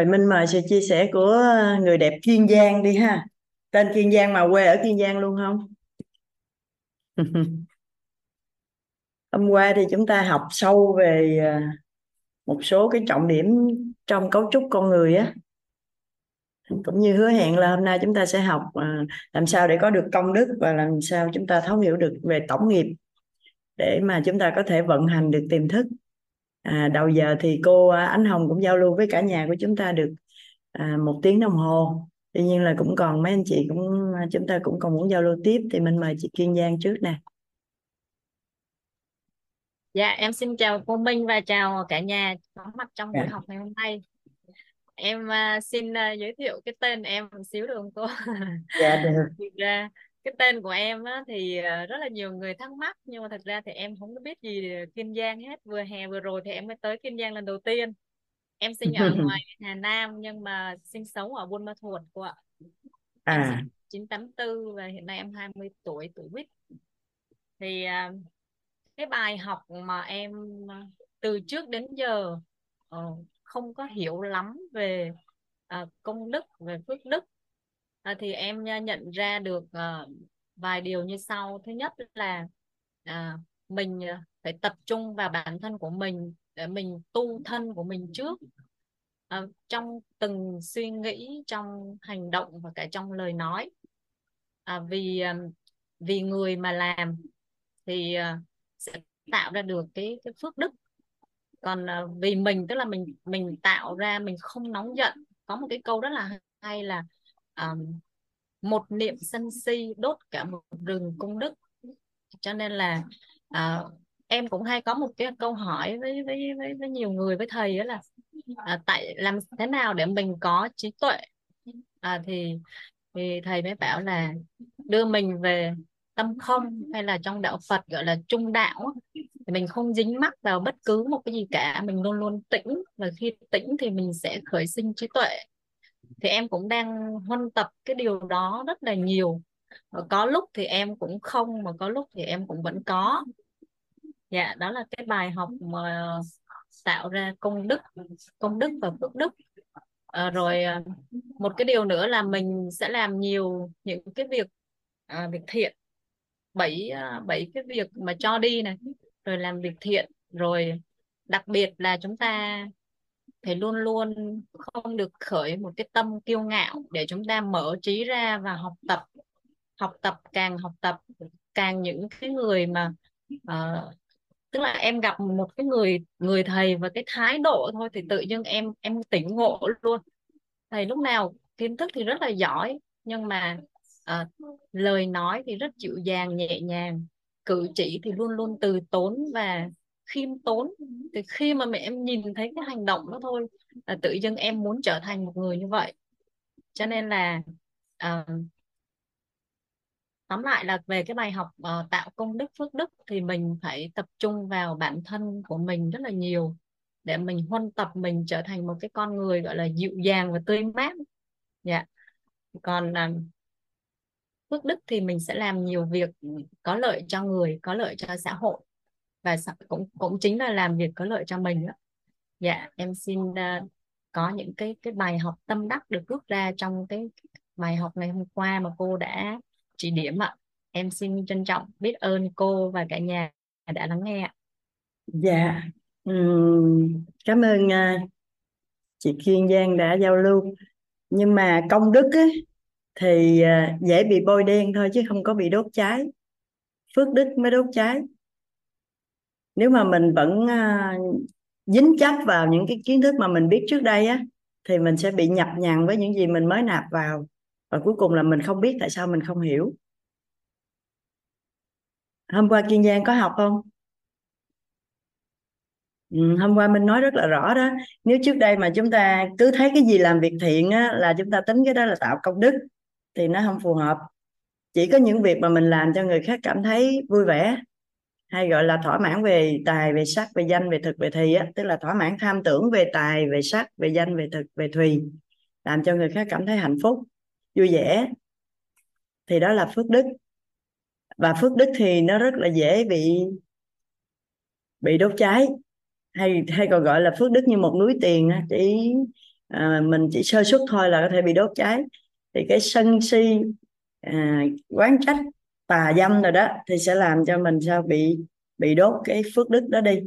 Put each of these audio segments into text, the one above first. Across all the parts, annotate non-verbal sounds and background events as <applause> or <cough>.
Rồi Minh mời sự chia sẻ của ờ, người đẹp Kiên Giang đi ha. Tên Kiên Giang mà quê ở Kiên Giang luôn không? <laughs> Hôm qua thì chúng ta học sâu về ờ, một số cái trọng điểm trong cấu trúc con người á. Cũng như hứa hẹn là hôm nay chúng ta sẽ học ờ, làm sao để có được công đức và làm sao chúng ta thấu hiểu được về tổng nghiệp để mà chúng ta có thể vận hành được tiềm thức à, đầu giờ thì cô à, Ánh Hồng cũng giao lưu với cả nhà của chúng ta được à, một tiếng đồng hồ. Tuy nhiên là cũng còn mấy anh chị cũng à, chúng ta cũng còn muốn giao lưu tiếp thì mình mời chị Kiên Giang trước nè. Dạ em xin chào cô Minh và chào cả nhà có mặt trong buổi dạ. học ngày hôm nay. Em uh, xin uh, giới thiệu cái tên em một xíu được không cô? Dạ được <laughs> cái tên của em á, thì uh, rất là nhiều người thắc mắc nhưng mà thật ra thì em không có biết gì Kiên Giang hết. Vừa hè vừa rồi thì em mới tới Kiên Giang lần đầu tiên. Em sinh ở <laughs> ngoài Hà Nam nhưng mà sinh sống ở Buôn Ma Thuột cô ạ. Em sinh à 984 và hiện nay em 20 tuổi tuổi quýt. Thì uh, cái bài học mà em từ trước đến giờ không có hiểu lắm về công đức về phước đức à, thì em à, nhận ra được à, vài điều như sau. Thứ nhất là à, mình à, phải tập trung vào bản thân của mình để mình tu thân của mình trước. À, trong từng suy nghĩ trong hành động và cả trong lời nói. À, vì à, vì người mà làm thì sẽ tạo ra được cái cái phước đức. Còn vì mình tức là mình mình tạo ra mình không nóng giận. Có một cái câu rất là hay là um, một niệm sân si đốt cả một rừng công đức. Cho nên là uh, em cũng hay có một cái câu hỏi với với với, với nhiều người với thầy đó là uh, tại làm thế nào để mình có trí tuệ? Uh, thì thì thầy mới bảo là đưa mình về tâm không hay là trong đạo Phật gọi là trung đạo thì mình không dính mắc vào bất cứ một cái gì cả mình luôn luôn tĩnh và khi tĩnh thì mình sẽ khởi sinh trí tuệ thì em cũng đang huân tập cái điều đó rất là nhiều. Và có lúc thì em cũng không mà có lúc thì em cũng vẫn có. Dạ đó là cái bài học mà tạo ra công đức công đức và phước đức. À, rồi ờ, một cái điều nữa là mình sẽ làm nhiều những cái việc à, việc thiện. Bảy bảy cái việc mà cho đi này rồi làm việc thiện. Rồi đặc biệt là chúng ta thì luôn luôn không được khởi một cái tâm kiêu ngạo để chúng ta mở trí ra và học tập học tập càng học tập càng những cái người mà uh, tức là em gặp một cái người người thầy và cái thái độ thôi thì tự nhiên em em tỉnh ngộ luôn. Thầy lúc nào kiến thức thì rất là giỏi nhưng mà à, lời nói thì rất dịu dàng nhẹ nhàng cử chỉ thì luôn luôn từ tốn và khiêm tốn. Thì khi mà mẹ em nhìn thấy cái hành động đó thôi là tự dưng em muốn trở thành một người như vậy. Cho nên là uh, tóm lại là về cái bài học uh, tạo công đức phước đức thì mình phải tập trung vào bản thân của mình rất là nhiều để mình huân tập mình trở thành một cái con người gọi là dịu dàng và tươi mát. Dạ. Còn uh, phước đức thì mình sẽ làm nhiều việc có lợi cho người có lợi cho xã hội và cũng cũng chính là làm việc có lợi cho mình đó. dạ em xin uh, có những cái cái bài học tâm đắc được rút ra trong cái bài học ngày hôm qua mà cô đã chỉ điểm ạ. Em xin trân trọng biết ơn cô và cả nhà đã lắng nghe dạ uhm, cảm ơn uh, chị Kiên Giang đã giao lưu. Nhưng mà công đức ấy, thì ờ, dễ bị bôi đen thôi chứ không có bị đốt cháy. Phước đức mới đốt cháy nếu mà mình vẫn uh, dính chấp vào những cái kiến thức mà mình biết trước đây á thì mình sẽ bị nhập nhằng với những gì mình mới nạp vào. Và cuối cùng là mình không biết tại sao mình không hiểu. Hôm qua kiên giang có học không? Ừ, hôm qua mình nói rất là rõ đó. Nếu trước đây mà chúng ta cứ thấy cái gì làm việc thiện á, là chúng ta tính cái đó là tạo công đức thì nó không phù hợp. Chỉ có những việc mà mình làm cho người khác cảm thấy vui vẻ hay gọi là thỏa mãn về tài về sắc về danh về thực về thùy á tức là thỏa mãn tham tưởng về tài về sắc về danh về thực về thùy làm cho người khác cảm thấy hạnh phúc vui vẻ. Thì đó là phước đức. Và phước đức thì nó rất là dễ bị bị đốt cháy. Hay hay còn gọi là phước đức như một núi tiền á chỉ à, mình chỉ sơ suất thôi là có thể bị đốt cháy. Thì cái sân si à, quán trách tà dâm rồi đó, thì sẽ làm cho mình sao bị bị đốt cái phước đức đó đi.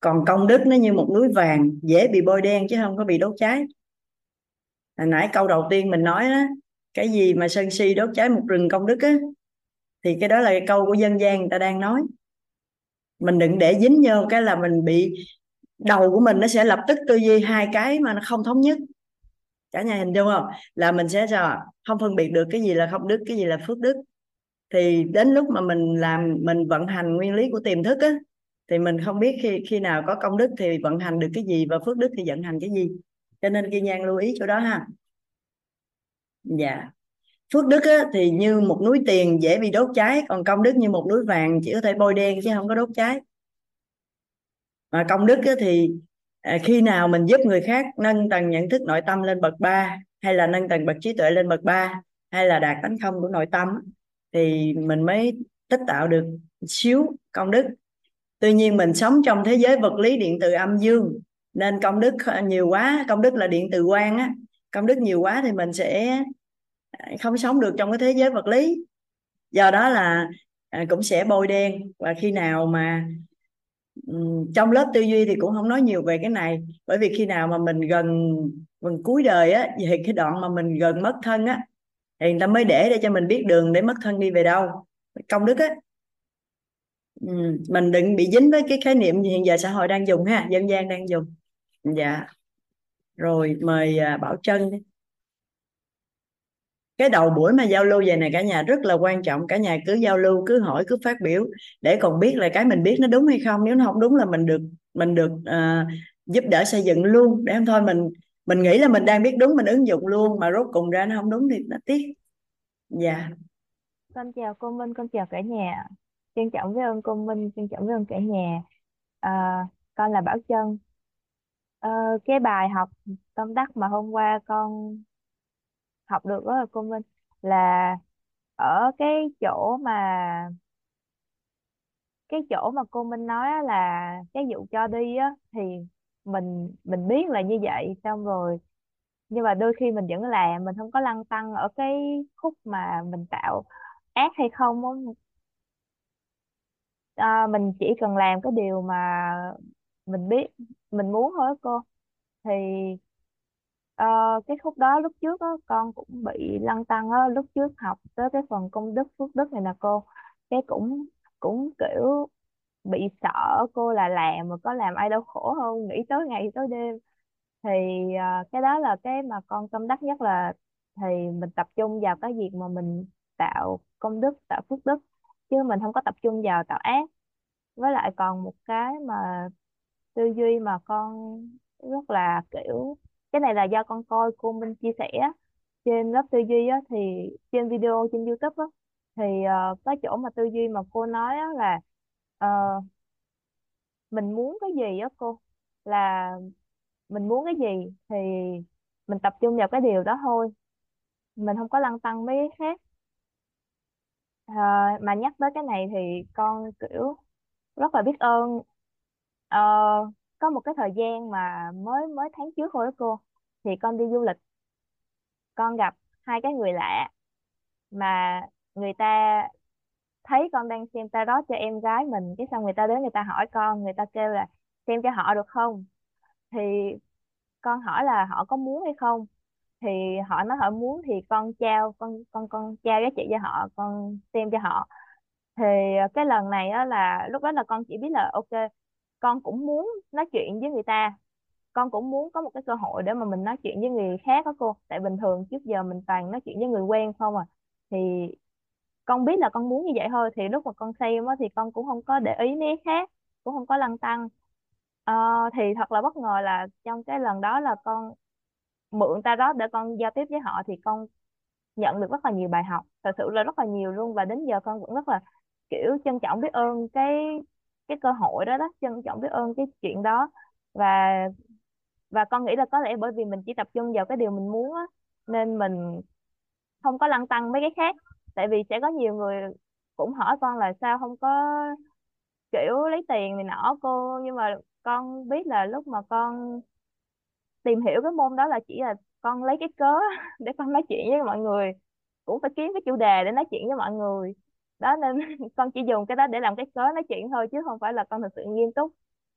Còn công đức nó như một núi vàng, dễ bị bôi đen chứ không có bị đốt cháy. Hồi nãy câu đầu tiên mình nói đó cái gì mà sân si đốt cháy một rừng công đức á, thì cái đó là cái câu của dân gian người ta đang nói. Mình đừng để dính vô cái là mình bị, đầu của mình nó sẽ lập tức tư duy hai cái mà nó không thống nhất. Cả nhà hình dung không? Là mình sẽ sao không phân biệt được cái gì là không đức, cái gì là phước đức thì đến lúc mà mình làm mình vận hành nguyên lý của tiềm thức á thì mình không biết khi khi nào có công đức thì vận hành được cái gì và phước đức thì vận hành cái gì. Cho nên kiên nhan lưu ý chỗ đó ha. Dạ. Phước đức á, thì như một núi tiền dễ bị đốt cháy còn công đức như một núi vàng chỉ có thể bôi đen chứ không có đốt cháy. Mà công đức á, thì à, khi nào mình giúp người khác nâng tầng nhận thức nội tâm lên bậc ba hay là nâng tầng bậc trí tuệ lên bậc ba hay là đạt tánh không của nội tâm thì mình mới tích tạo được xíu công đức. Tuy nhiên mình sống trong thế giới vật lý điện từ âm dương, nên công đức nhiều quá, công đức là điện từ quang á. Công đức nhiều quá thì mình sẽ à, không sống được trong cái thế giới vật lý. Do đó là à, cũng sẽ bôi đen. Và khi nào mà trong lớp tư duy thì cũng không nói nhiều về cái này. Bởi vì khi nào mà mình gần gần cuối đời á, thì cái đoạn mà mình gần mất thân á thì người ta mới để để cho mình biết đường để mất thân đi về đâu. Công đức á. Ừ, mình đừng bị dính với cái khái niệm hiện giờ xã hội đang dùng ha dân gian đang dùng. Dạ. Rồi mời à, bảo trân đi. Cái đầu buổi mà giao lưu về này cả nhà rất là quan trọng cả nhà cứ giao lưu cứ hỏi cứ phát biểu để còn biết là cái mình biết nó đúng hay không. Nếu nó không đúng là mình được mình được uh, giúp đỡ xây dựng luôn. Để không thôi mình mình nghĩ là mình đang biết đúng mình ứng dụng luôn mà rốt cùng ra nó không đúng thì nó tiếc. Dạ. Con chào cô Minh con chào cả nhà. Trân trọng với ơn cô Minh trân trọng với ơn cả nhà. À, con là Bảo Trân. À, cái bài học tâm đắc mà hôm qua con học được đó là cô Minh là ở cái chỗ mà cái chỗ mà cô Minh nói là cái vụ cho đi á thì mình mình biết là như vậy xong rồi nhưng mà đôi khi mình vẫn làm mình không có lăn tăn ở cái khúc mà mình tạo ác hay không á. À, mình chỉ cần làm cái điều mà mình biết mình muốn thôi cô. Thì Ờ, cái khúc đó lúc trước á, con cũng bị lăn tăn á, lúc trước học tới cái phần công đức phước đức này nè cô. Cái cũng cũng kiểu bị sợ cô là làm mà có làm ai đau khổ không? Nghĩ tới ngày tới đêm. Thì à, cái đó là cái mà con tâm đắc nhất là thì mình tập trung vào cái việc mà mình tạo công đức tạo phước đức chứ mình không có tập trung vào tạo ác. Với lại còn một cái mà tư duy mà con rất là kiểu cái này là do con coi cô Minh chia sẻ trên lớp tư duy á, thì trên video trên YouTube á, thì uh, cái chỗ mà tư duy mà cô nói á, là uh, mình muốn cái gì á cô? Là mình muốn cái gì thì mình tập trung vào cái điều đó thôi. Mình không có lăn tăn mấy cái khác. À, mà nhắc tới cái này thì con kiểu rất là biết ơn. Ờ, có một cái thời gian mà mới mới tháng trước thôi đó cô thì con đi du lịch. Con gặp hai cái người lạ mà người ta thấy con đang xem tarot cho em gái mình, cái xong người ta đến người ta hỏi con, người ta kêu là xem cho họ được không? Thì con hỏi là họ có muốn hay không? Thì họ nói họ muốn thì con trao, con con con trao giá trị cho họ, con xem cho họ. Thì cái lần này á là, lúc đó là con chỉ biết là, ok, con cũng muốn nói chuyện với người ta. Con cũng muốn có một cái cơ hội để mà mình nói chuyện với người khác đó cô. Tại bình thường trước giờ mình toàn nói chuyện với người quen không à. Thì con biết là con muốn như vậy thôi thì lúc mà con xem á thì con cũng không có để ý mấy khác cũng không có lăn tăn. Ờ, thì thật là bất ngờ là trong cái lần đó là con mượn ta đó để con giao tiếp với họ thì con nhận được rất là nhiều bài học thật sự là rất là nhiều luôn. Và đến giờ con vẫn rất là kiểu trân trọng biết ơn cái cái cơ hội đó đó trân trọng biết ơn cái chuyện đó. Và và con nghĩ là có lẽ bởi vì mình chỉ tập trung vào cái điều mình muốn á nên mình không có lăn tăn mấy cái khác tại vì sẽ có nhiều người cũng hỏi con là sao không có kiểu lấy tiền này nọ cô nhưng mà con biết là lúc mà con tìm hiểu cái môn đó là chỉ là con lấy cái cớ <laughs> để con nói chuyện với mọi người cũng phải kiếm cái chủ đề để nói chuyện với mọi người. Đó nên <laughs> con chỉ dùng cái đó để làm cái cớ nói chuyện thôi chứ không phải là con thực sự nghiêm túc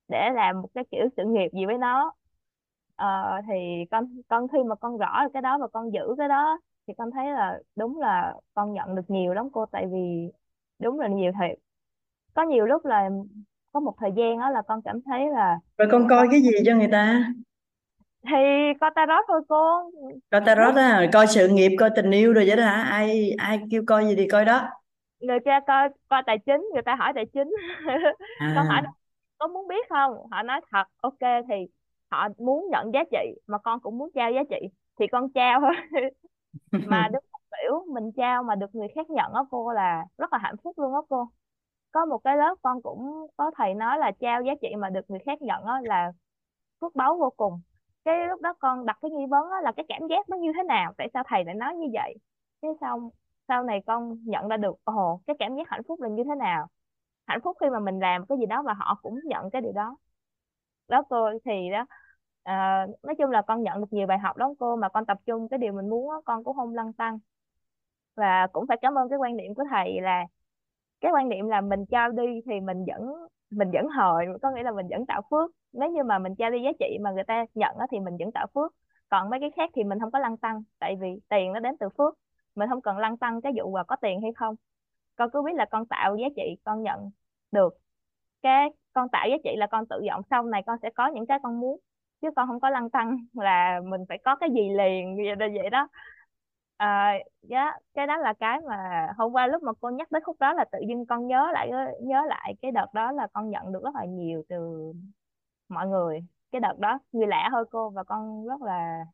để làm một cái kiểu sự nghiệp gì với nó. Ờ, thì con con khi mà con rõ được cái đó và con giữ cái đó thì con thấy là đúng là con nhận được nhiều lắm cô tại vì đúng là nhiều thiệt. Có nhiều lúc là có một thời gian đó là con cảm thấy là rồi con coi cái gì cho người ta? Thì coi tarot thôi cô. Coi tarot á coi sự nghiệp coi tình yêu rồi vậy đó hả? Ai ai kêu coi gì thì coi đó. Người ta coi coi tài chính người ta hỏi tài chính. <laughs> Con hỏi à có muốn biết không? Họ nói thật ok. Thì họ muốn nhận giá trị mà con cũng muốn trao giá trị. Thì con trao thôi <laughs> mà <laughs> đúng là kiểu mình trao mà được người khác nhận đó cô là rất là hạnh phúc luôn đó cô. Có một cái lớp con cũng có thầy nói là trao giá trị mà được người khác nhận đó là phước báu vô cùng. Cái lúc đó con đặt cái nghi vấn đó là cái cảm giác nó như thế nào tại sao thầy lại nói như vậy? Cái xong sau này con nhận ra được ồ cái cảm giác hạnh phúc là như thế nào? Hạnh phúc khi mà mình làm cái gì đó và họ cũng nhận cái điều đó. Đó cô thì đó à, nói chung là con nhận được nhiều bài học đó cô mà con tập trung cái điều mình muốn đó, con cũng không lăn tăng và cũng phải cảm ơn cái quan điểm của thầy là cái quan điểm là mình trao đi thì mình vẫn mình vẫn hồi có nghĩa là mình vẫn tạo phước. Nếu như mà mình trao đi giá trị mà người ta nhận đó, thì mình vẫn tạo phước. Còn mấy cái khác thì mình không có lăn tăng tại vì tiền nó đến từ phước. Mình không cần lăn tăng cái vụ là có tiền hay không. Con cứ biết là con tạo giá trị con nhận được. Cái con tạo giá trị là con tự vọng sau này con sẽ có những cái con muốn chứ con không có lăn tăng là mình phải có cái gì liền vậy vậy đó. À, dạ, cái đó là cái mà hôm qua lúc mà cô nhắc tới khúc đó là tự dưng con nhớ lại nhớ lại cái đợt đó là con nhận được rất là nhiều từ mọi người. Cái đợt đó người lạ thôi cô và con rất là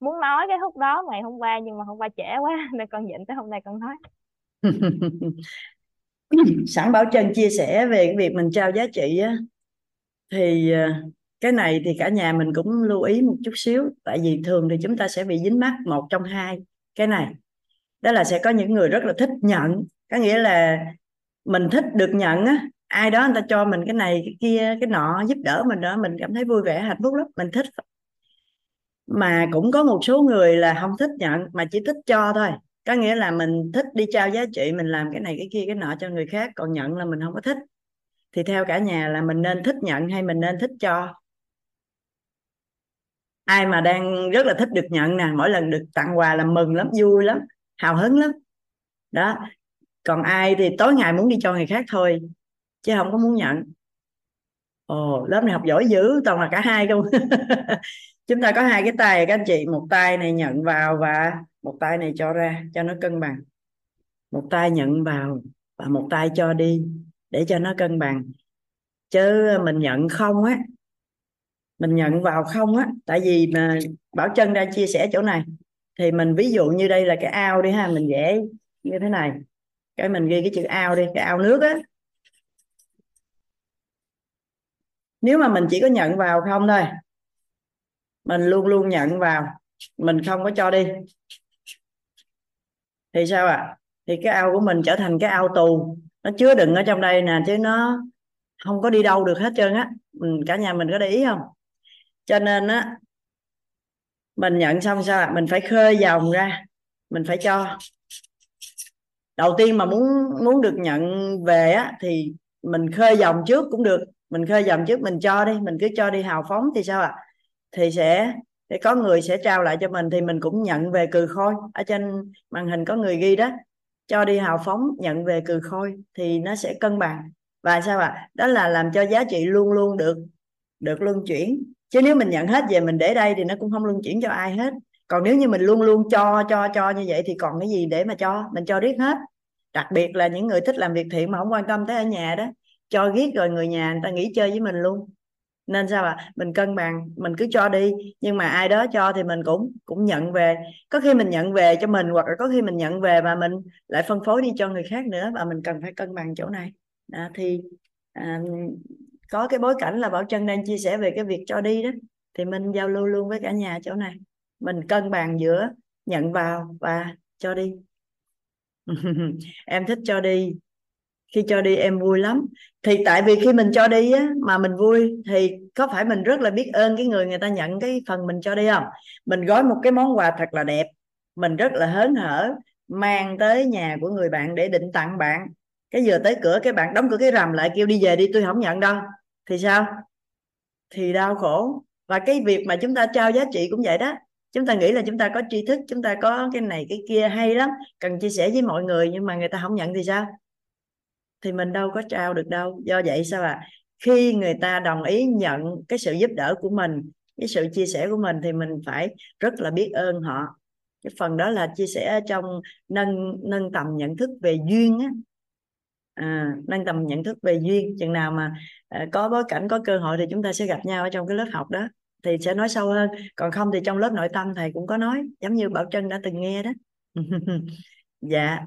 muốn nói cái khúc đó ngày hôm qua nhưng mà hôm qua trễ quá <laughs> nên con nhịn tới hôm nay con nói. <laughs> Sẵn Bảo Trân chia sẻ về cái việc mình trao giá trị á. Thì ờ, cái này thì cả nhà mình cũng lưu ý một chút xíu, tại vì thường thì chúng ta sẽ bị dính mắc một trong hai cái này. Đó là sẽ có những người rất là thích nhận, có nghĩa là mình thích được nhận á, ai đó người ta cho mình cái này, cái kia, cái nọ, giúp đỡ mình đó, mình cảm thấy vui vẻ, hạnh phúc lắm, mình thích. Mà cũng có một số người là không thích nhận, mà chỉ thích cho thôi. Có nghĩa là mình thích đi trao giá trị, mình làm cái này, cái kia, cái nọ cho người khác, còn nhận là mình không có thích. Thì theo cả nhà là mình nên thích nhận hay mình nên thích cho? Ai mà đang rất là thích được nhận nè, mỗi lần được tặng quà là mừng lắm, vui lắm, hào hứng lắm. Đó, còn ai thì tối ngày muốn đi cho người khác thôi, chứ không có muốn nhận. Ồ, lớp này học giỏi dữ, toàn là cả hai không? <laughs> Chúng ta có hai cái tay, các anh chị, một tay này nhận vào và một tay này cho ra, cho nó cân bằng. Một tay nhận vào và một tay cho đi, để cho nó cân bằng. Chứ mình nhận không á mình nhận vào không á, tại vì mà bảo chân đang chia sẻ chỗ này. Thì mình ví dụ như đây là cái ao đi ha, mình vẽ như thế này. Cái mình ghi cái chữ ao đi, cái ao nước á. Nếu mà mình chỉ có nhận vào không thôi, mình luôn luôn nhận vào, mình không có cho đi. Thì sao ạ? À? thì cái ao của mình trở thành cái ao tù. Nó chứa đựng ở trong đây nè, chứ nó không có đi đâu được hết trơn á. Cả nhà mình có để ý không? Cho nên á, mình nhận xong sao mình phải khơi dòng ra, mình phải cho. Đầu tiên mà muốn muốn được nhận về á, thì mình khơi dòng trước cũng được. Mình khơi dòng trước mình cho đi, mình cứ cho đi hào phóng thì sao ạ? Thì sẽ thì có người sẽ trao lại cho mình thì mình cũng nhận về cừ khôi. Ở trên màn hình có người ghi đó, cho đi hào phóng, nhận về cừ khôi thì nó sẽ cân bằng. Và sao ạ? Đó là làm cho giá trị luôn luôn được được luân chuyển chứ nếu mình nhận hết về mình để đây thì nó cũng không luân chuyển cho ai hết. Còn nếu như mình luôn luôn cho cho cho như vậy thì còn cái gì để mà cho? Mình cho riết hết. Đặc biệt là những người thích làm việc thiện mà không quan tâm tới ở nhà đó cho riết rồi người nhà người ta nghỉ chơi với mình luôn. Nên sao ạ? À? mình cân bằng mình cứ cho đi. Nhưng mà ai đó cho thì mình cũng cũng nhận về. Có khi mình nhận về cho mình hoặc là có khi mình nhận về mà mình lại phân phối đi cho người khác nữa và mình cần phải cân bằng chỗ này. À, thì à, có cái bối cảnh là bảo trân đang chia sẻ về cái việc cho đi đó. Thì mình giao lưu luôn với cả nhà chỗ này. Mình cân bằng giữa nhận vào và cho đi. <laughs> Em thích cho đi. Khi cho đi em vui lắm. Thì tại vì khi mình cho đi á, mà mình vui, thì có phải mình rất là biết ơn cái người người ta nhận cái phần mình cho đi không? Mình gói một cái món quà thật là đẹp. Mình rất là hớn hở, mang tới nhà của người bạn để định tặng bạn. Cái vừa tới cửa, cái bạn đóng cửa cái rầm lại kêu, đi về đi, tôi không nhận đâu thì sao? Thì đau khổ. Và cái việc mà chúng ta trao giá trị cũng vậy đó. Chúng ta nghĩ là chúng ta có tri thức chúng ta có cái này cái kia hay lắm. Cần chia sẻ với mọi người nhưng mà người ta không nhận thì sao? Thì mình đâu có trao được đâu. Do vậy sao à khi người ta đồng ý nhận cái sự giúp đỡ của mình cái sự chia sẻ của mình thì mình phải rất là biết ơn họ. Cái phần đó là chia sẻ trong nâng nâng tầm nhận thức về duyên á. À, nâng tầm nhận thức về duyên. Chừng nào mà À, có bối cảnh có cơ hội thì chúng ta sẽ gặp nhau ở trong cái lớp học đó. Thì sẽ nói sâu hơn. Còn không thì trong lớp nội tâm thầy cũng có nói giống như bảo trân đã từng nghe đó. <laughs> Dạ.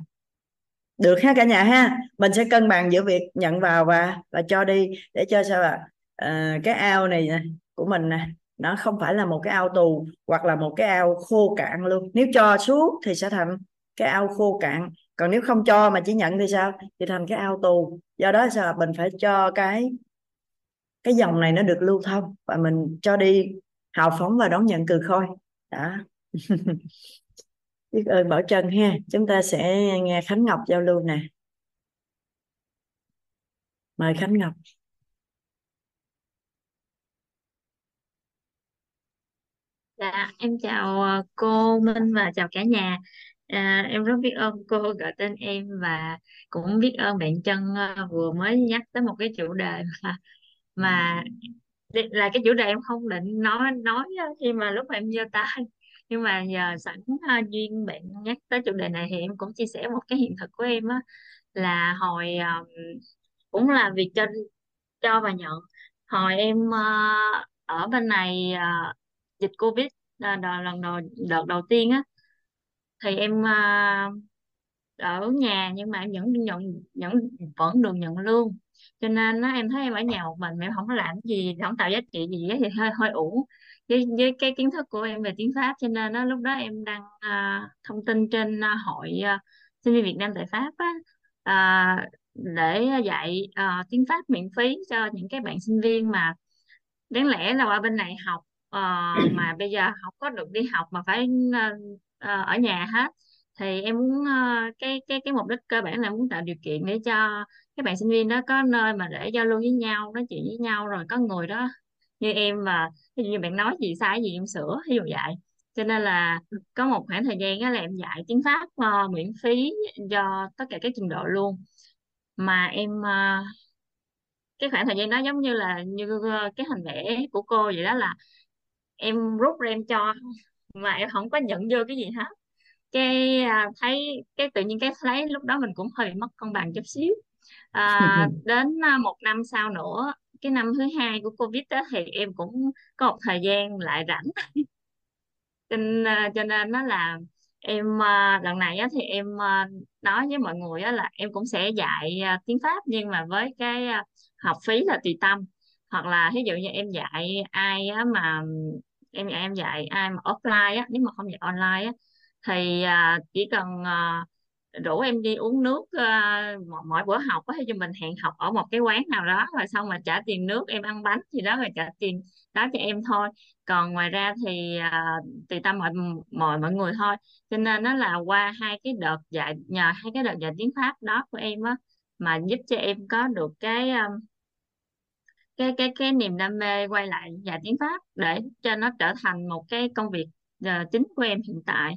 Được ha cả nhà ha. Mình sẽ cân bằng giữa việc nhận vào và và cho đi để cho sao ạ? À, cái ao này của mình nè nó không phải là một cái ao tù hoặc là một cái ao khô cạn luôn. Nếu cho xuống thì sẽ thành cái ao khô cạn. Còn nếu không cho mà chỉ nhận thì sao? Thì thành cái ao tù. Do đó sao mình phải cho cái cái dòng này nó được lưu thông và mình cho đi hào phóng và đón nhận từ khôi. Đó. <laughs> Biết ơn bảo trần ha. Chúng ta sẽ nghe khánh ngọc giao lưu nè. Mời khánh ngọc. Dạ, em chào ờ, cô Minh và chào cả nhà. À, em rất biết ơn cô gọi tên em và cũng biết ơn bạn chân ờ, vừa mới nhắc tới một cái chủ đề mà mà là cái chủ đề em không định nói nói khi mà lúc mà em giơ tay. Nhưng mà giờ sẵn uh, duyên bạn nhắc tới chủ đề này thì em cũng chia sẻ một cái hiện thực của em á là hồi uh, cũng là việc cho cho và nhận. Hồi em uh, ở bên này uh, dịch Covid đợt, lần đầu đợt đầu tiên á thì em uh, ở nhà nhưng mà em vẫn nhận nhận vẫn được nhận lương cho nên nó em thấy em ở nhà một mình mà em không có làm gì không tạo giá trị gì á thì hơi hơi uổng với với cái kiến thức của em về tiếng Pháp. Cho nên nó lúc đó em đăng uh, thông tin trên uh, hội uh, sinh viên Việt Nam tại Pháp á uh, để dạy uh, tiếng Pháp miễn phí cho những cái bạn sinh viên mà đáng lẽ là qua bên này học uh, mà bây giờ không có được đi học mà phải uh, ở nhà hết thì em muốn uh, cái cái cái mục đích cơ bản là muốn tạo điều kiện để cho các bạn sinh viên đó có nơi mà để giao lưu với nhau nói chuyện với nhau rồi có người đó như em mà ví dụ như bạn nói gì sai gì em sửa ví dụ vậy. Cho nên là có một khoảng thời gian đó là em dạy tiếng Pháp uh, miễn phí cho tất cả các trình độ luôn. Mà em uh, cái khoảng thời gian đó giống như là như cái hình vẽ của cô vậy đó là em rút ra em cho mà em không có nhận vô cái gì hết cái à, thấy cái tự nhiên cái thấy lúc đó mình cũng hơi mất cân bằng chút xíu. À, <laughs> đến à, một năm sau nữa cái năm thứ hai của covid đó thì em cũng có một thời gian lại rảnh. <laughs> Cho nên, à, cho nên nó là em à, lần này thì em à, nói với mọi người là em cũng sẽ dạy à, tiếng Pháp nhưng mà với cái à, học phí là tùy tâm. Hoặc là ví dụ như em dạy ai mà em em dạy ai mà offline á nếu mà không dạy online á thì à, chỉ cần à, rủ em đi uống nước à, mỗi, mỗi bữa học á cho mình hẹn học ở một cái quán nào đó rồi xong mà trả tiền nước em ăn bánh gì đó rồi trả tiền đó cho em thôi. Còn ngoài ra thì à, tùy tâm mọi mọi mọi người thôi. Cho nên nó là qua hai cái đợt dạy nhờ hai cái đợt dạy tiếng Pháp đó của em á mà giúp cho em có được cái um, cái cái cái niềm đam mê quay lại dạy tiếng Pháp để cho nó trở thành một cái công việc uh, chính của em hiện tại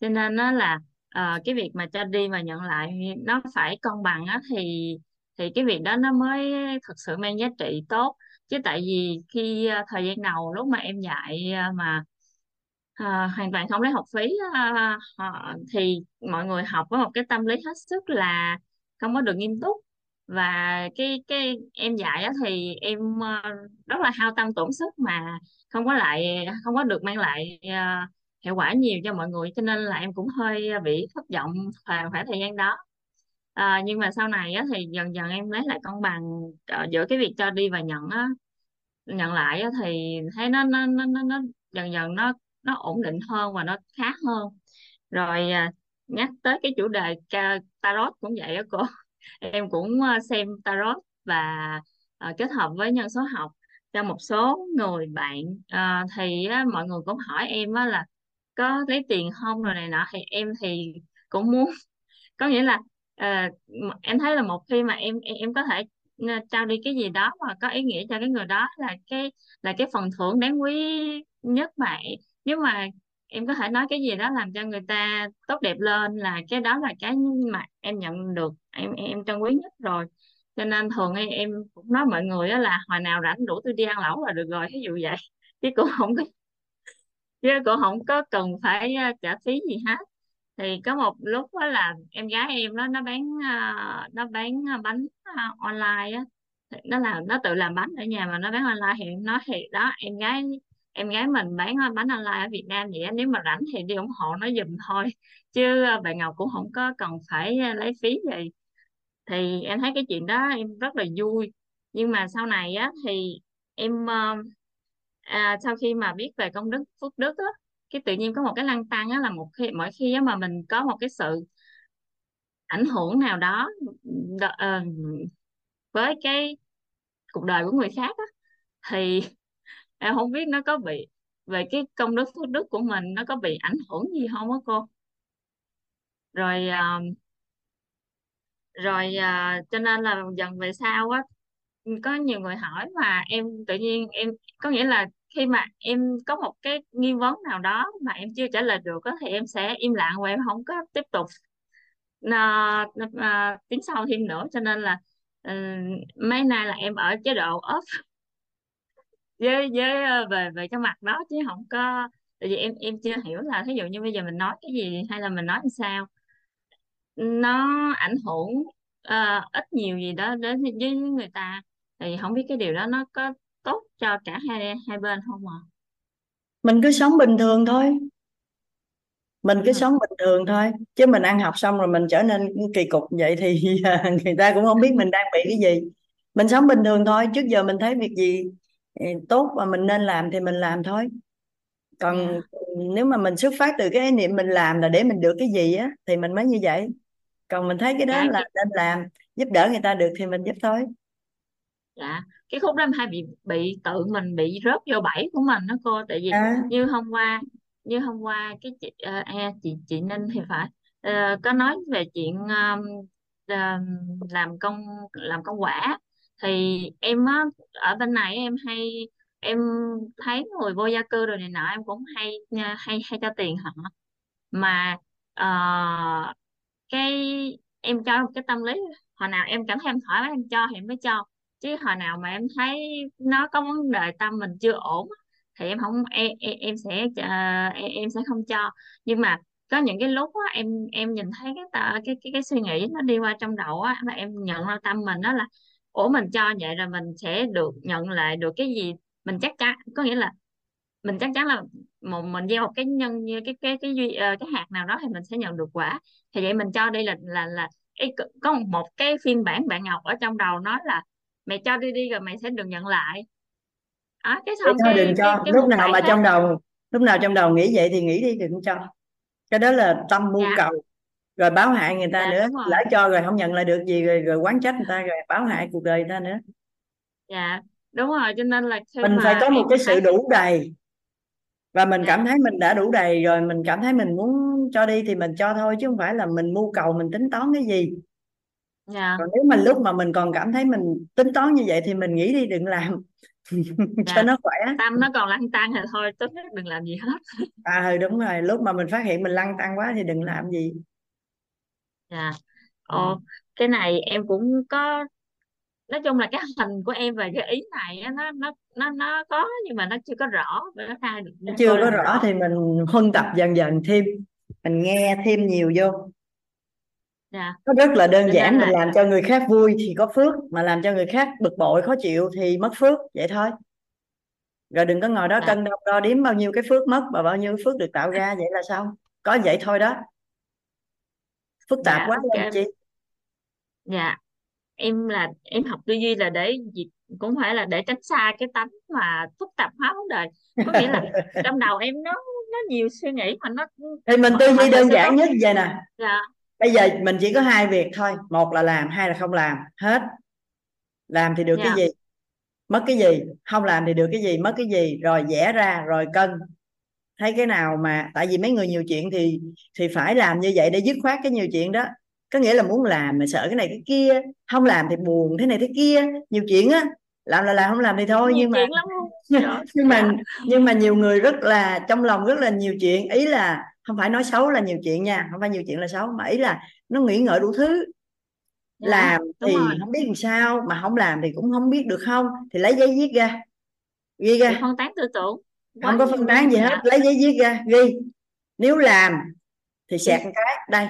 cho nên nó là uh, cái việc mà cho đi và nhận lại nó phải cân bằng á thì thì cái việc đó nó mới thực sự mang giá trị tốt. Chứ tại vì khi uh, thời gian đầu lúc mà em dạy uh, mà uh, hoàn toàn không lấy học phí uh, thì mọi người học với một cái tâm lý hết sức là không có được nghiêm túc. Và cái cái em dạy á, thì em uh, rất là hao tâm tổn sức mà không có lại không có được mang lại uh, hiệu quả nhiều cho mọi người cho nên là em cũng hơi bị thất vọng vào khoảng thời gian đó. À, nhưng mà sau này á, thì dần dần em lấy lại cân bằng ờ, giữa cái việc cho đi và nhận á nhận lại á, thì thấy nó nó nó nó, nó dần dần nó nó ổn định hơn và nó khá hơn. Rồi à, nhắc tới cái chủ đề tarot cũng vậy á cô. <laughs> Em cũng ờ, xem tarot và à, kết hợp với nhân số học cho một số người bạn. À, thì á, mọi người cũng hỏi em á, là có lấy tiền không rồi này nọ thì em thì cũng muốn <laughs> có nghĩa là uh, em thấy là một khi mà em em, em có thể trao đi cái gì đó mà có ý nghĩa cho cái người đó là cái là cái phần thưởng đáng quý nhất mà nếu mà em có thể nói cái gì đó làm cho người ta tốt đẹp lên là cái đó là cái mà em nhận được em em, em trân quý nhất rồi. Cho nên thường em, em cũng nói mọi người đó là hồi nào rảnh rủ tôi đi ăn lẩu là được rồi ví dụ vậy. <laughs> Chứ cũng không có chứ cũng không có cần phải trả phí gì hết. Thì có một lúc đó là em gái em đó, nó bán nó bán bánh online á. Nó làm nó tự làm bánh ở nhà mà nó bán online thì em nói thì đó, em gái em gái mình bán bánh online ở Việt Nam vậy nếu mà rảnh thì đi ủng hộ nó giùm thôi. Chứ bạn Ngọc cũng không có cần phải lấy phí gì. Thì em thấy cái chuyện đó em rất là vui. Nhưng mà sau này á thì em à, sau khi mà biết về công đức phước đức á cái tự nhiên có một cái lăn tăng á là một khi mỗi khi á mà mình có một cái sự ảnh hưởng nào đó đ- uh, với cái cuộc đời của người khác á thì <laughs> em không biết nó có bị về cái công đức phước đức của mình nó có bị ảnh hưởng gì không á cô? Rồi uh, rồi uh, cho nên là dần về sau á có nhiều người hỏi mà em tự nhiên em có nghĩa là khi mà em có một cái nghi vấn nào đó mà em chưa trả lời được đó, thì em sẽ im lặng và em không có tiếp tục ờ, ờ, ờ, à, à, tiến sâu thêm nữa. Cho nên là ừ, mấy nay là em ở chế độ off <laughs> với với về về cái mặt đó chứ không có tại vì em em chưa hiểu là ví dụ như bây giờ mình nói cái gì hay là mình nói làm sao. Nó ảnh hưởng uh, ít nhiều gì đó đến với người ta. Thì không biết cái điều đó nó có tốt cho cả hai hai bên không ạ? Mình cứ sống bình thường thôi. Mình cứ Ừ. sống bình thường thôi. Chứ mình ăn học xong rồi mình trở nên kỳ cục vậy thì <laughs> người ta cũng không biết mình đang bị cái gì. Mình sống bình thường thôi. Trước giờ mình thấy việc gì ừ, tốt và mình nên làm thì mình làm thôi. Còn dạ. nếu mà mình xuất phát từ cái niệm mình làm là để mình được cái gì á thì mình mới như vậy. Còn mình thấy cái đó dạ là nên làm. Giúp đỡ người ta được thì mình giúp thôi. Dạ cái khúc đó em hay bị bị tự mình bị rớt vô bẫy của mình đó cô tại vì à, như hôm qua như hôm qua cái chị à, chị chị Ninh thì phải ờ, có nói về chuyện um, um, làm công làm công quả. Thì em á ở bên này em hay em thấy người vô gia cư rồi này nọ em cũng hay nha, hay hay cho tiền họ. Mà ờ, cái em cho một cái tâm lý hồi nào em cảm thấy em thoải mái em cho thì em mới cho chứ hồi nào mà em thấy nó có vấn đề tâm mình chưa ổn thì em không em em, em sẽ uh, em, em sẽ không cho. Nhưng mà có những cái lúc á, em em nhìn thấy cái tờ, cái cái cái suy nghĩ nó đi qua trong đầu á và em nhận ra tâm mình đó là ủa mình cho vậy rồi mình sẽ được nhận lại được cái gì? Mình chắc chắn có nghĩa là mình chắc chắn là một mình gieo một cái nhân như cái cái cái duy cái, cái hạt nào đó thì mình sẽ nhận được quả. Thì vậy mình cho đi là là là cái, có một cái phiên bản bạn Ngọc ở trong đầu nói là mày cho đi đi rồi mày sẽ được nhận lại. Đó cái xong thôi đừng cái cái cho. cái lúc nào mà khác trong đầu lúc nào trong đầu nghĩ vậy thì nghĩ đi đừng cho. Cái đó là tâm mưu dạ. cầu. Rồi báo hại người ta dạ nữa. lỡ cho rồi không nhận lại được gì rồi rồi oán trách người ta rồi báo hại cuộc đời người ta nữa. Dạ đúng rồi. Cho nên là mình phải có một cái sự đủ đầy. Và mình cảm dạ thấy mình đã đủ đầy rồi mình cảm thấy mình muốn cho đi thì mình cho thôi chứ không phải là mình mưu cầu mình tính toán cái gì dạ. Còn nếu mà lúc mà mình còn cảm thấy mình tính toán như vậy thì mình nghĩ đi đừng làm. <laughs> Cho dạ nó khỏe. Tâm nó còn lăn tăn thì thôi tốt nhất đừng làm gì hết. <laughs> À ừ đúng rồi. Lúc mà mình phát hiện mình lăn tăng quá thì đừng làm gì. Dạ. Ừ. ồ cái này em cũng có nói chung là cái hình của em về cái ý này á, nó nó nó nó có nhưng mà nó chưa có rõ nó khai được chưa có rõ rõ thì mình huân tập dần dần thêm. Mình nghe thêm nhiều vô dạ. Nó rất là đơn giản mình là làm cho người khác vui thì có phước mà làm cho người khác bực bội khó chịu thì mất phước vậy thôi. Rồi đừng có ngồi đó dạ. cân đo đo đếm bao nhiêu cái phước mất và bao nhiêu phước được tạo ra vậy là sao có vậy thôi đó. Phức tạp dạ quá lên ok chị. Dạ. Em là em học tư duy là để cũng phải là để tránh xa cái tánh mà phức tạp hóa vấn đề. Có nghĩa là trong đầu em nó nó nhiều suy nghĩ mà nó thì mình tư duy đơn giản nhất vậy nè. Dạ bây giờ mình chỉ có hai việc thôi. Một là làm hai là không làm. Hết. Làm thì được Dạ. cái gì? Mất cái gì? Không làm thì được cái gì? Mất cái gì? Rồi vẽ ra rồi cân. Thấy cái nào mà tại vì mấy người nhiều chuyện thì thì phải làm như vậy để dứt khoát cái nhiều chuyện đó. Có nghĩa là muốn làm mà sợ cái này cái kia không làm thì buồn thế này thế kia. Nhiều chuyện á làm là làm không làm thì thôi. Nhiều nhưng mà <laughs> nhưng mà dạ. nhưng mà nhiều người rất là trong lòng rất là nhiều chuyện. Ý là không phải nói xấu là nhiều chuyện nha không phải nhiều chuyện là xấu mà ý là nó nghĩ ngợi đủ thứ. Dạ, làm thì rồi. không biết làm sao mà không làm thì cũng không biết được không thì lấy giấy viết ra. Ghi ra. Phân tán tư tưởng. Không có phân tán gì Dạ. hết lấy giấy viết ra ghi. Nếu làm thì xẹt một cái đây.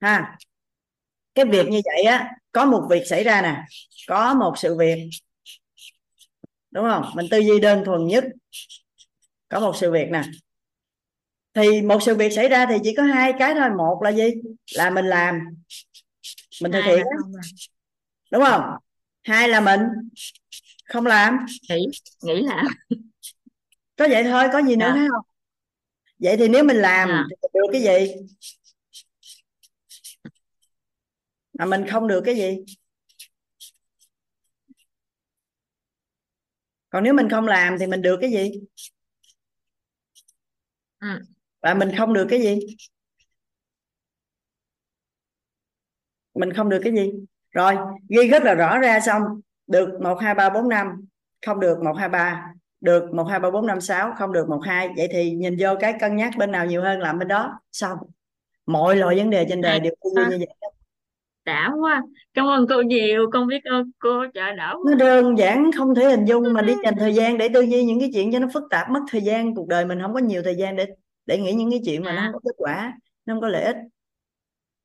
Ha. Cái việc như vậy á có một việc xảy ra nè có một sự việc. Đúng không? Mình tư duy đơn thuần nhất. Có một sự việc nè thì một sự việc xảy ra thì chỉ có hai cái thôi. Một là gì? Là mình làm. Mình thực hiện. đúng không? Hai là mình không làm. Nghĩ nghĩ là có vậy thôi có gì nữa thấy không? Vậy thì nếu mình làm Dạ. thì được cái gì? Mà mình không được cái gì? Còn nếu mình không làm thì mình được cái gì? Ừ. và mình không được cái gì? Mình không được cái gì. Rồi ghi rất là rõ ra xong. Được một hai ba bốn năm. Không được một hai ba. Được một hai ba bốn năm sáu. Không được một hai. Vậy thì nhìn vô cái cân nhắc bên nào nhiều hơn làm bên đó. Xong. Mọi loại vấn đề trên đời đều như vậy đã quá. Cảm ơn cô nhiều. Con biết ơn cô. Trời đỡ nó đơn giản không thể hình dung mà đi dành thời gian để tư duy những cái chuyện cho nó phức tạp mất thời gian. Cuộc đời mình không có nhiều thời gian để để nghĩ những cái chuyện mà nó à. không có kết quả nó không có lợi ích.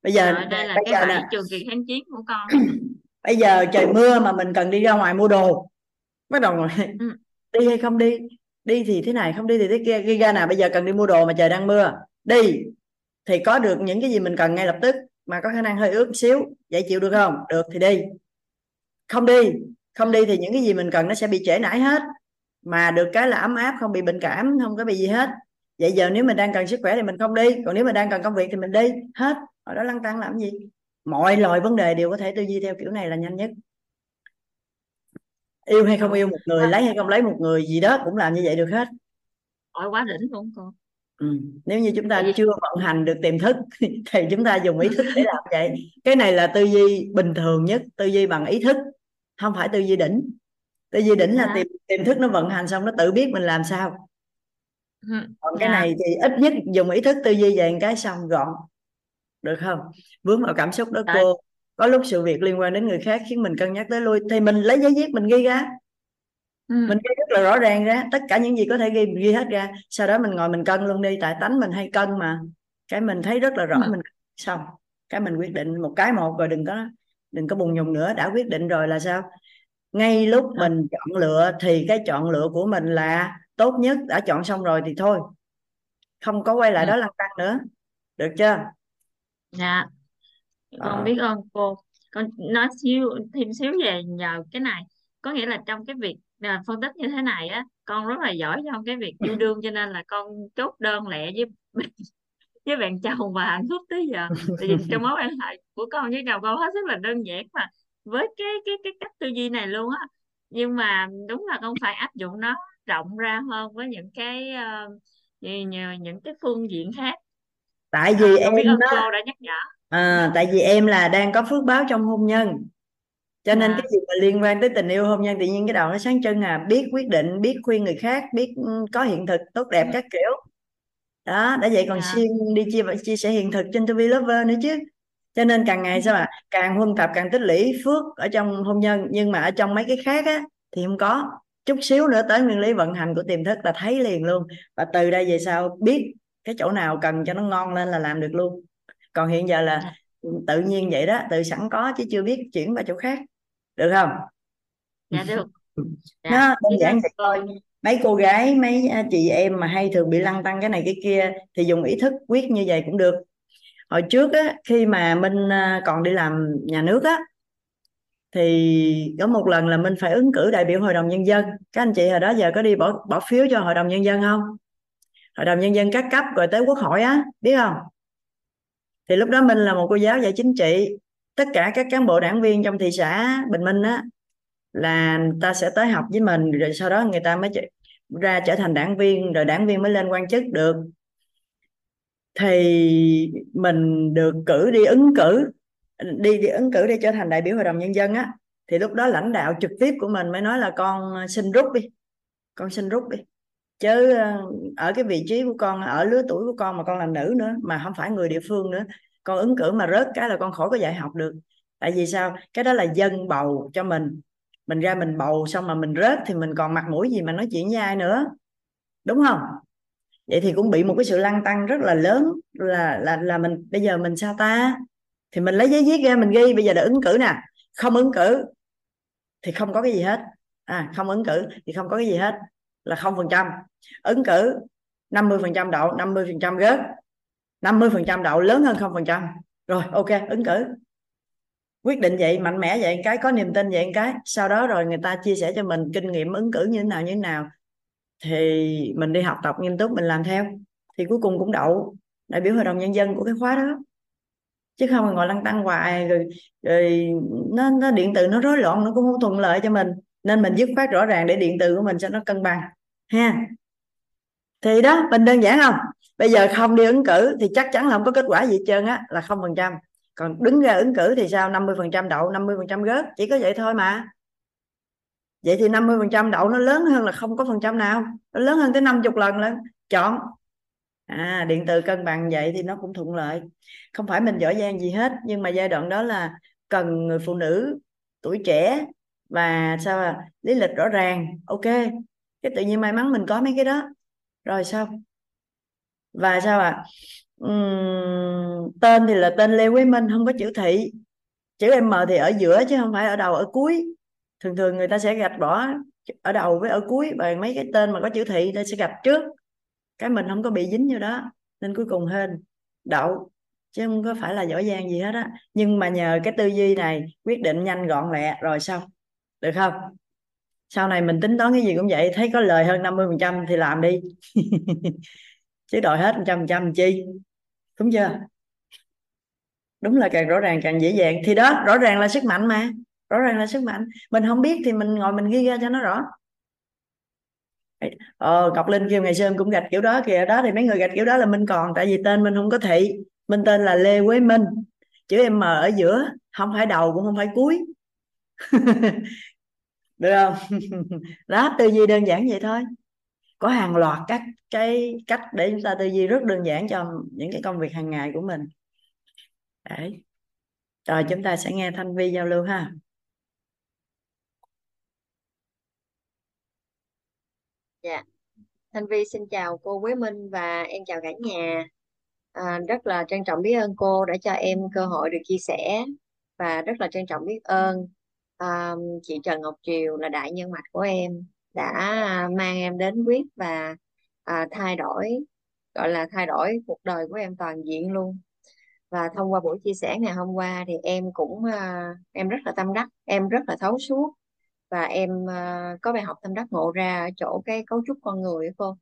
Bây giờ trời đây là bây cái giờ nè. trường kỳ kháng chiến của con. <clears throat> Bây giờ trời mưa mà mình cần đi ra ngoài mua đồ. Bắt đầu rồi Ừ. <laughs> đi hay không đi? Đi thì thế này không đi thì thế kia. Ghi ra nè bây giờ cần đi mua đồ mà trời đang mưa. Đi. Thì có được những cái gì mình cần ngay lập tức mà có khả năng hơi ướt xíu vậy chịu được không? Được thì đi. Không đi. Không đi thì những cái gì mình cần nó sẽ bị trễ nải hết. Mà được cái là ấm áp không bị bệnh cảm không có bị gì hết vậy giờ nếu mình đang cần sức khỏe thì mình không đi còn nếu mình đang cần công việc thì mình đi hết. Ở đó lăn tăng làm gì? Mọi loại vấn đề đều có thể tư duy theo kiểu này là nhanh nhất. Yêu hay không yêu một người lấy hay không lấy một người gì đó cũng làm như vậy được hết. Ôi quá đỉnh luôn cô. Ừ. nếu như chúng ta chưa vận hành được tiềm thức <laughs> thì chúng ta dùng ý thức để làm vậy. Cái này là tư duy bình thường nhất tư duy bằng ý thức không phải tư duy đỉnh. Tư duy đỉnh là Dạ. tiềm tiềm thức nó vận hành xong nó tự biết mình làm sao Ừ. còn cái Dạ. này thì ít nhất dùng ý thức tư duy về cái xong gọn được không? Vướng vào cảm xúc đó Tại- cô. Có lúc sự việc liên quan đến người khác khiến mình cân nhắc tới lui. Thì mình lấy giấy viết mình ghi ra. Ừ. mình ghi rất là rõ ràng ra. Tất cả những gì có thể ghi mình ghi hết ra. Sau đó mình ngồi mình cân luôn đi. Tại tánh mình hay cân mà. Cái mình thấy rất là rõ Ừ. mình xong. Cái mình quyết định một cái một rồi đừng có đừng có bùng nhùng nữa. Đã quyết định rồi là sao? Ngay lúc Ừ. mình chọn lựa thì cái chọn lựa của mình là tốt nhất đã chọn xong rồi thì thôi. Không có quay lại Ừ. đó lăn tăn nữa. Được chưa? Dạ. Con Ờ. biết ơn cô. Con nói xíu thêm xíu về nhờ cái này. Có nghĩa là trong cái việc à, phân tích như thế này á con rất là giỏi trong cái việc yêu đương cho nên là con chốt đơn lẹ với <laughs> với bạn chồng và hạnh phúc tới giờ. Tại vì trong mối quan hệ của con với chồng con hết sức là đơn giản mà với cái cái cái cách tư duy này luôn á. Nhưng mà đúng là con phải áp dụng nó rộng ra hơn với những cái ờ, những, những cái phương diện khác. Tại à, vì biết em đó cô đã nhắc nhở. À, tại vì em là đang có phước báo trong hôn nhân. Cho nên Dạ. cái gì mà liên quan tới tình yêu hôn nhân tự nhiên cái đầu nó sáng trưng à biết quyết định biết khuyên người khác biết ừ, có hiện thực tốt đẹp các kiểu. Đó đã vậy còn Dạ. xuyên đi chia chia sẻ hiện thực trên Be Lover nữa chứ. Cho nên càng ngày sao ạ càng huân tập càng tích lũy phước ở trong hôn nhân nhưng mà ở trong mấy cái khác á thì không có chút xíu nữa tới nguyên lý vận hành của tiềm thức là thấy liền luôn. Và từ đây về sau biết cái chỗ nào cần cho nó ngon lên là làm được luôn. Còn hiện giờ là tự nhiên vậy đó tự sẵn có chứ chưa biết chuyển qua chỗ khác. Được không? Dạ được. Dạ. Nó đơn biết giản vậy. Thôi mấy cô gái mấy à, chị em mà hay thường bị lăn tăng cái này cái kia thì dùng ý thức quyết như vậy cũng được. Hồi trước á khi mà Minh à, còn đi làm nhà nước á thì có một lần là mình phải ứng cử đại biểu hội đồng nhân dân. Các anh chị hồi đó giờ có đi bỏ bỏ phiếu cho hội đồng nhân dân không? Hội đồng nhân dân các cấp rồi tới quốc hội á, biết không? Thì lúc đó mình là một cô giáo dạy chính trị. Tất cả các cán bộ đảng viên trong thị xã bình minh á, là người ta sẽ tới học với mình, rồi sau đó người ta mới ra trở thành đảng viên, rồi đảng viên mới lên quan chức được. Thì mình được cử đi ứng cử đi đi ứng cử để trở thành đại biểu hội đồng nhân dân á, thì lúc đó lãnh đạo trực tiếp của mình mới nói là con xin rút đi, con xin rút đi. Chứ ờ, ở cái vị trí của con, ở lứa tuổi của con mà con là nữ nữa, mà không phải người địa phương nữa, con ứng cử mà rớt cái là con khỏi có dạy học được. Tại vì sao? Cái đó là dân bầu cho mình. Mình ra mình bầu xong mà mình rớt thì mình còn mặt mũi gì mà nói chuyện với ai nữa? Đúng không? Vậy thì cũng bị một cái sự lăng tăng rất là lớn, là là là mình, bây giờ mình sao ta? Thì mình lấy giấy viết ra, mình ghi. Bây giờ là ứng cử nè. Không ứng cử thì không có cái gì hết. À không ứng cử thì không có cái gì hết. Là không phần trăm. Ứng cử 50 phần trăm đậu 50 phần trăm rớt. 50 phần trăm đậu lớn hơn không phần trăm. Rồi, ok, ứng cử. Quyết định vậy, mạnh mẽ vậy, cái, có niềm tin vậy, cái. Sau đó rồi người ta chia sẻ cho mình kinh nghiệm ứng cử như thế nào, như thế nào. Thì mình đi học tập nghiêm túc, mình làm theo. Thì cuối cùng cũng đậu đại biểu hội đồng nhân dân của cái khóa đó chứ không ngồi lăn tăng hoài rồi, rồi nó, nó điện từ nó rối loạn nó cũng không thuận lợi cho mình. Nên mình dứt khoát rõ ràng để điện từ của mình cho nó cân bằng ha. Thì đó mình đơn giản không? Bây giờ không đi ứng cử thì chắc chắn là không có kết quả gì hết trơn á là không phần trăm. Còn đứng ra ứng cử thì sao? 50 phần trăm đậu 50 phần trăm rớt chỉ có vậy thôi mà. Vậy thì 50 phần trăm đậu nó lớn hơn là không có phần trăm nào nó lớn hơn tới 50 lần. Lên chọn à điện từ cân bằng vậy thì nó cũng thuận lợi. Không phải mình giỏi giang gì hết nhưng mà giai đoạn đó là cần người phụ nữ tuổi trẻ và sao à lý lịch rõ ràng. Ok cái tự nhiên may mắn mình có mấy cái đó. Rồi sao? Và sao à uhm, tên thì là tên Lê quế Minh không có chữ thị. Chữ M thì ở giữa chứ không phải ở đầu ở cuối. Thường thường người ta sẽ gạch bỏ ở đầu với ở cuối và mấy cái tên mà có chữ thị nó sẽ gạch trước cái mình không có bị dính vô đó, nên cuối cùng hên, đậu, chứ không có phải là giỏi giang gì hết á. Nhưng mà nhờ cái tư duy này, quyết định nhanh gọn lẹ, rồi xong, được không? Sau này mình tính toán cái gì cũng vậy, thấy có lời hơn 50 phần trăm thì làm đi. <laughs> Chứ đòi hết trăm phần trăm chi? Đúng chưa? Đúng là càng rõ ràng càng dễ dàng. Thì đó, rõ ràng là sức mạnh mà, rõ ràng là sức mạnh. Mình không biết thì mình ngồi mình ghi ra cho nó rõ ờ Ngọc Linh kêu ngày xưa em cũng gạch kiểu đó, kìa, đó thì mấy người gạch kiểu đó là mình còn, tại vì tên mình không có thị. Mình tên là Lê Quế Minh. Chữ M ở giữa, không phải đầu cũng không phải cuối. <laughs> Được không? <laughs> Đó tư duy đơn giản vậy thôi. Có hàng loạt các cái cách để chúng ta tư duy rất đơn giản cho những cái công việc hàng ngày của mình. Đấy. Rồi, chúng ta sẽ nghe thanh vi giao lưu ha. Dạ, Thanh Vi xin chào cô Quế Minh và em chào cả nhà. À, rất là trân trọng biết ơn cô đã cho em cơ hội được chia sẻ và rất là trân trọng biết ơn à, chị Trần Ngọc Triều là đại nhân mạch của em đã mang em đến quyết và à, thay đổi gọi là thay đổi cuộc đời của em toàn diện luôn. Và thông qua buổi chia sẻ ngày hôm qua thì em cũng à, em rất là tâm đắc, em rất là thấu suốt và em uh, có bài học tâm đắc ngộ ra ở chỗ cái cấu trúc con người cô.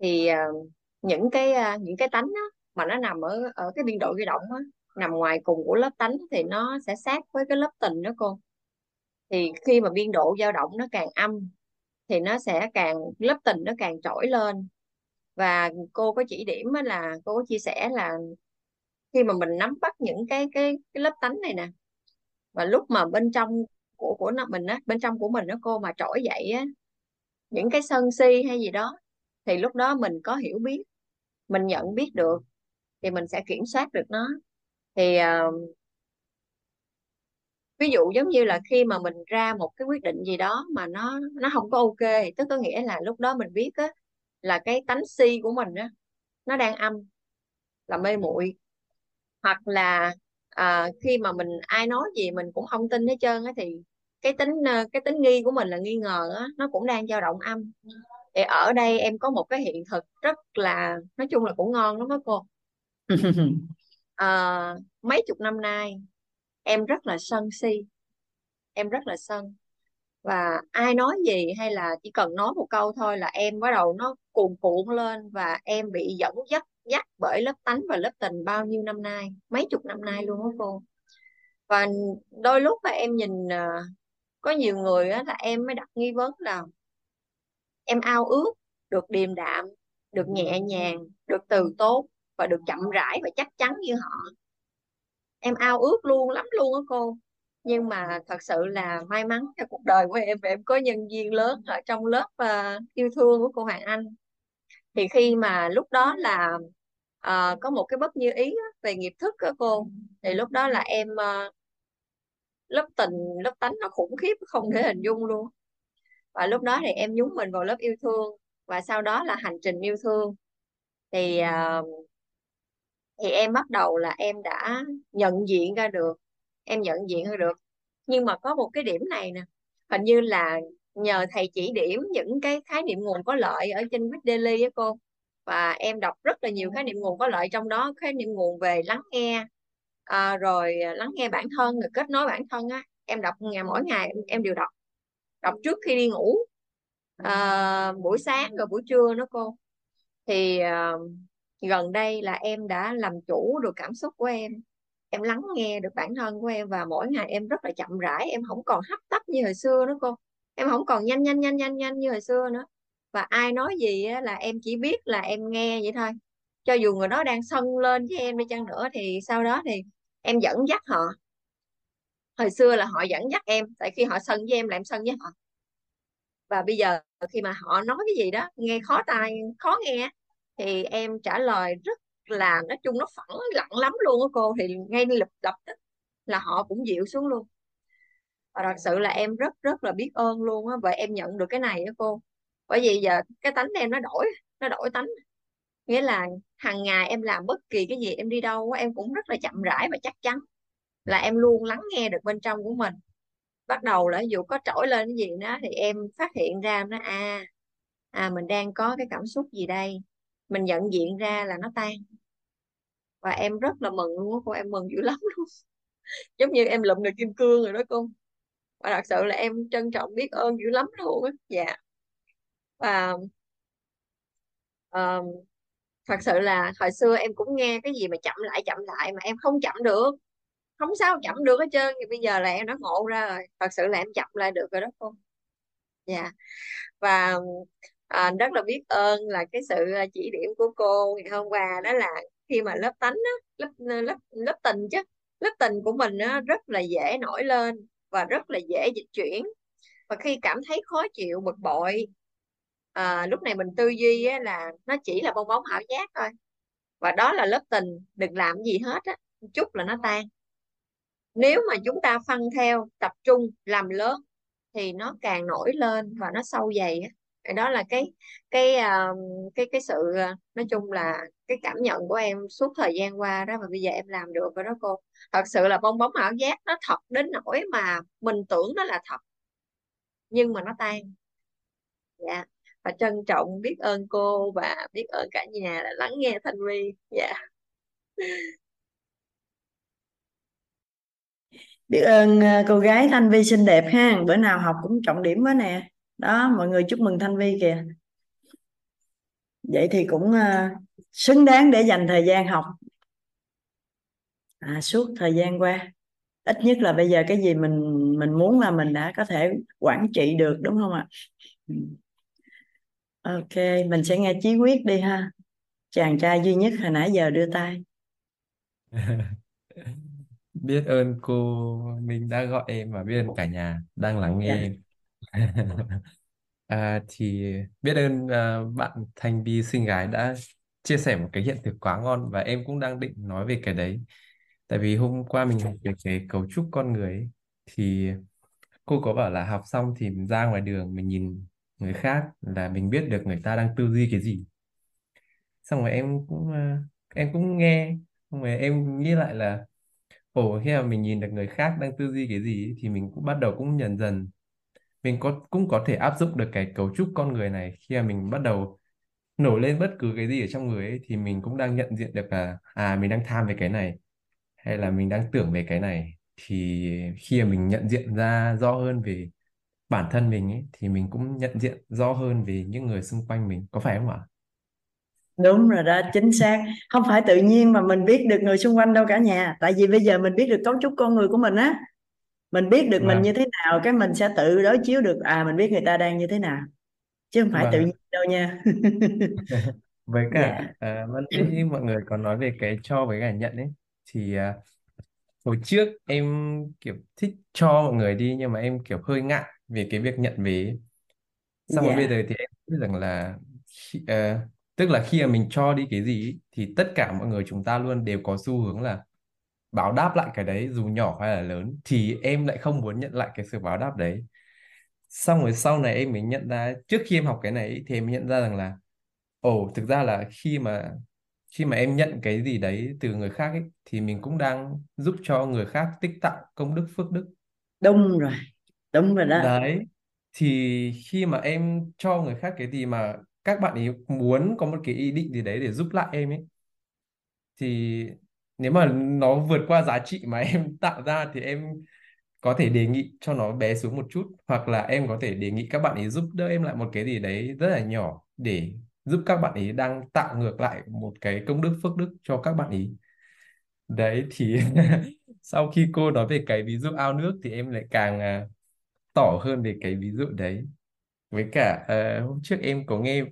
Thì uh, những cái uh, những cái tánh đó, mà nó nằm ở ở cái biên độ di động đó, nằm ngoài cùng của lớp tánh thì nó sẽ sát với cái lớp tình đó cô. Thì khi mà biên độ dao động nó càng âm thì nó sẽ càng lớp tình nó càng trỗi lên. Và cô có chỉ điểm là cô có chia sẻ là khi mà mình nắm bắt những cái cái cái lớp tánh này nè và lúc mà bên trong của của nó mình á bên trong của mình nó cô mà trỗi dậy á những cái sân si hay gì đó thì lúc đó mình có hiểu biết mình nhận biết được thì mình sẽ kiểm soát được nó. Thì uh, ví dụ giống như là khi mà mình ra một cái quyết định gì đó mà nó nó không có ok thì tức có nghĩa là lúc đó mình biết á là cái tánh si của mình á nó đang âm là mê muội. Hoặc là à, khi mà mình ai nói gì mình cũng không tin hết trơn á thì cái tính ờ, cái tính nghi của mình là nghi ngờ á, nó cũng đang dao động âm. Thì ở đây em có một cái hiện thực rất là nói chung là cũng ngon lắm đó cô. À, <laughs> mấy chục năm nay em rất là sân si. Em rất là sân. Và ai nói gì hay là chỉ cần nói một câu thôi là em bắt đầu nó cuồn cuộn lên và em bị dẫn dắt dắt bởi lớp tánh và lớp tình bao nhiêu năm nay mấy chục năm nay luôn á cô. Và đôi lúc mà em nhìn à, có nhiều người á, là em mới đặt nghi vấn là em ao ước được điềm đạm được nhẹ nhàng được từ tốt và được chậm rãi và chắc chắn như họ. Em ao ước luôn lắm luôn á cô. Nhưng mà thật sự là may mắn cho cuộc đời của em em có nhân viên lớn ở trong lớp uh, yêu thương của cô Hoàng Anh. Thì khi mà lúc đó là uh, có một cái bất như ý á, về nghiệp thức á cô thì lúc đó là em uh, lớp tình lớp tánh nó khủng khiếp không thể hình dung luôn. Và lúc đó thì em nhúng mình vào lớp yêu thương và sau đó là hành trình yêu thương. Thì uh, thì em bắt đầu là em đã nhận diện ra được em nhận diện ra được. Nhưng mà có một cái điểm này nè hình như là nhờ thầy chỉ điểm những cái khái niệm nguồn có lợi ở trên Big Daily á cô. Và em đọc rất là nhiều khái niệm nguồn có lợi trong đó khái niệm nguồn về lắng nghe Ờ, à, rồi lắng nghe bản thân rồi kết nối bản thân á. Em đọc ngày mỗi ngày em, em đều đọc. Đọc trước khi đi ngủ. À, buổi sáng rồi buổi trưa nó cô. Thì à, gần đây là em đã làm chủ được cảm xúc của em. Em lắng nghe được bản thân của em và mỗi ngày em rất là chậm rãi em không còn hấp tấp như hồi xưa nữa cô. Em không còn nhanh nhanh nhanh nhanh nhanh như hồi xưa nữa. Và ai nói gì á, là em chỉ biết là em nghe vậy thôi cho dù người đó đang sân lên với em đi chăng nữa thì sau đó thì em dẫn dắt họ. Hồi xưa là họ dẫn dắt em, tại khi họ sân với em là em sân với họ. Và bây giờ khi mà họ nói cái gì đó, nghe khó tai, khó nghe thì em trả lời rất là, nói chung nó phẳng lặng lắm luôn á cô, thì ngay lập lập tức là họ cũng dịu xuống luôn. Và thật sự là em rất rất là biết ơn luôn á, và em nhận được cái này á cô. Bởi vì giờ cái tánh em nó đổi nó đổi tánh. Nghĩa là hàng ngày em làm bất kỳ cái gì em đi đâu em cũng rất là chậm rãi và chắc chắn là em luôn lắng nghe được bên trong của mình. Bắt đầu là dù có trỗi lên cái gì đó thì em phát hiện ra nó à à mình đang có cái cảm xúc gì đây? Mình nhận diện ra là nó tan. Và em rất là mừng luôn á cô em mừng dữ lắm <laughs> luôn. Giống như em lụm được kim cương rồi đó cô. Và thật sự là em trân trọng biết ơn dữ lắm luôn á. Dạ. Và um, thật sự là hồi xưa em cũng nghe cái gì mà chậm lại chậm lại mà em không chậm được. Không sao chậm được hết trơn thì bây giờ là em đã ngộ ra rồi. Thật sự là em chậm lại được rồi đó cô. Dạ. Và à, rất là biết ơn là cái sự à, chỉ điểm của cô ngày hôm qua đó là khi mà lớp tánh á, lớp à, lớp lớp tình chứ lớp tình của mình á, rất là dễ nổi lên và rất là dễ dịch chuyển. Và khi cảm thấy khó chịu bực bội à, lúc này mình tư duy á, là nó chỉ là bong bóng ảo giác thôi. Và đó là lớp tình đừng làm gì hết á chút là nó tan. Nếu mà chúng ta phân theo tập trung làm lớn thì nó càng nổi lên và nó sâu dày á. Đó là cái cái ờ, cái cái sự ờ, nói chung là cái cảm nhận của em suốt thời gian qua đó và bây giờ em làm được rồi đó cô. Thật sự là bong bóng ảo giác nó thật đến nỗi mà mình tưởng nó là thật nhưng mà nó tan. Dạ và trân trọng biết ơn cô và biết ơn cả nhà đã lắng nghe Thanh Vi dạ. Biết ơn ờ, cô gái Thanh Vi xinh đẹp ha. Bữa nào học cũng trọng điểm quá nè. Đó mọi người chúc mừng Thanh Vi kìa. Vậy thì cũng uh, xứng đáng để dành thời gian học. À, suốt thời gian qua. Ít nhất là bây giờ cái gì mình mình muốn là mình đã có thể quản trị được đúng không ạ. Ừ ok mình sẽ nghe chí quyết đi ha. Chàng trai duy nhất hồi nãy giờ đưa tay. <laughs> Biết ơn cô Minh đã gọi em và biết ơn cả nhà đang lắng nghe. Dạ. em <laughs> à, thì biết ơn à, bạn Thanh Vi xinh gái đã chia sẻ một cái hiện thực quá ngon và em cũng đang định nói về cái đấy. Tại vì hôm qua mình học về cái cấu trúc con người ấy, thì cô có bảo là học xong thì mình ra ngoài đường mình nhìn người khác là mình biết được người ta đang tư duy cái gì. Xong rồi em cũng ờ, em cũng nghe, xong rồi em nghĩ lại là, ồ, khi mà mình nhìn được người khác đang tư duy cái gì thì mình cũng bắt đầu cũng nhận dần, mình có, cũng có thể áp dụng được cái cấu trúc con người này. Khi mà mình bắt đầu nổi lên bất cứ cái gì ở trong người ấy, thì mình cũng đang nhận diện được là à mình đang tham về cái này, hay là mình đang tưởng về cái này. Thì khi mà mình nhận diện ra rõ hơn về bản thân mình ấy thì mình cũng nhận diện rõ hơn về những người xung quanh mình có phải không ạ? đúng rồi đó chính xác. Không phải tự nhiên mà mình biết được người xung quanh đâu cả nhà. Tại vì bây giờ mình biết được cấu trúc con người của mình á. Mình biết được mình như vâng thế nào cái mình sẽ tự đối chiếu được à mình biết người ta đang như thế nào. Chứ không phải tự vâng. nhiên đâu nha. <laughs> Với cả à, vẫn nãy mọi người có nói về cái cho với cả nhận ấy thì à, hồi trước em kiểu thích cho mọi người đi nhưng mà em kiểu hơi ngại về cái việc nhận ấy. xong rồi bây dạ giờ thì em biết rằng là khi, ờ, tức là khi mà mình cho đi cái gì thì tất cả mọi người chúng ta luôn đều có xu hướng là báo đáp lại cái đấy dù nhỏ hay là lớn thì em lại không muốn nhận lại cái sự báo đáp đấy. Xong rồi sau này em mới nhận ra trước khi em học cái này thì em nhận ra rằng là ồ thực ra là khi mà khi mà em nhận cái gì đấy từ người khác ấy, thì mình cũng đang giúp cho người khác tích tạo công đức phước đức. Đúng rồi đúng rồi đó. Đấy, thì khi mà em cho người khác cái gì mà các bạn ấy muốn có một cái ý định gì đấy để giúp lại em ấy, thì nếu mà nó vượt qua giá trị mà <laughs> em tạo ra thì em có thể đề nghị cho nó bé xuống một chút, hoặc là em có thể đề nghị các bạn ấy giúp đỡ em lại một cái gì đấy rất là nhỏ để giúp các bạn ấy đang tạo ngược lại một cái công đức phước đức cho các bạn ấy. Đấy, thì <laughs> sau khi cô nói về cái ví dụ ao nước thì em lại càng à, tỏ hơn về cái ví dụ đấy. Với cả uh, hôm trước em có nghe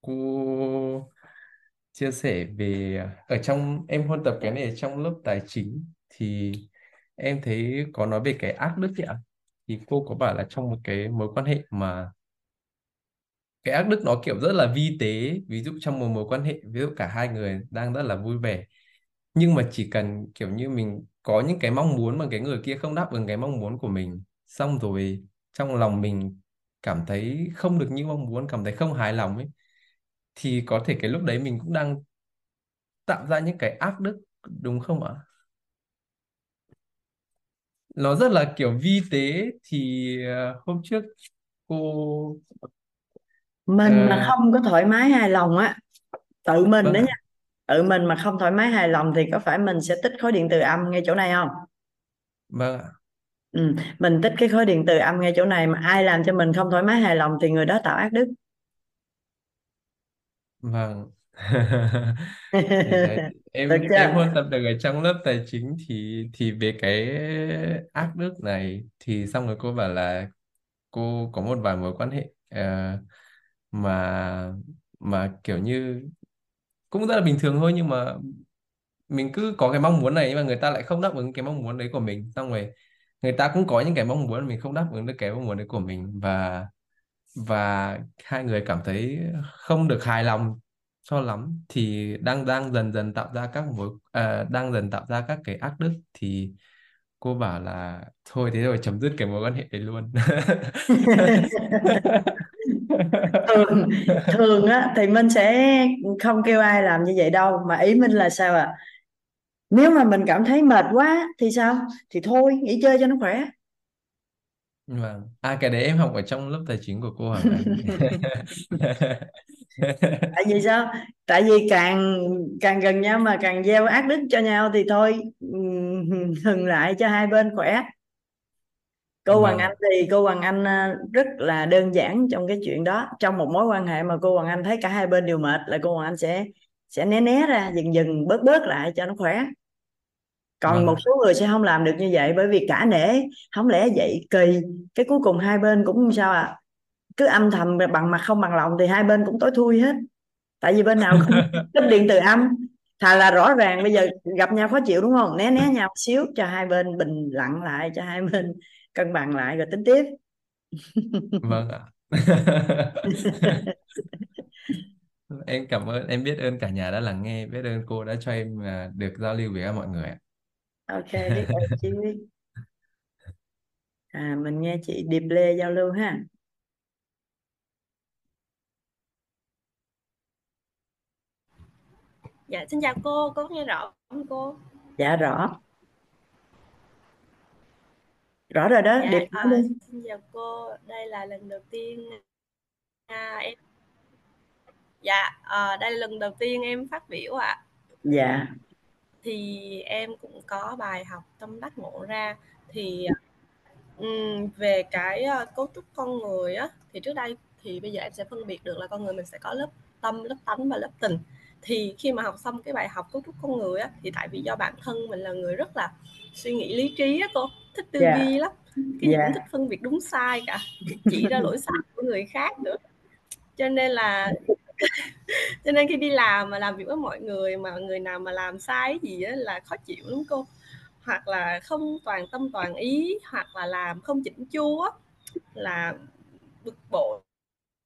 cô chia sẻ về ở trong em huân tập cái này trong lớp tài chính thì em thấy có nói về cái ác đức ạ. Thì cô có bảo là trong một cái mối quan hệ mà cái ác đức nó kiểu rất là vi tế ví dụ trong một mối quan hệ ví dụ cả hai người đang rất là vui vẻ. Nhưng mà chỉ cần kiểu như mình có những cái mong muốn mà cái người kia không đáp ứng cái mong muốn của mình xong rồi trong lòng mình cảm thấy không được như mong muốn cảm thấy không hài lòng ấy thì có thể cái lúc đấy mình cũng đang tạo ra những cái ác đức đúng không ạ? Nó rất là kiểu vi tế thì ờ, hôm trước cô mình mà ờ, không có thoải mái hài lòng á tự mình vâng đó nha tự mình mà không thoải mái hài lòng thì có phải mình sẽ tích khối điện từ âm ngay chỗ này không? Vâng ạ ừ. mình tích cái khối điện từ âm ngay chỗ này mà ai làm cho mình không thoải mái hài lòng thì người đó tạo ác đức. Vâng. <laughs> <laughs> Thì đấy được em em chưa huân tập được ở trong lớp tài chính thì thì về cái ác đức này thì xong rồi cô bảo là cô có một vài mối quan hệ ờ, mà mà kiểu như cũng rất là bình thường thôi nhưng mà mình cứ có cái mong muốn này nhưng mà người ta lại không đáp ứng cái mong muốn đấy của mình. Xong rồi người ta cũng có những cái mong muốn mình không đáp ứng được cái mong muốn đấy của mình và và hai người cảm thấy không được hài lòng cho lắm. Thì đang đang dần dần tạo ra các mối uh, đang dần tạo ra các cái ác đức thì cô bảo là thôi thế rồi chấm dứt cái mối quan hệ đấy luôn. <laughs> Thường thường á thì mình sẽ không kêu ai làm như vậy đâu mà ý mình là sao à nếu mà mình cảm thấy mệt quá thì sao? Thì thôi nghỉ chơi cho nó khỏe. Vâng. À cái đấy em học ở trong lớp tài chính của cô Hoàng <laughs> Anh. tại vì sao? Tại vì càng càng gần nhau mà càng gieo ác đức cho nhau thì thôi ngừng <laughs> lại cho hai bên khỏe. Cô Hoàng Anh Vâng, thì cô Hoàng Anh à, rất là đơn giản trong cái chuyện đó. Trong một mối quan hệ mà cô Hoàng Anh thấy cả hai bên đều mệt là cô Hoàng Anh sẽ sẽ né né ra dần dần bớt bớt lại cho nó khỏe còn vâng một số người sẽ không làm được như vậy bởi vì cả nể không lẽ vậy kỳ. Cái cuối cùng hai bên cũng sao à cứ âm thầm bằng mặt không bằng lòng thì hai bên cũng tối thui hết. Tại vì bên nào cũng <laughs> tích điện từ âm. Thà là rõ ràng bây giờ gặp nhau khó chịu đúng không? Né né nhau xíu cho hai bên bình lặng lại cho hai bên cân bằng lại rồi tính tiếp. Vâng ạ. <laughs> Em cảm ơn, em biết ơn cả nhà đã lắng nghe, biết ơn cô đã cho em à, được giao lưu với mọi người ạ. Ok biết ơn chị à mình nghe chị Điệp Lê giao lưu ha. Dạ, xin chào cô, cô nghe rõ không cô? dạ rõ. Rõ rồi đó Dạ, Điệp à, đi xin chào cô, đây là lần đầu tiên à, em. Dạ à, đây là lần đầu tiên em phát biểu ạ. dạ Thì em cũng có bài học tâm đắc ngộ ra. Thì ừm, về cái à, cấu trúc con người á thì trước đây thì bây giờ em sẽ phân biệt được là con người mình sẽ có lớp tâm lớp tánh và lớp tình. Thì khi mà học xong cái bài học cấu trúc con người á thì tại vì do bản thân mình là người rất là suy nghĩ lý trí á cô thích tư dạ duy lắm. Cái gì dạ cũng thích phân biệt đúng sai cả chỉ ra lỗi sai của người khác nữa. Cho nên là cho nên khi đi làm mà làm việc với mọi người mà người nào mà làm sai gì á là khó chịu lắm cô. Hoặc là không toàn tâm toàn ý hoặc là làm không chỉnh chu á là bực bội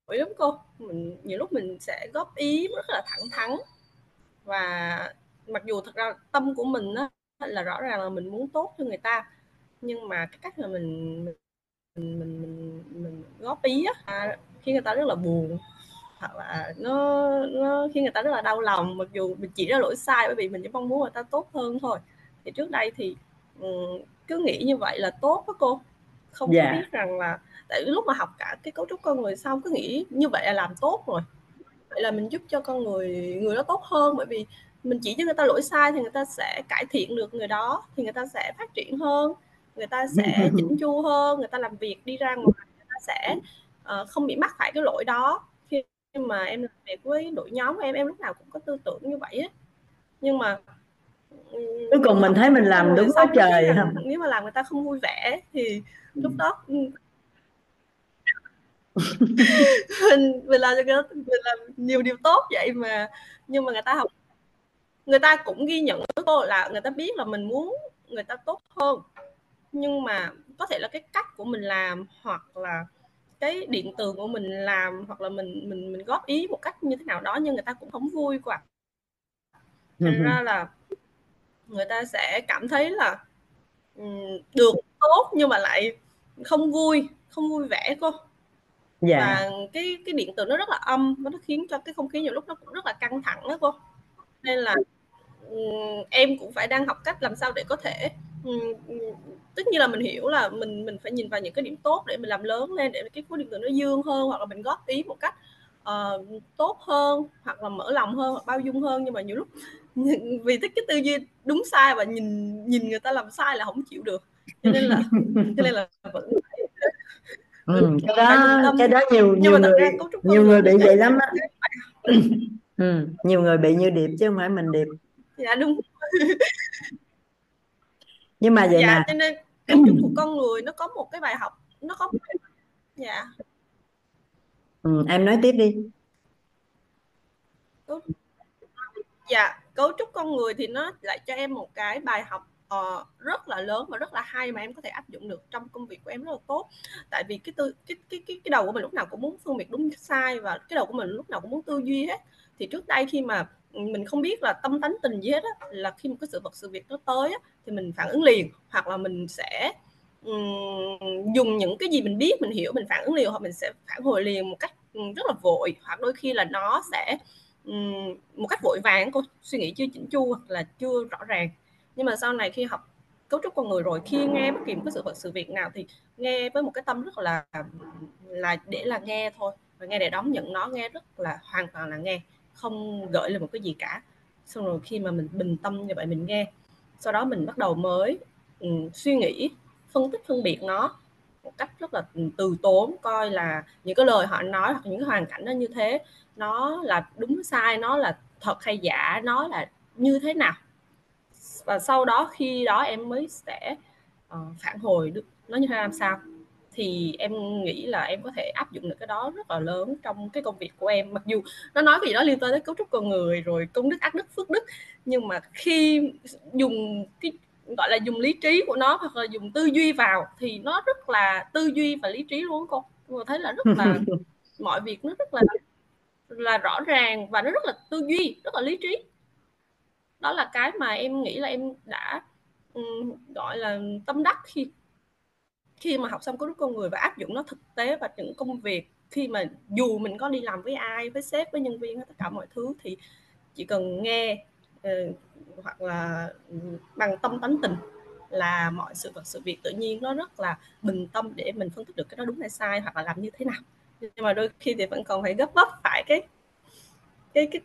lắm cô. Mình nhiều lúc mình sẽ góp ý rất là thẳng thắn. Và mặc dù thật ra tâm của mình á là rõ ràng là mình muốn tốt cho người ta nhưng mà cái cách mà mình mình mình mình, mình góp ý á à, khiến người ta rất là buồn hoặc là nó nó khiến người ta rất là đau lòng mặc dù mình chỉ ra lỗi sai bởi vì mình chỉ mong muốn người ta tốt hơn thôi. Thì trước đây thì um, cứ nghĩ như vậy là tốt đó cô. Không dạ. có biết rằng là tại lúc mà học cả cái cấu trúc con người xong cứ nghĩ như vậy là làm tốt rồi. Vậy là mình giúp cho con người người đó tốt hơn bởi vì mình chỉ cho người ta lỗi sai thì người ta sẽ cải thiện được người đó thì người ta sẽ phát triển hơn người ta sẽ <laughs> chỉnh chu hơn người ta làm việc đi ra ngoài người ta sẽ uh, không bị mắc phải cái lỗi đó khi mà em làm việc với đội nhóm của em em lúc nào cũng có tư tưởng như vậy á. Nhưng mà cuối cùng mình thấy mình làm đúng quá trời. không nếu mà làm người ta không vui vẻ thì lúc đó mình mình làm cho người ta mình làm nhiều điều tốt vậy mà. Nhưng mà người ta học người ta cũng ghi nhận với cô là người ta biết là mình muốn người ta tốt hơn. Nhưng mà có thể là cái cách của mình làm hoặc là cái điện tường của mình làm hoặc là mình mình mình góp ý một cách như thế nào đó nhưng người ta cũng không vui quá. Thành ra là người ta sẽ cảm thấy là um, được tốt nhưng mà lại không vui không vui vẻ cô. Dạ. Và cái cái điện tử nó rất là âm nó khiến cho cái không khí nhiều lúc nó cũng rất là căng thẳng đó cô. Nên là um, em cũng phải đang học cách làm sao để có thể tất nhiên là mình hiểu là mình mình phải nhìn vào những cái điểm tốt để mình làm lớn lên để cái khối điện tử nó dương hơn hoặc là mình góp ý một cách uh, tốt hơn hoặc là mở lòng hơn hoặc bao dung hơn. Nhưng mà nhiều lúc <laughs> vì thích cái tư duy đúng sai và nhìn nhìn người ta làm sai là không chịu được. Cho nên là cho nên là vẫn ừ, cái đó cái đó nhiều nhiều người nhiều người bị vậy lắm á. <laughs> ừ, nhiều người bị như điệp chứ không phải mình điệp. Dạ đúng nhưng mà vậy dạ nè cho nên cấu <clears throat> trúc của con người nó có một cái bài học nó có dạ. Ừ, em nói tiếp đi. Dạ cấu trúc con người thì nó lại cho em một cái bài học uh, rất là lớn và rất là hay mà em có thể áp dụng được trong công việc của em rất là tốt. Tại vì cái tư cái cái cái cái đầu của mình lúc nào cũng muốn phân biệt đúng sai và cái đầu của mình lúc nào cũng muốn tư duy hết. Thì trước đây khi mà mình không biết là tâm tánh tình gì hết á, là khi một cái sự vật sự việc nó tới á, thì mình phản ứng liền hoặc là mình sẽ um, dùng những cái gì mình biết mình hiểu mình phản ứng liền hoặc mình sẽ phản hồi liền một cách rất là vội hoặc đôi khi là nó sẽ um, một cách vội vàng cô suy nghĩ chưa chỉnh chu hoặc là chưa rõ ràng. Nhưng mà sau này khi học cấu trúc con người rồi khi nghe bất kỳ một cái sự vật sự việc nào thì nghe với một cái tâm rất là là để là nghe thôi và nghe để đón nhận nó nghe rất là hoàn toàn là nghe không gợi lên một cái gì cả. Xong rồi khi mà mình bình tâm như vậy mình nghe sau đó mình bắt đầu mới um, suy nghĩ phân tích phân biệt nó một cách rất là từ tốn coi là những cái lời họ nói hoặc những cái hoàn cảnh nó như thế nó là đúng sai nó là thật hay giả nó là như thế nào. Và sau đó khi đó em mới sẽ uh, phản hồi được nó như thế làm sao? Thì em nghĩ là em có thể áp dụng được cái đó rất là lớn trong cái công việc của em. Mặc dù nó nói cái gì đó liên quan tới cấu trúc con người rồi công đức ác đức phước đức nhưng mà khi dùng cái gọi là dùng lý trí của nó hoặc là dùng tư duy vào thì nó rất là tư duy và lý trí luôn cô. Tôi thấy là rất là <laughs> mọi việc nó rất là là rõ ràng và nó rất là tư duy rất là lý trí. Đó là cái mà em nghĩ là em đã um, gọi là tâm đắc khi khi mà học xong cấu trúc con người và áp dụng nó thực tế và những công việc khi mà dù mình có đi làm với ai với sếp với nhân viên tất cả mọi thứ thì chỉ cần nghe uh, hoặc là ừ, bằng tâm tánh tình là mọi sự vật sự việc tự nhiên nó rất là bình tâm để mình phân tích được cái đó đúng hay sai hoặc là làm như thế nào. Nhưng mà đôi khi thì vẫn còn phải gấp vấp phải cái cái cái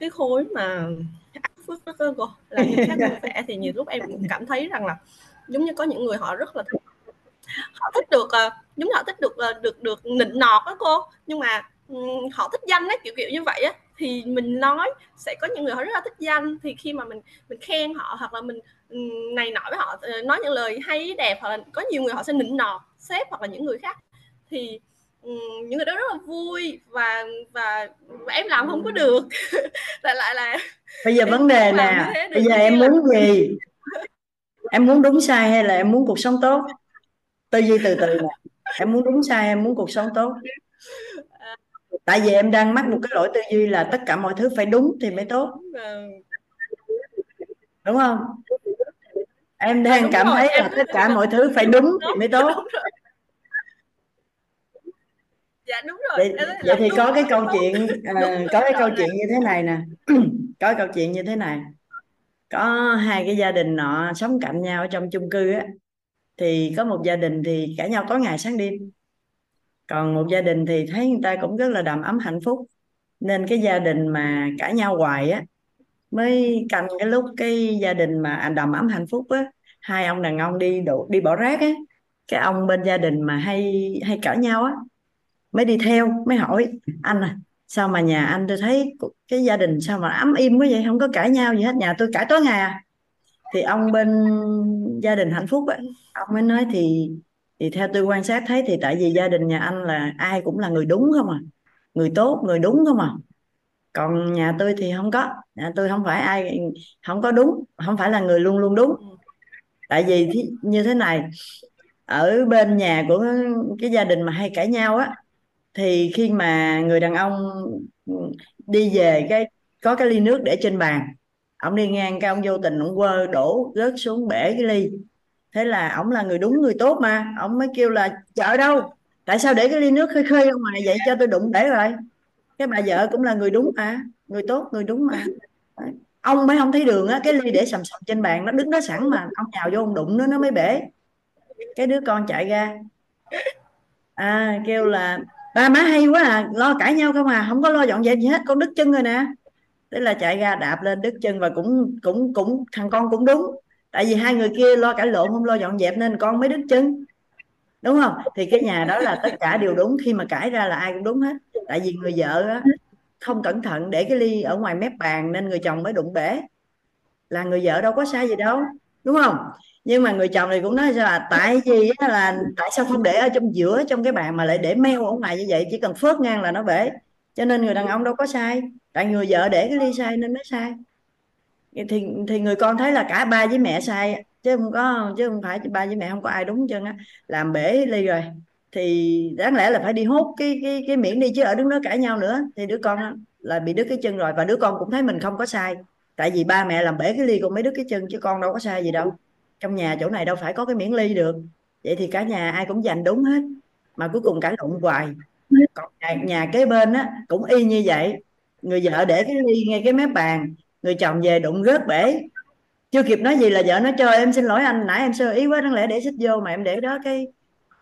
cái khối mà phước đó cơ là người khác vẽ thì nhiều lúc em cũng cảm thấy rằng là giống như có những người họ rất là thích họ thích được giống như họ thích được được được nịnh nọt đó cô. Nhưng mà họ thích danh á kiểu kiểu như vậy á thì mình nói sẽ có những người họ rất là thích danh. Thì khi mà mình mình khen họ hoặc là mình này nọ với họ ờ, nói những lời hay đẹp hoặc là có nhiều người họ sẽ nịnh nọt sếp hoặc là những người khác thì những người đó rất là vui và và, và em làm không có được. <laughs> Lại lại là bây giờ vấn đề là bây giờ em muốn gì em muốn đúng sai hay là em muốn cuộc sống tốt? Tư duy từ từ nè. Em muốn đúng sai em muốn cuộc sống tốt? Tại vì em đang mắc một cái lỗi tư duy là tất cả mọi thứ phải đúng thì mới tốt. Đúng không? Em đang à, cảm rồi, thấy em là tất cả <laughs> mọi thứ phải đúng, thì mới tốt. Đúng dạ đúng rồi. Vậy, vậy thì có cái câu chuyện à, <clears throat> có cái câu chuyện như thế này nè. Có câu chuyện như thế này có hai cái gia đình nọ sống cạnh nhau ở trong chung cư á. Thì có một gia đình thì cãi nhau có ngày sáng đêm. Còn một gia đình thì thấy người ta cũng rất là đầm ấm hạnh phúc. Nên cái gia đình mà cãi nhau hoài á, mới canh cái lúc cái gia đình mà anh đầm ấm hạnh phúc á, hai ông đàn ông đi đổ, đi bỏ rác á. Cái ông bên gia đình mà hay hay cãi nhau á, mới đi theo, mới hỏi, anh à sao mà nhà anh, tôi thấy cái gia đình sao mà ấm im quá vậy? Không có cãi nhau gì hết. Nhà tôi cãi tối ngày à. Thì ông bên gia đình hạnh phúc ấy, ông mới nói thì thì theo tôi quan sát thấy thì tại vì gia đình nhà anh là ai cũng là người đúng không à? Người tốt, người đúng không à? Còn nhà tôi thì không có. Nhà tôi không phải ai, không có đúng, không phải là người luôn luôn đúng. Tại vì như thế này, ở bên nhà của cái gia đình mà hay cãi nhau á thì khi mà người đàn ông ừ, đi về cái, có cái ly nước để trên bàn ông đi ngang cái ông vô tình ông quơ đổ rớt xuống bể cái ly. Thế là ông là người đúng, người tốt mà. Ông mới kêu là, chợ đâu? Tại sao để cái ly nước khơi khơi ra ngoài vậy? Cho tôi đụng bể rồi. Cái bà vợ cũng là người đúng mà, người tốt, người đúng mà. Ông mới không thấy đường á, cái ly để sầm sầm trên bàn nó đứng đó sẵn mà, ông nhào vô ông đụng nó nó mới bể. Cái đứa con chạy ra. À kêu là ba má hay quá à lo cãi nhau không à không có lo dọn dẹp gì hết con đứt chân rồi nè. Thế là chạy ra đạp lên đứt chân và cũng cũng cũng thằng con cũng đúng. Tại vì hai người kia lo cãi lộn không lo dọn dẹp nên con mới đứt chân. Đúng không? Thì cái nhà đó là tất cả đều đúng khi mà cãi ra là ai cũng đúng hết. Tại vì người vợ á, không cẩn thận để cái ly ở ngoài mép bàn nên người chồng mới đụng bể. Là người vợ đâu có sai gì đâu đúng không? Nhưng mà người chồng thì cũng nói là tại vì là tại sao không để ở trong giữa trong cái bàn mà lại để meo ở ngoài như vậy? Chỉ cần phớt ngang là nó bể. Cho nên người đàn ông đâu có sai. Tại người vợ để cái ly sai nên mới sai. Thì thì người con thấy là cả ba với mẹ sai, chứ không có, chứ không phải ba với mẹ không có ai đúng chân á. Làm bể ly rồi. Thì đáng lẽ là phải đi hút cái cái cái miệng đi chứ ở đứng đó cãi nhau nữa. Thì đứa con là bị đứt cái chân rồi. Và đứa con cũng thấy mình không có sai. Tại vì ba mẹ làm bể cái ly con mới đứt cái chân chứ con đâu có sai gì đâu trong nhà chỗ này đâu phải có cái miễn ly được. Vậy thì cả nhà ai cũng dành đúng hết. Mà cuối cùng cãi lộn hoài. Còn nhà, nhà kế bên á cũng y như vậy. Người vợ để cái ly ngay cái mép bàn. Người chồng về đụng rớt bể. Chưa kịp nói gì là vợ nó cho em xin lỗi anh nãy em sơ ý quá đáng lẽ để xích vô mà em để đó cái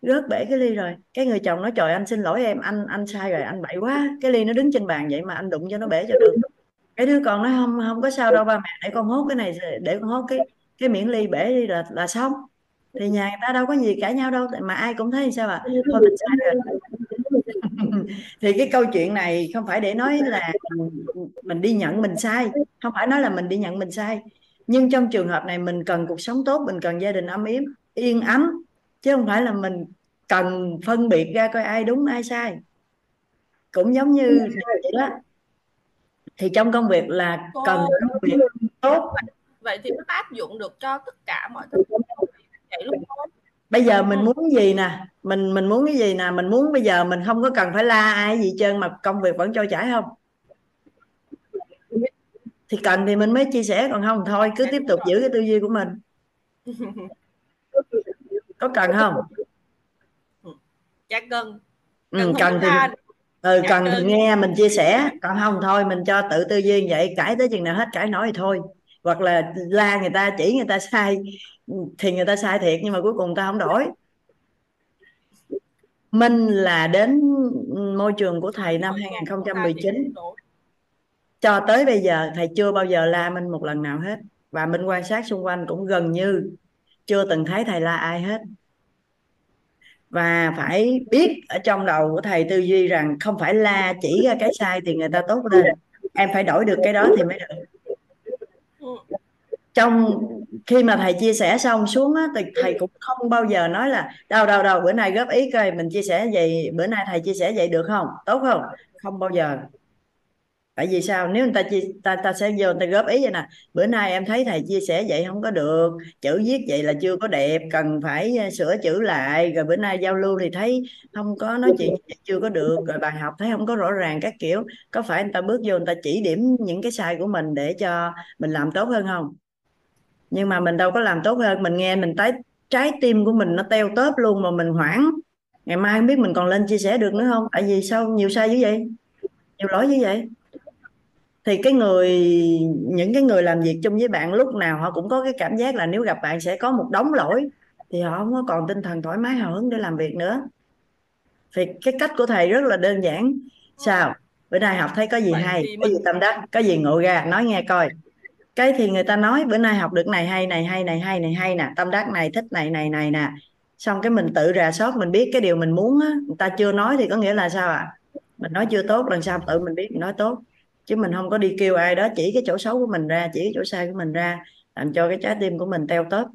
rớt bể cái ly rồi. Cái người chồng nói trời anh xin lỗi em anh anh sai rồi anh bậy quá. Cái ly nó đứng trên bàn vậy mà anh đụng cho nó bể cho được. Cái đứa con nó không không có sao đâu ba mẹ để con hốt cái này để con hốt cái cái miệng ly bể đi là là xong. Thì nhà người ta đâu có gì cãi nhau đâu mà ai cũng thấy sao ạ à? thôi mình sai rồi. <laughs> thì cái câu chuyện này không phải để nói là mình đi nhận mình sai không phải nói là mình đi nhận mình sai. Nhưng trong trường hợp này mình cần cuộc sống tốt mình cần gia đình ấm yếm yên ấm chứ không phải là mình cần phân biệt ra coi ai đúng ai sai. Cũng giống như vậy đó. Thì trong công việc là cần công việc tốt vậy thì nó áp dụng được cho tất cả mọi thứ vậy luôn không bây giờ mình muốn gì nè? Mình mình muốn cái gì nè? Mình muốn bây giờ mình không có cần phải la ai gì trơn mà công việc vẫn trôi chảy không? Thì cần thì mình mới chia sẻ còn không thôi cứ tiếp tục giữ cái tư duy của mình. Có cần không? Dạ cần. Ừ, cần thì ừ, dạ, cần thì nghe mình chia sẻ còn không thôi mình cho tự tư duy vậy cãi tới chừng nào hết cãi nói thì thôi hoặc là la người ta chỉ người ta sai thì người ta sai thiệt nhưng mà cuối cùng ta không đổi. Minh là đến môi trường của thầy năm 2019 cho tới bây giờ thầy chưa bao giờ la Minh một lần nào hết. Và Minh quan sát xung quanh cũng gần như chưa từng thấy thầy la ai hết. Và phải biết ở trong đầu của thầy tư duy rằng không phải la chỉ ra cái sai thì người ta tốt lên. Em phải đổi được cái đó thì mới được trong khi mà thầy chia sẻ xong xuống á, thì thầy cũng không bao giờ nói là, đâu đâu đâu, bữa nay góp ý coi mình chia sẻ vậy, bữa nay thầy chia sẻ vậy được không? Tốt không? Không bao giờ. Tại vì sao? Nếu người ta chia, ta ta sẽ vô người ta góp ý vậy nè, bữa nay em thấy thầy chia sẻ vậy không có được, chữ viết vậy là chưa có đẹp, cần phải ờ, sửa chữ lại, rồi bữa nay giao lưu thì thấy không có nói chuyện chưa có được, rồi bài học thấy không có rõ ràng các kiểu, có phải người ta bước vô người ta chỉ điểm những cái sai của mình để cho mình làm tốt hơn không? Nhưng mà mình đâu có làm tốt hơn. Mình nghe mình tái trái tim của mình nó teo tóp luôn mà mình hoảng. Ngày mai không biết mình còn lên chia sẻ được nữa không? Tại vì sao nhiều sai như vậy? Nhiều lỗi như vậy? Thì cái người những cái người làm việc chung với bạn lúc nào họ cũng có cái cảm giác là nếu gặp bạn sẽ có một đống lỗi thì họ không có còn tinh thần thoải mái hào hứng để làm việc nữa. Thì cái cách của thầy rất là đơn giản. Sao? Bữa nay học thấy có gì hay? có gì tâm đắc? Có gì ngộ ra? Nói nghe coi cái thì người ta nói bữa nay học được này hay này hay này hay này, hay nè, tâm đắc này, thích này này này nè. Xong cái mình tự rà soát, mình biết cái điều mình muốn á, người ta chưa nói thì có nghĩa là sao ạ? À? mình nói chưa tốt, lần sau tự mình biết mình nói tốt. Chứ mình không có đi kêu ai đó chỉ cái chỗ xấu của mình ra, chỉ cái chỗ sai của mình ra, làm cho cái trái tim của mình teo tóp.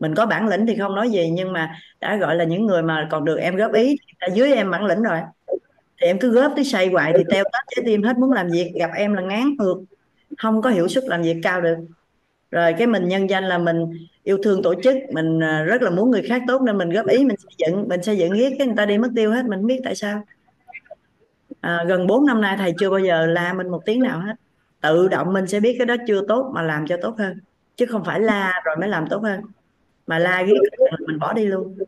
Mình có bản lĩnh thì không nói gì, nhưng mà đã gọi là những người mà còn được em góp ý là dưới em bản lĩnh rồi. Thì em cứ góp tới say hoài thì teo tóp trái tim, hết muốn làm việc, gặp em là ngán ngược không có hiệu suất làm việc cao được. Rồi cái mình nhân danh là mình yêu thương tổ chức mình à, rất là muốn người khác tốt nên mình góp ý mình xây dựng mình xây dựng viết cái người ta đi mất tiêu hết mình biết tại sao. À, gần 4 năm nay thầy chưa bao giờ la mình một tiếng nào hết. Tự động mình sẽ biết cái đó chưa tốt mà làm cho tốt hơn. Chứ không phải la rồi mới làm tốt hơn. Mà la ghét mình bỏ đi luôn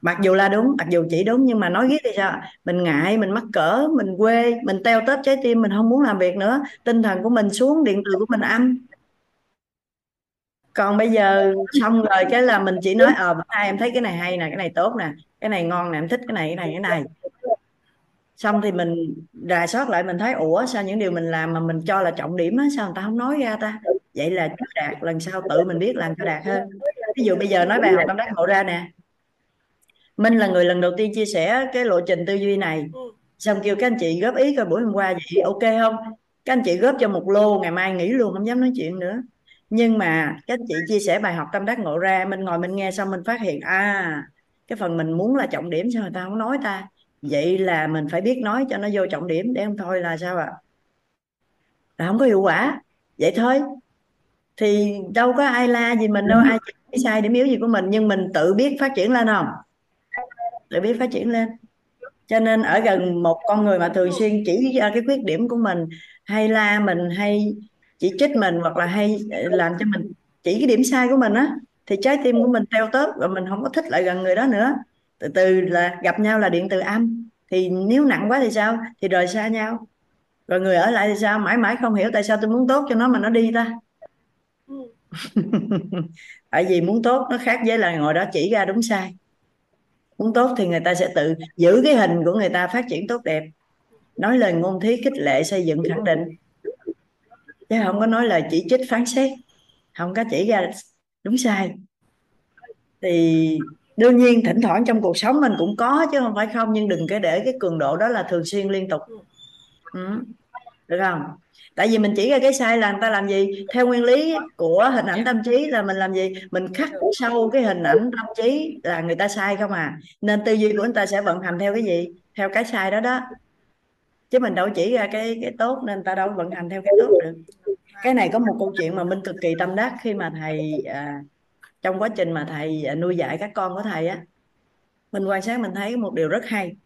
mặc dù là đúng, mặc dù chỉ đúng, nhưng mà nói ghét thì sao mình ngại, mình mắc cỡ, mình quê, mình teo tóp trái tim, mình không muốn làm việc nữa. Tinh thần của mình xuống, điện từ của mình âm. Còn bây giờ xong rồi cái là mình chỉ nói ờ hai em thấy cái này hay nè, cái này tốt nè, cái này ngon nè, em thích cái này cái này cái này. Xong thì mình rà soát lại, mình thấy, ủa, sao những điều mình làm mà mình cho là trọng điểm á, sao người ta không nói ra ta? Vậy là chưa đạt, lần sau tự mình biết làm cho đạt hơn. Ví dụ bây giờ nói bài học tâm đắc ngộ ra nè. Minh là người lần đầu tiên chia sẻ cái lộ trình tư duy này. Ừ. xong kêu các anh chị góp ý coi buổi hôm qua vậy ok không? Các anh chị góp cho một lô ngày mai nghỉ luôn không dám nói chuyện nữa. Nhưng mà các anh chị chia sẻ bài học tâm đắc ngộ ra mình ngồi mình nghe xong mình phát hiện à cái phần mình muốn là trọng điểm sao người ta không nói ta? Vậy là mình phải biết nói cho nó vô trọng điểm để không thôi là sao ạ? À? là không có hiệu quả. Vậy thôi. Thì đâu có ai la gì mình đâu ai chỉ sai điểm yếu gì của mình nhưng mình tự biết phát triển lên không tự biết phát triển lên. Cho nên ở gần một con người mà thường xuyên chỉ ra cái khuyết điểm của mình hay la mình hay chỉ trích mình hoặc là hay làm cho mình chỉ cái điểm sai của mình á thì trái tim của mình teo tóp và mình không có thích lại gần người đó nữa. Từ từ là gặp nhau là điện từ âm. Thì nếu nặng quá thì sao? Thì rời xa nhau. Rồi người ở lại thì sao? Mãi mãi không hiểu tại sao tôi muốn tốt cho nó mà nó đi ta. Ừ. <laughs> tại vì muốn tốt nó khác với là ngồi đó chỉ ra đúng sai muốn tốt thì người ta sẽ tự giữ cái hình của người ta phát triển tốt đẹp. Nói lời ngôn thí, khích lệ, xây dựng, khẳng định. Chứ không có nói lời chỉ trích, phán xét. Không có chỉ ra đúng sai. Thì đương nhiên thỉnh thoảng trong cuộc sống mình cũng có chứ không phải không, nhưng đừng cái để cái cường độ đó là thường xuyên liên tục. Ừ. được không? Tại vì mình chỉ ra cái sai là người ta làm gì? Theo nguyên lý của hình ảnh tâm trí là mình làm gì? Mình khắc sâu cái hình ảnh tâm trí là người ta sai không à? Nên tư duy của người ta sẽ vận hành theo cái gì? Theo cái sai đó đó. Chứ mình đâu chỉ ra cái cái tốt nên ta đâu vận hành theo cái tốt được. Cái này có một câu chuyện mà minh cực kỳ tâm đắc khi mà thầy à, trong quá trình mà thầy à, nuôi dạy các con của thầy á. Mình quan sát mình thấy một điều rất hay.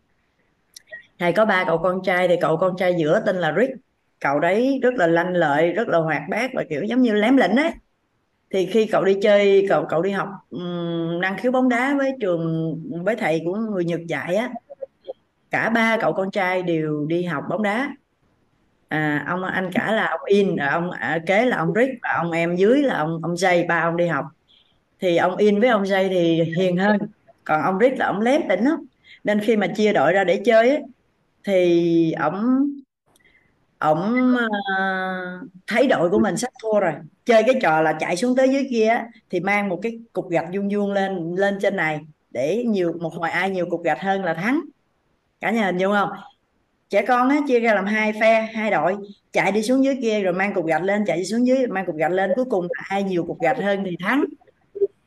Thầy có ba cậu con trai thì cậu con trai giữa tên là Rick cậu đấy rất là lanh lợi rất là hoạt bát và kiểu giống như lém lĩnh ấy. Thì khi cậu đi chơi cậu cậu đi học um, năng khiếu bóng đá với trường với thầy của người Nhật dạy á cả ba cậu con trai đều đi học bóng đá. À, ông anh cả là ông In à, ông à, kế là ông Rick và ông em dưới là ông ông Jay ba ông đi học. Thì ông In với ông Jay thì hiền hơn còn ông Rick là ông lém tỉnh lắm. Nên khi mà chia đội ra để chơi ấy, thì ông ổng uh, thấy đội của mình sắp thua rồi. Chơi cái trò là chạy xuống tới dưới kia thì mang một cái cục gạch vuông vuông lên lên trên này để nhiều một hồi ai nhiều cục gạch hơn là thắng. Cả nhà hình dung không? Trẻ con á, chia ra làm hai phe hai đội. Chạy đi xuống dưới kia rồi mang cục gạch lên chạy đi xuống dưới mang cục gạch lên. Cuối cùng ai nhiều cục gạch hơn thì thắng.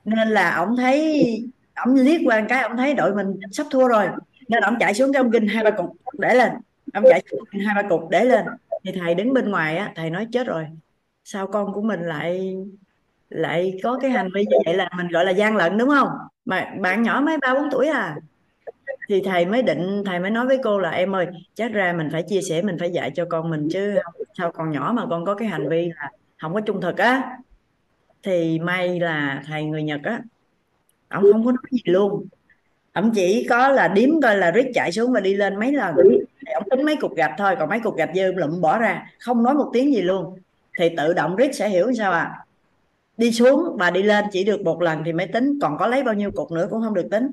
Nên là ổng thấy ổng liếc qua cái ổng thấy đội mình sắp thua rồi. Nên ổng chạy xuống cái ông ginh hai ba cục để lên. Ông chạy xuống hai ba cục để lên thì thầy đứng bên ngoài á, thầy nói chết rồi. Sao con của mình lại lại có cái hành vi như vậy là mình gọi là gian lận, đúng không? Mà bạn nhỏ mới ba bốn tuổi à. Thì thầy mới định, thầy mới nói với cô là, em ơi, chắc ra mình phải chia sẻ, mình phải dạy cho con mình chứ sao còn nhỏ mà con có cái hành vi là không có trung thực á. Thì may là thầy người Nhật á, ông không có nói gì luôn ông chỉ có là điếm coi là Rick chạy xuống và đi lên mấy lần. Thì ông tính mấy cục gạch thôi còn mấy cục gạch dư lụm bỏ ra không nói một tiếng gì luôn. Thì tự động Rick sẽ hiểu sao à đi xuống và đi lên chỉ được một lần thì mới tính còn có lấy bao nhiêu cục nữa cũng không được tính.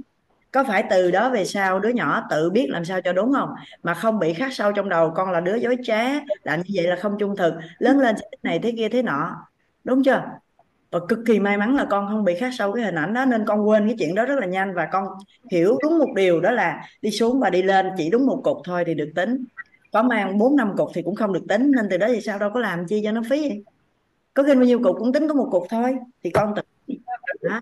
Có phải từ đó về sau đứa nhỏ tự biết làm sao cho đúng không? Mà không bị khắc sâu trong đầu con là đứa dối trá làm như vậy là không trung thực lớn lên thế này thế kia thế nọ. Đúng chưa và cực kỳ may mắn là con không bị khắc sâu cái hình ảnh đó, nên con quên cái chuyện đó rất là nhanh. Và con hiểu đúng một điều, đó là đi xuống và đi lên chỉ đúng một cục thôi thì được tính. Có mang bốn năm cục thì cũng không được tính, nên từ đó thì sao đâu, có làm chi cho nó phí. Có khi bao nhiêu cục cũng tính có một cục thôi, thì con tự đó.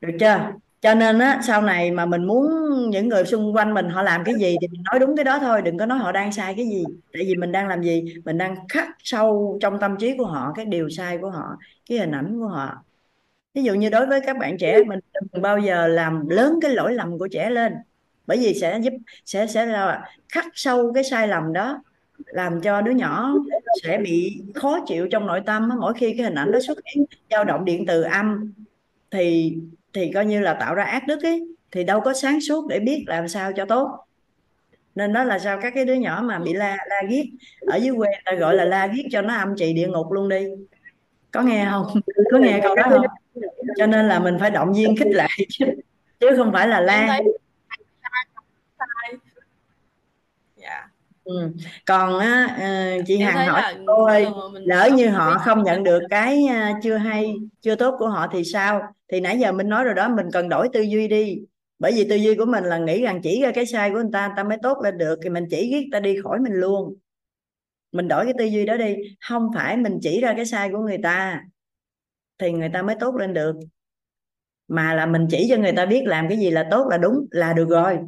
được chưa? Cho nên á, sau này mà mình muốn những người xung quanh mình họ làm cái gì thì mình nói đúng cái đó thôi, đừng có nói họ đang sai cái gì. Tại vì mình đang làm gì? Mình đang khắc sâu trong tâm trí của họ, cái điều sai của họ, cái hình ảnh của họ. Ví dụ như đối với các bạn trẻ, mình đừng bao giờ làm lớn cái lỗi lầm của trẻ lên. Bởi vì sẽ giúp, sẽ sẽ là khắc sâu cái sai lầm đó, làm cho đứa nhỏ sẽ bị khó chịu trong nội tâm mỗi khi cái hình ảnh đó xuất hiện, dao động điện từ âm thì thì coi như là tạo ra ác đức ấy, thì đâu có sáng suốt để biết làm sao cho tốt. Nên đó là sao các cái đứa nhỏ mà bị la la giết ở dưới quê ta gọi là la giết cho nó âm trì địa ngục luôn đi. Có nghe không? Có nghe câu đó không? Cho nên là mình phải động viên khích lệ chứ không phải là la. Dạ ừ. còn á ờ, chị em Hằng thấy hỏi là cô ơi thường mà mình lỡ sống như họ không nhận được <laughs> cái à, chưa hay chưa tốt của họ thì sao? Thì nãy giờ mình nói rồi đó mình cần đổi tư duy đi. Bởi vì tư duy của mình là nghĩ rằng chỉ ra cái sai của người ta người ta mới tốt lên được thì mình chỉ ghét ta đi khỏi mình luôn. Mình đổi cái tư duy đó đi. Không phải mình chỉ ra cái sai của người ta thì người ta mới tốt lên được. Mà là mình chỉ cho người ta biết làm cái gì là tốt là đúng là được rồi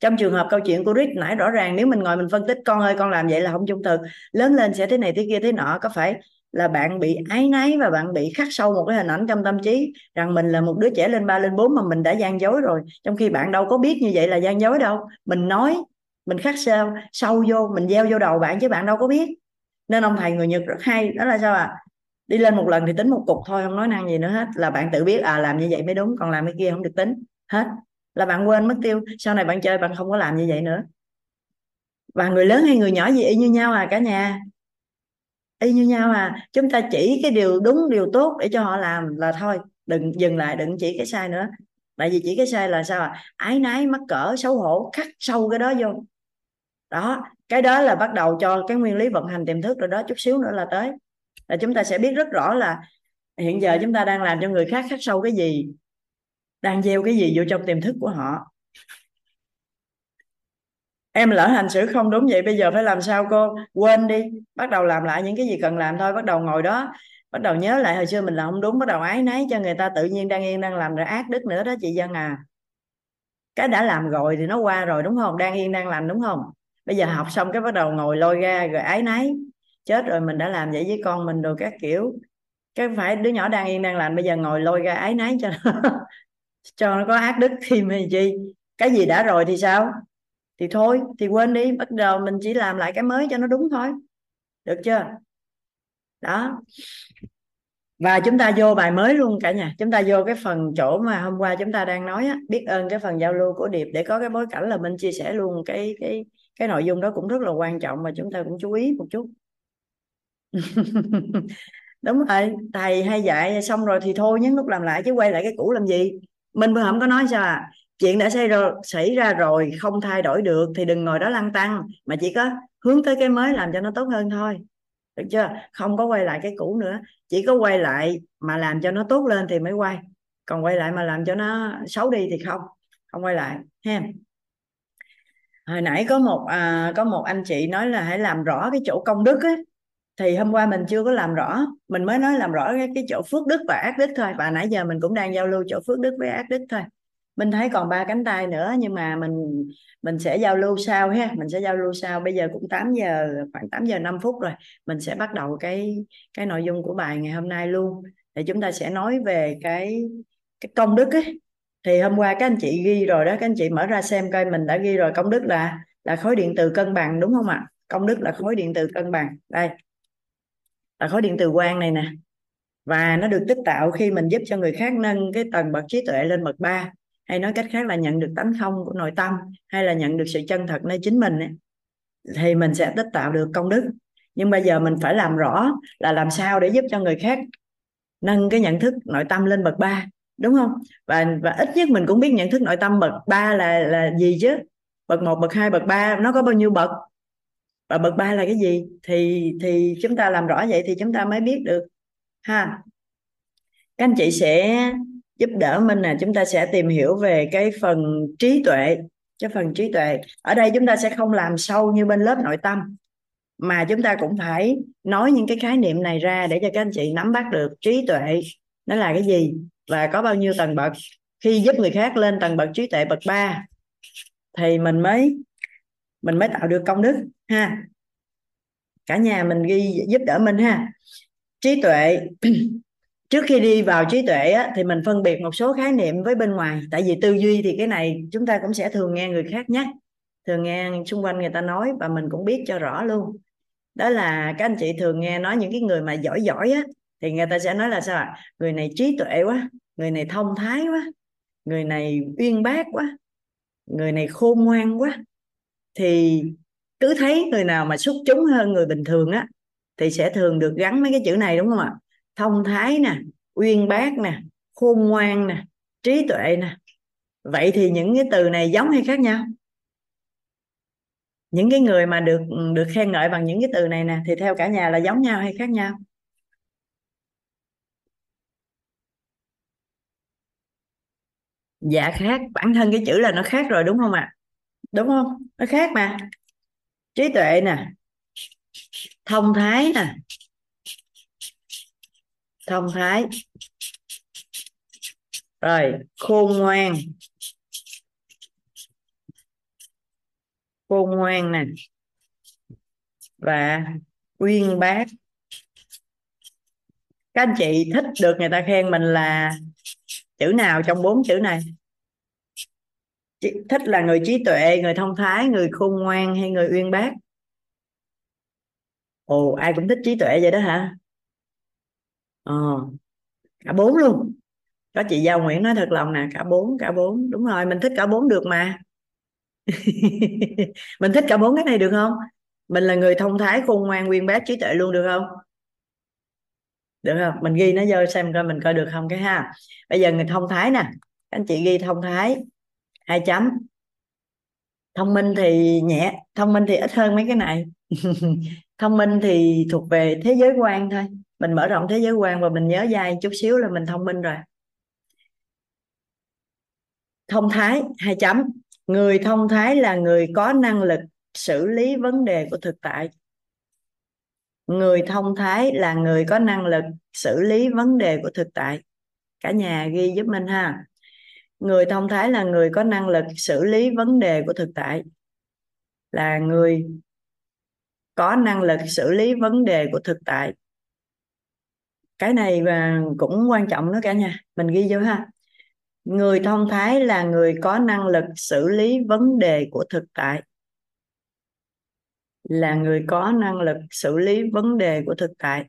trong trường hợp câu chuyện của Rick nãy rõ ràng, nếu mình ngồi mình phân tích, con ơi, con làm vậy là không trung thực lớn lên sẽ thế này thế kia thế nọ, có phải là bạn bị áy náy và bạn bị khắc sâu một cái hình ảnh trong tâm trí rằng mình là một đứa trẻ lên ba, lên bốn mà mình đã gian dối rồi, trong khi bạn đâu có biết như vậy là gian dối đâu. Mình nói, mình khắc sâu sâu vô, mình gieo vô đầu bạn chứ bạn đâu có biết. Nên ông thầy người Nhật rất hay, đó là sao ạ? À? đi lên một lần thì tính một cục thôi, không nói năng gì nữa hết, là bạn tự biết à làm như vậy mới đúng, còn làm cái kia không được tính. Hết là bạn quên mất tiêu, sau này bạn chơi bạn không có làm như vậy nữa. Và người lớn hay người nhỏ gì y như nhau à cả nhà. Y như nhau à. Chúng ta chỉ cái điều đúng, điều tốt để cho họ làm là thôi. Đừng dừng lại, đừng chỉ cái sai nữa. Tại vì chỉ cái sai là sao à? Ái nái mắc cỡ, xấu hổ, khắc sâu cái đó vô. Đó, cái đó là bắt đầu cho cái nguyên lý vận hành tiềm thức rồi đó. Chút xíu nữa là tới. Là chúng ta sẽ biết rất rõ là hiện giờ chúng ta đang làm cho người khác khắc sâu cái gì đang gieo cái gì vô trong tiềm thức của họ? Em lỡ hành xử không đúng vậy, bây giờ phải làm sao cô? Quên đi, bắt đầu làm lại những cái gì cần làm thôi, bắt đầu ngồi đó, bắt đầu nhớ lại, hồi xưa mình làm không đúng, bắt đầu ái náy cho người ta, tự nhiên đang yên, đang làm, rồi ác đức nữa đó chị dân à. Cái đã làm rồi thì nó qua rồi, đúng không? Đang yên, đang làm đúng không? Bây giờ học xong cái bắt đầu ngồi lôi ra rồi ái náy. Chết rồi mình đã làm vậy với con mình rồi các kiểu. Cái phải đứa nhỏ đang yên, đang làm bây giờ ngồi lôi ra ái náy cho nó. <laughs> cho nó có ác đức thì mình chi? Cái gì đã rồi thì sao? Thì thôi thì quên đi. Bắt đầu mình chỉ làm lại cái mới cho nó đúng thôi. Được chưa? Đó. Và chúng ta vô bài mới luôn cả nhà. Chúng ta vô cái phần chỗ mà hôm qua chúng ta đang nói á, biết ơn cái phần giao lưu của điệp để có cái bối cảnh là mình chia sẻ luôn cái cái cái nội dung đó cũng rất là quan trọng mà chúng ta cũng chú ý một chút. <laughs> Đúng rồi. Thầy hay dạy xong rồi thì thôi nhấn nút làm lại chứ quay lại cái cũ làm gì? Mình vừa không có nói sao à? Chuyện đã xảy ra xảy ra rồi không thay đổi được thì đừng ngồi đó lăn tăng mà chỉ có hướng tới cái mới làm cho nó tốt hơn thôi. Được chưa? Không có quay lại cái cũ nữa. Chỉ có quay lại mà làm cho nó tốt lên thì mới quay. Còn quay lại mà làm cho nó xấu đi thì không không quay lại ha. Hồi nãy có một à, có một anh chị nói là hãy làm rõ cái chỗ công đức á thì hôm qua mình chưa có làm rõ. Mình mới nói làm rõ cái, cái chỗ phước đức và ác đức thôi. Và nãy giờ mình cũng đang giao lưu chỗ phước đức với ác đức thôi. Mình thấy còn ba cánh tay nữa nhưng mà mình mình sẽ giao lưu sau ha. Mình sẽ giao lưu sau. Bây giờ cũng 8 giờ khoảng 8 giờ 5 phút rồi. Mình sẽ bắt đầu cái cái nội dung của bài ngày hôm nay luôn. Thì chúng ta sẽ nói về cái cái công đức ấy. Thì hôm qua các anh chị ghi rồi đó. Các anh chị mở ra xem coi mình đã ghi rồi. Công đức là là khối điện từ cân bằng đúng không ạ? Công đức là khối điện từ cân bằng. Đây là khối điện từ quang này nè. Và nó được tích tạo khi mình giúp cho người khác nâng cái tầng bậc trí tuệ lên bậc 3 hay nói cách khác là nhận được tánh không của nội tâm hay là nhận được sự chân thật nơi chính mình ấy, thì mình sẽ tích tạo được công đức. Nhưng bây giờ mình phải làm rõ là làm sao để giúp cho người khác nâng cái nhận thức nội tâm lên bậc 3 đúng không? Và và ít nhất mình cũng biết nhận thức nội tâm bậc 3 là là gì chứ? Bậc 1 bậc 2 bậc 3 nó có bao nhiêu bậc? Và bậc ba là cái gì? Thì thì chúng ta làm rõ vậy thì chúng ta mới biết được, ha. Các anh chị sẽ giúp đỡ mình là chúng ta sẽ tìm hiểu về cái phần trí tuệ, cái phần trí tuệ. Ở đây chúng ta sẽ không làm sâu như bên lớp nội tâm, mà chúng ta cũng phải nói những cái khái niệm này ra để cho các anh chị nắm bắt được trí tuệ nó là cái gì và có bao nhiêu tầng bậc. Khi giúp người khác lên tầng bậc trí tuệ bậc 3 thì mình mới mình mới tạo được công đức ha. Cả nhà mình ghi giúp đỡ mình ha. Trí tuệ <clears throat> trước khi đi vào trí tuệ á, thì mình phân biệt một số khái niệm với bên ngoài. Tại vì tư duy thì cái này chúng ta cũng sẽ thường nghe người khác nhé thường nghe xung quanh người ta nói và mình cũng biết cho rõ luôn. Đó là các anh chị thường nghe nói những cái người mà giỏi giỏi á thì người ta sẽ nói là sao ạ? Người này trí tuệ quá người này thông thái quá người này uyên bác quá người này khôn ngoan quá thì cứ thấy người nào mà xuất chúng hơn người bình thường á, thì sẽ thường được gắn mấy cái chữ này, đúng không ạ? Thông thái nè, uyên bác nè, khôn ngoan nè, trí tuệ nè. Vậy thì những cái từ này giống hay khác nhau? Những cái người mà được được khen ngợi bằng những cái từ này nè, thì theo cả nhà là giống nhau hay khác nhau? Dạ khác, bản thân cái chữ là nó khác rồi, đúng không ạ? Đúng không? Nó khác mà. Trí tuệ nè. Thông thái nè. Thông thái. Rồi, khôn ngoan. Khôn ngoan nè. Và uyên bác. Các anh chị thích được người ta khen mình là chữ nào trong bốn chữ này? Thích là người trí tuệ, người thông thái, người khôn ngoan hay người uyên bác? Ồ, ai cũng thích trí tuệ vậy đó hả? Ờ cả bốn luôn. Có chị Giao Nguyễn nói thật lòng nè, cả bốn cả bốn. Đúng rồi, mình thích cả bốn được mà. <laughs> Mình thích cả bốn cái này được không? Mình là người thông thái, khôn ngoan, uyên bác, trí tuệ luôn được không? Được không? Mình ghi nó vô xem coi mình coi được không cái ha. Bây giờ người thông thái nè. Anh chị ghi thông thái hai chấm. Thông minh thì nhẹ, thông minh thì ít hơn mấy cái này. <laughs> Thông minh thì thuộc về thế giới quan thôi. Mình mở rộng thế giới quan và mình nhớ dai chút xíu là mình thông minh rồi. Thông thái, hai chấm. Người thông thái là người có năng lực xử lý vấn đề của thực tại. Người thông thái là người có năng lực xử lý vấn đề của thực tại. Cả nhà ghi giúp mình ha người thông thái là người có năng lực xử lý vấn đề của thực tại. Là người có năng lực xử lý vấn đề của thực tại. Cái này và cũng quan trọng nữa cả nhà. Mình ghi vô ha. Người thông thái là người có năng lực xử lý vấn đề của thực tại. Là người có năng lực xử lý vấn đề của thực tại.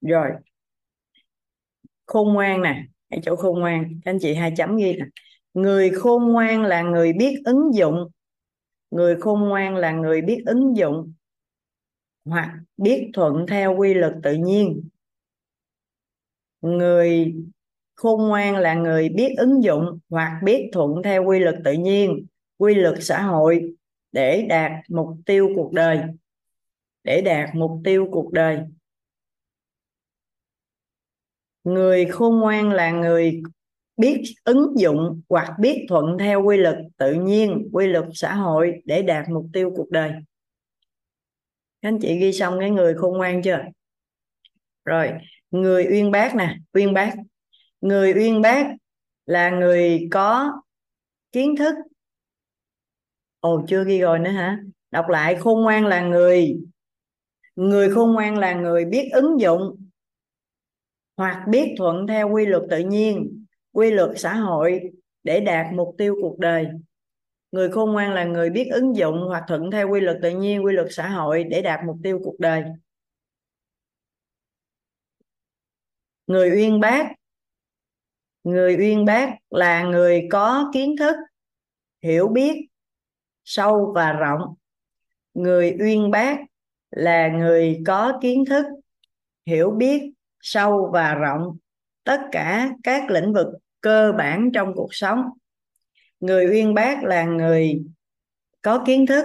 Rồi. Khôn ngoan nè cái chỗ khôn ngoan. Các anh chị hai chấm ghi nè. Người khôn ngoan là người biết ứng dụng. Người khôn ngoan là người biết ứng dụng. Hoặc biết thuận theo quy luật tự nhiên. Người khôn ngoan là người biết ứng dụng hoặc biết thuận theo quy luật tự nhiên, quy luật xã hội để đạt mục tiêu cuộc đời. Để đạt mục tiêu cuộc đời người khôn ngoan là người biết ứng dụng hoặc biết thuận theo quy luật tự nhiên, quy luật xã hội để đạt mục tiêu cuộc đời. Các anh chị ghi xong cái người khôn ngoan chưa? Rồi, người uyên bác nè, uyên bác. Người uyên bác là người có kiến thức. Ồ, chưa ghi rồi nữa hả? Đọc lại, khôn ngoan là người người khôn ngoan là người biết ứng dụng hoặc biết thuận theo quy luật tự nhiên, quy luật xã hội để đạt mục tiêu cuộc đời. Người khôn ngoan là người biết ứng dụng hoặc thuận theo quy luật tự nhiên, quy luật xã hội để đạt mục tiêu cuộc đời. Người uyên bác. Người uyên bác là người có kiến thức, hiểu biết, sâu và rộng. Người uyên bác là người có kiến thức, hiểu biết sâu và rộng tất cả các lĩnh vực cơ bản trong cuộc sống. Người uyên bác là người có kiến thức,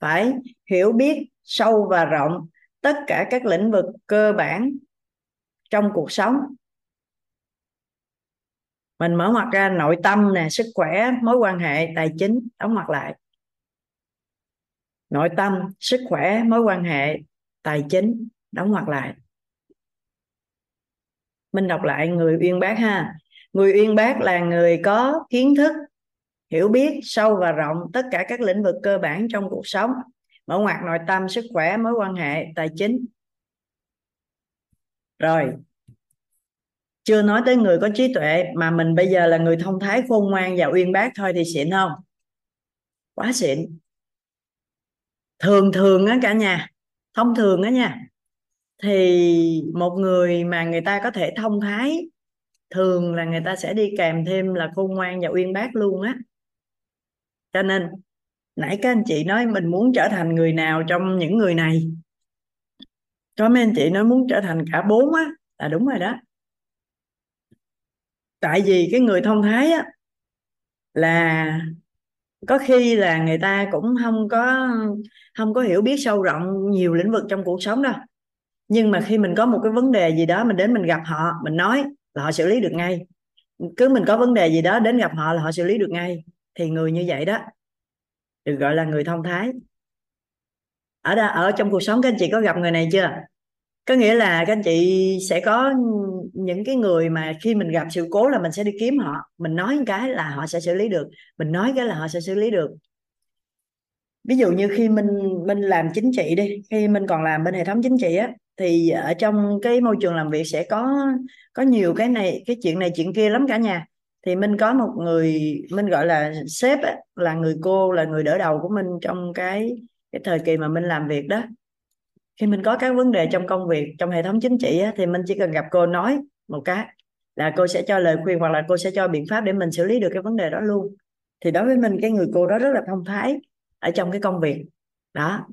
phải hiểu biết sâu và rộng tất cả các lĩnh vực cơ bản trong cuộc sống. Mình mở ngoặt ra, nội tâm nè, sức khỏe, mối quan hệ, tài chính, đóng ngoặt lại. Nội tâm, sức khỏe, mối quan hệ, tài chính, đóng ngoặt lại mình đọc lại, người uyên bác ha. Người uyên bác là người có kiến thức, hiểu biết sâu và rộng tất cả các lĩnh vực cơ bản trong cuộc sống. Mở ngoặt nội tâm, sức khỏe, mối quan hệ, tài chính. Rồi. Chưa nói tới người có trí tuệ, mà mình bây giờ là người thông thái khôn ngoan và uyên bác thôi thì xịn không? Quá xịn. Thường thường á cả nhà, thông thường á nha thì một người mà người ta có thể thông thái thường là người ta sẽ đi kèm thêm là khôn ngoan và uyên bác luôn á. Cho nên, nãy các anh chị nói mình muốn trở thành người nào trong những người này? Có mấy anh chị nói muốn trở thành cả bốn á, là đúng rồi đó. Tại vì cái người thông thái á, là có khi là người ta cũng không có không có hiểu biết sâu rộng nhiều lĩnh vực trong cuộc sống đâu nhưng mà khi mình có một cái vấn đề gì đó, mình đến mình gặp họ, mình nói là họ xử lý được ngay. Cứ mình có vấn đề gì đó đến gặp họ là họ xử lý được ngay. Thì người như vậy đó, được gọi là người thông thái. Ở đó, ở trong cuộc sống, các anh chị có gặp người này chưa? Có nghĩa là các anh chị sẽ có những cái người mà khi mình gặp sự cố là mình sẽ đi kiếm họ. Mình nói cái là họ sẽ xử lý được. Mình nói cái là họ sẽ xử lý được. Ví dụ như khi mình mình làm chính trị đi, khi mình còn làm bên hệ thống chính trị á thì ở trong cái môi trường làm việc sẽ có có nhiều cái này cái chuyện này chuyện kia lắm cả nhà. Thì mình có một người mình gọi là sếp ấy, là người cô là người đỡ đầu của mình trong cái cái thời kỳ mà mình làm việc đó. Khi mình có các vấn đề trong công việc trong hệ thống chính trị ấy, thì mình chỉ cần gặp cô nói một cái là cô sẽ cho lời khuyên hoặc là cô sẽ cho biện pháp để mình xử lý được cái vấn đề đó luôn. Thì đối với mình cái người cô đó rất là thông thái ở trong cái công việc. Đó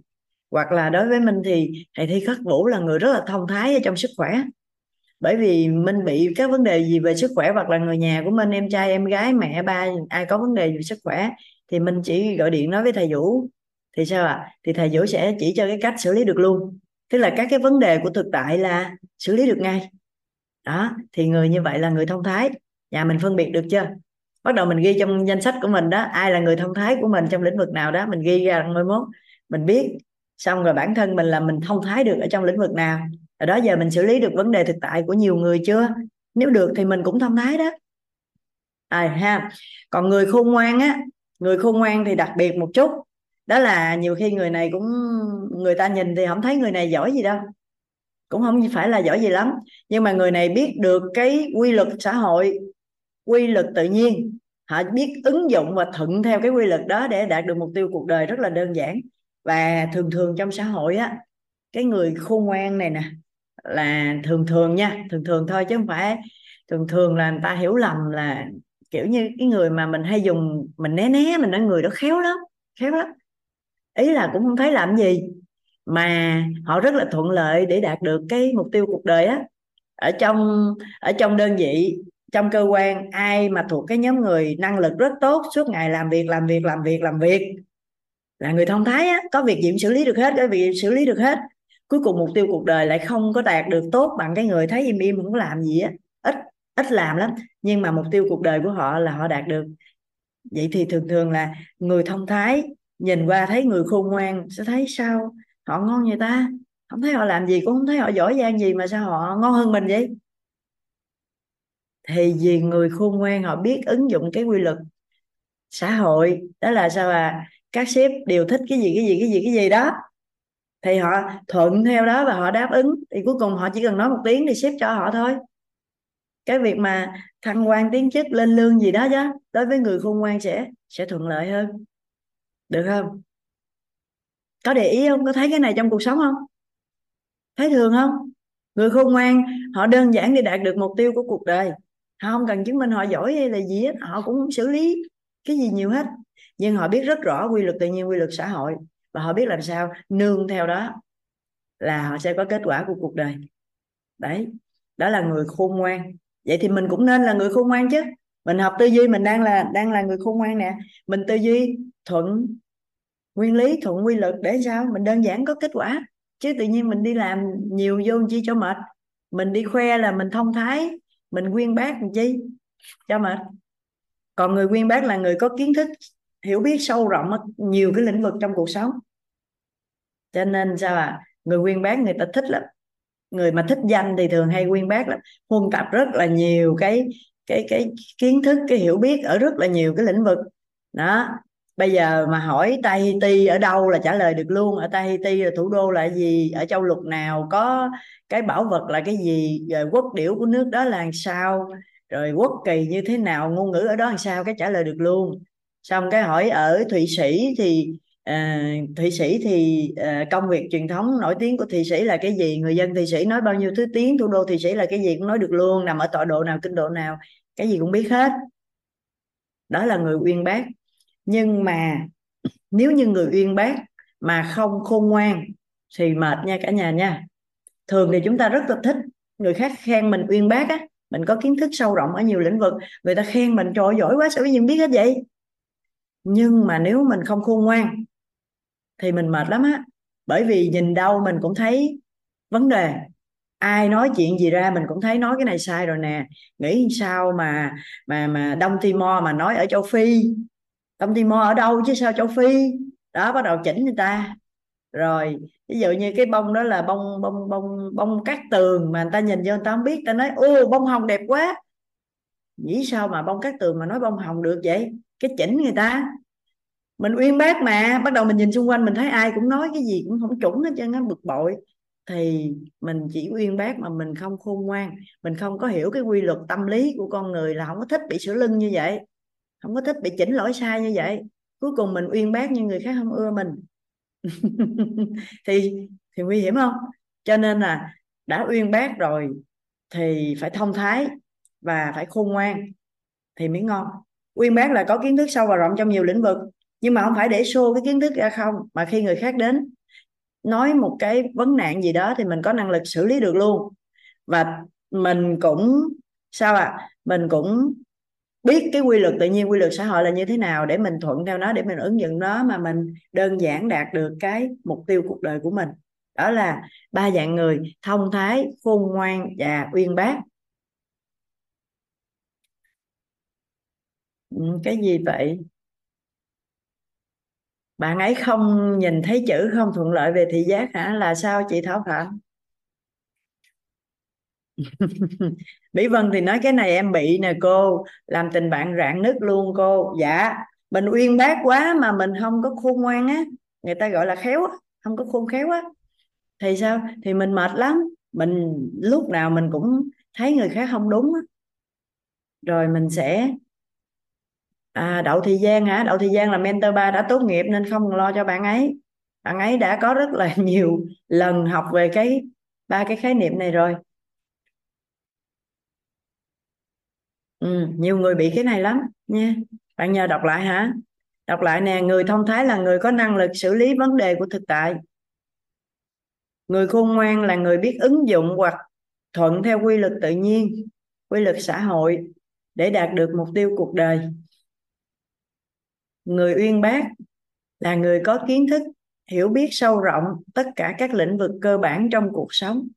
hoặc là đối với mình thì thầy thi khắc vũ là người rất là thông thái ở trong sức khỏe. Bởi vì mình bị các vấn đề gì về sức khỏe hoặc là người nhà của mình em trai, em gái, mẹ, ba, ai có vấn đề về sức khỏe thì mình chỉ gọi điện nói với thầy vũ. Thì sao ạ? À? thì thầy vũ sẽ chỉ cho cái cách xử lý được luôn. Tức là các cái vấn đề của thực tại là xử lý được ngay. Đó, thì người như vậy là người thông thái. Nhà mình phân biệt được chưa? Bắt đầu mình ghi trong danh sách của mình đó, ai là người thông thái của mình trong lĩnh vực nào đó, mình ghi ra mai mốt, mình biết xong rồi bản thân mình là mình thông thái được ở trong lĩnh vực nào. Ở đó giờ mình xử lý được vấn đề thực tại của nhiều người chưa? Nếu được thì mình cũng thông thái đó. À, ha còn người khôn ngoan á người khôn ngoan thì đặc biệt một chút. Đó là nhiều khi người này cũng người ta nhìn thì không thấy người này giỏi gì đâu. Cũng không phải là giỏi gì lắm. Nhưng mà người này biết được cái quy luật xã hội quy luật tự nhiên. Họ biết ứng dụng và thuận theo cái quy luật đó để đạt được mục tiêu cuộc đời rất là đơn giản và thường thường trong xã hội á, cái người khôn ngoan này nè, là thường thường nha, thường thường thôi chứ không phải, thường thường là người ta hiểu lầm là, kiểu như, cái người mà mình hay dùng, mình né né, mình nói người đó khéo lắm khéo lắm. Ý là cũng không thấy làm gì, mà họ rất là thuận lợi để đạt được cái mục tiêu cuộc đời á. Ở trong ở trong đơn vị, trong cơ quan, ai mà thuộc cái nhóm người năng lực rất tốt, suốt ngày làm việc làm việc làm việc làm việc là người thông thái á, có việc gì cũng xử lý được hết cái việc xử lý được hết. Cuối cùng mục tiêu cuộc đời lại không có đạt được tốt bằng cái người thấy im im không có làm gì á. Ít ít làm lắm, nhưng mà mục tiêu cuộc đời của họ là họ đạt được. Vậy thì thường thường là người thông thái nhìn qua thấy người khôn ngoan sẽ thấy sao? Họ ngon như ta? Không thấy họ làm gì cũng không thấy họ giỏi giang gì mà sao họ ngon hơn mình vậy? Thì vì người khôn ngoan họ biết ứng dụng cái quy luật xã hội. Đó là sao à? Các sếp đều thích cái gì cái gì cái gì cái gì đó. Thì họ thuận theo đó và họ đáp ứng. Thì cuối cùng họ chỉ cần nói một tiếng thì sếp cho họ thôi. Cái việc mà thăng quan tiến chức lên lương gì đó chứ, đối với người khôn ngoan sẽ sẽ thuận lợi hơn. Được không? Có để ý không? Có thấy cái này trong cuộc sống không? Thấy thường không? Người khôn ngoan, họ đơn giản để đạt được mục tiêu của cuộc đời. Họ không cần chứng minh họ giỏi hay là gì hết, họ cũng không xử lý cái gì nhiều hết nhưng họ biết rất rõ quy luật tự nhiên, quy luật xã hội. Và họ biết làm sao nương theo đó là họ sẽ có kết quả của cuộc đời. Đấy, đó là người khôn ngoan. Vậy thì mình cũng nên là người khôn ngoan chứ. Mình học tư duy, mình đang là đang là người khôn ngoan nè. Mình tư duy thuận nguyên lý, thuận quy luật để sao? Mình đơn giản có kết quả. Chứ tự nhiên mình đi làm nhiều vô chi cho mệt. Mình đi khoe là mình thông thái, mình quyên bác làm chi cho mệt. Còn người quyên bác là người có kiến thức hiểu biết sâu rộng ở nhiều cái lĩnh vực trong cuộc sống. Cho nên sao à người quyên bác người ta thích lắm. Người mà thích danh thì thường hay quyên bác lắm. Huân tập rất là nhiều cái cái cái kiến thức, cái hiểu biết ở rất là nhiều cái lĩnh vực. Đó. Bây giờ mà hỏi Tahiti ở đâu là trả lời được luôn. Ở Tahiti là thủ đô là gì? Ở châu lục nào? Có cái bảo vật là cái gì? Rồi quốc điểu của nước đó là sao? Rồi quốc kỳ như thế nào? Ngôn ngữ ở đó làm sao? Cái trả lời được luôn xong cái hỏi ở thụy sĩ thì à, thụy sĩ thì à, công việc truyền thống nổi tiếng của thụy sĩ là cái gì? Người dân thụy sĩ nói bao nhiêu thứ tiếng thủ đô thụy sĩ là cái gì cũng nói được luôn nằm ở tọa độ nào kinh độ nào cái gì cũng biết hết. Đó là người uyên bác. Nhưng mà nếu như người uyên bác mà không khôn ngoan thì mệt nha cả nhà nha. Thường thì chúng ta rất là thích người khác khen mình uyên bác á. Mình có kiến thức sâu rộng ở nhiều lĩnh vực. Người ta khen mình trời giỏi quá sao cái gì biết hết vậy? Nhưng mà nếu mình không khôn ngoan thì mình mệt lắm á. Bởi vì nhìn đâu mình cũng thấy vấn đề. Ai nói chuyện gì ra mình cũng thấy nói cái này sai rồi nè. Nghĩ sao mà mà mà Đông Timor mà nói ở châu Phi? Đông Timor ở đâu chứ sao châu Phi? Đó, bắt đầu chỉnh người ta. Rồi, ví dụ như cái bông đó là bông bông bông bông cát tường mà người ta nhìn vô người ta không biết. Ta nói ô bông hồng đẹp quá. Nghĩ sao mà bông cát tường mà nói bông hồng được vậy? Cái chỉnh người ta. Mình uyên bác mà, bắt đầu mình nhìn xung quanh mình thấy ai cũng nói cái gì cũng không chuẩn hết trơn á, bực bội. Thì mình chỉ uyên bác mà mình không khôn ngoan, mình không có hiểu cái quy luật tâm lý của con người là không có thích bị sửa lưng như vậy, không có thích bị chỉnh lỗi sai như vậy. Cuối cùng mình uyên bác nhưng người khác không ưa mình. <laughs> Thì thì nguy hiểm không? Cho nên là đã uyên bác rồi thì phải thông thái và phải khôn ngoan thì mới ngon uyên bác là có kiến thức sâu và rộng trong nhiều lĩnh vực, nhưng mà không phải để show cái kiến thức ra không, mà khi người khác đến nói một cái vấn nạn gì đó thì mình có năng lực xử lý được luôn. Và mình cũng, sao ạ? À? mình cũng biết cái quy luật, tự nhiên quy luật xã hội là như thế nào để mình thuận theo nó, để mình ứng dụng nó mà mình đơn giản đạt được cái mục tiêu cuộc đời của mình. Đó là ba dạng người, thông thái, khôn ngoan và uyên bác. Ừ, cái gì vậy? Bạn ấy không nhìn thấy chữ không thuận lợi về thị giác hả? Là sao chị Thảo Phạm? <laughs> Mỹ Vân thì nói cái này em bị nè cô. Làm tình bạn rạn nứt luôn cô. Dạ mình uyên bác quá mà mình không có khôn ngoan á. Người ta gọi là khéo á, không có khôn khéo á. Thì sao? Thì mình mệt lắm. Mình lúc nào mình cũng thấy người khác không đúng á. Rồi mình sẽ à, đậu thị giang hả? Đậu thị giang là mentor ba đã tốt nghiệp nên không lo cho bạn ấy. Bạn ấy đã có rất là <laughs> nhiều lần học về cái ba cái khái niệm này rồi. Ừ, nhiều người bị cái này lắm nha. Bạn nhờ đọc lại hả? Đọc lại nè người thông thái là người có năng lực xử lý vấn đề của thực tại. Người khôn ngoan là người biết ứng dụng hoặc thuận theo quy luật tự nhiên quy luật xã hội để đạt được mục tiêu cuộc đời người uyên bác là người có kiến thức, hiểu biết sâu rộng tất cả các lĩnh vực cơ bản trong cuộc sống.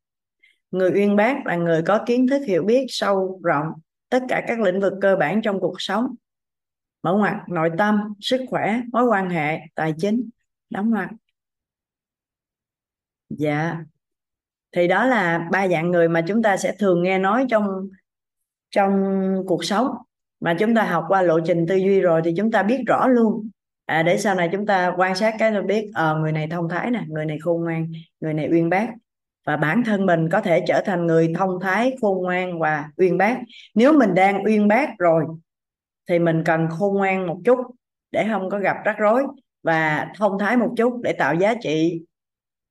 Người uyên bác là người có kiến thức, hiểu biết sâu rộng tất cả các lĩnh vực cơ bản trong cuộc sống. Mở ngoặt nội tâm, sức khỏe, mối quan hệ, tài chính. Đóng ngoặt dạ. Thì đó là ba dạng người mà chúng ta sẽ thường nghe nói trong trong cuộc sống mà chúng ta học qua lộ trình tư duy rồi thì chúng ta biết rõ luôn. À, để sau này chúng ta quan sát cái là biết à, người này thông thái nè người này khôn ngoan người này uyên bác. Và bản thân mình có thể trở thành người thông thái khôn ngoan và uyên bác. Nếu mình đang uyên bác rồi thì mình cần khôn ngoan một chút để không có gặp rắc rối và thông thái một chút để tạo giá trị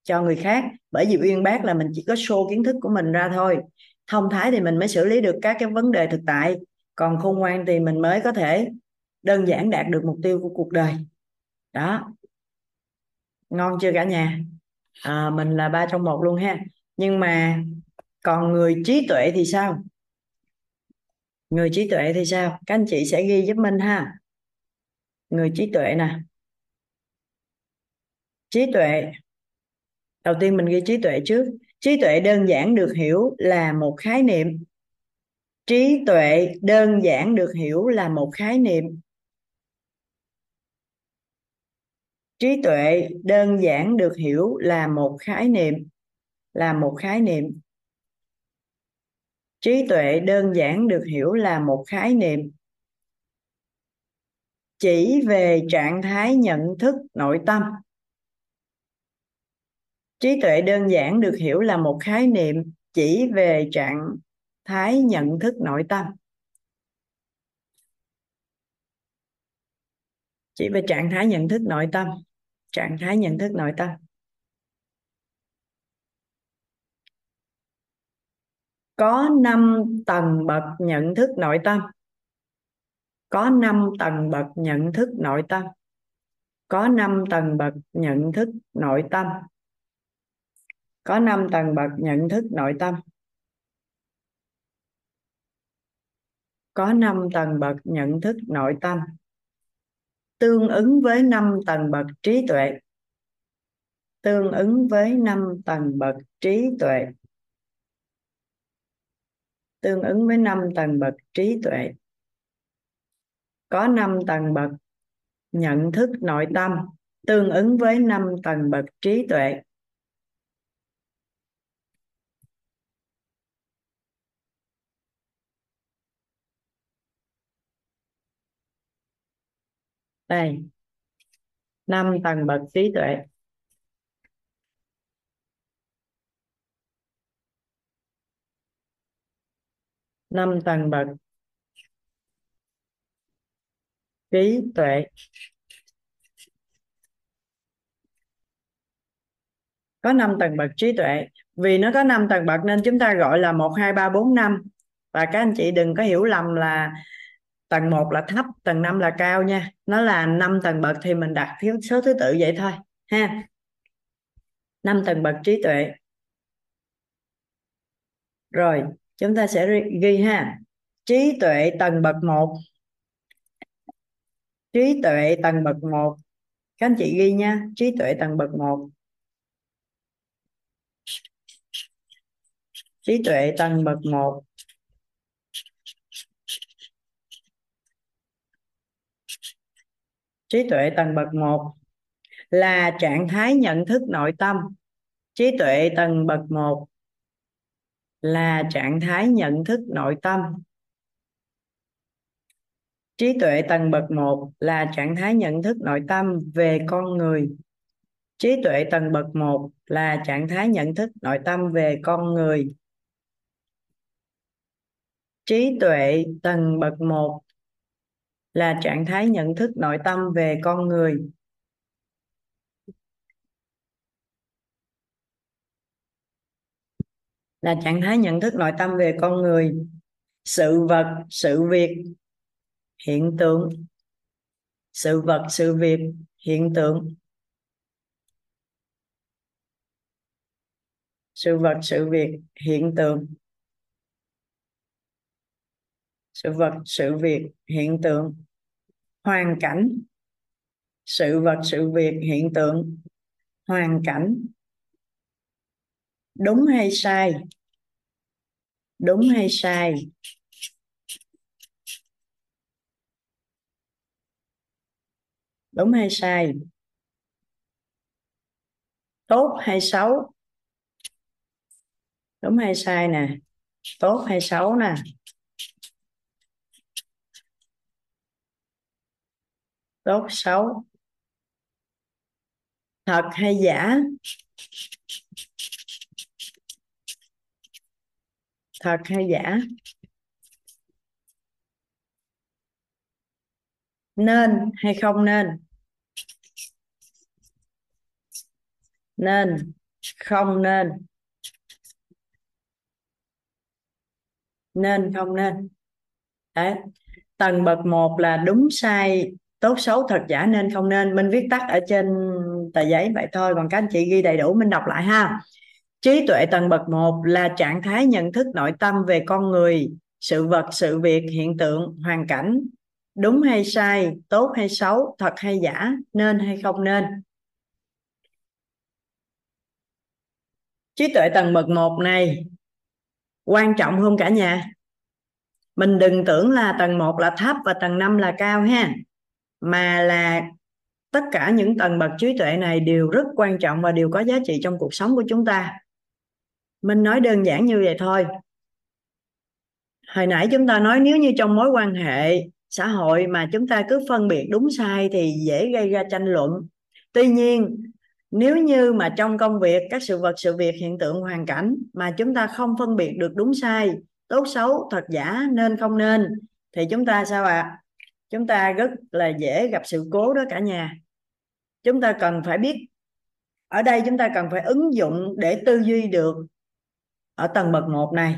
cho người khác. Bởi vì uyên bác là mình chỉ có show kiến thức của mình ra thôi. Thông thái thì mình mới xử lý được các cái vấn đề thực tại còn khôn ngoan thì mình mới có thể đơn giản đạt được mục tiêu của cuộc đời. Đó. Ngon chưa cả nhà? À, mình là ba trong một luôn ha. Nhưng mà còn người trí tuệ thì sao? Người trí tuệ thì sao? Các anh chị sẽ ghi giúp mình ha. Người trí tuệ nè. Trí tuệ. Đầu tiên mình ghi trí tuệ trước. Trí tuệ đơn giản được hiểu là một khái niệm trí tuệ đơn giản được hiểu là một khái niệm. Trí tuệ đơn giản được hiểu là một khái niệm, là một khái niệm. Trí tuệ đơn giản được hiểu là một khái niệm. Chỉ về trạng thái nhận thức nội tâm. Trí tuệ đơn giản được hiểu là một khái niệm chỉ về trạng thái nhận thức nội tâm. Chỉ về trạng thái nhận thức nội tâm. Trạng thái nhận thức nội tâm. Có 5 tầng bậc nhận thức nội tâm. Có 5 tầng bậc nhận thức nội tâm. Có 5 tầng bậc nhận thức nội tâm. Có 5 tầng bậc nhận thức nội tâm. Có năm tầng bậc nhận thức nội tâm, tương ứng với năm tầng bậc trí tuệ. Tương ứng với năm tầng bậc trí tuệ. Tương ứng với năm tầng bậc trí tuệ. Có năm tầng bậc nhận thức nội tâm, tương ứng với năm tầng bậc trí tuệ. Đây. Năm tầng bậc trí tuệ. Năm tầng bậc trí tuệ. Có năm tầng bậc trí tuệ. Vì nó có năm tầng bậc nên chúng ta gọi là một, hai, ba, bốn, năm. Và các anh chị đừng có hiểu lầm là tầng 1 là thấp, tầng 5 là cao nha. Nó là 5 tầng bậc thì mình đặt thiếu số thứ tự vậy thôi, ha. 5 tầng bậc trí tuệ. Rồi, chúng ta sẽ ghi ha. Trí tuệ tầng bậc 1 trí tuệ tầng bậc 1 các anh chị ghi nha, trí tuệ tầng bậc 1 trí tuệ tầng bậc 1 trí tuệ tầng bậc 1 là trạng thái nhận thức nội tâm. Trí tuệ tầng bậc 1 là trạng thái nhận thức nội tâm. Trí tuệ tầng bậc 1 là trạng thái nhận thức nội tâm về con người. Trí tuệ tầng bậc 1 là trạng thái nhận thức nội tâm về con người. Trí tuệ tầng bậc 1 là trạng thái nhận thức nội tâm về con người. Là trạng thái nhận thức nội tâm về con người, sự vật, sự việc, hiện tượng. Sự vật, sự việc, hiện tượng. Sự vật, sự việc, hiện tượng sự vật, sự việc, hiện tượng. Hoàn cảnh. Sự vật, sự việc, hiện tượng. Hoàn cảnh. Đúng hay sai? Đúng hay sai? Đúng hay sai? Tốt hay xấu? Đúng hay sai nè? Tốt hay xấu nè? Tốt, xấu. Thật hay giả? Thật hay giả? Nên hay không nên? Nên, không nên. Nên, không nên. Đấy. Tầng bậc một là đúng sai tốt xấu thật giả nên không nên. Minh viết tắt ở trên tờ giấy vậy thôi. Còn các anh chị ghi đầy đủ minh đọc lại ha. Trí tuệ tầng bậc một là trạng thái nhận thức nội tâm về con người, sự vật, sự việc, hiện tượng, hoàn cảnh. Đúng hay sai, tốt hay xấu, thật hay giả, nên hay không nên. Trí tuệ tầng bậc một này, quan trọng không cả nhà. Mình đừng tưởng là tầng 1 là thấp và tầng 5 là cao ha mà là tất cả những tầng bậc trí tuệ này đều rất quan trọng và đều có giá trị trong cuộc sống của chúng ta. Mình nói đơn giản như vậy thôi. Hồi nãy chúng ta nói nếu như trong mối quan hệ xã hội mà chúng ta cứ phân biệt đúng sai thì dễ gây ra tranh luận. Tuy nhiên, nếu như mà trong công việc, các sự vật, sự việc, hiện tượng, hoàn cảnh mà chúng ta không phân biệt được đúng sai, tốt xấu, thật giả, nên không nên, thì chúng ta sao ạ? à? Chúng ta rất là dễ gặp sự cố đó cả nhà. Chúng ta cần phải biết, ở đây chúng ta cần phải ứng dụng để tư duy được ở tầng bậc một này.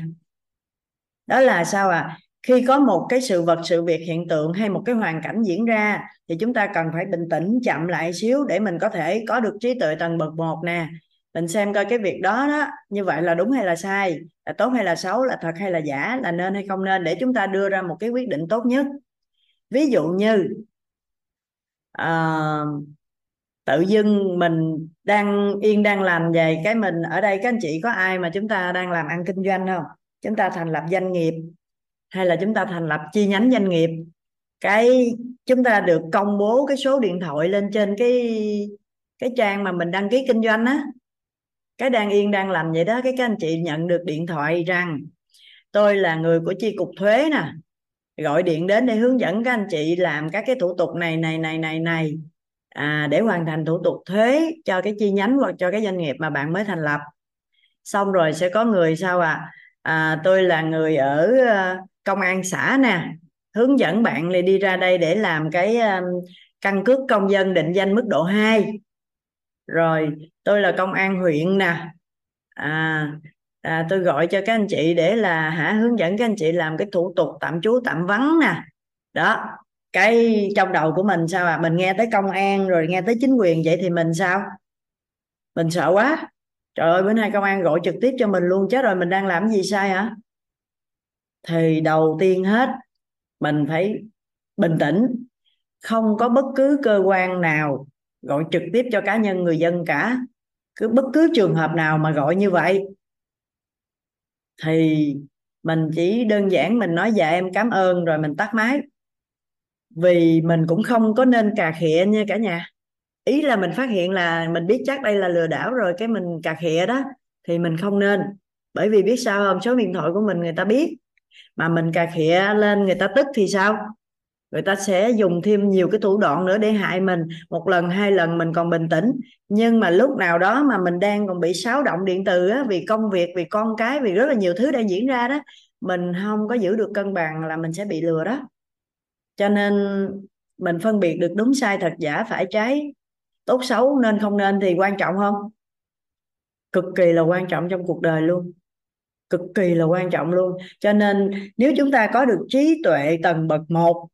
Đó là sao à khi có một cái sự vật, sự việc, hiện tượng hay một cái hoàn cảnh diễn ra thì chúng ta cần phải bình tĩnh, chậm lại xíu để mình có thể có được trí tuệ tầng bậc một nè. Mình xem coi cái việc đó đó, như vậy là đúng hay là sai? Là tốt hay là xấu? Là thật hay là giả? Là nên hay không nên? Để chúng ta đưa ra một cái quyết định tốt nhất ví dụ như à, tự dưng mình đang yên đang lành về cái mình ở đây các anh chị có ai mà chúng ta đang làm ăn kinh doanh không? Chúng ta thành lập doanh nghiệp hay là chúng ta thành lập chi nhánh doanh nghiệp? Cái chúng ta được công bố cái số điện thoại lên trên cái cái trang mà mình đăng ký kinh doanh á. Cái đang yên đang lành vậy đó cái các anh chị nhận được điện thoại rằng tôi là người của chi cục thuế nè gọi điện đến để hướng dẫn các anh chị làm các cái thủ tục này này này này này. À, để hoàn thành thủ tục thuế cho cái chi nhánh hoặc cho cái doanh nghiệp mà bạn mới thành lập. Xong rồi sẽ có người sao à, à tôi là người ở ờ, công an xã nè hướng dẫn bạn đi đi ra đây để làm cái ờ, căn cước công dân định danh mức độ 2 rồi tôi là công an huyện nè. À, à tôi gọi cho các anh chị để là, hả, hướng dẫn các anh chị làm cái thủ tục tạm trú, tạm vắng nè. Đó, cái trong đầu của mình sao à? Mình nghe tới công an rồi nghe tới chính quyền vậy thì mình sao? Mình sợ quá. Trời ơi, bữa nay công an gọi trực tiếp cho mình luôn, chết rồi, mình đang làm gì sai hả? Thì đầu tiên hết, mình phải bình tĩnh. Không có bất cứ cơ quan nào gọi trực tiếp cho cá nhân, người dân cả. Cứ bất cứ trường hợp nào mà gọi như vậy thì mình chỉ đơn giản mình nói dạ em cảm ơn. Rồi mình tắt máy. Vì mình cũng không có nên cà khịa nha cả nhà. Ý là mình phát hiện là mình biết chắc đây là lừa đảo rồi, cái mình cà khịa đó, thì mình không nên. Bởi vì biết sao không? Số điện thoại của mình người ta biết. Mà mình cà khịa lên người ta tức thì sao? Người ta sẽ dùng thêm nhiều cái thủ đoạn nữa để hại mình. Một lần hai lần mình còn bình tĩnh. Nhưng mà lúc nào đó mà mình đang còn bị xáo động điện từ á, vì công việc vì con cái vì rất là nhiều thứ đang diễn ra đó mình không có giữ được cân bằng là mình sẽ bị lừa đó. Cho nên mình phân biệt được đúng sai thật giả phải trái tốt xấu nên không nên thì quan trọng không? Cực kỳ là quan trọng trong cuộc đời luôn. Cực kỳ là quan trọng luôn. Cho nên nếu chúng ta có được trí tuệ tầng bậc một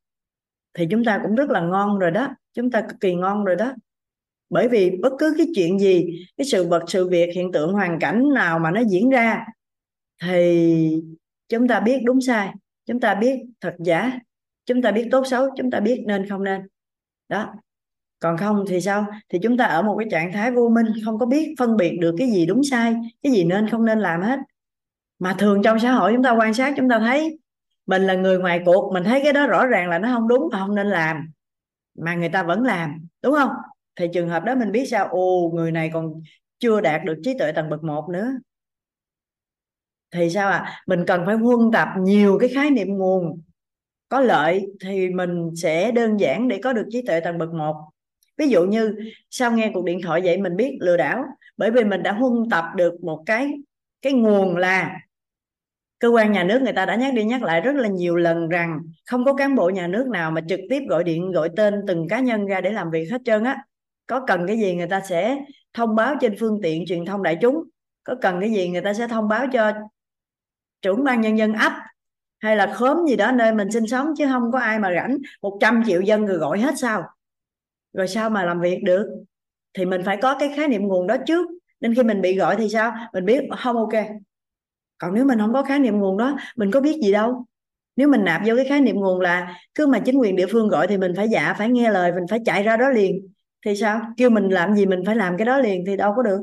thì chúng ta cũng rất là ngon rồi đó. Chúng ta cực kỳ ngon rồi đó. Bởi vì bất cứ cái chuyện gì, cái sự vật, sự việc, hiện tượng, hoàn cảnh nào mà nó diễn ra thì chúng ta biết đúng sai, chúng ta biết thật giả, chúng ta biết tốt xấu, chúng ta biết nên không nên. Đó. Còn không thì sao? Thì chúng ta ở một cái trạng thái vô minh, không có biết phân biệt được cái gì đúng sai, cái gì nên không nên làm hết. Mà thường trong xã hội chúng ta quan sát, chúng ta thấy mình là người ngoài cuộc, mình thấy cái đó rõ ràng là nó không đúng và không nên làm, mà người ta vẫn làm, đúng không? Thì trường hợp đó mình biết sao? Ồ, người này còn chưa đạt được trí tuệ tầng bậc một nữa. Thì sao à mình cần phải huân tập nhiều cái khái niệm nguồn. Có lợi thì mình sẽ đơn giản để có được trí tuệ tầng bậc một. Ví dụ như, sau nghe cuộc điện thoại vậy mình biết lừa đảo, bởi vì mình đã huân tập được một cái cái nguồn là cơ quan nhà nước người ta đã nhắc đi nhắc lại rất là nhiều lần rằng không có cán bộ nhà nước nào mà trực tiếp gọi điện, gọi tên từng cá nhân ra để làm việc hết trơn á. Có cần cái gì người ta sẽ thông báo trên phương tiện truyền thông đại chúng? Có cần cái gì người ta sẽ thông báo cho trưởng ban nhân dân ấp hay là khóm gì đó nơi mình sinh sống? Chứ không có ai mà rảnh 100 triệu dân người gọi hết sao? Rồi sao mà làm việc được? Thì mình phải có cái khái niệm nguồn đó trước. Nên khi mình bị gọi thì sao? Mình biết, không, ok còn nếu mình không có khái niệm nguồn đó, mình có biết gì đâu. Nếu mình nạp vô cái khái niệm nguồn là cứ mà chính quyền địa phương gọi thì mình phải dạ phải nghe lời, mình phải chạy ra đó liền. Thì sao? Kêu mình làm gì mình phải làm cái đó liền thì đâu có được.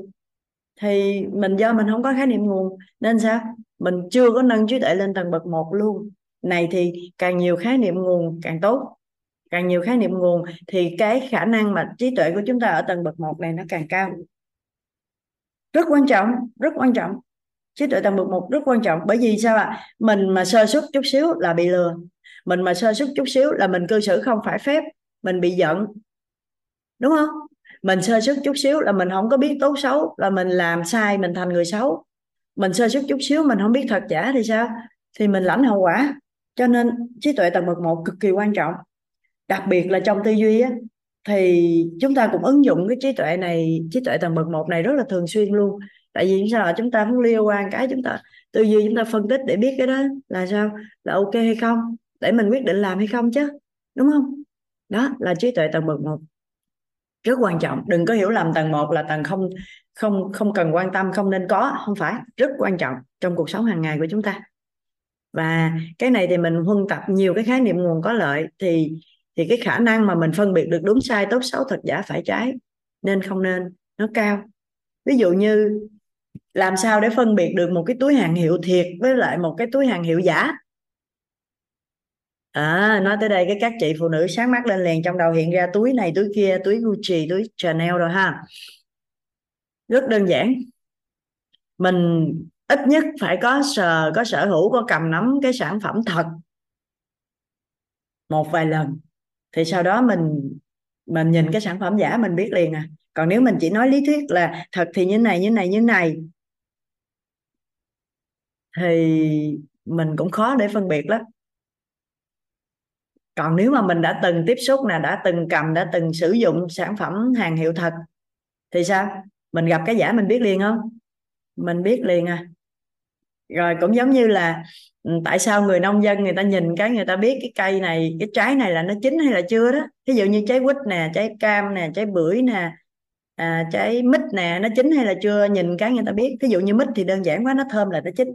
Thì mình do mình không có khái niệm nguồn, nên sao? Mình chưa có nâng trí tuệ lên tầng bậc một luôn. Này thì càng nhiều khái niệm nguồn, càng tốt. Càng nhiều khái niệm nguồn thì cái khả năng mà trí tuệ của chúng ta ở tầng bậc một này nó càng cao. Rất quan trọng, rất quan trọng trí tuệ tầng bậc một rất quan trọng. Bởi vì sao ạ? Mình mà sơ suất chút xíu là bị lừa. Mình mà sơ suất chút xíu là mình cư xử không phải phép. Mình bị giận. Đúng không? Mình sơ suất chút xíu là mình không có biết tốt xấu là mình làm sai mình thành người xấu. Mình sơ suất chút xíu mình không biết thật giả thì sao? Thì mình lãnh hậu quả. Cho nên trí tuệ tầng bậc một cực kỳ quan trọng. Đặc biệt là trong tư duy á, thì chúng ta cũng ứng dụng cái trí tuệ này trí tuệ tầng bậc một này rất là thường xuyên luôn tại vì sao là chúng ta muốn liên quan cái chúng ta, tư duy chúng ta phân tích để biết cái đó là sao? Là ok hay không? Để mình quyết định làm hay không chứ, đúng không? Đó, là trí tuệ tầng bậc một. Rất quan trọng. Đừng có hiểu lầm tầng một là tầng không không không cần quan tâm, không nên có. Không phải. Rất quan trọng trong cuộc sống hàng ngày của chúng ta. Và cái này thì mình huân tập nhiều cái khái niệm nguồn có lợi thì thì cái khả năng mà mình phân biệt được đúng sai, tốt xấu, thật giả, phải trái, nên không nên, nó cao. Ví dụ như làm sao để phân biệt được một cái túi hàng hiệu thiệt với lại một cái túi hàng hiệu giả? À nói tới đây cái các chị phụ nữ sáng mắt lên liền, trong đầu hiện ra túi này, túi kia, túi Gucci, túi Chanel rồi ha. Rất đơn giản. Mình ít nhất phải có sờ, có sở hữu, có cầm nắm cái sản phẩm thật một vài lần. Thì sau đó mình mình nhìn cái sản phẩm giả mình biết liền à. Còn nếu mình chỉ nói lý thuyết là thật thì như này như này như này thì mình cũng khó để phân biệt lắm. Còn nếu mà mình đã từng tiếp xúc nè đã từng cầm đã từng sử dụng sản phẩm hàng hiệu thật thì sao? Mình gặp cái giả mình biết liền không? Mình biết liền à. Rồi cũng giống như là ừ, tại sao người nông dân người ta nhìn cái người ta biết cái cây này cái trái này là nó chín hay là chưa đó? Ví dụ như trái quýt nè trái cam nè trái bưởi nè à, trái mít nè nó chín hay là chưa? Nhìn cái người ta biết. Ví dụ như mít thì đơn giản quá nó thơm là nó chín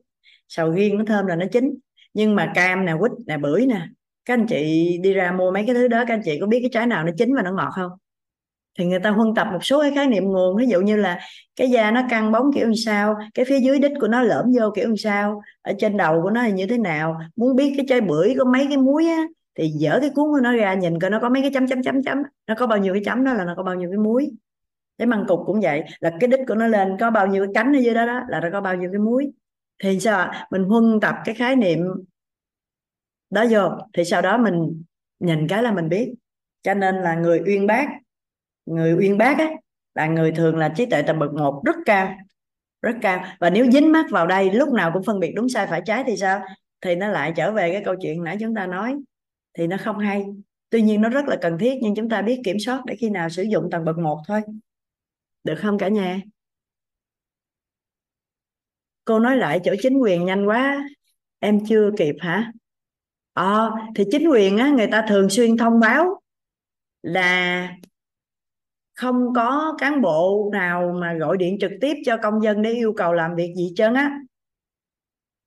sầu riêng nó thơm là nó chín. Nhưng mà cam nè quýt nè bưởi nè các anh chị đi ra mua mấy cái thứ đó các anh chị có biết cái trái nào nó chín và nó ngọt không? Thì người ta huân tập một số cái khái niệm nguồn ví dụ như là cái da nó căng bóng kiểu như sao cái phía dưới đít của nó lõm vô kiểu như sao ở trên đầu của nó là như thế nào muốn biết cái trái bưởi có mấy cái muối á thì dở cái cuốn của nó ra nhìn coi nó có mấy cái chấm chấm chấm chấm nó có bao nhiêu cái chấm đó là nó có bao nhiêu cái muối. Cái măng cục cũng vậy là cái đít của nó lên có bao nhiêu cái cánh ở dưới đó đó là nó có bao nhiêu cái muối thì sao mình huân tập cái khái niệm đó vô, thì sau đó mình nhìn cái là mình biết. Cho nên là người uyên bác, người uyên bác á, là người thường là trí tuệ tầng bậc một rất cao rất cao. Và nếu dính mắt vào đây, lúc nào cũng phân biệt đúng sai, phải trái thì sao? Thì nó lại trở về cái câu chuyện nãy chúng ta nói. Thì nó không hay. Tuy nhiên nó rất là cần thiết, nhưng chúng ta biết kiểm soát để khi nào sử dụng tầng bậc một thôi. Được không cả nhà? Cô nói lại chỗ chính quyền nhanh quá em chưa kịp hả? Ờ à, thì chính quyền á người ta thường xuyên thông báo là không có cán bộ nào mà gọi điện trực tiếp cho công dân để yêu cầu làm việc gì trơn á.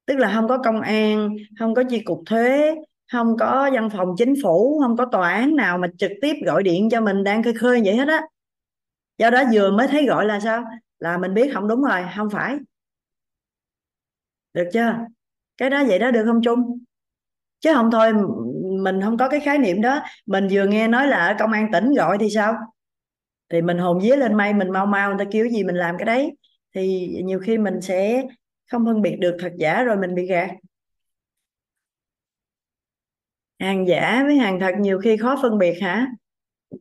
Tức là không có công an không có chi cục thuế không có văn phòng chính phủ không có tòa án nào mà trực tiếp gọi điện cho mình đang khơi khơi vậy hết á. Do đó vừa mới thấy gọi là sao? Là mình biết không đúng rồi không phải được chưa? Cái đó vậy đó, được không chung chứ không thôi, mình không có cái khái niệm đó. Mình vừa nghe nói là ở công an tỉnh gọi thì sao? Thì mình hồn vía lên mây, mình mau mau, người ta kêu gì mình làm cái đấy. Thì nhiều khi mình sẽ không phân biệt được thật giả rồi mình bị gạt. Hàng giả với hàng thật nhiều khi khó phân biệt hả?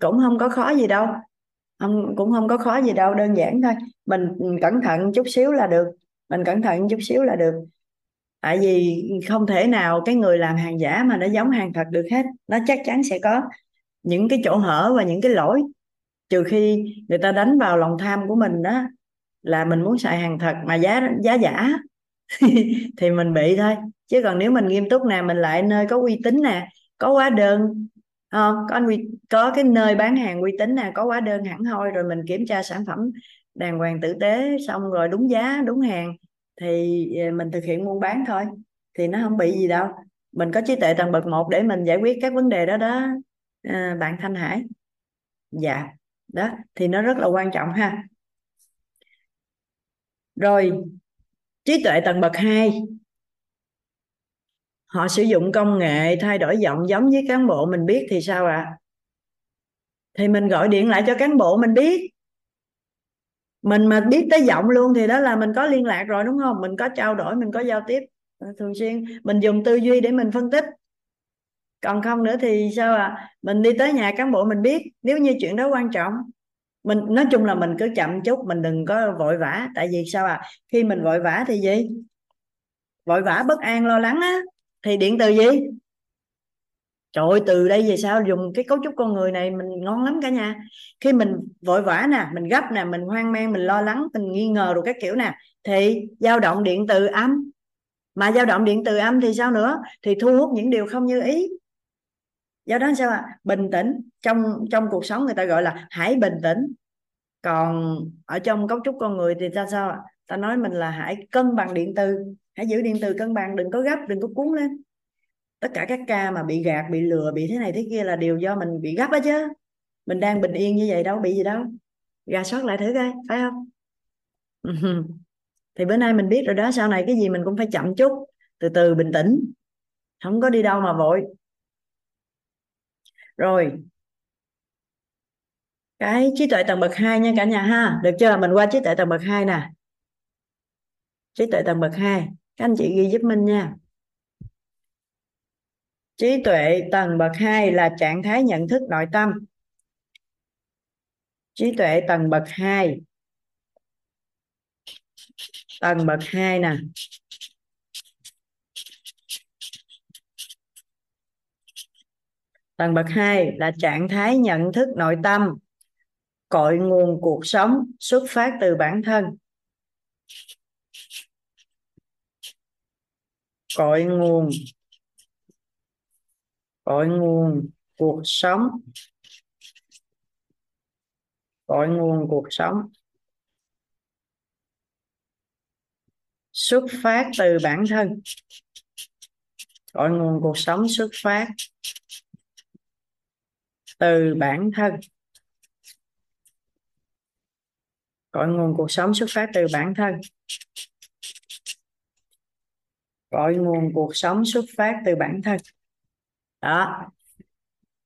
Cũng không có khó gì đâu. Không, cũng không có khó gì đâu, đơn giản thôi. Mình cẩn thận chút xíu là được mình cẩn thận chút xíu là được. Tại vì không thể nào cái người làm hàng giả mà nó giống hàng thật được hết. Nó chắc chắn sẽ có những cái chỗ hở và những cái lỗi. Trừ khi người ta đánh vào lòng tham của mình đó, là mình muốn xài hàng thật mà giá giá giả, <laughs> thì mình bị thôi. Chứ còn nếu mình nghiêm túc nè, mình lại nơi có uy tín nè, có hóa đơn không có có cái nơi bán hàng uy tín nè, có hóa đơn hẳn hoi rồi mình kiểm tra sản phẩm đàng hoàng tử tế xong rồi đúng giá đúng hàng thì ờ, mình thực hiện buôn bán thôi. Thì nó không bị gì đâu. Mình có trí tuệ tầng bậc một để mình giải quyết các vấn đề đó đó à, bạn Thanh Hải. Dạ đó thì nó rất là quan trọng ha. Rồi trí tuệ tầng bậc 2 họ sử dụng công nghệ thay đổi giọng giống với cán bộ mình biết thì sao ạ? À? thì mình gọi điện lại cho cán bộ mình biết mình mà biết tới giọng luôn thì đó là mình có liên lạc rồi, đúng không? Mình có trao đổi, mình có giao tiếp. Ờ, thường xuyên. Mình dùng tư duy để mình phân tích. Còn không nữa thì sao à mình đi tới nhà cán bộ mình biết, nếu như chuyện đó quan trọng. Mình, nói chung là mình cứ chậm chút, mình đừng có vội vã. Tại vì sao à khi mình vội vã thì gì? Vội vã, bất an, lo lắng á. Thì điện từ gì? Trời ơi, từ đây về sau dùng cái cấu trúc con người này mình ngon lắm cả nhà. Khi mình vội vã nè, mình gấp nè, mình hoang mang, mình lo lắng, mình nghi ngờ rồi các kiểu nè, thì dao động điện từ âm. Mà dao động điện từ âm thì sao nữa? Thì thu hút những điều không như ý. Do đó sao ạ? À? bình tĩnh. Trong trong cuộc sống người ta gọi là hãy bình tĩnh. Còn ở trong cấu trúc con người thì ta sao ạ? À? ta nói mình là hãy cân bằng điện từ. Hãy giữ điện từ cân bằng, đừng có gấp, đừng có cuốn lên tất cả các ca mà bị gạt, bị lừa, bị thế này thế kia là đều do mình bị gấp á chứ. Mình đang bình yên như vậy đâu, bị gì đâu. Gà soát lại thử coi, phải không? <laughs> Thì bữa nay mình biết rồi đó, sau này cái gì mình cũng phải chậm chút, từ từ bình tĩnh. Không có đi đâu mà vội. Rồi. Cái trí tuệ tầng bậc 2 nha cả nhà ha. Được chưa? Mình qua trí tuệ tầng bậc 2 nè. Trí tuệ tầng bậc 2 các anh chị ghi giúp mình nha trí tuệ tầng bậc 2 là trạng thái nhận thức nội tâm. Trí tuệ tầng bậc 2 tầng bậc 2 nè. Tầng bậc 2 là trạng thái nhận thức nội tâm. Cội nguồn cuộc sống xuất phát từ bản thân. Cội nguồn cội nguồn cuộc sống. Cội nguồn cuộc sống. Xuất phát từ bản thân. Cội nguồn cuộc sống xuất phát từ bản thân. Cội nguồn cuộc sống xuất phát từ bản thân. Cội nguồn cuộc sống xuất phát từ bản thân đó.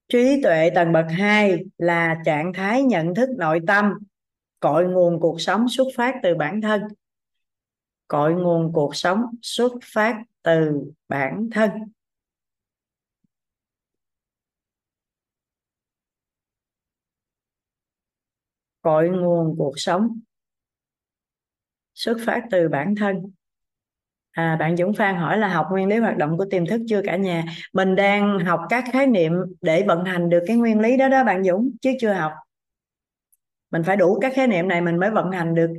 Trí tuệ tầng bậc 2 là trạng thái nhận thức nội tâm, cội nguồn cuộc sống xuất phát từ bản thân. Cội nguồn cuộc sống xuất phát từ bản thân. Cội nguồn cuộc sống xuất phát từ bản thân. À, bạn Dũng Phan hỏi là học nguyên lý hoạt động của tiềm thức chưa cả nhà? Mình đang học các khái niệm để vận hành được cái nguyên lý đó đó bạn Dũng chứ chưa học. Mình phải đủ các khái niệm này mình mới vận hành được.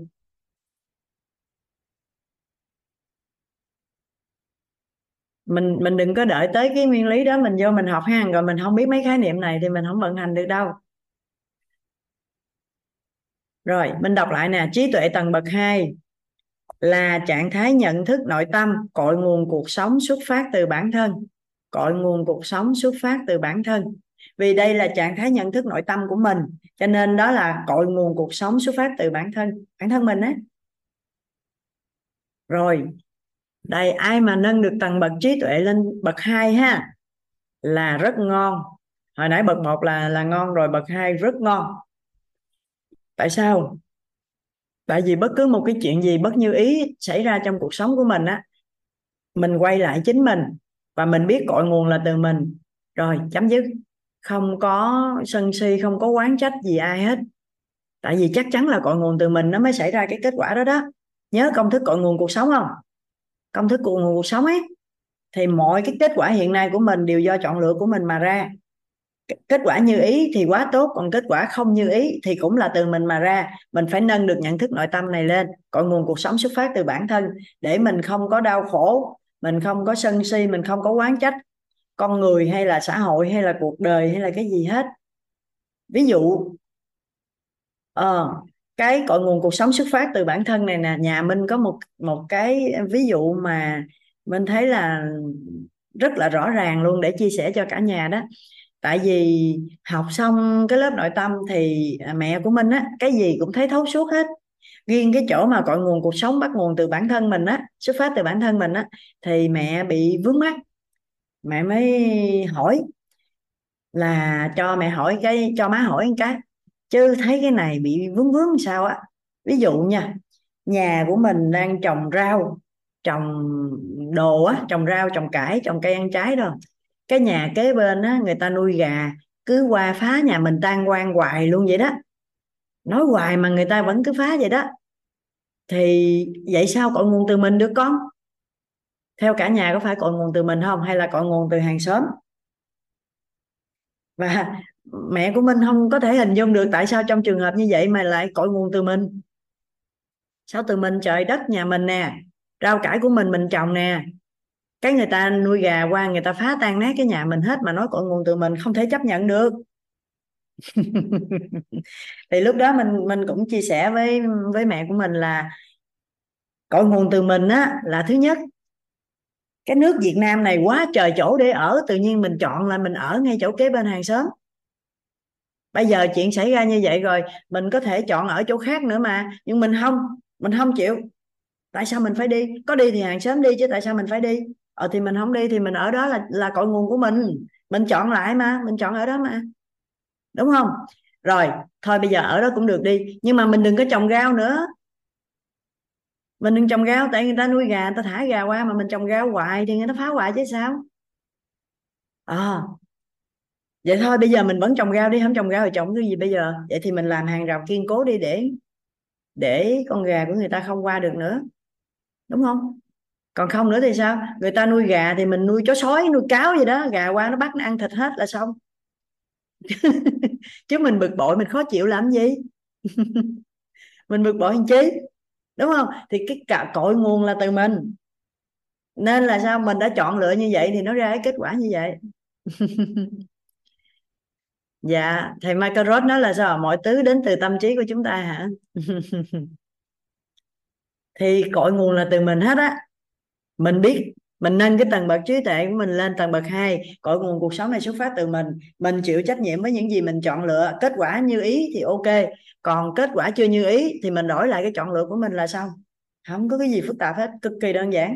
Mình mình đừng có đợi tới cái nguyên lý đó mình vô mình học ha rồi mình không biết mấy khái niệm này thì mình không vận hành được đâu. Rồi mình đọc lại nè trí tuệ tầng bậc 2 là trạng thái nhận thức nội tâm, cội nguồn cuộc sống xuất phát từ bản thân. Cội nguồn cuộc sống xuất phát từ bản thân. Vì đây là trạng thái nhận thức nội tâm của mình, cho nên đó là cội nguồn cuộc sống xuất phát từ bản thân bản thân mình á. Rồi, đây, ai mà nâng được tầng bậc trí tuệ lên bậc 2 ha? Là rất ngon. Hồi nãy bậc 1 là là ngon rồi, bậc 2 rất ngon. Tại sao? Tại vì bất cứ một cái chuyện gì bất như ý xảy ra trong cuộc sống của mình á, mình quay lại chính mình và mình biết cội nguồn là từ mình. Rồi, chấm dứt. Không có sân si, không có quán trách gì ai hết. Tại vì chắc chắn là cội nguồn từ mình nó mới xảy ra cái kết quả đó đó. Nhớ công thức cội nguồn cuộc sống không? Công thức cội nguồn cuộc sống ấy, thì mọi cái kết quả hiện nay của mình đều do chọn lựa của mình mà ra kết quả như ý thì quá tốt còn kết quả không như ý thì cũng là từ mình mà ra. Mình phải nâng được nhận thức nội tâm này lên còn nguồn cuộc sống xuất phát từ bản thân để mình không có đau khổ mình không có sân si mình không có quán trách con người hay là xã hội hay là cuộc đời hay là cái gì hết. Ví dụ ờ, cái cội nguồn cuộc sống xuất phát từ bản thân này nè nhà minh có một một cái ví dụ mà minh thấy là rất là rõ ràng luôn để chia sẻ cho cả nhà đó tại vì học xong cái lớp nội tâm thì à, mẹ của mình á, cái gì cũng thấy thấu suốt hết. Riêng cái chỗ mà cội nguồn cuộc sống, bắt nguồn từ bản thân mình á, xuất phát từ bản thân mình á, thì mẹ bị vướng mắc. Mẹ mới hỏi là cho mẹ hỏi cái, cho má hỏi cái, chứ thấy cái này bị vướng vướng sao á? Ví dụ nha, nhà của mình đang trồng rau, trồng đồ á, trồng rau, trồng cải, trồng cây ăn trái đâu cái nhà kế bên á người ta nuôi gà cứ qua phá nhà mình tan quan hoài luôn vậy đó. Nói hoài mà người ta vẫn cứ phá vậy đó. Thì vậy sao cội nguồn từ mình được con? Theo cả nhà có phải cội nguồn từ mình không? Hay là cội nguồn từ hàng xóm? Và <laughs> mẹ của mình không có thể hình dung được tại sao trong trường hợp như vậy mà lại cội nguồn từ mình. Sao từ mình trời đất nhà mình nè rau cải của mình mình trồng nè cái người ta nuôi gà qua người ta phá tan nát cái nhà mình hết mà nói cội nguồn từ mình không thể chấp nhận được. <laughs> Thì lúc đó mình mình cũng chia sẻ với với mẹ của mình là cội nguồn từ mình á là thứ nhất cái nước Việt Nam này quá trời chỗ để ở tự nhiên mình chọn là mình ở ngay chỗ kế bên hàng xóm. Bây giờ chuyện xảy ra như vậy rồi mình có thể chọn ở chỗ khác nữa mà nhưng mình không mình không chịu. Tại sao mình phải đi? Có đi thì hàng xóm đi chứ tại sao mình phải đi ờ thì mình không đi thì mình ở đó là là cội nguồn của mình. Mình chọn lại mà mình chọn ở đó mà. Đúng không? Rồi thôi bây giờ ở đó cũng được đi. Nhưng mà mình đừng có trồng rau nữa. Mình đừng trồng rau tại người ta nuôi gà người ta thả gà qua mà mình trồng rau hoài thì người ta phá hoại chứ sao? À, vậy thôi bây giờ mình vẫn trồng rau đi không trồng rau thì trồng cái gì bây giờ? Vậy thì mình làm hàng rào kiên cố đi để để con gà của người ta không qua được nữa. Đúng không? Còn không nữa thì sao? Người ta nuôi gà thì mình nuôi chó sói, nuôi cáo gì đó. Gà qua nó bắt, nó ăn thịt hết là xong. <laughs> Chứ mình bực bội, mình khó chịu làm gì? <laughs> Mình bực bội làm chi? Đúng không? Thì cái cả cội nguồn là từ mình. Nên là sao? Mình đã chọn lựa như vậy thì nó ra cái kết quả như vậy. <laughs> Dạ thầy Michael Roth nói là sao? Mọi thứ đến từ tâm trí của chúng ta hả? Thì cội nguồn là từ mình hết á mình biết, mình nâng cái tầng bậc trí tuệ của mình lên tầng bậc 2 cội nguồn cuộc sống này xuất phát từ mình. Mình chịu trách nhiệm với những gì mình chọn lựa, kết quả như ý thì ok, còn kết quả chưa như ý thì mình đổi lại cái chọn lựa của mình là xong. Không có cái gì phức tạp hết, cực kỳ đơn giản.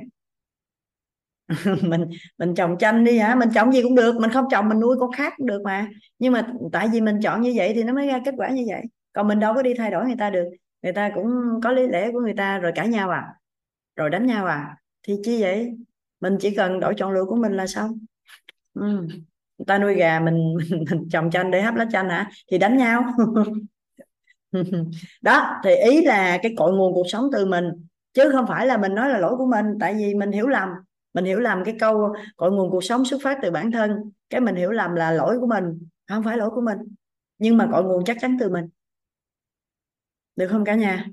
<laughs> Mình mình trồng chanh đi hả? Mình trồng gì cũng được, mình không trồng mình nuôi con khác cũng được mà. Nhưng mà tại vì mình chọn như vậy thì nó mới ra kết quả như vậy. Còn mình đâu có đi thay đổi người ta được, người ta cũng có lý lẽ của người ta, rồi cãi nhau à rồi đánh nhau à thì chi vậy? Mình chỉ cần đổi chọn lựa của mình là xong. Ừ. người ta nuôi gà mình, <laughs> mình, mình trồng chanh để hấp lá chanh hả? Thì đánh nhau. <laughs> Đó thì ý là cái cội nguồn cuộc sống từ mình. Chứ không phải là mình nói là lỗi của mình tại vì mình hiểu lầm. Mình hiểu lầm cái câu cội nguồn cuộc sống xuất phát từ bản thân. Cái mình hiểu lầm là lỗi của mình không phải lỗi của mình. Nhưng mà cội nguồn chắc chắn từ mình. Được không cả nhà?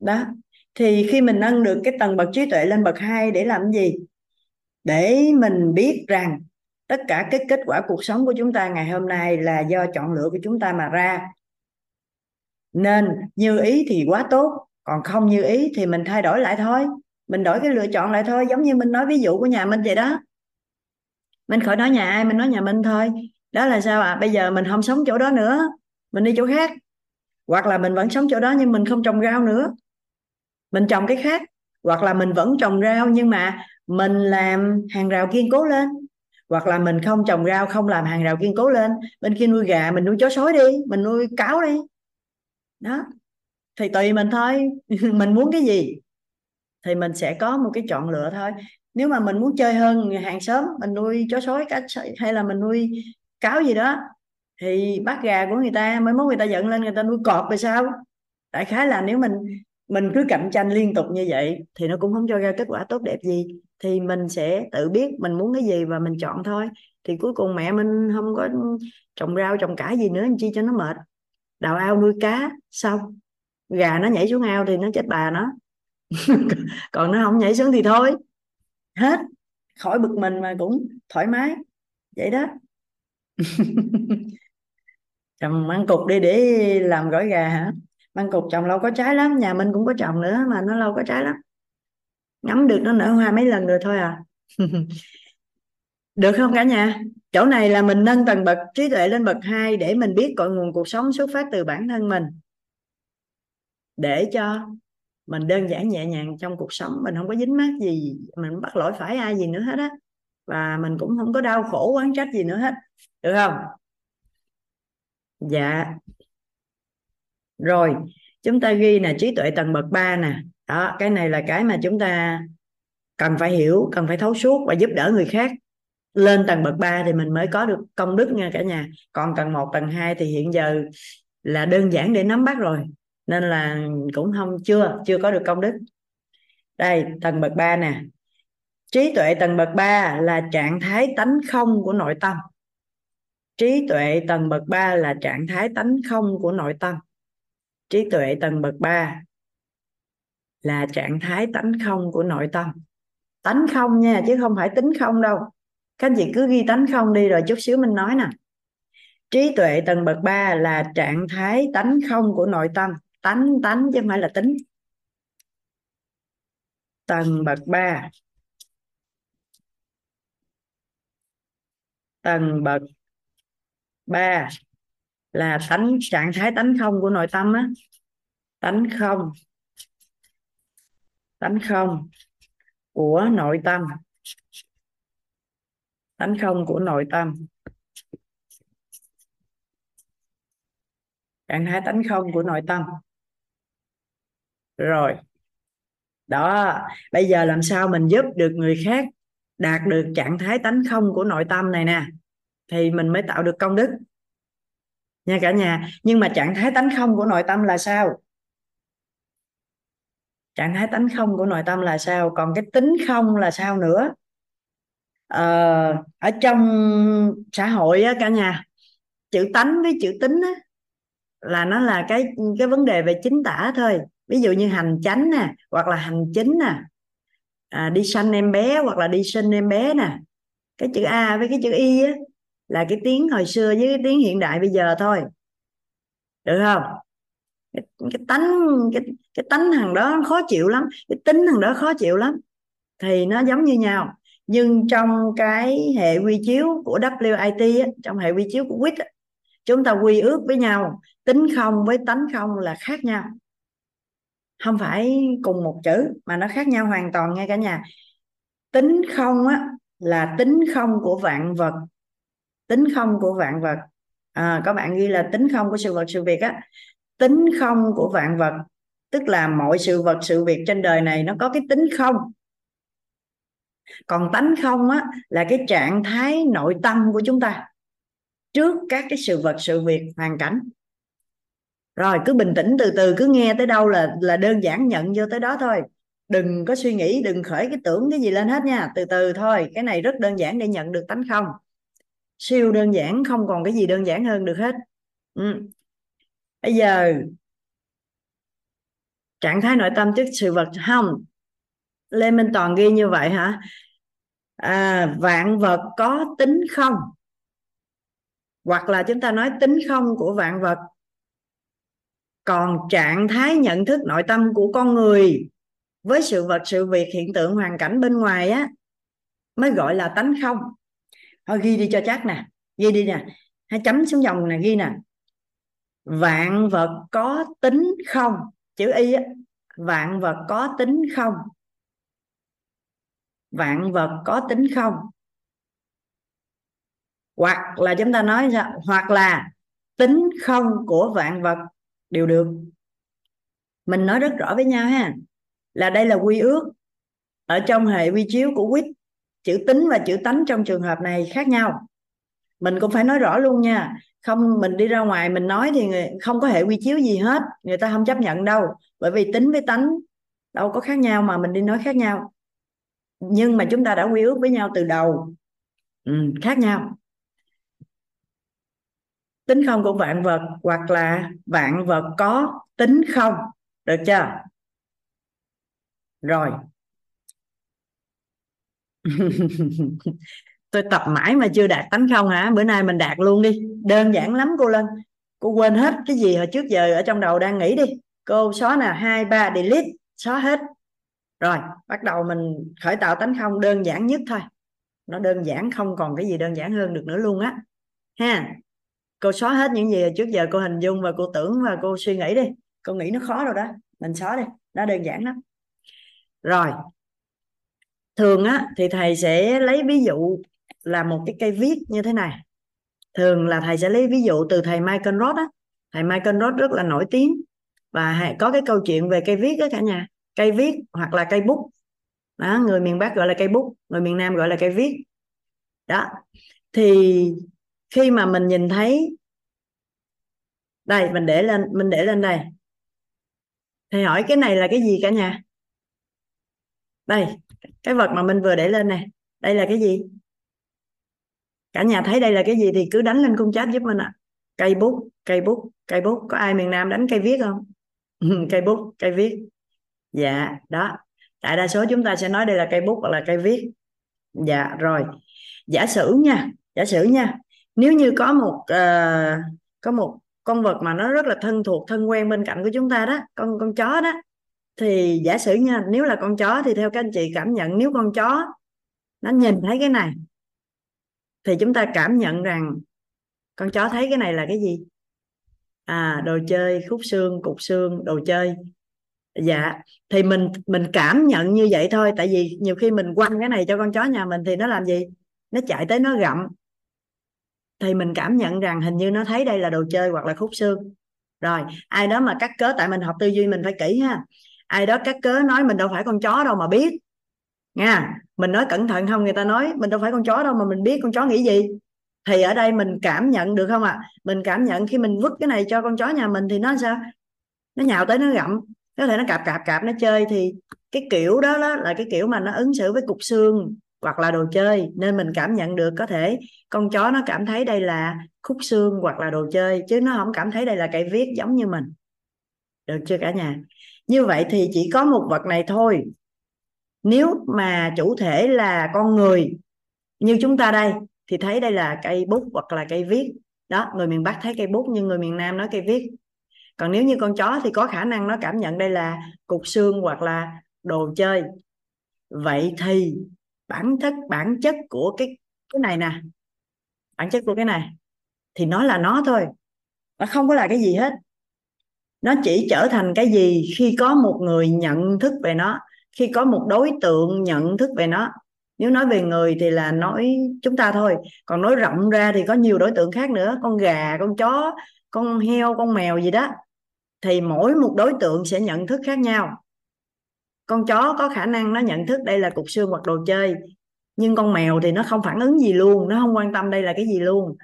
Đó thì khi mình nâng được cái tầng bậc trí tuệ lên bậc 2 để làm gì? Để mình biết rằng tất cả cái kết quả cuộc sống của chúng ta ngày hôm nay là do chọn lựa của chúng ta mà ra. Nên như ý thì quá tốt, còn không như ý thì mình thay đổi lại thôi. Mình đổi cái lựa chọn lại thôi, giống như mình nói ví dụ của nhà mình vậy đó. Mình khỏi nói nhà ai, mình nói nhà mình thôi. Đó là sao ạ? À? bây giờ mình không sống chỗ đó nữa, mình đi chỗ khác. Hoặc là mình vẫn sống chỗ đó nhưng mình không trồng rau nữa mình trồng cái khác, hoặc là mình vẫn trồng rau nhưng mà mình làm hàng rào kiên cố lên. Hoặc là mình không trồng rau, không làm hàng rào kiên cố lên. Bên kia nuôi gà, mình nuôi chó sói đi, mình nuôi cáo đi. Đó. Thì tùy mình thôi. <laughs> Mình muốn cái gì thì mình sẽ có một cái chọn lựa thôi. Nếu mà mình muốn chơi hơn hàng xóm, mình nuôi chó sói cá hay là mình nuôi cáo gì đó, thì bắt gà của người ta mới mốt người ta giận lên, người ta nuôi cọp rồi sao? Đại khái là nếu mình mình cứ cạnh tranh liên tục như vậy thì nó cũng không cho ra kết quả tốt đẹp gì. Thì mình sẽ tự biết mình muốn cái gì và mình chọn thôi. Thì cuối cùng mẹ mình không có trồng rau, trồng cải gì nữa làm chi cho nó mệt. Đào ao nuôi cá, xong. Gà nó nhảy xuống ao thì nó chết bà nó. <laughs> Còn nó không nhảy xuống thì thôi. Hết. Khỏi bực mình mà cũng thoải mái. Vậy đó. <laughs> Cầm ăn cục đi để làm gỏi gà hả? Măng cục trồng lâu có trái lắm, nhà mình cũng có trồng nữa mà nó lâu có trái lắm. Ngắm được nó nở hoa mấy lần rồi thôi à. <laughs> Được không cả nhà? Chỗ này là mình nâng tầng bậc trí tuệ lên bậc 2 để mình biết cội nguồn cuộc sống xuất phát từ bản thân mình. Để cho mình đơn giản nhẹ nhàng trong cuộc sống, mình không có dính mát gì, mình bắt lỗi phải ai gì nữa hết á. Và mình cũng không có đau khổ oán trách gì nữa hết. Được không? Dạ rồi, chúng ta ghi là trí tuệ tầng bậc 3 nè. Đó, cái này là cái mà chúng ta cần phải hiểu, cần phải thấu suốt và giúp đỡ người khác. Lên tầng bậc 3 thì mình mới có được công đức nha cả nhà. Còn tầng 1 tầng 2 thì hiện giờ là đơn giản để nắm bắt rồi. Nên là cũng không, chưa chưa có được công đức. Đây, tầng bậc 3 nè. Trí tuệ tầng bậc 3 là trạng thái tánh không của nội tâm. Trí tuệ tầng bậc 3 là trạng thái tánh không của nội tâm trí tuệ tầng bậc 3 là trạng thái tánh không của nội tâm. Tánh không nha, chứ không phải tính không đâu. Các anh chị cứ ghi tánh không đi rồi chút xíu mình nói nè. Trí tuệ tầng bậc 3 là trạng thái tánh không của nội tâm. Tánh tánh chứ không phải là tính. Tầng bậc 3 tầng bậc 3 là tánh, trạng thái tánh không của nội tâm á. Tánh không. Tánh không của nội tâm. Tánh không của nội tâm. Trạng thái tánh không của nội tâm. Rồi. Đó. Bây giờ làm sao mình giúp được người khác đạt được trạng thái tánh không của nội tâm này nè? Thì mình mới tạo được công đức nha cả nhà nhưng mà trạng thái tánh không của nội tâm là sao? Trạng thái tánh không của nội tâm là sao? Còn cái tính không là sao nữa? Ờ, ở trong xã hội á cả nhà chữ tánh với chữ tính á, là nó là cái cái vấn đề về chính tả thôi. Ví dụ như hành chánh nè hoặc là hành chính nè à, đi sanh em bé hoặc là đi sinh em bé nè. Cái chữ a với cái chữ y á, là cái tiếng hồi xưa với cái tiếng hiện đại bây giờ thôi. Được không? Cái, cái tánh cái cái tánh thằng đó khó chịu lắm. Cái tính thằng đó khó chịu lắm. Thì nó giống như nhau. Nhưng trong cái hệ quy chiếu của WIT á, trong hệ quy chiếu của WIT á, chúng ta quy ước với nhau tính không với tánh không là khác nhau. Không phải cùng một chữ mà nó khác nhau hoàn toàn nghe cả nhà. Tính không á là tính không của vạn vật tính không của vạn vật. À, các bạn ghi là tính không của sự vật sự việc á. Tính không của vạn vật tức là mọi sự vật sự việc trên đời này nó có cái tính không. Còn tánh không á là cái trạng thái nội tâm của chúng ta trước các cái sự vật sự việc hoàn cảnh. Rồi cứ bình tĩnh từ từ cứ nghe tới đâu là là đơn giản nhận vô tới đó thôi. Đừng có suy nghĩ đừng khởi cái tưởng cái gì lên hết nha. Từ từ thôi cái này rất đơn giản để nhận được tánh không siêu đơn giản không còn cái gì đơn giản hơn được hết. Ừ. bây giờ trạng thái nội tâm trước sự vật. Không. Lê minh toàn ghi như vậy hả? À, vạn vật có tính không? Hoặc là chúng ta nói tính không của vạn vật. Còn trạng thái nhận thức nội tâm của con người với sự vật sự việc hiện tượng hoàn cảnh bên ngoài á mới gọi là tánh không thôi ghi đi cho chắc nè. Ghi đi nè. Hay chấm xuống dòng nè ghi nè. Vạn vật có tính không? Chữ y á. Vạn vật có tính không? Vạn vật có tính không? Hoặc là chúng ta nói sao? Hoặc là tính không của vạn vật đều được. Mình nói rất rõ với nhau ha. Là đây là quy ước ở trong hệ quy chiếu của quýt chữ tính và chữ tánh trong trường hợp này khác nhau. Mình cũng phải nói rõ luôn nha. Không mình đi ra ngoài mình nói thì người, không có hệ quy chiếu gì hết. Người ta không chấp nhận đâu. Bởi vì tính với tánh đâu có khác nhau mà mình đi nói khác nhau. Nhưng mà chúng ta đã quy ước với nhau từ đầu. Ừ, khác nhau. Tính không của vạn vật hoặc là vạn vật có tính không? Được chưa? Rồi. <laughs> tôi tập mãi mà chưa đạt tánh không hả? Bữa nay mình đạt luôn đi. Đơn giản lắm cô lên cô quên hết cái gì hồi trước giờ ở trong đầu đang nghĩ đi. Cô xóa nè, hai, ba, delete, xóa hết. Rồi, bắt đầu mình khởi tạo tánh không đơn giản nhất thôi. Nó đơn giản, không còn cái gì đơn giản hơn được nữa luôn á. Ha. Cô xóa hết những gì trước giờ cô hình dung và cô tưởng và cô suy nghĩ đi. Cô nghĩ nó khó rồi đó. Mình xóa đi. Nó đơn giản lắm. Rồi thường á, thì thầy sẽ lấy ví dụ là một cái cây viết như thế này. Thường là thầy sẽ lấy ví dụ từ thầy Michael Roth á. Thầy Michael Roth rất là nổi tiếng và có cái câu chuyện về cây viết đó cả nhà. Cây viết hoặc là cây bút. Đó, người miền Bắc gọi là cây bút, người miền Nam gọi là cây viết. Đó. Thì khi mà mình nhìn thấy, đây, mình để lên, mình để lên đây. Thầy hỏi cái này là cái gì cả nhà? Đây cái vật mà mình vừa để lên này đây là cái gì? Cả nhà thấy đây là cái gì thì cứ đánh lên khung chat giúp mình ạ. À. cây bút cây bút cây bút. Có ai miền Nam đánh cây viết không? <laughs> Cây bút cây viết. Dạ đó. Đại đa số chúng ta sẽ nói đây là cây bút hoặc là cây viết. Dạ rồi. Giả sử nha giả sử nha. Nếu như có một uh, có một con vật mà nó rất là thân thuộc thân quen bên cạnh của chúng ta đó con con chó đó thì giả sử nha, nếu là con chó thì theo các anh chị cảm nhận, nếu con chó nó nhìn thấy cái này, thì chúng ta cảm nhận rằng con chó thấy cái này là cái gì? À đồ chơi, khúc xương, cục xương, đồ chơi. Dạ thì mình mình cảm nhận như vậy thôi, tại vì nhiều khi mình quăng cái này cho con chó nhà mình thì nó làm gì? Nó chạy tới nó gặm. Thì mình cảm nhận rằng hình như nó thấy đây là đồ chơi hoặc là khúc xương. Rồi, ai đó mà cắt cớ, tại mình học tư duy mình phải kỹ ha ai đó cắt cớ nói mình đâu phải con chó đâu mà biết. Nha mình nói cẩn thận không? Người ta nói mình đâu phải con chó đâu mà mình biết con chó nghĩ gì. Thì ở đây mình cảm nhận được không ạ? À? mình cảm nhận khi mình vứt cái này cho con chó nhà mình thì nó sao? Nó nhào tới nó gặm. Có thể nó cạp cạp cạp nó chơi thì cái kiểu đó, đó là cái kiểu mà nó ứng xử với cục xương hoặc là đồ chơi. Nên mình cảm nhận được có thể con chó nó cảm thấy đây là khúc xương hoặc là đồ chơi chứ nó không cảm thấy đây là cây viết giống như mình. Được chưa cả nhà? Như vậy thì chỉ có một vật này thôi. Nếu mà chủ thể là con người như chúng ta đây, thì thấy đây là cây bút hoặc là cây viết. Đó, người miền Bắc thấy cây bút nhưng người miền Nam nói cây viết. Còn nếu như con chó thì có khả năng nó cảm nhận đây là cục xương hoặc là đồ chơi. Vậy thì bản chất bản chất của cái cái này nè, bản chất của cái này thì nó là nó thôi. Nó không có là cái gì hết nó chỉ trở thành cái gì khi có một người nhận thức về nó, khi có một đối tượng nhận thức về nó? Nếu nói về người thì là nói chúng ta thôi, còn nói rộng ra thì có nhiều đối tượng khác nữa, con gà, con chó, con heo, con mèo gì đó. Thì mỗi một đối tượng sẽ nhận thức khác nhau. Con chó có khả năng nó nhận thức đây là cục xương hoặc đồ chơi, nhưng con mèo thì nó không phản ứng gì luôn, nó không quan tâm đây là cái gì luôn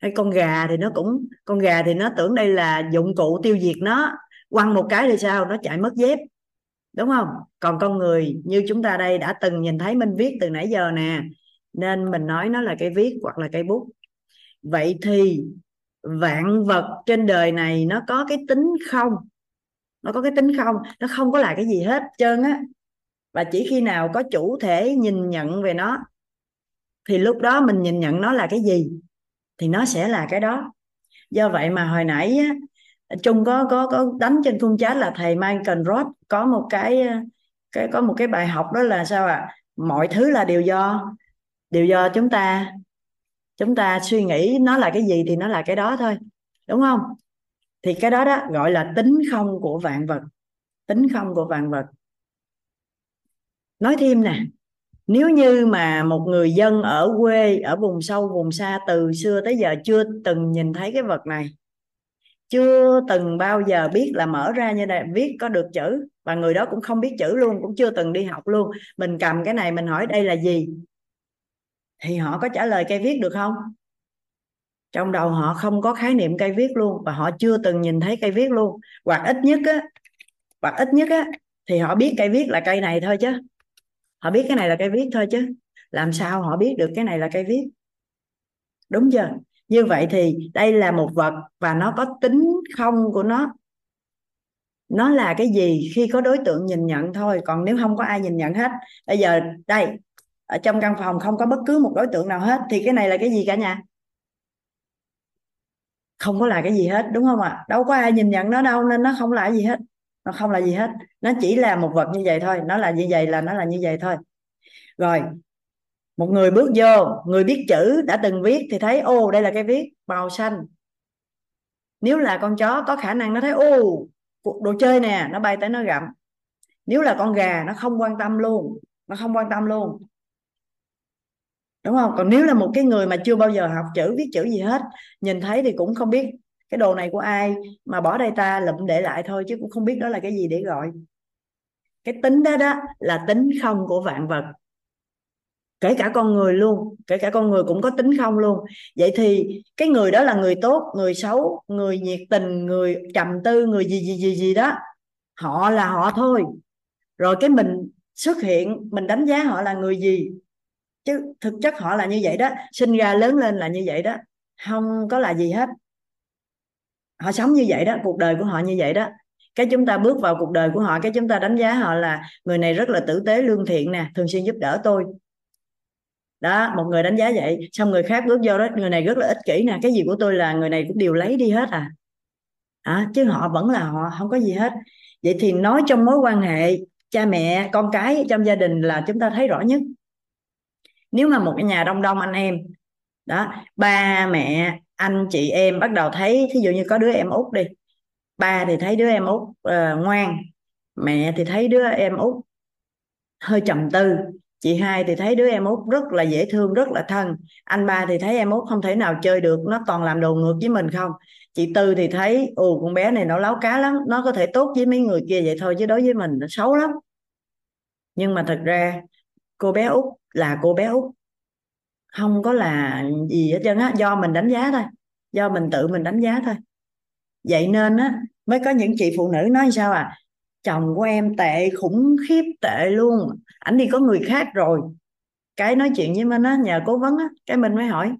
hay con gà thì nó cũng, con gà thì nó tưởng đây là dụng cụ tiêu diệt nó. Quăng một cái thì sao? Nó chạy mất dép. Đúng không? Còn con người như chúng ta đây đã từng nhìn thấy minh viết từ nãy giờ nè, nên mình nói nó là cây viết hoặc là cây bút. Vậy thì vạn vật trên đời này nó có cái tính không? Nó có cái tính không? Nó không có là cái gì hết trơn á. Và chỉ khi nào có chủ thể nhìn nhận về nó, thì lúc đó mình nhìn nhận nó là cái gì? Thì nó sẽ là cái đó. Do vậy mà hồi nãy trung có có có đánh trên khung chat là thầy Michael Roth có một cái cái, có một cái bài học đó là sao ạ? À? mọi thứ là đều do đều do chúng ta. Chúng ta suy nghĩ nó là cái gì thì nó là cái đó thôi, đúng không? Thì cái đó đó gọi là tính không của vạn vật, tính không của vạn vật. Nói thêm nè nếu như mà một người dân ở quê, ở vùng sâu, vùng xa, từ xưa tới giờ chưa từng nhìn thấy cái vật này, chưa từng bao giờ biết là mở ra như này viết có được chữ, và người đó cũng không biết chữ luôn, cũng chưa từng đi học luôn, mình cầm cái này mình hỏi đây là gì? Thì họ có trả lời cây viết được không? Trong đầu họ không có khái niệm cây viết luôn, và họ chưa từng nhìn thấy cây viết luôn. Hoặc ít nhất á, hoặc ít nhất á, thì họ biết cây viết là cây này thôi chứ họ biết cái này là cây viết thôi chứ. Làm sao họ biết được cái này là cây viết? Đúng chưa? Như vậy thì đây là một vật và nó có tính không của nó. Nó là cái gì khi có đối tượng nhìn nhận thôi, còn nếu không có ai nhìn nhận hết. Bây giờ, đây, ở trong căn phòng không có bất cứ một đối tượng nào hết, thì cái này là cái gì cả nhà? Không có là cái gì hết, đúng không ạ? À? đâu có ai nhìn nhận nó đâu, nên nó không là gì hết nó không là gì hết. Nó chỉ là một vật như vậy thôi. Nó là như vậy là nó là như vậy thôi. Rồi, một người bước vô, người biết chữ đã từng viết thì thấy, ô, đây là cái viết, màu xanh. Nếu là con chó, có khả năng nó thấy, ô đồ chơi nè, nó bay tới nó gặm. Nếu là con gà, nó không quan tâm luôn. Nó không quan tâm luôn. Đúng không? Còn nếu là một cái người mà chưa bao giờ học chữ, viết chữ gì hết, nhìn thấy thì cũng không biết cái đồ này của ai mà bỏ đây ta lụm để lại thôi chứ cũng không biết đó là cái gì để gọi. Cái tính đó đó là tính không của vạn vật. Kể cả con người luôn, kể cả con người cũng có tính không luôn. Vậy thì cái người đó là người tốt, người xấu, người nhiệt tình, người trầm tư, người gì gì gì gì đó. Họ là họ thôi. Rồi cái mình xuất hiện, mình đánh giá họ là người gì? Chứ thực chất họ là như vậy đó. Sinh ra lớn lên là như vậy đó. Không có là gì hết họ sống như vậy đó cuộc đời của họ như vậy đó. Cái chúng ta bước vào cuộc đời của họ cái chúng ta đánh giá họ là người này rất là tử tế lương thiện nè thường xuyên giúp đỡ tôi. Đó một người đánh giá vậy xong người khác bước vô đó người này rất là ích kỷ nè cái gì của tôi là người này cũng đều lấy đi hết à. À, chứ họ vẫn là họ không có gì hết. Vậy thì nói trong mối quan hệ cha mẹ con cái trong gia đình là chúng ta thấy rõ nhất. Nếu mà một cái nhà đông đông anh em đó ba mẹ anh chị em bắt đầu thấy thí dụ như có đứa em út đi ba thì thấy đứa em út uh, ngoan mẹ thì thấy đứa em út hơi trầm tư chị hai thì thấy đứa em út rất là dễ thương rất là thân anh ba thì thấy em út không thể nào chơi được nó toàn làm đồ ngược với mình không. Chị tư thì thấy ồ con bé này nó láo cá lắm nó có thể tốt với mấy người kia vậy thôi chứ đối với mình nó xấu lắm. Nhưng mà thật ra cô bé út là cô bé út không có là gì hết trơn á, do mình đánh giá thôi, do mình tự mình đánh giá thôi. Vậy nên á, mới có những chị phụ nữ nói sao à chồng của em tệ khủng khiếp tệ luôn, ảnh đi có người khác rồi. Cái nói chuyện với mình á, nhờ cố vấn á, cái mình mới hỏi,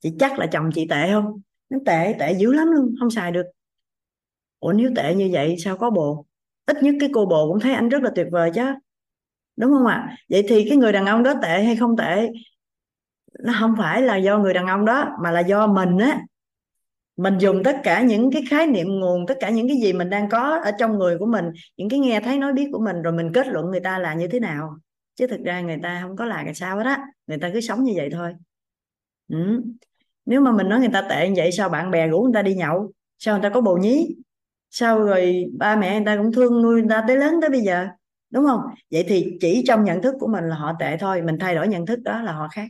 chị chắc là chồng chị tệ không? Nó tệ tệ dữ lắm luôn, không xài được. Ủa, nếu tệ như vậy sao có bồ? Ít nhất cái cô bồ cũng thấy anh rất là tuyệt vời chứ, đúng không ạ? À? vậy thì cái người đàn ông đó tệ hay không tệ nó không phải là do người đàn ông đó, mà là do mình á. Mình dùng tất cả những cái khái niệm nguồn, tất cả những cái gì mình đang có ở trong người của mình, những cái nghe thấy nói biết của mình, rồi mình kết luận người ta là như thế nào. Chứ thực ra người ta không có là cái sao hết á. Người ta cứ sống như vậy thôi. Ừ. nếu mà mình nói người ta tệ như vậy, sao bạn bè rủ người ta đi nhậu? Sao người ta có bồ nhí? Sao rồi ba mẹ người ta cũng thương nuôi người ta tới lớn tới bây giờ? Đúng không? Vậy thì chỉ trong nhận thức của mình là họ tệ thôi, mình thay đổi nhận thức đó là họ khác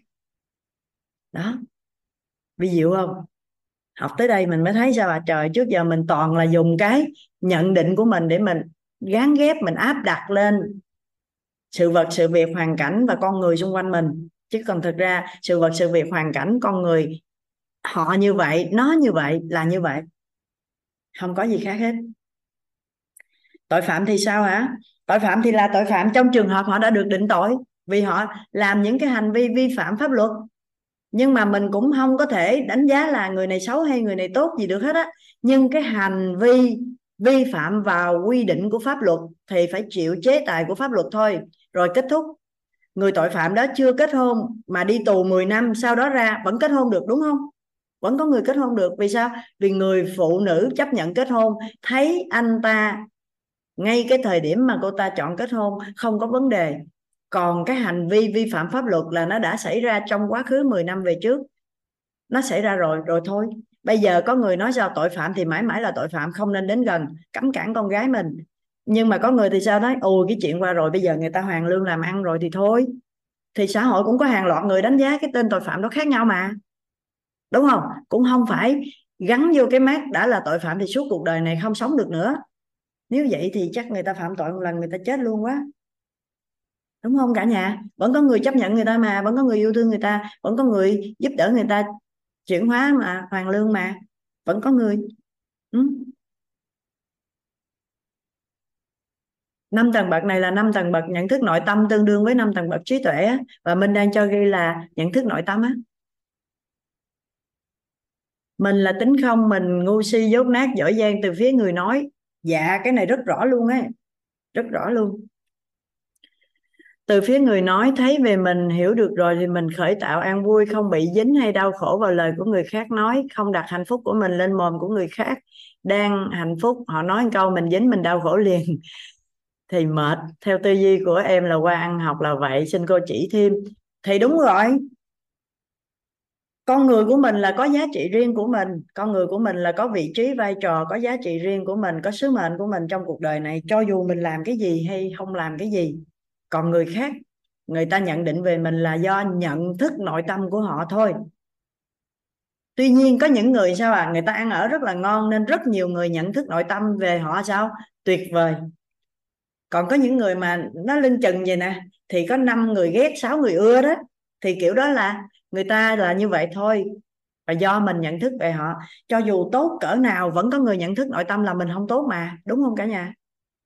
đó. Ví dụ không? Học tới đây mình mới thấy sao bà trời, trước giờ mình toàn là dùng cái nhận định của mình để mình gán ghép, mình áp đặt lên sự vật, sự việc, hoàn cảnh và con người xung quanh mình. Chứ còn thực ra sự vật, sự việc, hoàn cảnh, con người, họ như vậy, nó như vậy, là như vậy. Không có gì khác hết. Tội phạm thì sao hả? Tội phạm thì là tội phạm trong trường hợp họ đã được định tội vì họ làm những cái hành vi vi phạm pháp luật nhưng mà mình cũng không có thể đánh giá là người này xấu hay người này tốt gì được hết á. Nhưng cái hành vi vi phạm vào quy định của pháp luật thì phải chịu chế tài của pháp luật thôi. Rồi kết thúc. Người tội phạm đó chưa kết hôn mà đi tù 10 năm, sau đó ra vẫn kết hôn được, đúng không? Vẫn có người kết hôn được. Vì sao? Vì người phụ nữ chấp nhận kết hôn. Thấy anh ta ngay cái thời điểm mà cô ta chọn kết hôn, không có vấn đề còn cái hành vi vi phạm pháp luật là nó đã xảy ra trong quá khứ 10 năm về trước. Nó xảy ra rồi rồi thôi. Bây giờ có người nói sao tội phạm thì mãi mãi là tội phạm, không nên đến gần, cấm cản con gái mình. Nhưng mà có người thì sao nói, ôi, cái chuyện qua rồi, bây giờ người ta hoàn lương làm ăn rồi thì thôi. Thì xã hội cũng có hàng loạt người đánh giá cái tên tội phạm đó khác nhau mà. Đúng không? Cũng không phải gắn vô cái mát đã là tội phạm thì suốt cuộc đời này không sống được nữa. Nếu vậy thì chắc người ta phạm tội một lần người ta chết luôn quá đúng không cả nhà? Vẫn có người chấp nhận người ta mà, vẫn có người yêu thương người ta, vẫn có người giúp đỡ người ta chuyển hóa mà, hoàn lương mà. Vẫn có người. Ừ. năm tầng bậc này là năm tầng bậc nhận thức nội tâm tương đương với năm tầng bậc trí tuệ á. Và mình đang cho ghi là nhận thức nội tâm á. Mình là tính không, mình ngu si, dốt nát, giỏi giang từ phía người nói. Dạ cái này rất rõ luôn á rất rõ luôn từ phía người nói thấy về mình, hiểu được rồi thì mình khởi tạo an vui, không bị dính hay đau khổ vào lời của người khác nói, không đặt hạnh phúc của mình lên mồm của người khác. Đang hạnh phúc, họ nói một câu, mình dính, mình đau khổ liền. <laughs> Thì mệt. Theo tư duy của em là qua ăn học là vậy, xin cô chỉ thêm. Thì đúng rồi. Con người của mình là có giá trị riêng của mình. Con người của mình là có vị trí, vai trò, có giá trị riêng của mình, có sứ mệnh của mình trong cuộc đời này. Cho dù mình làm cái gì hay không làm cái gì còn người khác, người ta nhận định về mình là do nhận thức nội tâm của họ thôi. Tuy nhiên, có những người sao à người ta ăn ở rất là ngon nên rất nhiều người nhận thức nội tâm về họ sao? Tuyệt vời. Còn có những người mà nó linh chừng vậy nè, thì có 5 người ghét 6 người ưa đó, thì kiểu đó là người ta là như vậy thôi. Và do mình nhận thức về họ, cho dù tốt cỡ nào, vẫn có người nhận thức nội tâm là mình không tốt mà, đúng không cả nhà?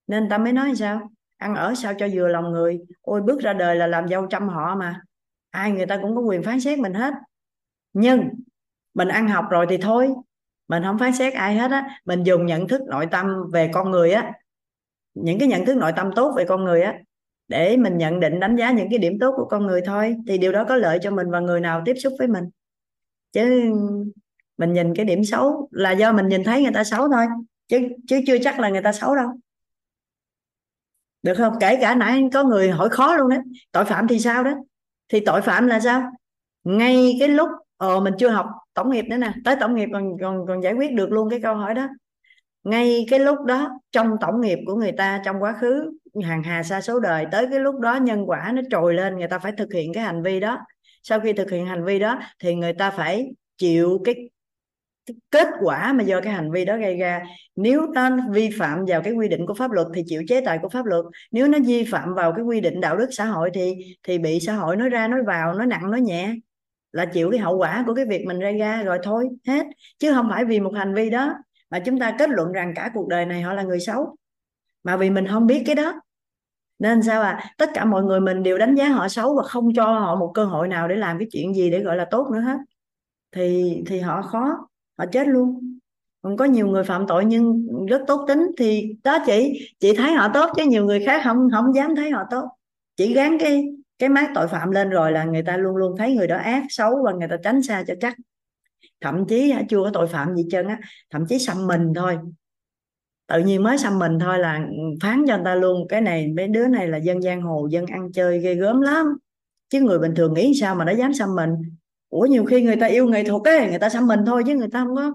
Nên ta mới nói sao? Ăn ở sao cho vừa lòng người? Ôi, bước ra đời là làm dâu trăm họ mà. Ai, người ta cũng có quyền phán xét mình hết. Nhưng, mình ăn học rồi thì thôi. Mình không phán xét ai hết á. Mình dùng nhận thức nội tâm về con người á. Những cái nhận thức nội tâm tốt về con người á. Để mình nhận định, đánh giá những cái điểm tốt của con người thôi. Thì điều đó có lợi cho mình và người nào tiếp xúc với mình. Chứ mình nhìn cái điểm xấu là do mình nhìn thấy người ta xấu thôi. Chứ chứ chưa chắc là người ta xấu đâu được không? Kể cả nãy có người hỏi khó luôn đấy. Tội phạm thì sao đó? Thì tội phạm là sao? Ngay cái lúc ờ mình chưa học tổng nghiệp nữa nè. Tới tổng nghiệp còn còn còn giải quyết được luôn cái câu hỏi đó. Ngay cái lúc đó trong tổng nghiệp của người ta trong quá khứ hàng hà xa số đời tới cái lúc đó nhân quả nó trồi lên người ta phải thực hiện cái hành vi đó. Sau khi thực hiện hành vi đó thì người ta phải chịu cái, cái kết quả mà do cái hành vi đó gây ra, nếu nó vi phạm vào cái quy định của pháp luật thì chịu chế tài của pháp luật, nếu nó vi phạm vào cái quy định đạo đức xã hội thì thì bị xã hội nói ra, nói vào, nói nặng, nói nhẹ, là chịu cái hậu quả của cái việc mình gây ra, rồi thôi, hết. Chứ không phải vì một hành vi đó mà chúng ta kết luận rằng cả cuộc đời này họ là người xấu. Mà vì mình không biết cái đó. Nên sao à? Tất cả mọi người mình đều đánh giá họ xấu và không cho họ một cơ hội nào để làm cái chuyện gì để gọi là tốt nữa hết. Thì thì họ khó họ chết luôn. Còn có nhiều người phạm tội nhưng rất tốt tính thì đó chị chị thấy họ tốt chứ nhiều người khác không không dám thấy họ tốt. Chỉ gắn cái cái mát tội phạm lên rồi là người ta luôn luôn thấy người đó ác, xấu và người ta tránh xa cho chắc. Thậm chí chưa có tội phạm gì chân á, thậm chí xăm mình thôi. Tự nhiên mới xăm mình thôi là phán cho người ta luôn, cái này, mấy đứa này là dân giang hồ, dân ăn chơi ghê gớm lắm. Chứ người bình thường nghĩ sao mà nó dám xăm mình? Ủa, nhiều khi người ta yêu nghệ thuật ấy, người ta xăm mình thôi chứ người ta không có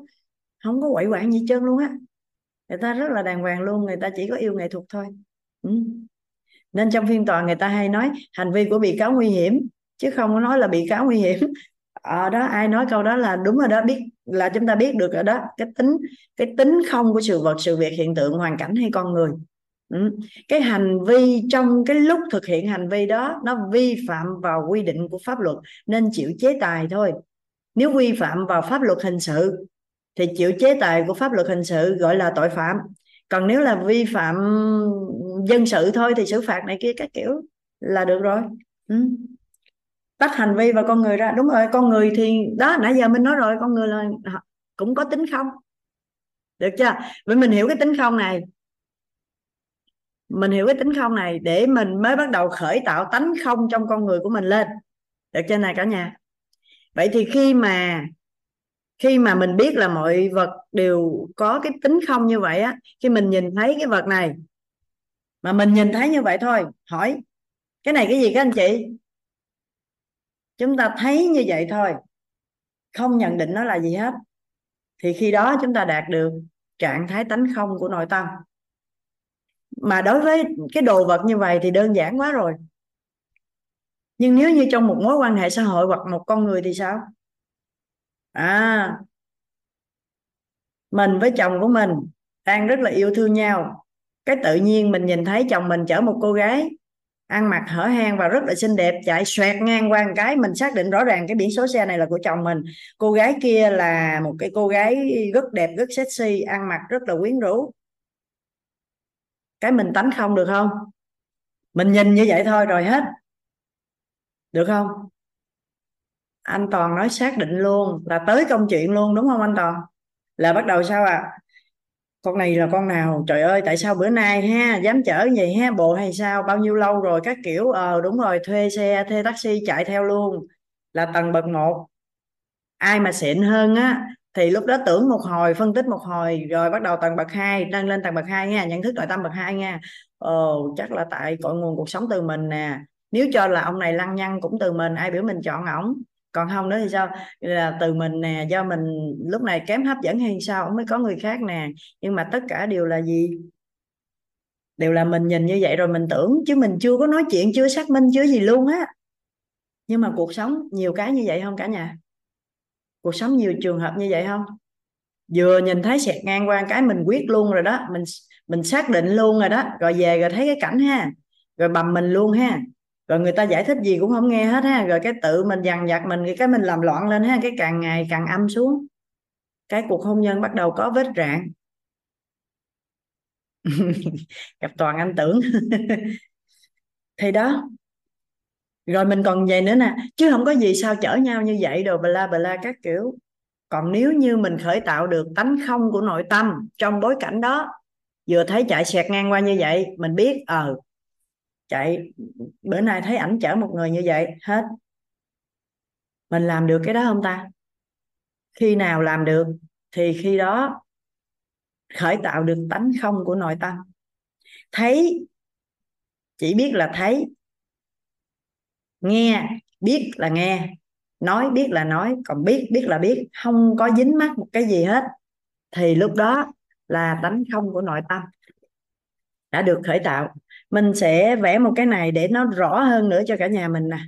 không có quậy quạng gì chân luôn á. Người ta rất là đàng hoàng luôn, người ta chỉ có yêu nghệ thuật thôi. Ừ. nên trong phiên tòa người ta hay nói, hành vi của bị cáo nguy hiểm, chứ không có nói là bị cáo nguy hiểm. Ở <laughs> ờ, đó, ai nói câu đó là đúng rồi đó, biết, là chúng ta biết được ở đó. Cái tính cái tính không của sự vật, sự việc, hiện tượng, hoàn cảnh hay con người ừ. cái hành vi trong cái lúc thực hiện hành vi đó, nó vi phạm vào quy định của pháp luật, nên chịu chế tài thôi. Nếu vi phạm vào pháp luật hình sự, thì chịu chế tài của pháp luật hình sự gọi là tội phạm. Còn nếu là vi phạm dân sự thôi, thì xử phạt này kia các kiểu là được rồi. Ừ. Tách hành vi và con người ra. Đúng rồi, con người thì, đó, nãy giờ mình nói rồi, con người là, cũng có tính không? Được chưa? Vậy mình hiểu cái tính không này mình hiểu cái tính không này, để mình mới bắt đầu khởi tạo tánh không trong con người của mình lên. Được chưa này cả nhà? Vậy thì khi mà khi mà mình biết là mọi vật đều có cái tính không như vậy á, khi mình nhìn thấy cái vật này, mà mình nhìn thấy như vậy thôi, hỏi, cái này cái gì các anh chị? Chúng ta thấy như vậy thôi, không nhận định nó là gì hết. Thì khi đó chúng ta đạt được trạng thái tánh không của nội tâm mà đối với cái đồ vật như vậy thì đơn giản quá rồi. Nhưng nếu như trong một mối quan hệ xã hội hoặc một con người thì sao? À mình với chồng của mình đang rất là yêu thương nhau. Cái tự nhiên mình nhìn thấy chồng mình chở một cô gái, ăn mặc hở hang và rất là xinh đẹp, chạy xoẹt ngang qua một cái, mình xác định rõ ràng cái biển số xe này là của chồng mình. Cô gái kia là một cái cô gái rất đẹp, rất sexy, ăn mặc rất là quyến rũ cái mình tánh không được không? Mình nhìn như vậy thôi rồi hết. Được không? Anh toàn nói xác định luôn, là tới công chuyện luôn, đúng không anh toàn? Là bắt đầu sao à con này là con nào? Trời ơi, tại sao bữa nay ha? Dám chở vậy ha? Bộ hay sao? Bao nhiêu lâu rồi? Các kiểu ờ đúng rồi, thuê xe, thuê taxi chạy theo luôn. Là tầng bậc một. Ai mà xịn hơn á thì lúc đó tưởng một hồi, phân tích một hồi, rồi bắt đầu tầng bậc hai, nâng lên tầng bậc hai nha, nhận thức nội tâm bậc hai nha. Ồ, chắc là tại cội nguồn cuộc sống từ mình nè. Nếu cho là ông này lăng nhăng cũng từ mình, ai biểu mình chọn ổng? Còn không nữa thì sao? Là từ mình nè, do mình lúc này kém hấp dẫn hay sao mới có người khác nè. Nhưng mà tất cả đều là gì? Đều là mình nhìn như vậy rồi mình tưởng, chứ mình chưa có nói chuyện, chưa xác minh, chưa gì luôn á. Nhưng mà cuộc sống nhiều cái như vậy không cả nhà? Cuộc sống nhiều trường hợp như vậy không? Vừa nhìn thấy xẹt ngang qua cái mình quyết luôn rồi đó, mình mình xác định luôn rồi đó, rồi về rồi thấy cái cảnh ha, rồi bầm mình luôn ha, rồi người ta giải thích gì cũng không nghe hết ha, rồi cái tự mình dằn vặt mình cái mình làm loạn lên ha, cái càng ngày càng âm xuống. Cái cuộc hôn nhân bắt đầu có vết rạn. <laughs> Gặp toàn anh tưởng. <laughs> Thì đó rồi mình còn vậy nữa nè, chứ không có gì sao chở nhau như vậy đồ, bla bla các kiểu. Còn nếu như mình khởi tạo được tánh không của nội tâm trong bối cảnh đó, vừa thấy chạy xẹt ngang qua như vậy, mình biết ờ chạy, bữa nay thấy ảnh chở một người như vậy, hết. Mình làm được cái đó không ta? Khi nào làm được thì khi đó khởi tạo được tánh không của nội tâm. Thấy, chỉ biết là thấy nghe, biết là nghe. Nói biết là nói, còn biết biết là biết. Không có dính mắc một cái gì hết. Thì lúc đó là tánh không của nội tâm đã được khởi tạo. Mình sẽ vẽ một cái này để nó rõ hơn nữa cho cả nhà mình nè.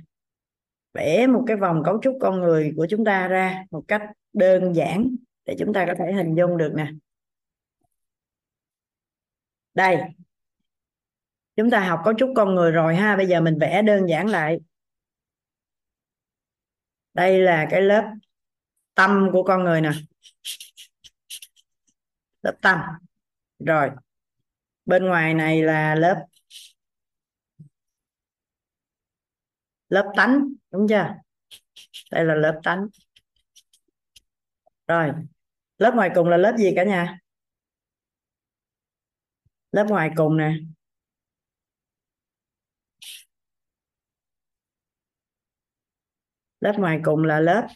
Vẽ một cái vòng cấu trúc con người của chúng ta ra một cách đơn giản để chúng ta có thể hình dung được nè. Đây, chúng ta học cấu trúc con người rồi ha. Bây giờ mình vẽ đơn giản lại đây là cái lớp tâm của con người nè. Lớp tâm. Rồi, bên ngoài này là lớp lớp tánh, đúng chưa? Đây là lớp tánh. Rồi, lớp ngoài cùng là lớp gì cả nhà? Lớp ngoài cùng nè. Lớp ngoài cùng là lớp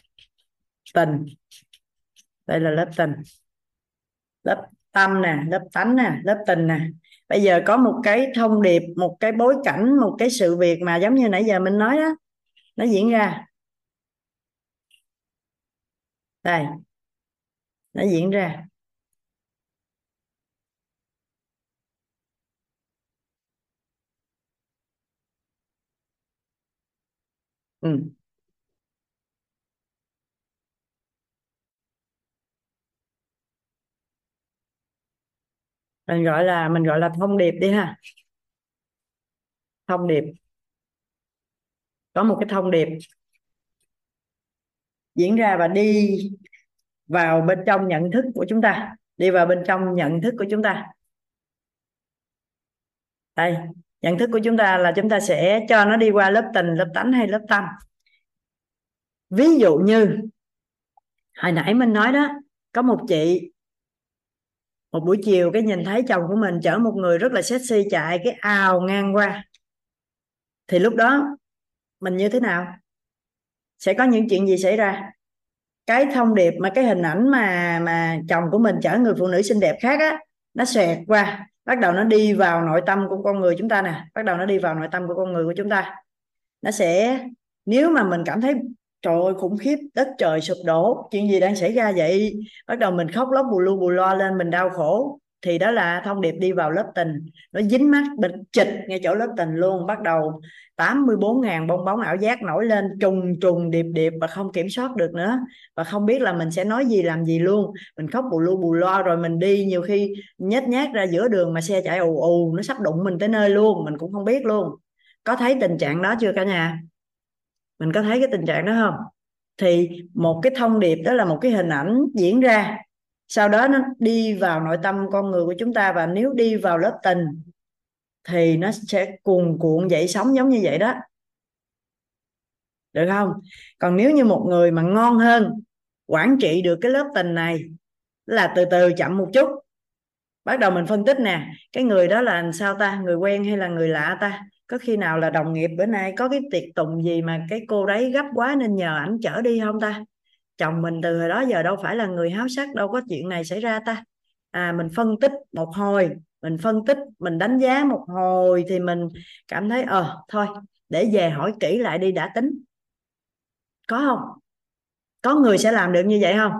tình. Đây là lớp tình. Lớp tâm nè, lớp tánh nè, lớp tình nè. Bây giờ có một cái thông điệp, một cái bối cảnh, một cái sự việc mà giống như nãy giờ mình nói đó, nó diễn ra. Đây, nó diễn ra. Ừ. mình gọi là, mình gọi là thông điệp đi ha. Thông điệp. Có một cái thông điệp diễn ra và đi vào bên trong nhận thức của chúng ta. Đi vào bên trong nhận thức của chúng ta. Đây, nhận thức của chúng ta là chúng ta sẽ cho nó đi qua lớp tình, lớp tánh hay lớp tâm. Ví dụ như, hồi nãy mình nói đó, có một chị một buổi chiều cái nhìn thấy chồng của mình chở một người rất là sexy chạy cái ào ngang qua. Thì lúc đó mình như thế nào? Sẽ có những chuyện gì xảy ra? Cái thông điệp mà cái hình ảnh mà mà chồng của mình chở người phụ nữ xinh đẹp khác á, nó xẹt qua, bắt đầu nó đi vào nội tâm của con người chúng ta nè, bắt đầu nó đi vào nội tâm của con người của chúng ta. Nó sẽ, nếu mà mình cảm thấy trời ơi, khủng khiếp, đất trời sụp đổ. Chuyện gì đang xảy ra vậy? Bắt đầu mình khóc lóc bù lu bù loa lên, mình đau khổ. Thì đó là thông điệp đi vào lớp tình. Nó dính mắt, bịch chịch ngay chỗ lớp tình luôn. Bắt đầu 84.000 bong bóng ảo giác nổi lên, trùng trùng điệp điệp và không kiểm soát được nữa. Và không biết là mình sẽ nói gì, làm gì luôn. Mình khóc bù lu bù loa rồi mình đi. Nhiều khi nhét nhát ra giữa đường mà xe chạy ù ù, nó sắp đụng mình tới nơi luôn. Mình cũng không biết luôn. Có thấy tình trạng đó chưa cả nhà? Mình có thấy cái tình trạng đó không? Thì một cái thông điệp đó là một cái hình ảnh diễn ra. Sau đó nó đi vào nội tâm con người của chúng ta và nếu đi vào lớp tình thì nó sẽ cuồn cuộn dậy sóng giống như vậy đó. Được không? Còn nếu như một người mà ngon hơn, quản trị được cái lớp tình này là từ từ chậm một chút. Bắt đầu mình phân tích nè, cái người đó là sao ta? Người quen hay là người lạ ta? Có khi nào là đồng nghiệp bữa nay có cái tiệc tùng gì mà cái cô đấy gấp quá nên nhờ ảnh chở đi không ta? Chồng mình từ hồi đó giờ đâu phải là người háo sắc, đâu có chuyện này xảy ra ta. À mình phân tích một hồi, mình phân tích, mình đánh giá một hồi thì mình cảm thấy ờ thôi, để về hỏi kỹ lại đi đã tính. Có không? Có người sẽ làm được như vậy không?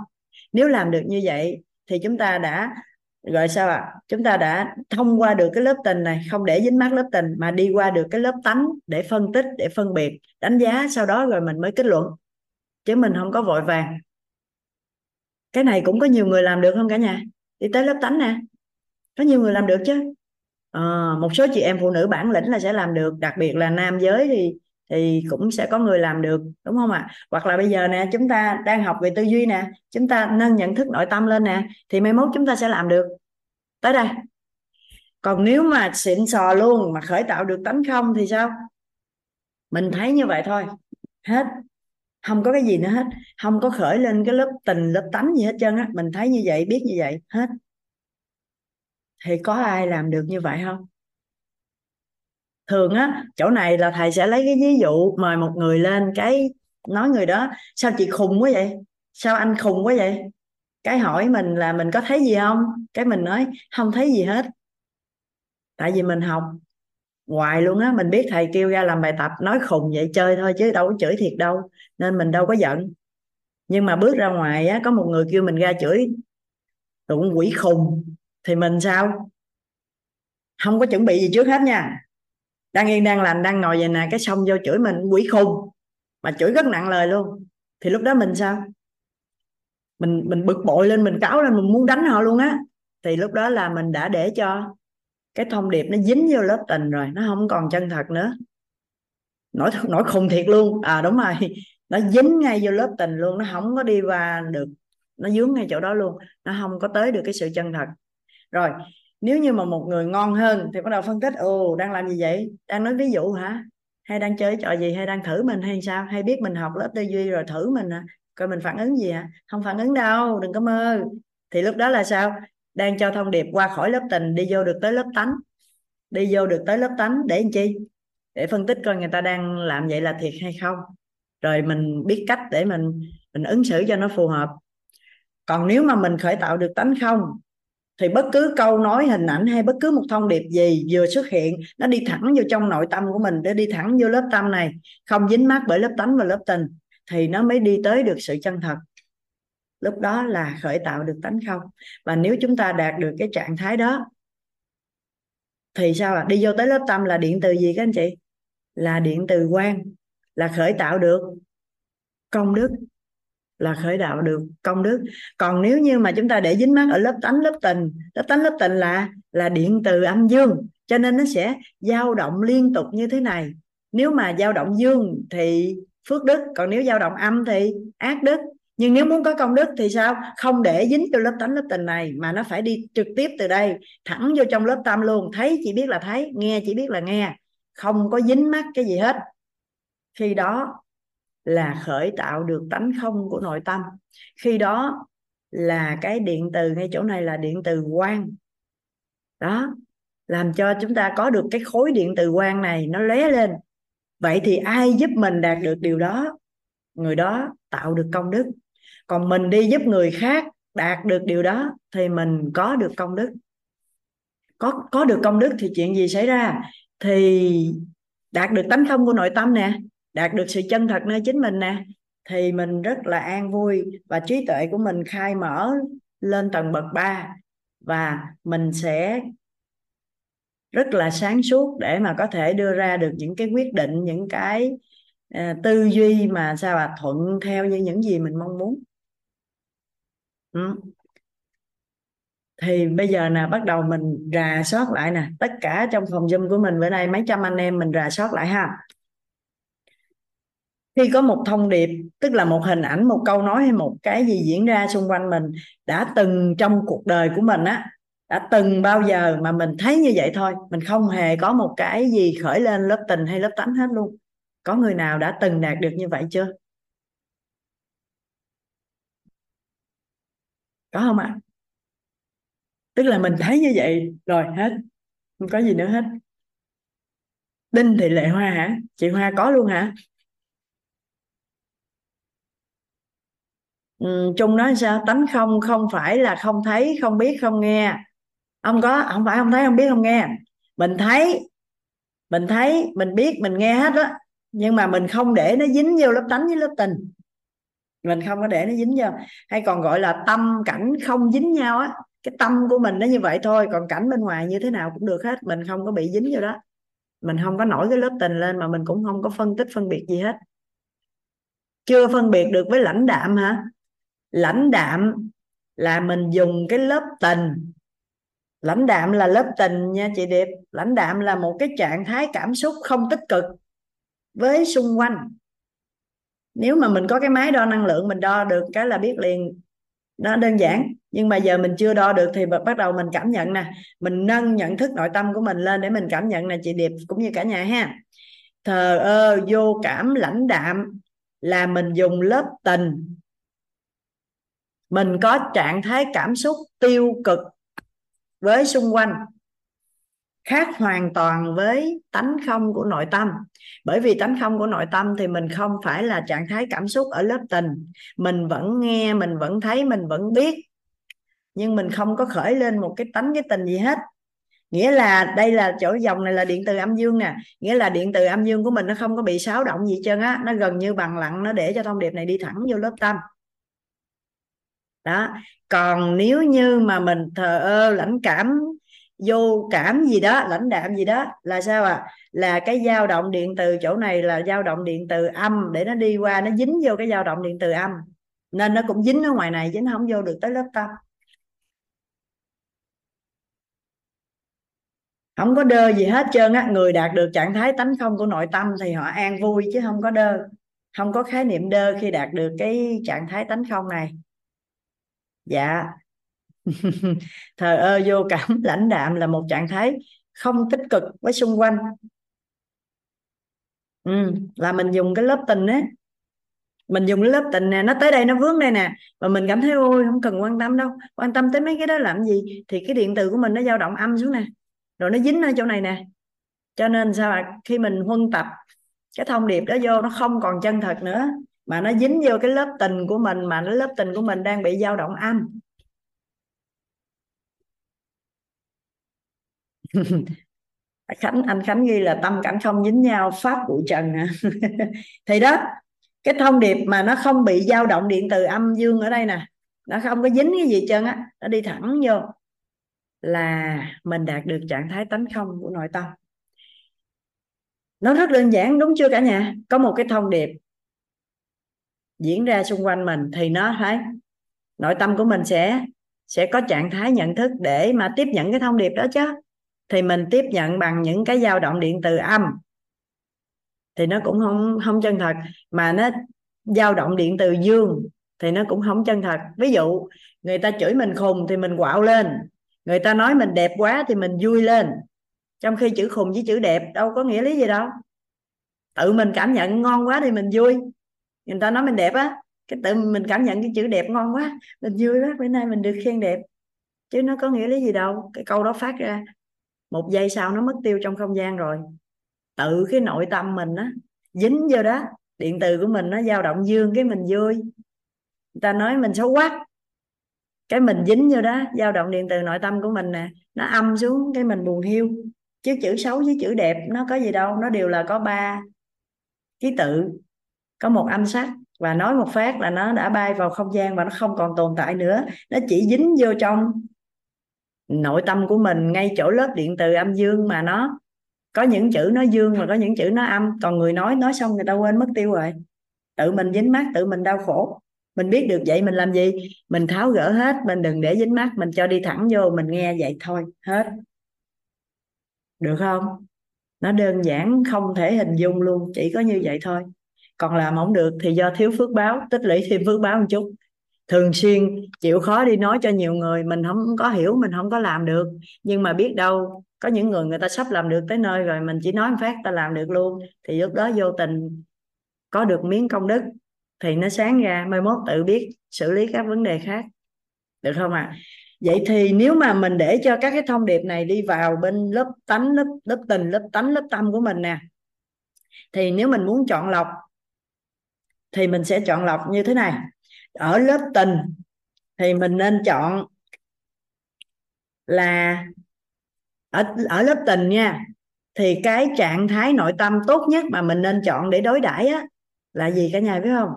Nếu làm được như vậy thì chúng ta đã gọi sao ạ? À? chúng ta đã thông qua được cái lớp tình này không để dính mắc lớp tình mà đi qua được cái lớp tánh để phân tích để phân biệt đánh giá sau đó rồi mình mới kết luận. Chứ mình không có vội vàng. Cái này cũng có nhiều người làm được không cả nhà? Đi tới lớp tánh nè. Có nhiều người làm được chứ? À, một số chị em phụ nữ bản lĩnh là sẽ làm được đặc biệt là nam giới thì thì cũng sẽ có người làm được, đúng không ạ? À? hoặc là bây giờ nè, chúng ta đang học về tư duy nè, chúng ta nâng nhận thức nội tâm lên nè, thì mai mốt chúng ta sẽ làm được. Tới đây. Còn nếu mà xịn sò luôn mà khởi tạo được tánh không thì sao? Mình thấy như vậy thôi. Hết. Không có cái gì nữa hết. Không có khởi lên cái lớp tình, lớp tánh gì hết trơn á. Mình thấy như vậy, biết như vậy. Hết. Thì có ai làm được như vậy không? Thường á, chỗ này là thầy sẽ lấy cái ví dụ mời một người lên cái nói người đó, sao chị khùng quá vậy? Sao anh khùng quá vậy? Cái hỏi mình là mình có thấy gì không? Cái mình nói, không thấy gì hết. Tại vì mình học hoài luôn á, mình biết thầy kêu ra làm bài tập nói khùng vậy chơi thôi chứ đâu có chửi thiệt đâu, nên mình đâu có giận. Nhưng mà bước ra ngoài á, có một người kêu mình ra chửi tụng quỷ khùng, thì mình sao? Không có chuẩn bị gì trước hết nha đang yên, đang lành, đang ngồi vậy nè, cái xong vô chửi mình, quỷ khùng. Mà chửi rất nặng lời luôn. Thì lúc đó mình sao? Mình mình bực bội lên, mình cáo lên, mình muốn đánh họ luôn á. Thì lúc đó là mình đã để cho cái thông điệp nó dính vô lớp tình rồi, nó không còn chân thật nữa. Nổi nổi khùng thiệt luôn. À đúng rồi. <laughs> Nó dính ngay vô lớp tình luôn, nó không có đi qua được, nó dướng ngay chỗ đó luôn. Nó không có tới được cái sự chân thật. Rồi nếu như mà một người ngon hơn thì bắt đầu phân tích, ồ, đang làm gì vậy? Đang nói ví dụ hả? Hay đang chơi trò gì? Hay đang thử mình hay sao? Hay biết mình học lớp tư duy rồi thử mình hả? Coi mình phản ứng gì hả? Không phản ứng đâu, đừng có mơ. Thì lúc đó là sao? Đang cho thông điệp qua khỏi lớp tình, đi vô được tới lớp tánh. Đi vô được tới lớp tánh để làm chi? Để phân tích coi người ta đang làm vậy là thiệt hay không. Rồi mình biết cách để mình mình ứng xử cho nó phù hợp. Còn nếu mà mình khởi tạo được tánh không thì bất cứ câu nói, hình ảnh hay bất cứ một thông điệp gì vừa xuất hiện, nó đi thẳng vô trong nội tâm của mình để đi thẳng vô lớp tâm này. Không dính mắc bởi lớp tánh và lớp tình, thì nó mới đi tới được sự chân thật. Lúc đó là khởi tạo được tánh không? Và nếu chúng ta đạt được cái trạng thái đó, thì sao ạ? Đi vô tới lớp tâm là điện từ gì các anh chị? Là điện từ quan là khởi tạo được công đức là khởi đạo được công đức. Còn nếu như mà chúng ta để dính mắc ở lớp tánh lớp tình lớp tánh lớp tình là là điện từ âm dương cho nên nó sẽ dao động liên tục như thế này. Nếu mà dao động dương thì phước đức còn nếu dao động âm thì ác đức. Nhưng nếu muốn có công đức thì sao? Không để dính cho lớp tánh lớp tình này mà nó phải đi trực tiếp từ đây thẳng vô trong lớp tâm luôn thấy chỉ biết là thấy nghe chỉ biết là nghe. Không có dính mắt cái gì hết. Khi đó là khởi tạo được tánh không của nội tâm. Khi đó là cái điện từ, ngay chỗ này là điện từ quang. Đó, làm cho chúng ta có được cái khối điện từ quang này nó lóe lên. Vậy thì ai giúp mình đạt được điều đó? Người đó tạo được công đức. Còn mình đi giúp người khác đạt được điều đó thì mình có được công đức. Có có được công đức thì chuyện gì xảy ra? Thì đạt được tánh không của nội tâm nè đạt được sự chân thật nơi chính mình nè thì mình rất là an vui và trí tuệ của mình khai mở lên tầng bậc 3 và mình sẽ rất là sáng suốt để mà có thể đưa ra được những cái quyết định những cái uh, tư duy mà sao là thuận theo như những gì mình mong muốn ừ. thì bây giờ nè bắt đầu mình rà soát lại nè tất cả trong phòng zoom của mình bữa nay mấy trăm anh em mình rà soát lại ha khi có một thông điệp, tức là một hình ảnh, một câu nói hay một cái gì diễn ra xung quanh mình đã từng trong cuộc đời của mình á, đã từng bao giờ mà mình thấy như vậy thôi, mình không hề có một cái gì khởi lên lớp tình hay lớp tánh hết luôn. Có người nào đã từng đạt được như vậy chưa? Có không ạ? À? tức là mình thấy như vậy rồi, hết. Không có gì nữa hết. Đinh thị lệ hoa hả? Chị hoa có luôn hả? Ừ, trung nói sao? Tánh không không phải là không thấy không biết không nghe. Không có không phải không thấy không biết không nghe. Mình thấy mình thấy mình biết mình nghe hết đó nhưng mà mình không để nó dính vô lớp tánh với lớp tình. Mình không có để nó dính vô. Hay còn gọi là tâm cảnh không dính nhau á. Cái tâm của mình nó như vậy thôi còn cảnh bên ngoài như thế nào cũng được hết. Mình không có bị dính vô đó. Mình không có nổi cái lớp tình lên mà mình cũng không có phân tích phân biệt gì hết. Chưa phân biệt được với lãnh đạm hả? Lãnh đạm là mình dùng cái lớp tình. Lãnh đạm là lớp tình nha chị điệp. Lãnh đạm là một cái trạng thái cảm xúc không tích cực với xung quanh. Nếu mà mình có cái máy đo năng lượng, mình đo được cái là biết liền. Nó đơn giản, nhưng mà giờ mình chưa đo được thì bắt đầu mình cảm nhận nè. Mình nâng nhận thức nội tâm của mình lên để mình cảm nhận nè chị điệp, cũng như cả nhà ha. Thờ ơ, vô cảm, lãnh đạm là mình dùng lớp tình mình có trạng thái cảm xúc tiêu cực với xung quanh, khác hoàn toàn với tánh không của nội tâm. Bởi vì tánh không của nội tâm thì mình không phải là trạng thái cảm xúc ở lớp tình. Mình vẫn nghe, mình vẫn thấy, mình vẫn biết. Nhưng mình không có khởi lên một cái tánh, cái tình gì hết. Nghĩa là đây là chỗ dòng này là điện từ âm dương nè. Nghĩa là điện từ âm dương của mình nó không có bị xáo động gì trơn á. Nó gần như bằng lặng, nó để cho thông điệp này đi thẳng vô lớp tâm đó. Còn nếu như mà mình thờ ơ, lãnh cảm, vô cảm gì đó, lãnh đạm gì đó, là sao à là cái dao động điện từ chỗ này là dao động điện từ âm, để nó đi qua, nó dính vô cái dao động điện từ âm. Nên nó cũng dính ở ngoài này chứ nó không vô được tới lớp tâm. Không có đơ gì hết trơn á. Người đạt được trạng thái tánh không của nội tâm thì họ an vui chứ không có đơ. Không có khái niệm đơ khi đạt được cái trạng thái tánh không này dạ. Thờ ơ vô cảm <laughs> lãnh đạm là một trạng thái không tích cực với xung quanh. Ừ, là mình dùng cái lớp tình á mình dùng cái lớp tình nè nó tới đây nó vướng đây nè và mình cảm thấy ôi không cần quan tâm đâu quan tâm tới mấy cái đó làm gì? Thì cái điện từ của mình nó dao động âm xuống nè rồi nó dính ở chỗ này nè. Cho nên sao ạ? Khi mình huân tập cái thông điệp đó vô nó không còn chân thật nữa mà nó dính vô cái lớp tình của mình, mà cái lớp tình của mình đang bị dao động âm. <laughs> Khánh, anh Khánh ghi là tâm cảnh không dính nhau, pháp bụi trần à. hả <laughs> thì đó, cái thông điệp mà nó không bị dao động điện từ âm dương ở đây nè, nó không có dính cái gì trơn á, nó đi thẳng vô là mình đạt được trạng thái tánh không của nội tâm. Nó rất đơn giản, đúng chưa cả nhà? Có một cái thông điệp diễn ra xung quanh mình thì nó thấy nội tâm của mình sẽ sẽ có trạng thái nhận thức để mà tiếp nhận cái thông điệp đó chứ. Thì mình tiếp nhận bằng những cái dao động điện từ âm. Thì nó cũng không không chân thật, mà nó dao động điện từ dương thì nó cũng không chân thật. Ví dụ, người ta chửi mình khùng thì mình quạo lên, người ta nói mình đẹp quá thì mình vui lên. Trong khi chữ khùng với chữ đẹp đâu có nghĩa lý gì đâu. Tự mình cảm nhận ngon quá thì mình vui người ta nói mình đẹp á, cái tự mình cảm nhận cái chữ đẹp ngon quá, mình vui quá, bữa nay mình được khen đẹp. Chứ nó có nghĩa lý gì đâu, cái câu đó phát ra, một giây sau nó mất tiêu trong không gian rồi. Tự cái nội tâm mình á, dính vô đó, điện từ của mình nó dao động dương cái mình vui. Người ta nói mình xấu quá, cái mình dính vô đó, dao động điện từ nội tâm của mình nè, nó âm xuống cái mình buồn hiu. Chứ chữ xấu với chữ đẹp nó có gì đâu, nó đều là có ba ký tự có một âm sắc và nói một phát là nó đã bay vào không gian và nó không còn tồn tại nữa. Nó chỉ dính vô trong nội tâm của mình, ngay chỗ lớp điện từ âm dương mà nó, có những chữ nó dương và có những chữ nó âm. Còn người nói nói xong người ta quên mất tiêu rồi. Tự mình dính mắc tự mình đau khổ. Mình biết được vậy mình làm gì? Mình tháo gỡ hết, mình đừng để dính mắt, mình cho đi thẳng vô, mình nghe vậy thôi, hết. Được không? Nó đơn giản, không thể hình dung luôn, chỉ có như vậy thôi còn làm không được thì do thiếu phước báo, tích lũy thêm phước báo một chút. Thường xuyên chịu khó đi nói cho nhiều người, mình không có hiểu, mình không có làm được. Nhưng mà biết đâu, có những người người ta sắp làm được tới nơi rồi, mình chỉ nói một phát, ta làm được luôn. Thì lúc đó vô tình có được miếng công đức, thì nó sáng ra, mai mốt tự biết xử lý các vấn đề khác. Được không ạ? À? vậy thì nếu mà mình để cho các cái thông điệp này đi vào bên lớp tánh, lớp lớp tình, lớp tánh, lớp tâm của mình nè, thì nếu mình muốn chọn lọc thì mình sẽ chọn lọc như thế này. Ở lớp tình thì mình nên chọn là ở ở lớp tình nha, thì cái trạng thái nội tâm tốt nhất mà mình nên chọn để đối đãi á là gì cả nhà biết không?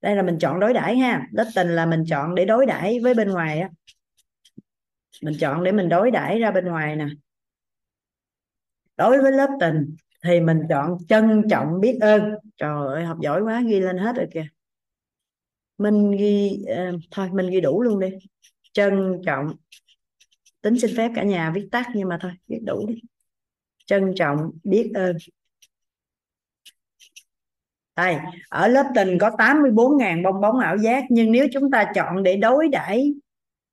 Đây là mình chọn đối đãi ha. Lớp tình là mình chọn để đối đãi với bên ngoài á. Mình chọn để mình đối đãi ra bên ngoài nè. Đối với lớp tình thì mình chọn trân trọng biết ơn. Trời ơi học giỏi quá ghi lên hết rồi kìa. Mình ghi uh, thôi mình ghi đủ luôn đi. Trân trọng. Tính xin phép cả nhà viết tắt nhưng mà thôi viết đủ đi. Trân trọng biết ơn. Đây ở lớp tình có 84.000 bong bóng ảo giác nhưng nếu chúng ta chọn để đối đãi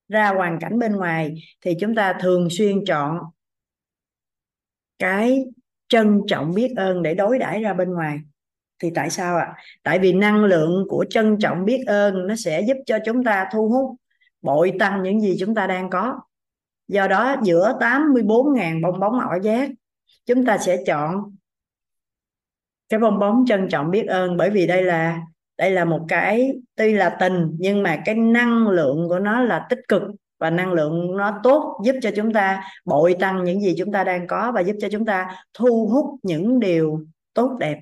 ra hoàn cảnh bên ngoài thì chúng ta thường xuyên chọn cái trân trọng biết ơn để đối đãi ra bên ngoài. Thì tại sao ạ? À? tại vì năng lượng của trân trọng biết ơn nó sẽ giúp cho chúng ta thu hút, bội tăng những gì chúng ta đang có. Do đó, giữa 84.000 bong bóng ảo giác chúng ta sẽ chọn cái bong bóng trân trọng biết ơn bởi vì đây là đây là một cái tuy là tình, nhưng mà cái năng lượng của nó là tích cực và năng lượng nó tốt giúp cho chúng ta bội tăng những gì chúng ta đang có và giúp cho chúng ta thu hút những điều tốt đẹp.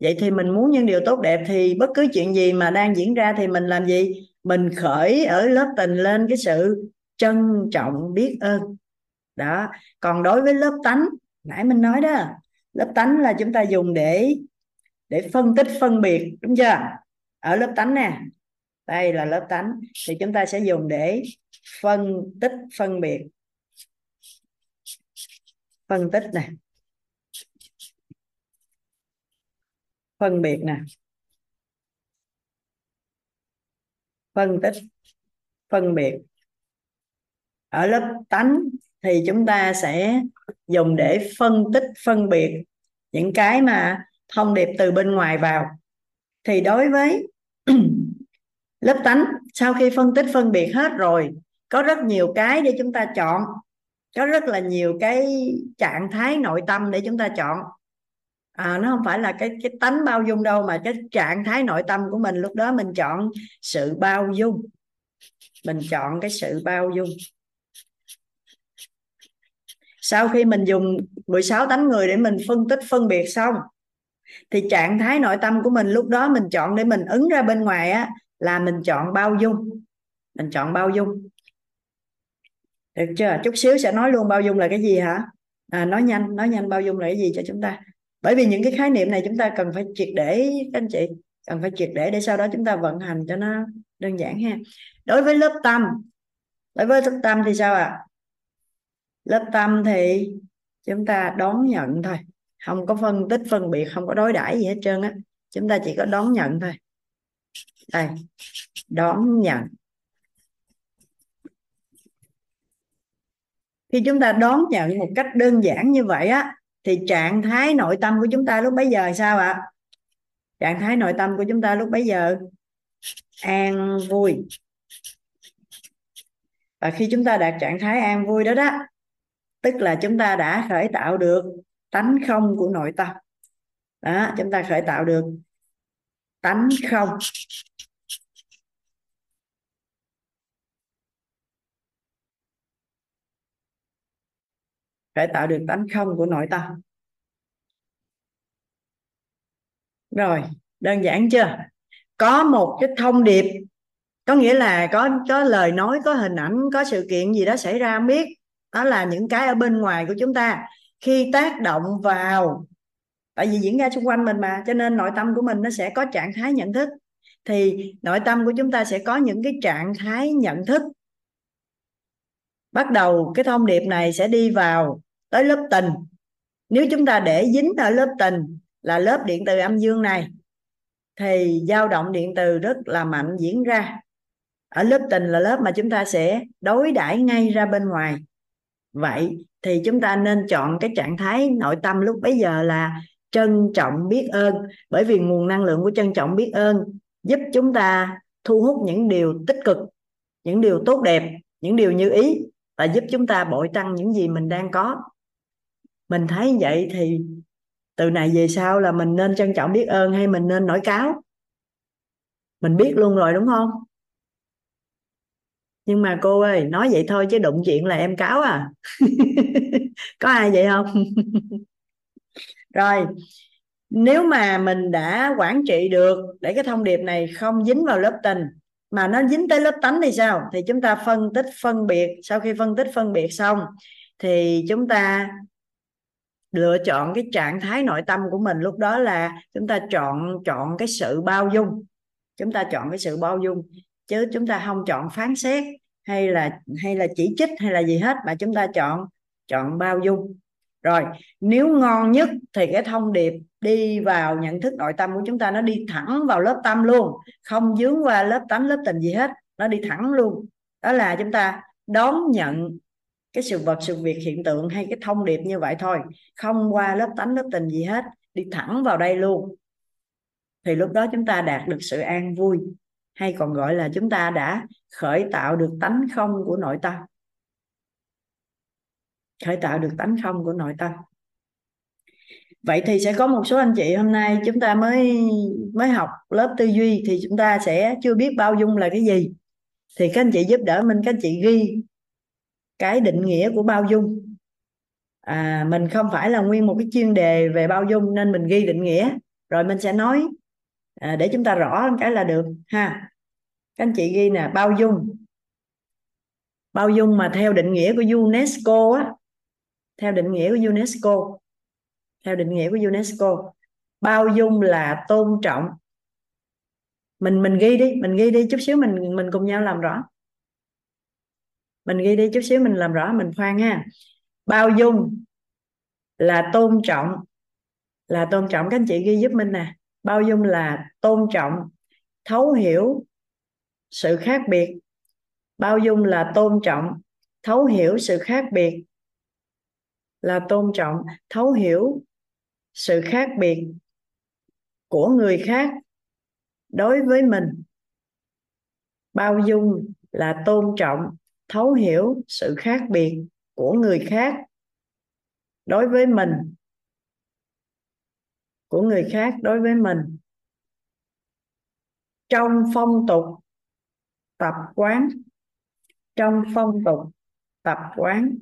Vậy thì mình muốn những điều tốt đẹp thì bất cứ chuyện gì mà đang diễn ra thì mình làm gì? Mình khởi ở lớp tình lên cái sự trân trọng biết ơn. Đó, còn đối với lớp tánh, nãy mình nói đó, lớp tánh là chúng ta dùng để để phân tích, phân biệt, đúng chưa? Ở lớp tánh nè đây là lớp tánh. Thì chúng ta sẽ dùng để phân tích, phân biệt. Phân tích nè. Phân biệt nè. Phân tích, phân biệt. Ở lớp tánh thì chúng ta sẽ dùng để phân tích, phân biệt những cái mà thông điệp từ bên ngoài vào. Thì đối với lớp tánh sau khi phân tích phân biệt hết rồi có rất nhiều cái để chúng ta chọn. Có rất là nhiều cái trạng thái nội tâm để chúng ta chọn. À, nó không phải là cái cái tánh bao dung đâu mà cái trạng thái nội tâm của mình lúc đó mình chọn sự bao dung. Mình chọn cái sự bao dung. Sau khi mình dùng 16 tánh người để mình phân tích phân biệt xong thì trạng thái nội tâm của mình lúc đó mình chọn để mình ứng ra bên ngoài á là mình chọn bao dung. Mình chọn bao dung. Được chưa? Chút xíu sẽ nói luôn bao dung là cái gì hả? À, nói nhanh nói nhanh bao dung là cái gì cho chúng ta. Bởi vì những cái khái niệm này chúng ta cần phải triệt để các anh chị cần phải triệt để để sau đó chúng ta vận hành cho nó đơn giản ha. Đối với lớp tâm đối với lớp tâm thì sao ạ? À? lớp tâm thì chúng ta đón nhận thôi. Không có phân tích phân biệt không có đối đãi gì hết trơn á. Chúng ta chỉ có đón nhận thôi đây, đón nhận. Khi chúng ta đón nhận một cách đơn giản như vậy á, thì trạng thái nội tâm của chúng ta lúc bấy giờ sao ạ? Trạng thái nội tâm của chúng ta lúc bấy giờ? An vui. Và khi chúng ta đạt trạng thái an vui đó đó, tức là chúng ta đã khởi tạo được tánh không của nội tâm. Đó, chúng ta khởi tạo được tánh không. Để tạo được tánh không của nội tâm. Rồi, đơn giản chưa? Có một cái thông điệp, có nghĩa là có có lời nói, có hình ảnh, có sự kiện gì đó xảy ra, không biết. Đó là những cái ở bên ngoài của chúng ta. Khi tác động vào, tại vì diễn ra xung quanh mình mà, cho nên nội tâm của mình nó sẽ có trạng thái nhận thức. Thì nội tâm của chúng ta sẽ có những cái trạng thái nhận thức. Bắt đầu cái thông điệp này sẽ đi vào tới lớp tình. Nếu chúng ta để dính ở lớp tình là lớp điện từ âm dương này, thì dao động điện từ rất là mạnh diễn ra. Ở lớp tình là lớp mà chúng ta sẽ đối đãi ngay ra bên ngoài. Vậy thì chúng ta nên chọn cái trạng thái nội tâm lúc bấy giờ là trân trọng biết ơn. Bởi vì nguồn năng lượng của trân trọng biết ơn giúp chúng ta thu hút những điều tích cực, những điều tốt đẹp, những điều như ý và giúp chúng ta bội tăng những gì mình đang có mình thấy vậy thì từ này về sau là mình nên trân trọng biết ơn hay mình nên nổi cáo? Mình biết luôn rồi, đúng không? Nhưng mà cô ơi, nói vậy thôi chứ đụng chuyện là em cáo à? <laughs> Có ai vậy không? <laughs> Rồi, nếu mà mình đã quản trị được để cái thông điệp này không dính vào lớp tình, mà nó dính tới lớp tánh thì sao? Thì chúng ta phân tích phân biệt, sau khi phân tích phân biệt xong thì chúng ta lựa chọn cái trạng thái nội tâm của mình lúc đó là chúng ta chọn chọn cái sự bao dung. Chúng ta chọn cái sự bao dung, chứ chúng ta không chọn phán xét hay là hay là chỉ trích hay là gì hết, mà chúng ta chọn chọn bao dung. Rồi, nếu ngon nhất thì cái thông điệp đi vào nhận thức nội tâm của chúng ta nó đi thẳng vào lớp tâm luôn. Không dướng qua lớp tánh, lớp tình gì hết, nó đi thẳng luôn. Đó là chúng ta đón nhận cái sự vật, sự việc, hiện tượng hay cái thông điệp như vậy thôi. Không qua lớp tánh, lớp tình gì hết. Đi thẳng vào đây luôn. Thì lúc đó chúng ta đạt được sự an vui. Hay còn gọi là chúng ta đã khởi tạo được tánh không của nội tâm. Khởi tạo được tánh không của nội tâm. Vậy thì sẽ có một số anh chị hôm nay chúng ta mới mới học lớp tư duy. Thì chúng ta sẽ chưa biết bao dung là cái gì. Thì các anh chị giúp đỡ mình, các anh chị ghi cái định nghĩa của bao dung. À, mình không phải là nguyên một cái chuyên đề về bao dung nên mình ghi định nghĩa. Rồi mình sẽ nói à, để chúng ta rõ cái là được ha. Các anh chị ghi nè bao dung. Bao dung mà theo định nghĩa của UNESCO á theo định nghĩa của UNESCO theo định nghĩa của UNESCO bao dung là tôn trọng. Mình mình ghi đi mình ghi đi chút xíu mình mình cùng nhau làm rõ mình ghi đi chút xíu, mình làm rõ, mình khoan ha bao dung là tôn trọng, là tôn trọng. Các anh chị ghi giúp mình nè. Bao dung là tôn trọng, thấu hiểu sự khác biệt. Bao dung là tôn trọng, thấu hiểu sự khác biệt. Là tôn trọng, thấu hiểu sự khác biệt của người khác đối với mình. Bao dung là tôn trọng thấu hiểu sự khác biệt của người khác đối với mình, của người khác đối với mình. Trong phong tục tập quán, trong phong tục tập quán,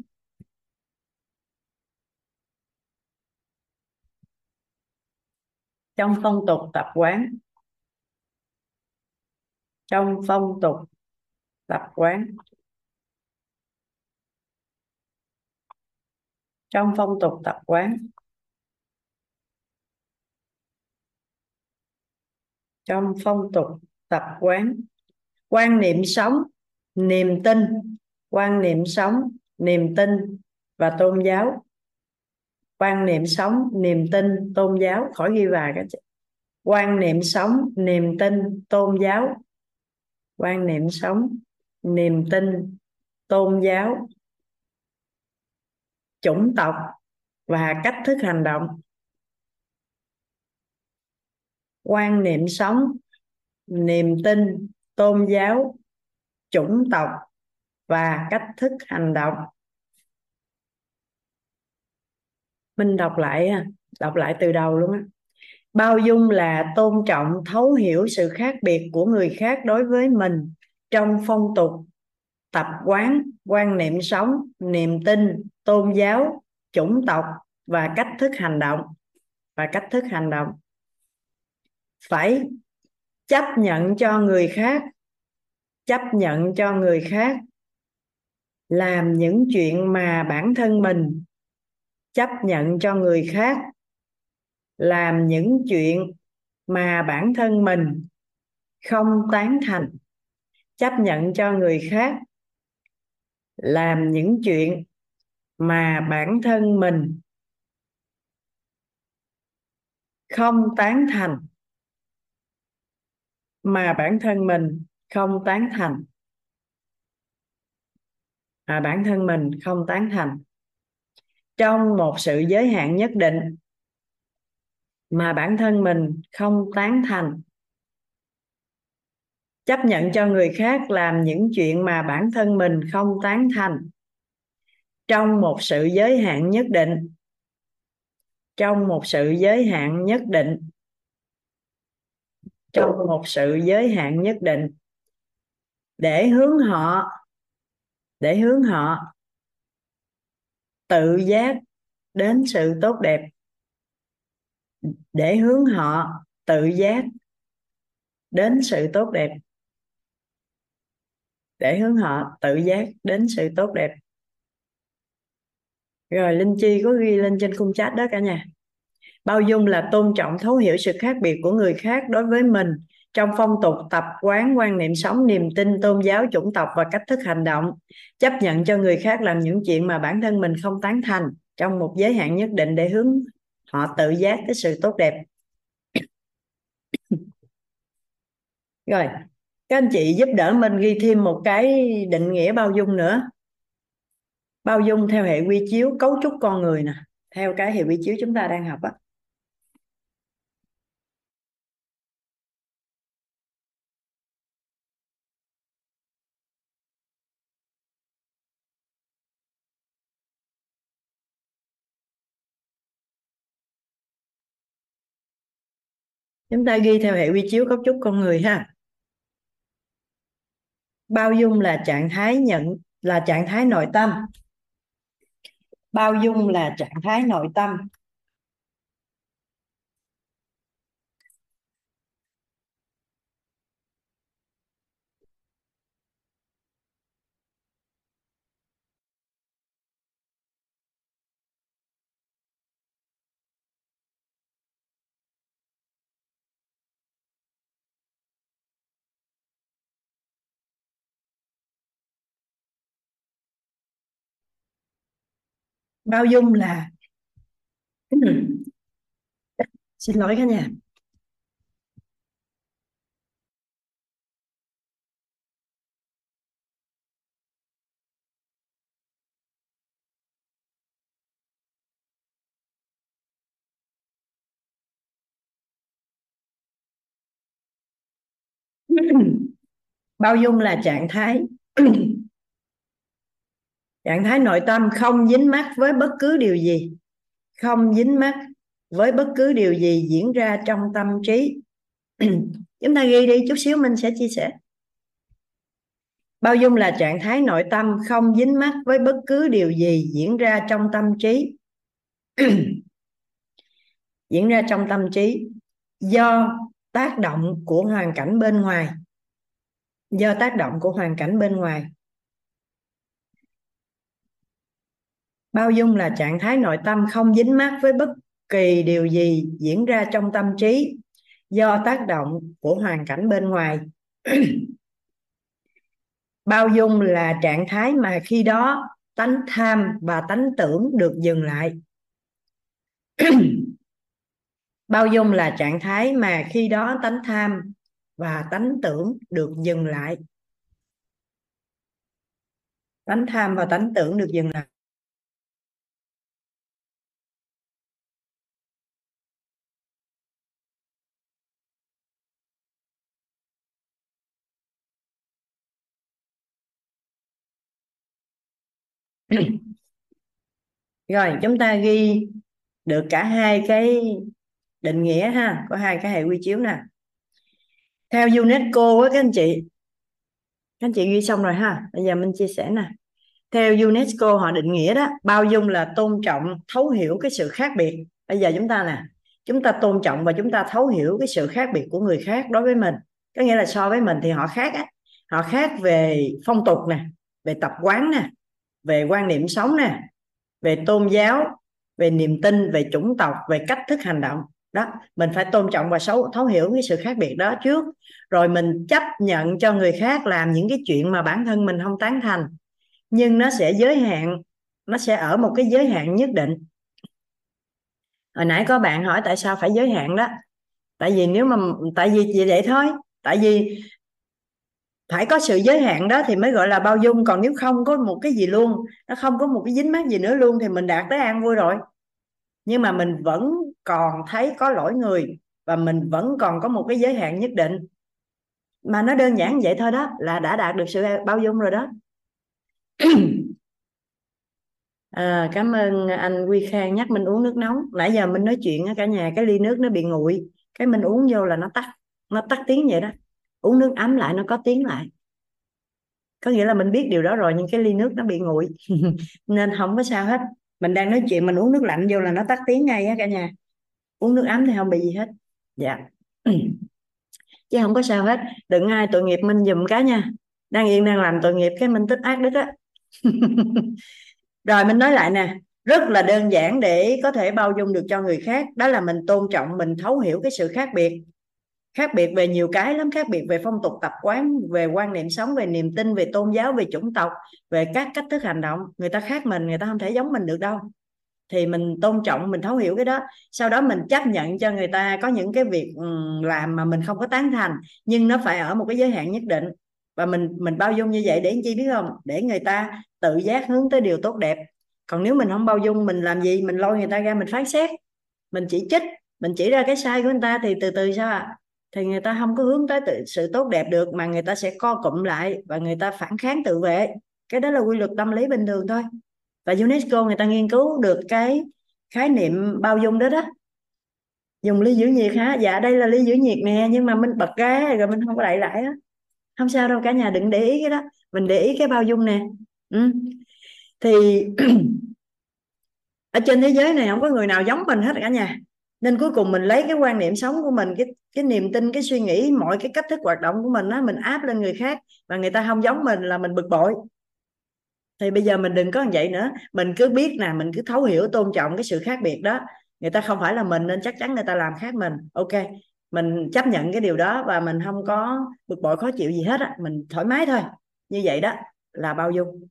trong phong tục tập quán, trong phong tục tập quán. Trong phong tục tập quán. Trong phong tục tập quán, quan niệm sống, niềm tin, quan niệm sống, niềm tin và tôn giáo. Quan niệm sống, niềm tin, tôn giáo. Khỏi ghi vào các chị. Quan niệm sống, niềm tin, tôn giáo. Quan niệm sống, niềm tin, tôn giáo chủng tộc và cách thức hành động. Quan niệm sống, niềm tin, tôn giáo, chủng tộc và cách thức hành động. Mình đọc lại đọc lại từ đầu luôn á. Bao dung là tôn trọng, thấu hiểu sự khác biệt của người khác đối với mình trong phong tục tập quán, quan niệm sống, niềm tin, tôn giáo, chủng tộc và cách thức hành động. Và cách thức hành động. Phải chấp nhận cho người khác, chấp nhận cho người khác làm những chuyện mà bản thân mình chấp nhận cho người khác làm những chuyện mà bản thân mình không tán thành. Chấp nhận cho người khác làm những chuyện mà bản thân mình không tán thành, mà bản thân mình không tán thành. Mà bản thân mình không tán thành. Trong một sự giới hạn nhất định, mà bản thân mình không tán thành chấp nhận cho người khác làm những chuyện mà bản thân mình không tán thành. Trong một sự giới hạn nhất định. Trong một sự giới hạn nhất định. Trong một sự giới hạn nhất định. Để hướng họ, để hướng họ tự giác đến sự tốt đẹp. Để hướng họ tự giác đến sự tốt đẹp để hướng họ tự giác đến sự tốt đẹp. Rồi linh chi có ghi lên trên khung chat đó cả nhà. Bao dung là tôn trọng, thấu hiểu sự khác biệt của người khác đối với mình. Trong phong tục tập quán, quan niệm sống, niềm tin, tôn giáo, chủng tộc và cách thức hành động, chấp nhận cho người khác làm những chuyện mà bản thân mình không tán thành trong một giới hạn nhất định để hướng họ tự giác tới sự tốt đẹp. <coughs> Rồi các anh chị giúp đỡ mình ghi thêm một cái định nghĩa bao dung nữa. Bao dung theo hệ quy chiếu cấu trúc con người nè, theo cái hệ quy chiếu chúng ta đang học á. Chúng ta ghi theo hệ quy chiếu cấu trúc con người ha bao dung là trạng thái nhận, là trạng thái nội tâm. Bao dung là trạng thái nội tâm. Bao dung là xin lỗi cả nhà. Bao dung là trạng thái trạng thái nội tâm không dính mắc với bất cứ điều gì. Không dính mắc với bất cứ điều gì diễn ra trong tâm trí. <clears throat> Chúng ta ghi đi chút xíu, mình sẽ chia sẻ. Bao dung là trạng thái nội tâm không dính mắc với bất cứ điều gì diễn ra trong tâm trí. <clears throat> Diễn ra trong tâm trí do tác động của hoàn cảnh bên ngoài. Do tác động của hoàn cảnh bên ngoài. Bao dung là trạng thái nội tâm không dính mắc với bất kỳ điều gì diễn ra trong tâm trí do tác động của hoàn cảnh bên ngoài. <clears throat> Bao dung là trạng thái mà khi đó tánh tham và tánh tưởng được dừng lại. <clears throat> Bao dung là trạng thái mà khi đó tánh tham và tánh tưởng được dừng lại. Tánh tham và tánh tưởng được dừng lại. <clears throat> rồi, chúng ta ghi được cả hai cái định nghĩa ha, có hai cái hệ quy chiếu nè. Theo UNESCO á, các anh chị, các anh chị ghi xong rồi ha. Bây giờ mình chia sẻ nè. Theo UNESCO, họ định nghĩa đó, bao dung là tôn trọng, thấu hiểu cái sự khác biệt. Bây giờ chúng ta nè, chúng ta tôn trọng và chúng ta thấu hiểu cái sự khác biệt của người khác đối với mình. Có nghĩa là so với mình thì họ khác á. Họ khác về phong tục nè, về tập quán nè về quan niệm sống nè, về tôn giáo, về niềm tin, về chủng tộc, về cách thức hành động. Đó, mình phải tôn trọng và xấu, thấu hiểu cái sự khác biệt đó trước. Rồi mình chấp nhận cho người khác làm những cái chuyện mà bản thân mình không tán thành. Nhưng nó sẽ giới hạn, nó sẽ ở một cái giới hạn nhất định. Hồi nãy có bạn hỏi tại sao phải giới hạn đó? Tại vì nếu mà, tại vì vậy thôi. Tại vì phải có sự giới hạn đó thì mới gọi là bao dung. Còn nếu không có một cái gì luôn nó không có một cái dính mắc gì nữa luôn thì mình đạt tới an vui rồi. Nhưng mà mình vẫn còn thấy có lỗi người và mình vẫn còn có một cái giới hạn nhất định. Mà nó đơn giản vậy thôi đó là đã đạt được sự bao dung rồi đó. À, cảm ơn anh Quy Khang nhắc mình uống nước nóng. Nãy giờ mình nói chuyện cả nhà cái ly nước nó bị nguội cái mình uống vô là nó tắt nó tắt tiếng vậy đó uống nước ấm lại nó có tiếng lại. Có nghĩa là mình biết điều đó rồi nhưng cái ly nước nó bị nguội. <laughs> Nên không có sao hết. Mình đang nói chuyện, mình uống nước lạnh vô là nó tắt tiếng ngay á cả nhà. Uống nước ấm thì không bị gì hết. Dạ. <clears throat> Chứ không có sao hết. Đừng ai tội nghiệp minh dùm cái nha. Đang yên đang làm tội nghiệp cái minh tích ác đức á. <laughs> Rồi mình nói lại nè. Rất là đơn giản để có thể bao dung được cho người khác. Đó là mình tôn trọng, mình thấu hiểu cái sự khác biệt khác biệt về nhiều cái lắm, khác biệt về phong tục tập quán, về quan niệm sống, về niềm tin, về tôn giáo, về chủng tộc, về các cách thức hành động. Người ta khác mình, người ta không thể giống mình được đâu. Thì mình tôn trọng, mình thấu hiểu cái đó. Sau đó mình chấp nhận cho người ta có những cái việc ừ, làm mà mình không có tán thành, nhưng nó phải ở một cái giới hạn nhất định. Và mình mình bao dung như vậy để chi biết không? Để người ta tự giác hướng tới điều tốt đẹp. Còn nếu mình không bao dung, mình làm gì? Mình lôi người ta ra, mình phán xét. Mình chỉ trích, mình chỉ ra cái sai của người ta thì từ từ sao ạ? à? Thì người ta không có hướng tới tự, sự tốt đẹp được mà người ta sẽ co cụm lại và người ta phản kháng tự vệ. Cái đó là quy luật tâm lý bình thường thôi. Và UNESCO người ta nghiên cứu được cái khái niệm bao dung đó đó. Dùng ly giữ nhiệt hả? Dạ đây là ly giữ nhiệt nè nhưng mà mình bật ra rồi mình không có đậy lại á. Không sao đâu cả nhà đừng để ý cái đó. Mình để ý cái bao dung nè. Ừ. thì <clears throat> ở trên thế giới này không có người nào giống mình hết cả nhà nên cuối cùng mình lấy cái quan niệm sống của mình, cái cái niềm tin, cái suy nghĩ, mọi cái cách thức hoạt động của mình á, mình áp lên người khác và người ta không giống mình là mình bực bội. Thì bây giờ mình đừng có như vậy nữa. Mình cứ biết nè, mình cứ thấu hiểu, tôn trọng cái sự khác biệt đó. Người ta không phải là mình nên chắc chắn người ta làm khác mình. Ok, mình chấp nhận cái điều đó và mình không có bực bội, khó chịu gì hết á. Mình thoải mái thôi. Như vậy đó là bao dung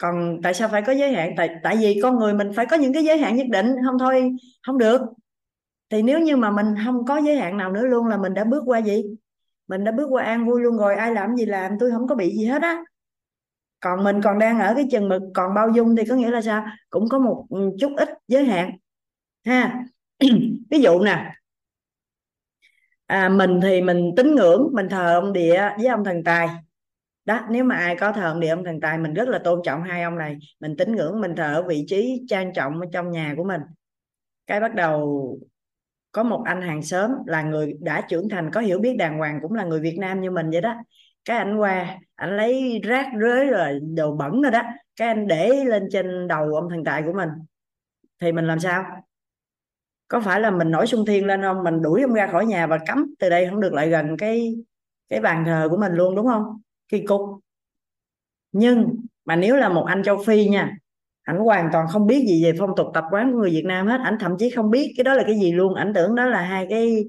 còn tại sao phải có giới hạn? Tại tại vì con người mình phải có những cái giới hạn nhất định. Không thôi không được. Thì nếu như mà mình không có giới hạn nào nữa luôn là mình đã bước qua gì? Mình đã bước qua an vui luôn rồi ai làm gì làm tôi không có bị gì hết á. Còn mình còn đang ở cái chừng mực còn bao dung thì có nghĩa là sao? Cũng có một ừ, chút ít giới hạn. Ha. <clears throat> Ví dụ nè. À, mình thì mình tín ngưỡng mình thờ ông địa với ông thần tài đó, nếu mà ai có thờ ông địa ông thần tài mình rất là tôn trọng hai ông này, mình tín ngưỡng, mình thờ ở vị trí trang trọng ở trong nhà của mình. Cái bắt đầu có một anh hàng xóm là người đã trưởng thành, có hiểu biết đàng hoàng cũng là người Việt Nam như mình vậy đó. Cái anh qua anh lấy rác rưới rồi đồ bẩn rồi đó, cái anh để lên trên đầu ông thần tài của mình. Thì mình làm sao? Có phải là mình nổi sung thiên lên không? Mình đuổi ông ra khỏi nhà và cấm từ đây không được lại gần cái cái bàn thờ của mình luôn, đúng không? Kỳ cục. Nhưng mà nếu là một anh châu phi nha ảnh hoàn toàn không biết gì về phong tục tập quán của người Việt Nam hết. Ảnh thậm chí không biết cái đó là cái gì luôn. Ảnh tưởng đó là hai cái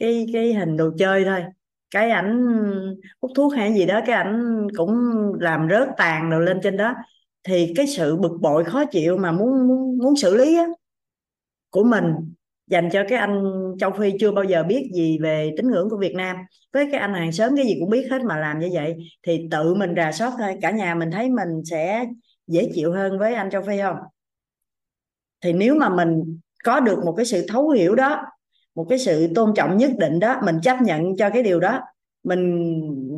cái cái hình đồ chơi thôi. Cái ảnh hút thuốc hay gì đó cái ảnh cũng làm rớt tàn rồi lên trên đó. Thì cái sự bực bội khó chịu mà muốn muốn, muốn xử lý á, của mình dành cho cái anh châu phi chưa bao giờ biết gì về tín ngưỡng của việt nam. Với cái anh hàng xóm cái gì cũng biết hết mà làm như vậy, thì tự mình rà soát thôi. Cả nhà mình thấy mình sẽ dễ chịu hơn với anh châu phi không? Thì nếu mà mình có được một cái sự thấu hiểu đó, một cái sự tôn trọng nhất định đó, mình chấp nhận cho cái điều đó, mình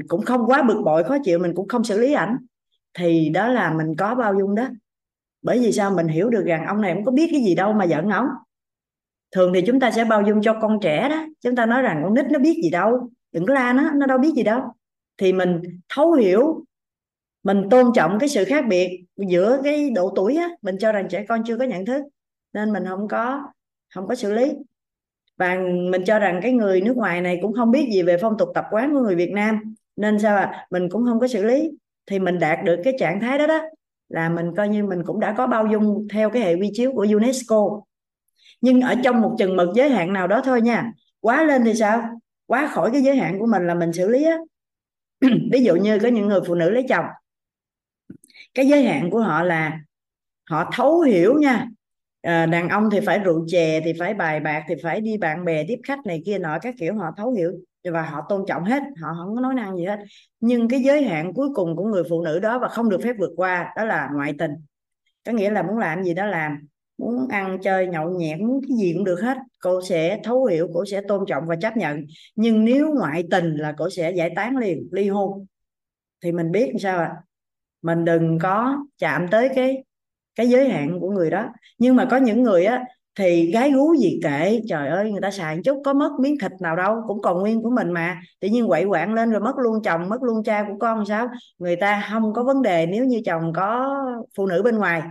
cũng không quá bực bội, khó chịu, mình cũng không xử lý ảnh, thì đó là mình có bao dung đó. Bởi vì sao? Mình hiểu được rằng ông này không có biết cái gì đâu mà giận ổng thường thì chúng ta sẽ bao dung cho con trẻ đó. Chúng ta nói rằng con nít nó biết gì đâu, đừng có la nó nó đâu biết gì đâu. Thì mình thấu hiểu, mình tôn trọng cái sự khác biệt giữa cái độ tuổi á. Mình cho rằng trẻ con chưa có nhận thức, nên mình không có không có xử lý. Và mình cho rằng cái người nước ngoài này cũng không biết gì về phong tục tập quán của người Việt Nam, nên sao à mình cũng không có xử lý. Thì mình đạt được cái trạng thái đó đó, là mình coi như mình cũng đã có bao dung theo cái hệ quy chiếu của UNESCO nhưng ở trong một chừng mực giới hạn nào đó thôi nha. Quá lên thì sao? Quá khỏi cái giới hạn của mình là mình xử lý á. <clears throat> Ví dụ như có những người phụ nữ lấy chồng. Cái giới hạn của họ là họ thấu hiểu nha. À, đàn ông thì phải rượu chè thì phải bài bạc thì phải đi bạn bè tiếp khách này kia nọ các kiểu họ thấu hiểu và họ tôn trọng hết họ không có nói năng gì hết. Nhưng cái giới hạn cuối cùng của người phụ nữ đó và không được phép vượt qua đó là ngoại tình. Có nghĩa là muốn làm gì đó làm muốn ăn, chơi, nhậu nhẹt, muốn cái gì cũng được hết. Cô sẽ thấu hiểu cô sẽ tôn trọng và chấp nhận. Nhưng nếu ngoại tình là cô sẽ giải tán liền, ly hôn. Thì mình biết sao ạ? À? mình đừng có chạm tới cái cái giới hạn của người đó. Nhưng mà có những người á, thì gái gú gì kệ trời ơi, người ta xài chút, có mất miếng thịt nào đâu, cũng còn nguyên của mình mà. Tự nhiên quậy quạng lên rồi mất luôn chồng, mất luôn cha của con sao? Người ta không có vấn đề nếu như chồng có phụ nữ bên ngoài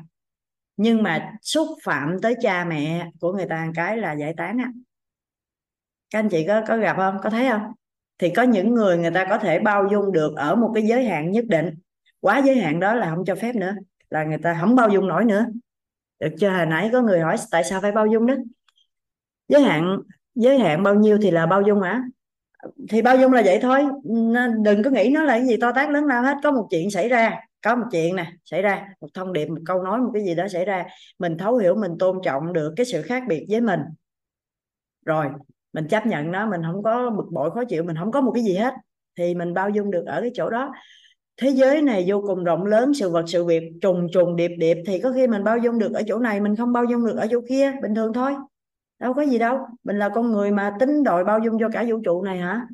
nhưng mà xúc phạm tới cha mẹ của người ta cái là giải tán á. Các anh chị có có gặp không? Có thấy không? Thì có những người người ta có thể bao dung được ở một cái giới hạn nhất định. Quá giới hạn đó là không cho phép nữa, là người ta không bao dung nổi nữa. Được chưa? Hồi nãy có người hỏi tại sao phải bao dung đó. Giới hạn giới hạn bao nhiêu thì là bao dung hả? Thì bao dung là vậy thôi. Đừng có nghĩ nó là cái gì to tát lớn lao hết. Có một chuyện xảy ra có một chuyện nè, xảy ra, một thông điệp, một câu nói, một cái gì đó xảy ra. Mình thấu hiểu, mình tôn trọng được cái sự khác biệt với mình. Rồi, mình chấp nhận nó, mình không có bực bội, khó chịu, mình không có một cái gì hết. Thì mình bao dung được ở cái chỗ đó. Thế giới này vô cùng rộng lớn, sự vật, sự việc, trùng trùng, điệp điệp. Thì có khi mình bao dung được ở chỗ này, mình không bao dung được ở chỗ kia, bình thường thôi. Đâu có gì đâu, mình là con người mà tính đòi bao dung cho cả vũ trụ này hả?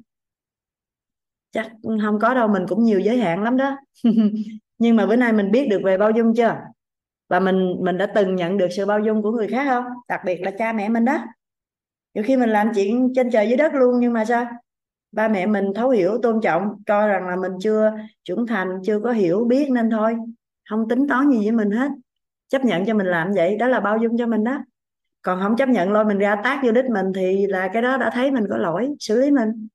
Chắc không có đâu, mình cũng nhiều giới hạn lắm đó. <laughs> nhưng mà bữa nay mình biết được về bao dung chưa? Và mình mình đã từng nhận được sự bao dung của người khác không? Đặc biệt là cha mẹ mình đó. Nhiều khi mình làm chuyện trên trời dưới đất luôn nhưng mà sao? Ba mẹ mình thấu hiểu, tôn trọng coi rằng là mình chưa trưởng thành, chưa có hiểu, biết nên thôi. Không tính toán gì với mình hết. Chấp nhận cho mình làm vậy, đó là bao dung cho mình đó. Còn không chấp nhận lôi mình ra tác vô đích mình thì là cái đó đã thấy mình có lỗi, xử lý mình.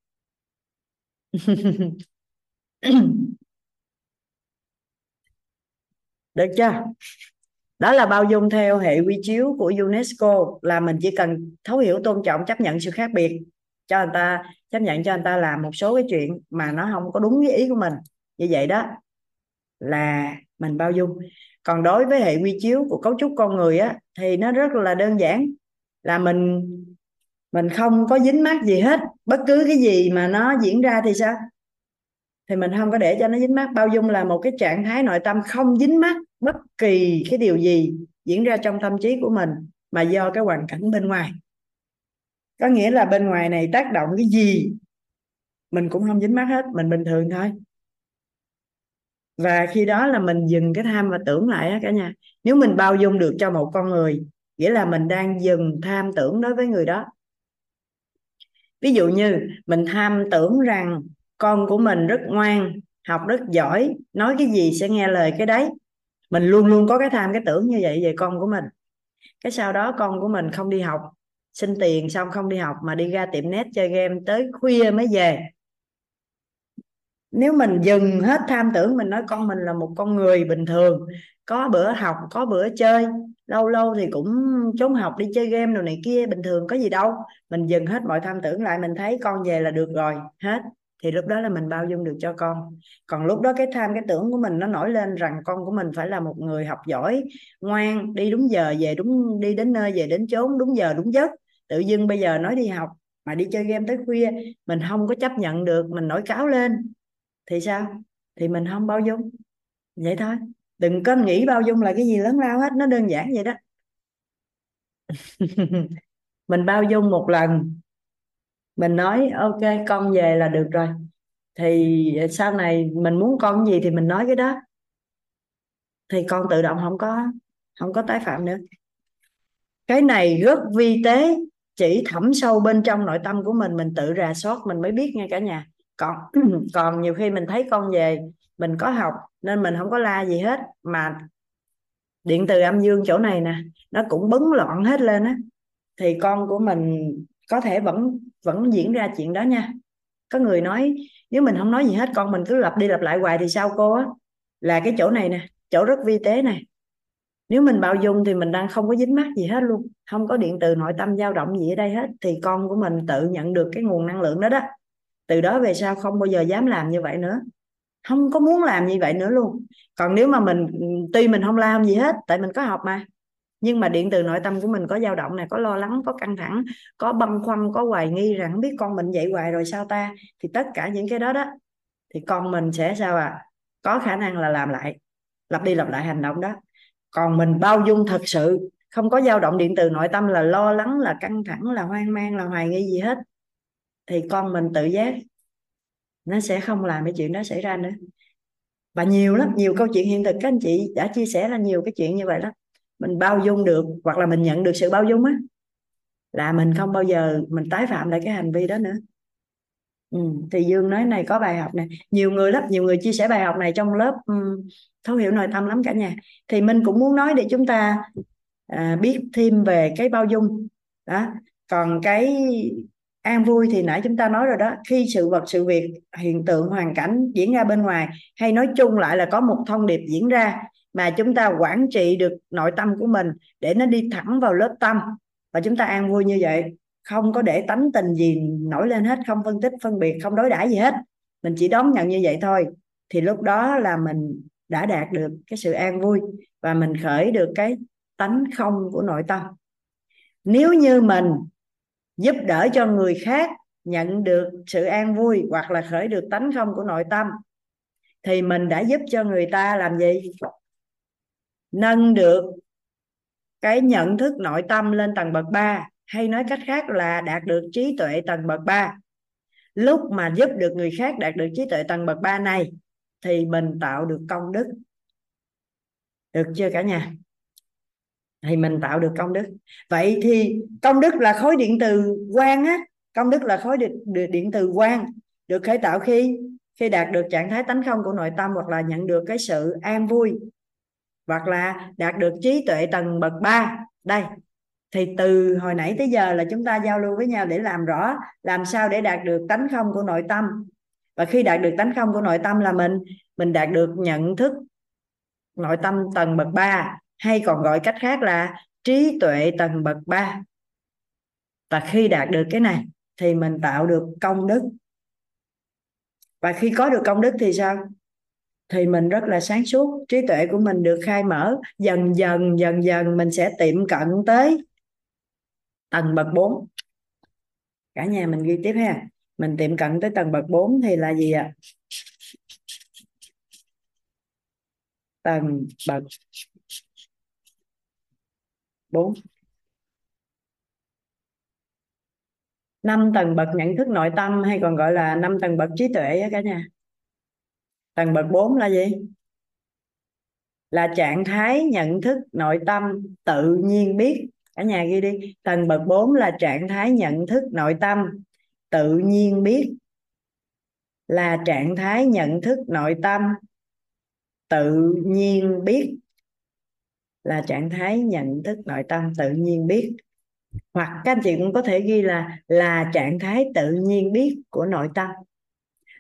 <laughs> được chưa? Đó là bao dung theo hệ quy chiếu của UNESCO là mình chỉ cần thấu hiểu, tôn trọng, chấp nhận sự khác biệt cho người ta, chấp nhận cho người ta làm một số cái chuyện mà nó không có đúng với ý của mình. Như vậy đó là mình bao dung. Còn đối với hệ quy chiếu của cấu trúc con người á, thì nó rất là đơn giản, là mình mình không có dính mắc gì hết. Bất cứ cái gì mà nó diễn ra thì sao? Thì mình không có để cho nó dính mắt. Bao dung là một cái trạng thái nội tâm không dính mắt bất kỳ cái điều gì diễn ra trong tâm trí của mình mà do cái hoàn cảnh bên ngoài. Có nghĩa là bên ngoài này tác động cái gì, mình cũng không dính mắt hết, mình bình thường thôi. Và khi đó là mình dừng cái tham và tưởng lại á cả nhà. Nếu mình bao dung được cho một con người, nghĩa là mình đang dừng tham tưởng đối với người đó. Ví dụ như mình tham tưởng rằng con của mình rất ngoan, học rất giỏi, nói cái gì sẽ nghe lời cái đấy. Mình luôn luôn có cái tham, cái tưởng như vậy về con của mình. Cái sau đó con của mình không đi học, xin tiền xong không đi học mà đi ra tiệm net chơi game tới khuya mới về. Nếu mình dừng hết tham tưởng, mình nói con mình là một con người bình thường, có bữa học, có bữa chơi, lâu lâu thì cũng trốn học đi chơi game đồ này kia, bình thường có gì đâu. Mình dừng hết mọi tham tưởng lại, mình thấy con về là được rồi, hết thì lúc đó là mình bao dung được cho con. Còn lúc đó cái tham, cái tưởng của mình nó nổi lên rằng con của mình phải là một người học giỏi, ngoan, đi đúng giờ, về đúng, đi đến nơi, về đến chốn, đúng giờ, đúng giấc. Tự dưng bây giờ nói đi học, mà đi chơi game tới khuya, mình không có chấp nhận được, mình nổi cáo lên. Thì sao? Thì mình không bao dung. Vậy thôi. Đừng có nghĩ bao dung là cái gì lớn lao hết, nó đơn giản vậy đó. <laughs> Mình bao dung một lần mình nói, ok, con về là được rồi. Thì sau này mình muốn con gì thì mình nói cái đó. Thì con tự động không có không có tái phạm nữa. Cái này rất vi tế, chỉ thẩm sâu bên trong nội tâm của mình mình tự rà soát, mình mới biết nghe cả nhà. Còn <clears throat> còn nhiều khi mình thấy con về, mình có học, nên mình không có la gì hết, mà điện từ âm dương chỗ này nè, nó cũng bấn loạn hết lên á. Thì con của mình có thể vẫn vẫn diễn ra chuyện đó nha. Có người nói, nếu mình không nói gì hết, con mình cứ lặp đi lặp lại hoài thì sao cô á? Là cái chỗ này nè, chỗ rất vi tế này nếu mình bao dung thì mình đang không có dính mắc gì hết luôn. Không có điện từ nội tâm dao động gì ở đây hết, thì con của mình tự nhận được cái nguồn năng lượng đó đó. Từ đó về sau không bao giờ dám làm như vậy nữa. Không có muốn làm như vậy nữa luôn. Còn nếu mà mình, tuy mình không làm gì hết, tại mình có học mà nhưng mà điện từ nội tâm của mình có dao động này, có lo lắng, có căng thẳng, có băn khoăn, có hoài nghi rằng biết con mình vậy hoài rồi sao ta, thì tất cả những cái đó đó, thì con mình sẽ sao à có khả năng là làm lại, lặp đi lặp lại hành động đó. Còn mình bao dung thật sự, không có dao động điện từ nội tâm là lo lắng, là căng thẳng, là hoang mang, là hoài nghi gì hết, thì con mình tự giác, nó sẽ không làm cái chuyện đó xảy ra nữa. Và nhiều lắm, nhiều câu chuyện hiện thực các anh chị đã chia sẻ là nhiều cái chuyện như vậy đó mình bao dung được hoặc là mình nhận được sự bao dung á là mình không bao giờ mình tái phạm lại cái hành vi đó nữa. Ừ. thì dương nói này có bài học này nhiều người lắm nhiều người chia sẻ bài học này trong lớp um, thấu hiểu nội tâm lắm cả nhà. Thì mình cũng muốn nói để chúng ta à, biết thêm về cái bao dung. Đó còn cái an vui thì nãy chúng ta nói rồi đó. Khi sự vật sự việc hiện tượng hoàn cảnh diễn ra bên ngoài hay nói chung lại là có một thông điệp diễn ra mà chúng ta quản trị được nội tâm của mình để nó đi thẳng vào lớp tâm. Và chúng ta an vui như vậy. Không có để tánh tình gì nổi lên hết, không phân tích, phân biệt, không đối đãi gì hết. Mình chỉ đón nhận như vậy thôi. Thì lúc đó là mình đã đạt được cái sự an vui và mình khởi được cái tánh không của nội tâm. Nếu như mình giúp đỡ cho người khác nhận được sự an vui hoặc là khởi được tánh không của nội tâm, thì mình đã giúp cho người ta làm gì? Nâng được cái nhận thức nội tâm lên tầng bậc 3 hay nói cách khác là đạt được trí tuệ tầng bậc 3 lúc mà giúp được người khác đạt được trí tuệ tầng bậc 3 này thì mình tạo được công đức. Được chưa cả nhà? Thì mình tạo được công đức. Vậy thì công đức là khối điện từ quang á. Công đức là khối điện, điện từ quang. Được khởi tạo khi khi đạt được trạng thái tánh không của nội tâm hoặc là nhận được cái sự an vui hoặc là đạt được trí tuệ tầng bậc 3 đây, thì từ hồi nãy tới giờ là chúng ta giao lưu với nhau để làm rõ làm sao để đạt được tánh không của nội tâm. Và khi đạt được tánh không của nội tâm là mình mình đạt được nhận thức nội tâm tầng bậc 3 hay còn gọi cách khác là trí tuệ tầng bậc 3 và khi đạt được cái này thì mình tạo được công đức. Và khi có được công đức thì sao? Thì mình rất là sáng suốt, trí tuệ của mình được khai mở, dần dần dần dần mình sẽ tiệm cận tới tầng bậc 4 cả nhà mình ghi tiếp ha. Mình tiệm cận tới tầng bậc 4 thì là gì ạ? Tầng bậc 4 năm tầng bậc nhận thức nội tâm hay còn gọi là năm tầng bậc trí tuệ á cả nhà tầng bậc 4 là gì? Là trạng thái nhận thức, nội tâm tự nhiên biết. Cả nhà ghi đi. Tầng bậc 4 là trạng thái nhận thức, nội tâm tự nhiên biết. Là trạng thái nhận thức, nội tâm tự nhiên biết. Là trạng thái nhận thức, nội tâm tự nhiên biết. Hoặc các anh chị cũng có thể ghi là là trạng thái tự nhiên biết của nội tâm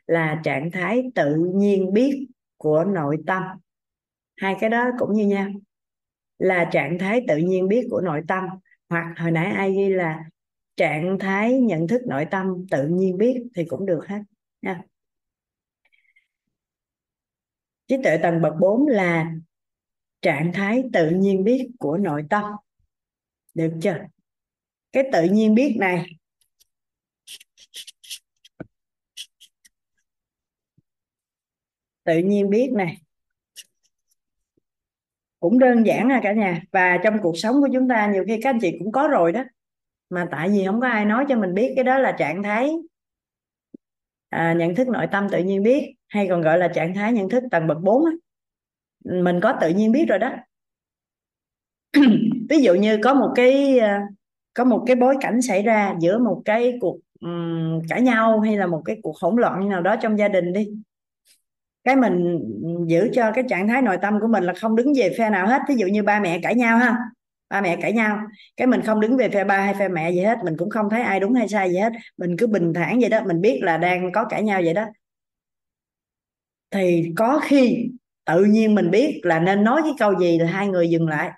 là trạng thái tự nhiên biết của nội tâm. Hai cái đó cũng như nhau. Là trạng thái tự nhiên biết của nội tâm, hoặc hồi nãy ai ghi là trạng thái nhận thức nội tâm tự nhiên biết thì cũng được hết, nha. Trí tuệ tầng bậc 4 là trạng thái tự nhiên biết của nội tâm. Được chưa? Cái tự nhiên biết này tự nhiên biết này cũng đơn giản à cả nhà. Và trong cuộc sống của chúng ta nhiều khi các anh chị cũng có rồi đó. Mà tại vì không có ai nói cho mình biết cái đó là trạng thái à, nhận thức nội tâm tự nhiên biết hay còn gọi là trạng thái nhận thức tầng bậc 4 á. mình có tự nhiên biết rồi đó. <clears throat> Ví dụ như có một cái à, có một cái bối cảnh xảy ra giữa một cái cuộc um, cãi nhau hay là một cái cuộc hỗn loạn nào đó trong gia đình đi cái mình giữ cho cái trạng thái nội tâm của mình là không đứng về phe nào hết. Ví dụ như ba mẹ cãi nhau ha. Ba mẹ cãi nhau. Cái mình không đứng về phe ba hay phe mẹ gì hết. Mình cũng không thấy ai đúng hay sai gì hết. Mình cứ bình thản vậy đó. Mình biết là đang có cãi nhau vậy đó. Thì có khi tự nhiên mình biết là nên nói cái câu gì là hai người dừng lại.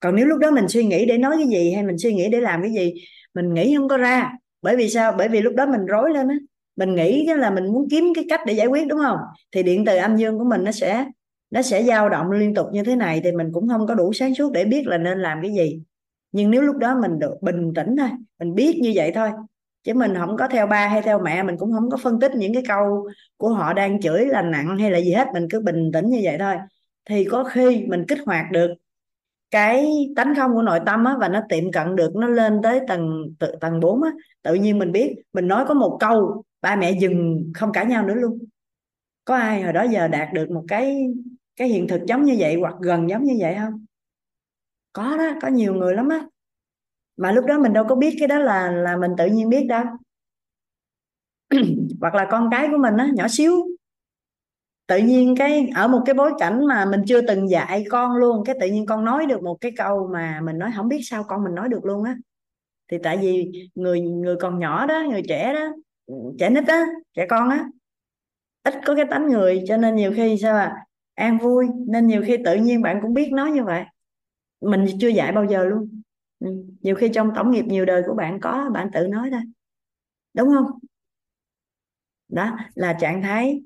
Còn nếu lúc đó mình suy nghĩ để nói cái gì hay mình suy nghĩ để làm cái gì, mình nghĩ không có ra. Bởi vì sao? Bởi vì lúc đó mình rối lên á mình nghĩ là mình muốn kiếm cái cách để giải quyết đúng không? Thì điện từ âm dương của mình nó sẽ nó sẽ dao động liên tục như thế này thì mình cũng không có đủ sáng suốt để biết là nên làm cái gì. Nhưng nếu lúc đó mình được bình tĩnh thôi mình biết như vậy thôi chứ mình không có theo ba hay theo mẹ mình cũng không có phân tích những cái câu của họ đang chửi là nặng hay là gì hết mình cứ bình tĩnh như vậy thôi. Thì có khi mình kích hoạt được cái tánh không của nội tâm á, và nó tiệm cận được nó lên tới tầng tự, tầng 4 á, tự nhiên mình biết mình nói có một câu ba mẹ dừng không cãi nhau nữa luôn. Có ai hồi đó giờ đạt được một cái cái hiện thực giống như vậy hoặc gần giống như vậy không? Có đó, có nhiều người lắm á. Mà lúc đó mình đâu có biết cái đó là là mình tự nhiên biết đâu. <clears throat> Hoặc là con cái của mình á, nhỏ xíu. Tự nhiên cái, ở một cái bối cảnh mà mình chưa từng dạy con luôn, cái tự nhiên con nói được một cái câu mà mình nói không biết sao con mình nói được luôn á. Thì tại vì người người còn nhỏ đó, người trẻ đó trẻ nít á trẻ con á. Ít có cái tánh người, cho nên nhiều khi sao à an vui, nên nhiều khi tự nhiên bạn cũng biết nói như vậy. Mình chưa dạy bao giờ luôn. Ừ. nhiều khi trong tổng nghiệp nhiều đời của bạn có, bạn tự nói thôi. Đúng không? Đó, là trạng thái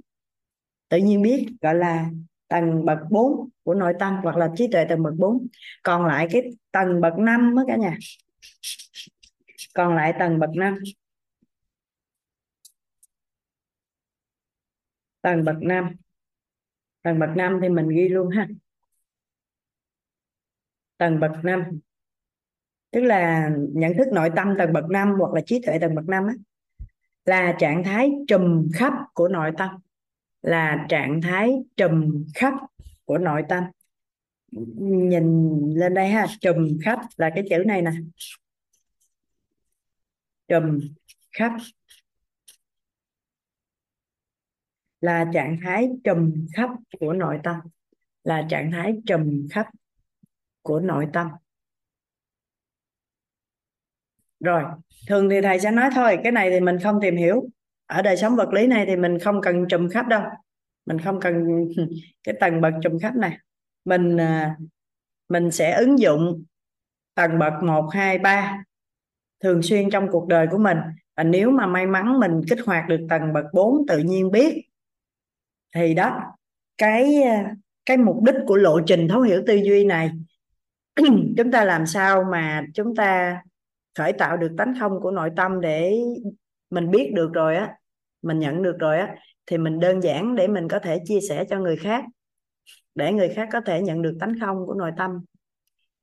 tự nhiên biết, gọi là tầng bậc 4 của nội tâm hoặc là trí tuệ tầng bậc 4 còn lại cái tầng bậc 5 đó cả nhà. Còn lại tầng bậc 5 tầng bậc năm, tầng bậc năm thì mình ghi luôn ha. Tầng bậc năm, tức là nhận thức nội tâm tầng bậc năm hoặc là trí tuệ tầng bậc năm á, là trạng thái trùm khắp của nội tâm. Là trạng thái trùm khắp của nội tâm. Nhìn lên đây ha trùm khắp là cái chữ này nè. Trùm khắp. Là trạng thái trầm khắp của nội tâm là trạng thái trầm khắp của nội tâm. Rồi thường thì thầy sẽ nói thôi cái này thì mình không tìm hiểu. Ở đời sống vật lý này thì mình không cần trùm khắp đâu. Mình không cần <laughs> cái tầng bậc trùm khắp này. Mình à, mình sẽ ứng dụng tầng bậc 1, 2, 3 thường xuyên trong cuộc đời của mình. Và nếu mà may mắn mình kích hoạt được tầng bậc 4 tự nhiên biết thì đó, cái ờ, cái mục đích của lộ trình thấu hiểu tư duy này, <clears throat> chúng ta làm sao mà chúng ta khởi tạo được tánh không của nội tâm để mình biết được rồi á, mình nhận được rồi á, thì mình đơn giản để mình có thể chia sẻ cho người khác, để người khác có thể nhận được tánh không của nội tâm.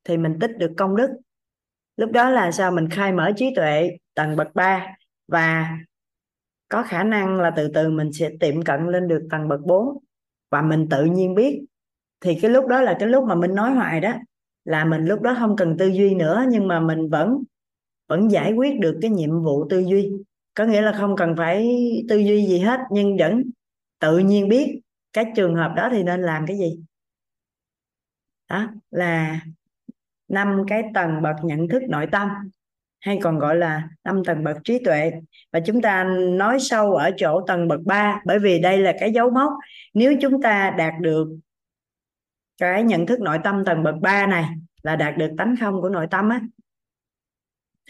Thì mình tích được công đức. Lúc đó là sao? Mình khai mở trí tuệ tầng bậc 3 và có khả năng là từ từ mình sẽ tiệm cận lên được tầng bậc 4 và mình tự nhiên biết. Thì cái lúc đó là cái lúc mà mình nói hoài đó. Là mình lúc đó không cần tư duy nữa, nhưng mà mình vẫn vẫn giải quyết được cái nhiệm vụ tư duy. Có nghĩa là không cần phải tư duy gì hết, nhưng vẫn tự nhiên biết cái trường hợp đó thì nên làm cái gì. Đó, là năm cái tầng bậc nhận thức nội tâm hay còn gọi là năm tầng bậc trí tuệ. Và chúng ta nói sâu ở chỗ tầng bậc 3 bởi vì đây là cái dấu mốc. Nếu chúng ta đạt được cái nhận thức nội tâm tầng bậc 3 này, là đạt được tánh không của nội tâm á,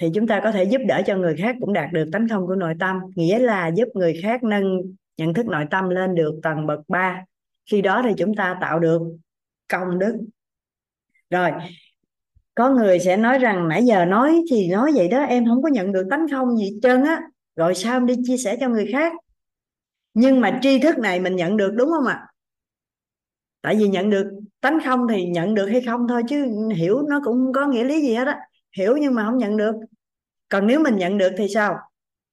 thì chúng ta có thể giúp đỡ cho người khác cũng đạt được tánh không của nội tâm. Nghĩa là giúp người khác nâng nhận thức nội tâm lên được tầng bậc 3 khi đó thì chúng ta tạo được công đức. Rồi có người sẽ nói rằng, nãy giờ nói thì nói vậy đó, em không có nhận được tánh không gì hết trơn á, rồi sao em đi chia sẻ cho người khác? Nhưng mà tri thức này mình nhận được, đúng không ạ? Tại vì nhận được tánh không thì nhận được hay không thôi, chứ hiểu nó cũng có nghĩa lý gì hết á. Hiểu nhưng mà không nhận được. Còn nếu mình nhận được thì sao?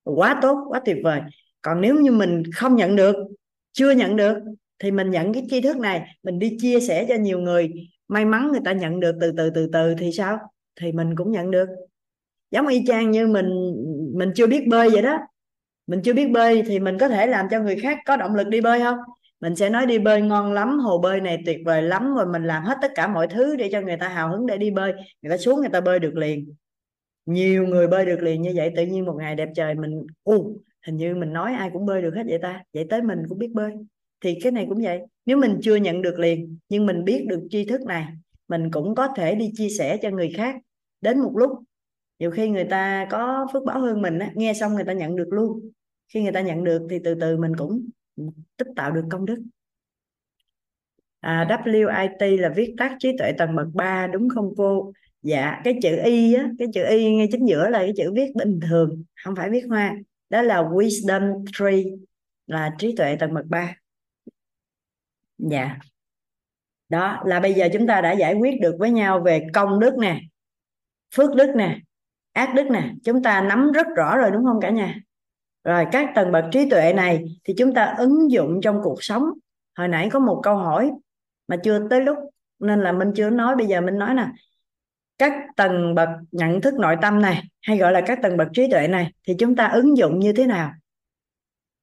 Quá tốt, quá tuyệt vời. Còn nếu như mình không nhận được, chưa nhận được, thì mình nhận cái tri thức này, mình đi chia sẻ cho nhiều người may mắn người ta nhận được từ từ từ từ thì sao? Thì mình cũng nhận được. Giống y chang như mình mình chưa biết bơi vậy đó. Mình chưa biết bơi thì mình có thể làm cho người khác có động lực đi bơi không? Mình sẽ nói đi bơi ngon lắm, hồ bơi này tuyệt vời lắm, rồi mình làm hết tất cả mọi thứ để cho người ta hào hứng để đi bơi. Người ta xuống người ta bơi được liền. Nhiều người bơi được liền như vậy, tự nhiên một ngày đẹp trời mình u hình như mình nói ai cũng bơi được hết vậy ta? Vậy tới mình cũng biết bơi thì cái này cũng vậy. Nếu mình chưa nhận được liền nhưng mình biết được tri thức này mình cũng có thể đi chia sẻ cho người khác. Đến một lúc nhiều khi người ta có phước báo hơn mình á, nghe xong người ta nhận được luôn. Khi người ta nhận được thì từ từ mình cũng tích tạo được công đức. À, WIT là viết tắt trí tuệ tầng bậc 3 đúng không cô? Dạ cái chữ y á cái chữ y ngay chính giữa là cái chữ viết bình thường không phải viết hoa. Đó là wisdom tree là trí tuệ tầng bậc 3 dạ. Đó, là bây giờ chúng ta đã giải quyết được với nhau về công đức nè, phước đức nè, ác đức nè. Chúng ta nắm rất rõ rồi, đúng không cả nhà? Rồi, các tầng bậc trí tuệ này thì chúng ta ứng dụng trong cuộc sống. Hồi nãy có một câu hỏi mà chưa tới lúc, nên là mình chưa nói. Bây giờ mình nói nè. Các tầng bậc nhận thức nội tâm này, hay gọi là các tầng bậc trí tuệ này, thì chúng ta ứng dụng như thế nào?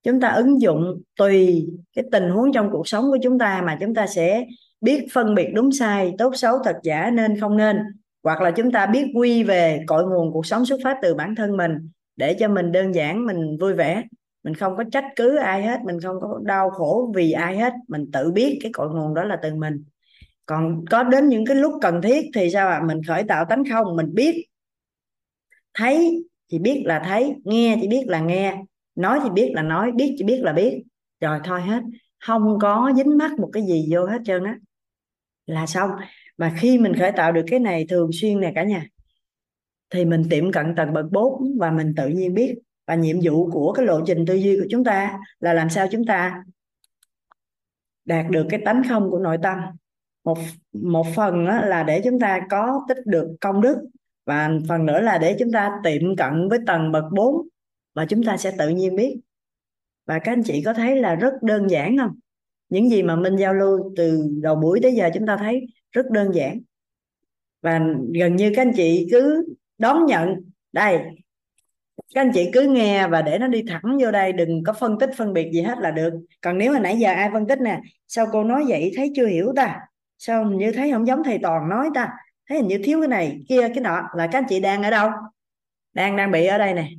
Chúng ta ứng dụng tùy cái tình huống trong cuộc sống của chúng ta mà chúng ta sẽ biết phân biệt đúng sai, tốt, xấu, thật, giả, nên, không nên. Hoặc là chúng ta biết quy về cội nguồn cuộc sống xuất phát từ bản thân mình để cho mình đơn giản, mình vui vẻ. Mình không có trách cứ ai hết, mình không có đau khổ vì ai hết. Mình tự biết cái cội nguồn đó là từ mình. Còn có đến những cái lúc cần thiết thì sao ạ? À? mình khởi tạo tánh không, mình biết. Thấy thì biết là thấy, nghe thì biết là nghe nói thì biết là nói, biết chỉ biết là biết. Rồi thôi hết. Không có dính mắc một cái gì vô hết trơn á. Là xong. Mà khi mình khởi tạo được cái này thường xuyên nè cả nhà, thì mình tiệm cận tầng bậc 4 và mình tự nhiên biết. Và nhiệm vụ của cái lộ trình tư duy của chúng ta là làm sao chúng ta đạt được cái tánh không của nội tâm. Một một phần là để chúng ta có tích được công đức và phần nữa là để chúng ta tiệm cận với tầng bậc 4 và chúng ta sẽ tự nhiên biết. Và các anh chị có thấy là rất đơn giản không? Những gì mà mình giao lưu từ đầu buổi tới giờ chúng ta thấy rất đơn giản. Và gần như các anh chị cứ đón nhận. Đây, các anh chị cứ nghe và để nó đi thẳng vô đây, đừng có phân tích phân biệt gì hết là được. Còn nếu mà nãy giờ ai phân tích nè, sao cô nói vậy? Thấy chưa hiểu ta? Sao như thấy không giống thầy toàn nói ta? Thấy hình như thiếu cái này kia, cái nọ. Là các anh chị đang ở đâu? Đang đang bị ở đây nè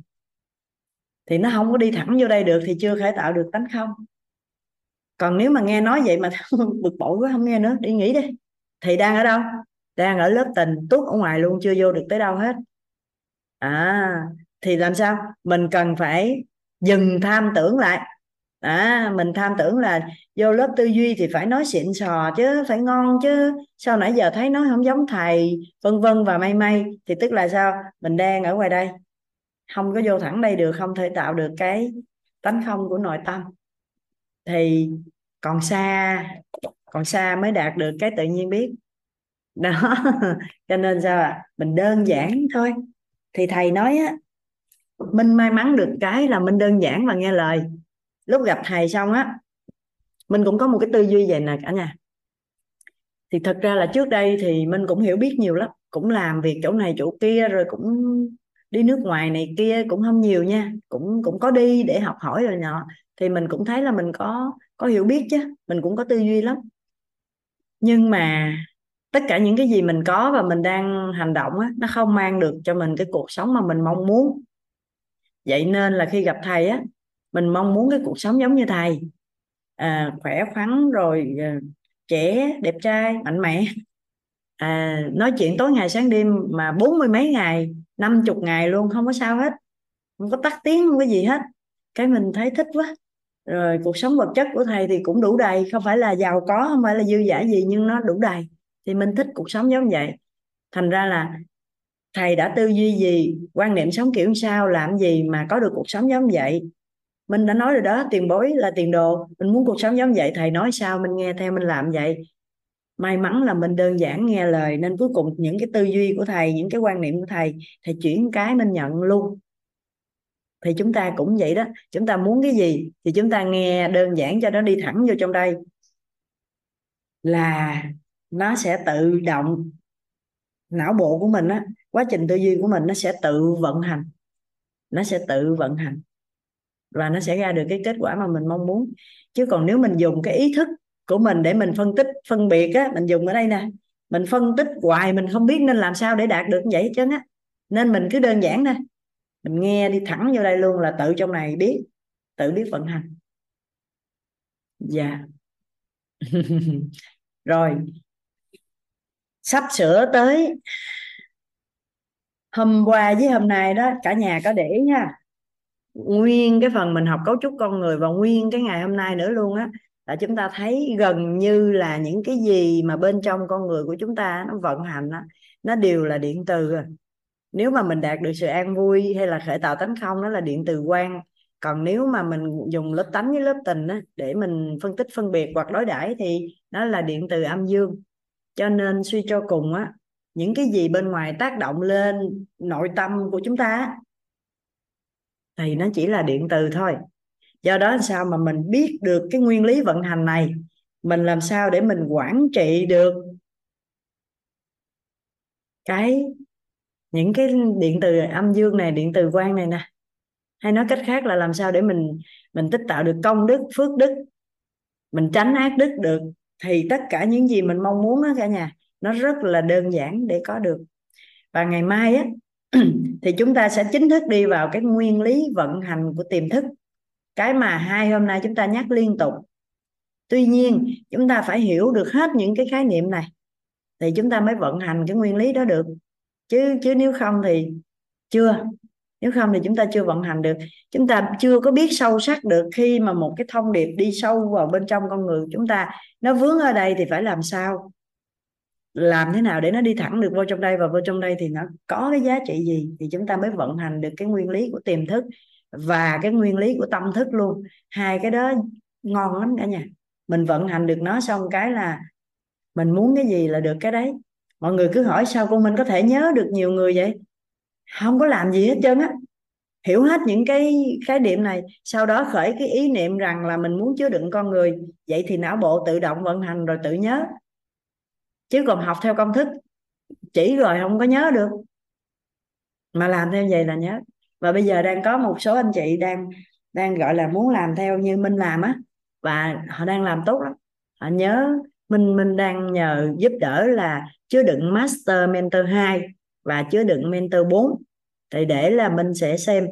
thì nó không có đi thẳng vô đây được thì chưa khởi tạo được tánh không. Còn nếu mà nghe nói vậy mà <laughs> bực bội quá không nghe nữa, đi nghỉ đi. Thì đang ở đâu? Đang ở lớp tình, tuốt ở ngoài luôn, chưa vô được tới đâu hết. À thì làm sao? Mình cần phải dừng tham tưởng lại. À mình tham tưởng là vô lớp tư duy thì phải nói xịn sò chứ, phải ngon chứ. Sao nãy giờ thấy nói không giống thầy, vân vân và may may. Thì tức là sao? Mình đang ở ngoài đây không có vô thẳng đây được không thể tạo được cái tánh không của nội tâm. Thì còn xa còn xa mới đạt được cái tự nhiên biết. Đó <laughs> cho nên sao à? mình đơn giản thôi. Thì thầy nói á minh may mắn được cái là minh đơn giản và nghe lời. Lúc gặp thầy xong á minh cũng có một cái tư duy vậy nè cả nhà. Thì thật ra là trước đây thì minh cũng hiểu biết nhiều lắm cũng làm việc chỗ này chỗ kia rồi cũng đi nước ngoài này kia cũng không nhiều nha cũng cũng có đi để học hỏi rồi nọ. Thì mình cũng thấy là mình có có hiểu biết chứ mình cũng có tư duy lắm. Nhưng mà tất cả những cái gì mình có và mình đang hành động á nó không mang được cho mình cái cuộc sống mà mình mong muốn. Vậy nên là khi gặp thầy á mình mong muốn cái cuộc sống giống như thầy. À, khỏe khoắn rồi à, trẻ đẹp trai mạnh mẽ. À, nói chuyện tối ngày sáng đêm mà bốn mươi mấy ngày năm chục ngày luôn, không có sao hết. Không có tắt tiếng, không có gì hết. Cái mình thấy thích quá. Rồi cuộc sống vật chất của thầy thì cũng đủ đầy. Không phải là giàu có, không phải là dư giả gì, nhưng nó đủ đầy. Thì mình thích cuộc sống giống vậy. Thành ra là thầy đã tư duy gì, quan niệm sống kiểu sao, làm gì mà có được cuộc sống giống vậy? Mình đã nói rồi đó, tiền bối là tiền đồ. Mình muốn cuộc sống giống vậy, thầy nói sao, mình nghe theo, mình làm vậy may mắn là mình đơn giản nghe lời, nên cuối cùng những cái tư duy của thầy, những cái quan niệm của thầy thầy chuyển cái mình nhận luôn. Thì chúng ta cũng vậy đó. Chúng ta muốn cái gì thì chúng ta nghe đơn giản cho nó đi thẳng vô trong đây. Là nó sẽ tự động, não bộ của mình á, quá trình tư duy của mình nó sẽ tự vận hành. Nó sẽ tự vận hành. Và nó sẽ ra được cái kết quả mà mình mong muốn. Chứ còn nếu mình dùng cái ý thức của mình để mình phân tích, phân biệt á, mình dùng ở đây nè. Mình phân tích hoài, mình không biết nên làm sao để đạt được như vậy chứ á. Nên mình cứ đơn giản nè mình nghe đi thẳng vô đây luôn là tự trong này biết, tự biết vận hành. Dạ. <laughs> Rồi. Sắp sửa tới. Hôm qua với hôm nay đó, cả nhà có để nha. Nguyên cái phần mình học cấu trúc con người và nguyên cái ngày hôm nay nữa luôn á là chúng ta thấy gần như là những cái gì mà bên trong con người của chúng ta nó vận hành đó, nó đều là điện từ à. nếu mà mình đạt được sự an vui hay là khởi tạo tánh không nó là điện từ quan còn nếu mà mình dùng lớp tánh với lớp tình đó, để mình phân tích phân biệt hoặc đối đãi thì nó là điện từ âm dương. Cho nên suy cho cùng á những cái gì bên ngoài tác động lên nội tâm của chúng ta thì nó chỉ là điện từ thôi do đó sao mà mình biết được cái nguyên lý vận hành này? Mình làm sao để mình quản trị được cái, những cái điện từ âm dương này, điện từ quang này nè? Hay nói cách khác là làm sao để mình mình tích tạo được công đức, phước đức? Mình tránh ác đức được thì tất cả những gì mình mong muốn đó cả nhà, nó rất là đơn giản để có được. Và ngày mai á, <clears throat> thì chúng ta sẽ chính thức đi vào cái nguyên lý vận hành của tiềm thức cái mà hai hôm nay chúng ta nhắc liên tục. Tuy nhiên, chúng ta phải hiểu được hết những cái khái niệm này, thì chúng ta mới vận hành cái nguyên lý đó được. Chứ chứ nếu không thì chưa. Nếu không thì chúng ta chưa vận hành được. Chúng ta chưa có biết sâu sắc được khi mà một cái thông điệp đi sâu vào bên trong con người chúng ta, nó vướng ở đây thì phải làm sao? Làm thế nào để nó đi thẳng được vô trong đây và vô trong đây thì nó có cái giá trị gì? Thì chúng ta mới vận hành được cái nguyên lý của tiềm thức và cái nguyên lý của tâm thức luôn. Hai cái đó ngon lắm cả nhà. Mình vận hành được nó xong cái là mình muốn cái gì là được cái đấy. Mọi người cứ hỏi sao con mình có thể nhớ được nhiều người vậy? Không có làm gì hết trơn á. Hiểu hết những cái khái niệm này. Sau đó khởi cái ý niệm rằng là mình muốn chứa đựng con người. Vậy thì não bộ tự động vận hành rồi tự nhớ. Chứ còn học theo công thức, chỉ rồi không có nhớ được. Mà làm theo vậy là nhớ và bây giờ đang có một số anh chị đang đang, gọi là, muốn làm theo như minh làm á, và họ đang làm tốt lắm. Họ nhớ minh minh đang nhờ giúp đỡ là chứa đựng master mentor 2 và chứa đựng mentor 4 thì để là minh sẽ xem,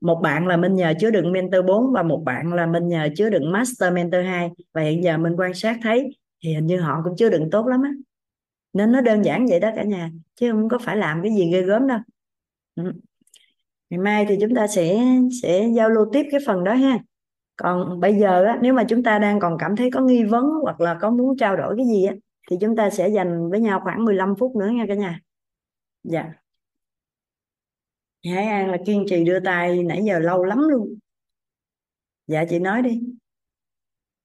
một bạn là minh nhờ chứa đựng mentor 4 và một bạn là minh nhờ chứa đựng master mentor 2 và hiện giờ mình quan sát thấy thì hình như họ cũng chứa đựng tốt lắm á. Nên nó đơn giản vậy đó cả nhà, chứ không có phải làm cái gì ghê gớm đâu. Ừ ngày mai thì chúng ta sẽ sẽ giao lưu tiếp cái phần đó ha. Còn bây giờ á, nếu mà chúng ta đang còn cảm thấy có nghi vấn hoặc là có muốn trao đổi cái gì á, thì chúng ta sẽ dành với nhau khoảng 15 phút nữa nha cả nhà. Dạ. Hải An là kiên trì đưa tay nãy giờ lâu lắm luôn. Dạ chị nói đi.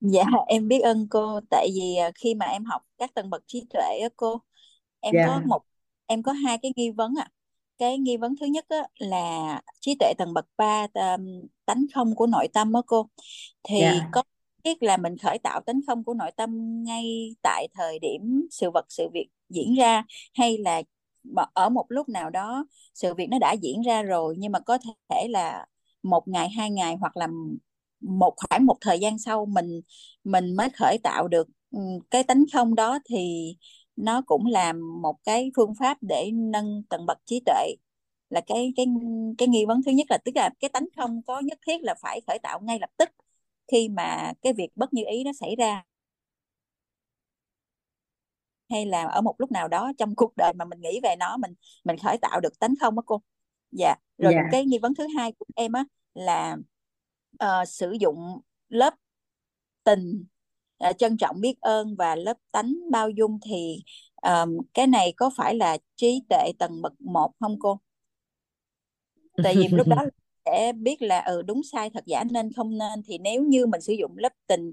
Dạ em biết ơn cô. Tại vì à, khi mà em học các tầng bậc trí tuệ á cô em có dạ một em có hai cái nghi vấn ạ. Cái nghi vấn thứ nhất á, là trí tuệ tầng bậc 3 tánh không của nội tâm á cô. Thì dạ. có biết là mình khởi tạo tánh không của nội tâm ngay tại thời điểm sự vật sự việc diễn ra hay là ở một lúc nào đó sự việc nó đã diễn ra rồi nhưng mà có thể là một ngày hai ngày hoặc là một khoảng một thời gian sau mình mình mới khởi tạo được cái tánh không đó thì nó cũng là một cái phương pháp để nâng tầng bậc trí tuệ. Là cái cái cái nghi vấn thứ nhất là tức là cái tánh không có nhất thiết là phải khởi tạo ngay lập tức khi mà cái việc bất như ý nó xảy ra. Hay là ở một lúc nào đó trong cuộc đời mà mình nghĩ về nó mình mình khởi tạo được tánh không á cô? Dạ. Rồi dạ. cái nghi vấn thứ hai của em á là uh, sử dụng lớp tình uh, trân trọng biết ơn và lớp tánh bao dung thì um, cái này có phải là trí tuệ tầng bậc một không cô? Tại vì lúc đó <laughs> sẽ biết là ừ đúng sai thật giả nên không nên. Thì nếu như mình sử dụng lớp tình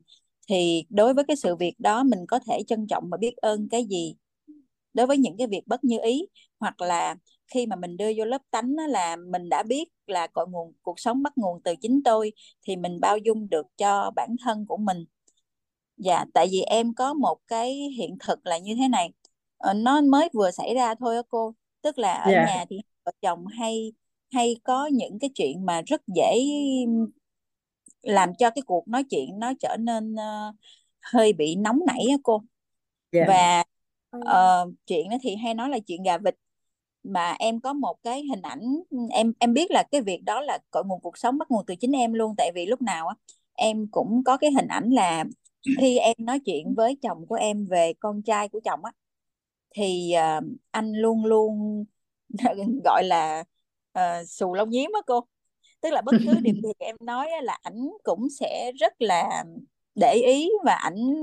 thì đối với cái sự việc đó mình có thể trân trọng và biết ơn cái gì? Đối với những cái việc bất như ý hoặc là khi mà mình đưa vô lớp tánh đó là mình đã biết là cội nguồn cuộc sống bắt nguồn từ chính tôi thì mình bao dung được cho bản thân của mình dạ tại vì em có một cái hiện thực là như thế này. Ờ, nó mới vừa xảy ra thôi á cô. Tức là ở dạ. nhà thì vợ chồng hay hay có những cái chuyện mà rất dễ làm cho cái cuộc nói chuyện nó trở nên uh, hơi bị nóng nảy á cô. Dạ. Và uh, chuyện đó thì hay nói là chuyện gà vịt. Mà em có một cái hình ảnh em em biết là cái việc đó là cội nguồn cuộc sống bắt nguồn từ chính em luôn. Tại vì lúc nào á em cũng có cái hình ảnh là khi em nói chuyện với chồng của em về con trai của chồng á thì uh, anh luôn luôn <laughs> gọi là uh, xù lông nhím á cô. Tức là bất cứ điều <laughs> gì em nói á, là ảnh cũng sẽ rất là để ý và ảnh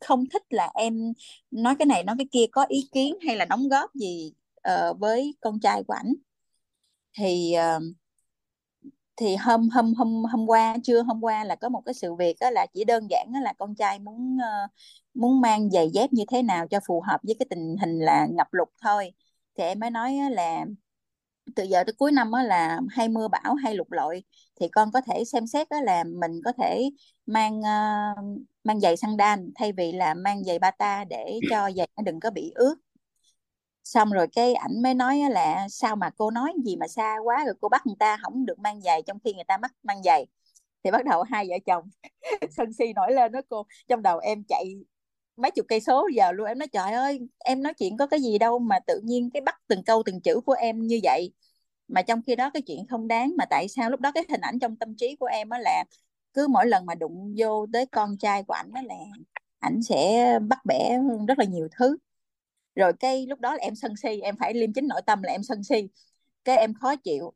không thích là em nói cái này nói cái kia có ý kiến hay là đóng góp gì uh, với con trai của ảnh. Thì uh, thì hôm hôm hôm hôm qua trưa hôm qua là có một cái sự việc đó là chỉ đơn giản đó là con trai muốn uh, muốn mang giày dép như thế nào cho phù hợp với cái tình hình là ngập lụt thôi. Thì em mới nói là từ giờ tới cuối năm là hay mưa bão hay lụt lội. Thì con có thể xem xét đó là mình có thể mang uh, mang giày sandal thay vì là mang giày bata để cho giày nó đừng có bị ướt xong rồi cái ảnh mới nói là, sao mà cô nói gì mà xa quá, rồi cô bắt người ta không được mang giày trong khi người ta mắc mang giày. Thì bắt đầu hai vợ chồng <laughs> sân si nổi lên đó cô. Trong đầu em chạy mấy chục cây số giờ luôn, em nói, trời ơi, em nói chuyện có cái gì đâu mà tự nhiên cái bắt từng câu từng chữ của em như vậy. Mà trong khi đó cái chuyện không đáng, mà tại sao lúc đó cái hình ảnh trong tâm trí của em á là cứ mỗi lần mà đụng vô tới con trai của ảnh đó là ảnh sẽ bắt bẻ rất là nhiều thứ rồi cái lúc đó là em sân si, em phải liêm chính nội tâm là em sân si. Cái em khó chịu.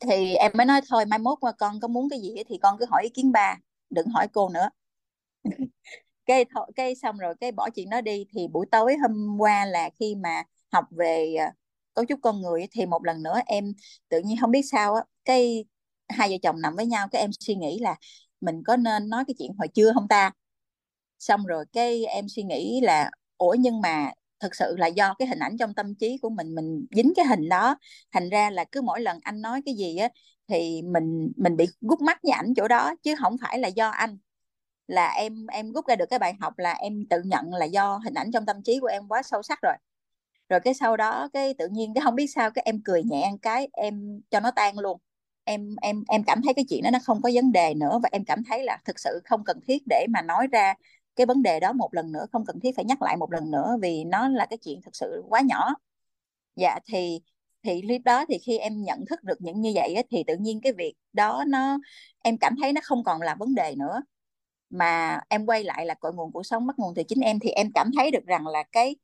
Thì em mới nói thôi, mai mốt mà con có muốn cái gì thì con cứ hỏi ý kiến ba, đừng hỏi cô nữa. <laughs> Cái cái xong rồi cái bỏ chuyện đó đi. Thì buổi tối hôm qua là khi mà học về à, cấu trúc con người thì một lần nữa em tự nhiên không biết sao á, cái hai vợ chồng nằm với nhau, cái em suy nghĩ là mình có nên nói cái chuyện hồi trưa không ta? Xong rồi cái em suy nghĩ là, ủa nhưng mà thực sự là do cái hình ảnh trong tâm trí của mình mình dính cái hình đó. Thành ra là cứ mỗi lần anh nói cái gì á, thì mình mình bị gút mắt với ảnh chỗ đó, chứ không phải là do anh. Là em em rút ra được cái bài học là em tự nhận là do hình ảnh trong tâm trí của em quá sâu sắc rồi. Rồi cái sau đó, cái tự nhiên cái không biết sao cái em cười nhẹ ăn cái, em cho nó tan luôn. Em em em cảm thấy cái chuyện đó nó không có vấn đề nữa và em cảm thấy là thực sự không cần thiết để mà nói ra cái vấn đề đó một lần nữa, không cần thiết phải nhắc lại một lần nữa vì nó là cái chuyện thực sự quá nhỏ. Dạ thì thì lúc đó thì khi em nhận thức được những như vậy thì tự nhiên cái việc đó nó, em cảm thấy nó không còn là vấn đề nữa. Mà em quay lại là cội nguồn cuộc sống, bắt nguồn từ chính em, thì em cảm thấy được rằng là cái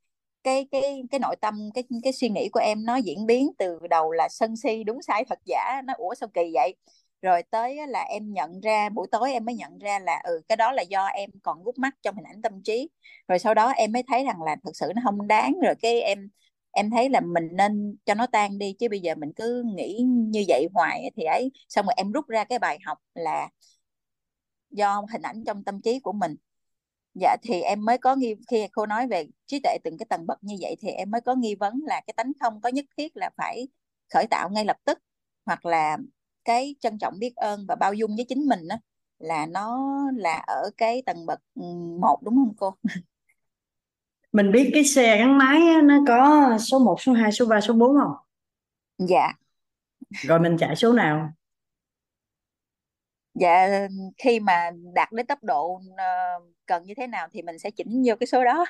cái cái cái nội tâm, cái cái suy nghĩ của em nó diễn biến từ đầu là sân si, đúng sai, thật giả, nó ủa sao kỳ vậy? Rồi tới là em nhận ra, buổi tối em mới nhận ra là ừ cái đó là do em còn gút mắt trong hình ảnh tâm trí. Rồi sau đó em mới thấy rằng là thực sự nó không đáng, rồi cái em em thấy là mình nên cho nó tan đi, chứ bây giờ mình cứ nghĩ như vậy hoài thì ấy. Xong rồi em rút ra cái bài học là do hình ảnh trong tâm trí của mình. Dạ thì em mới có nghi, khi cô nói về trí tuệ từng cái tầng bậc như vậy thì em mới có nghi vấn là cái tánh không có nhất thiết là phải khởi tạo ngay lập tức, hoặc là cái trân trọng biết ơn và bao dung với chính mình đó là nó là ở cái tầng bậc ừ, một đúng không cô? <laughs> Mình biết cái xe gắn máy á, nó có số 1, số 2, số 3, số 4 không? Dạ. Rồi mình chạy số nào? Dạ khi mà đạt đến tốc độ uh, cần như thế nào thì mình sẽ chỉnh vô cái số đó.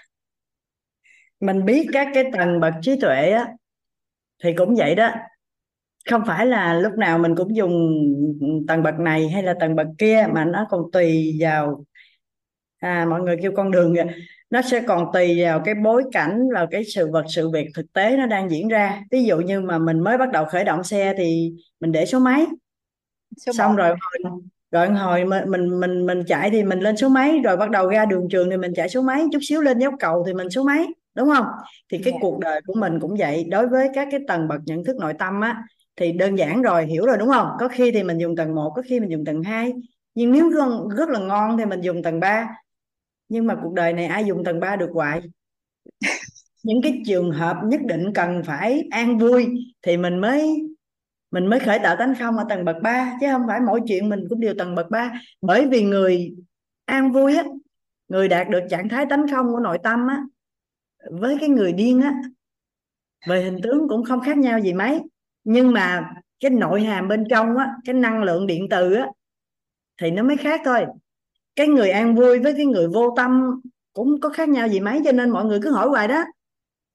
Mình biết các cái tầng bậc trí tuệ á thì cũng vậy đó không phải là lúc nào mình cũng dùng tầng bậc này hay là tầng bậc kia mà nó còn tùy vào à, mọi người kêu con đường nó sẽ còn tùy vào cái bối cảnh vào cái sự vật sự việc thực tế nó đang diễn ra ví dụ như mà mình mới bắt đầu khởi động xe thì mình để số mấy số xong 1. rồi rồi hồi mình mình mình mình chạy thì mình lên số mấy rồi bắt đầu ra đường trường thì mình chạy số mấy chút xíu lên dốc cầu thì mình số mấy đúng không thì cái yeah. Dạ. cuộc đời của mình cũng vậy đối với các cái tầng bậc nhận thức nội tâm á thì đơn giản rồi, hiểu rồi, đúng không? Có khi thì mình dùng tầng 1 có khi mình dùng tầng 2 nhưng nếu rất là ngon thì mình dùng tầng 3 nhưng mà cuộc đời này ai dùng tầng 3 được hoài? <laughs> Những cái trường hợp nhất định cần phải an vui thì mình mới mình mới khởi tạo tánh không ở tầng bậc 3 chứ không phải mỗi chuyện mình cũng đều tầng bậc 3 bởi vì người an vui á, người đạt được trạng thái tánh không của nội tâm á, với cái người điên á, về hình tướng cũng không khác nhau gì mấy nhưng mà cái nội hàm bên trong á cái năng lượng điện từ á thì nó mới khác thôi. Cái người an vui với cái người vô tâm cũng có khác nhau gì mấy cho nên mọi người cứ hỏi hoài đó.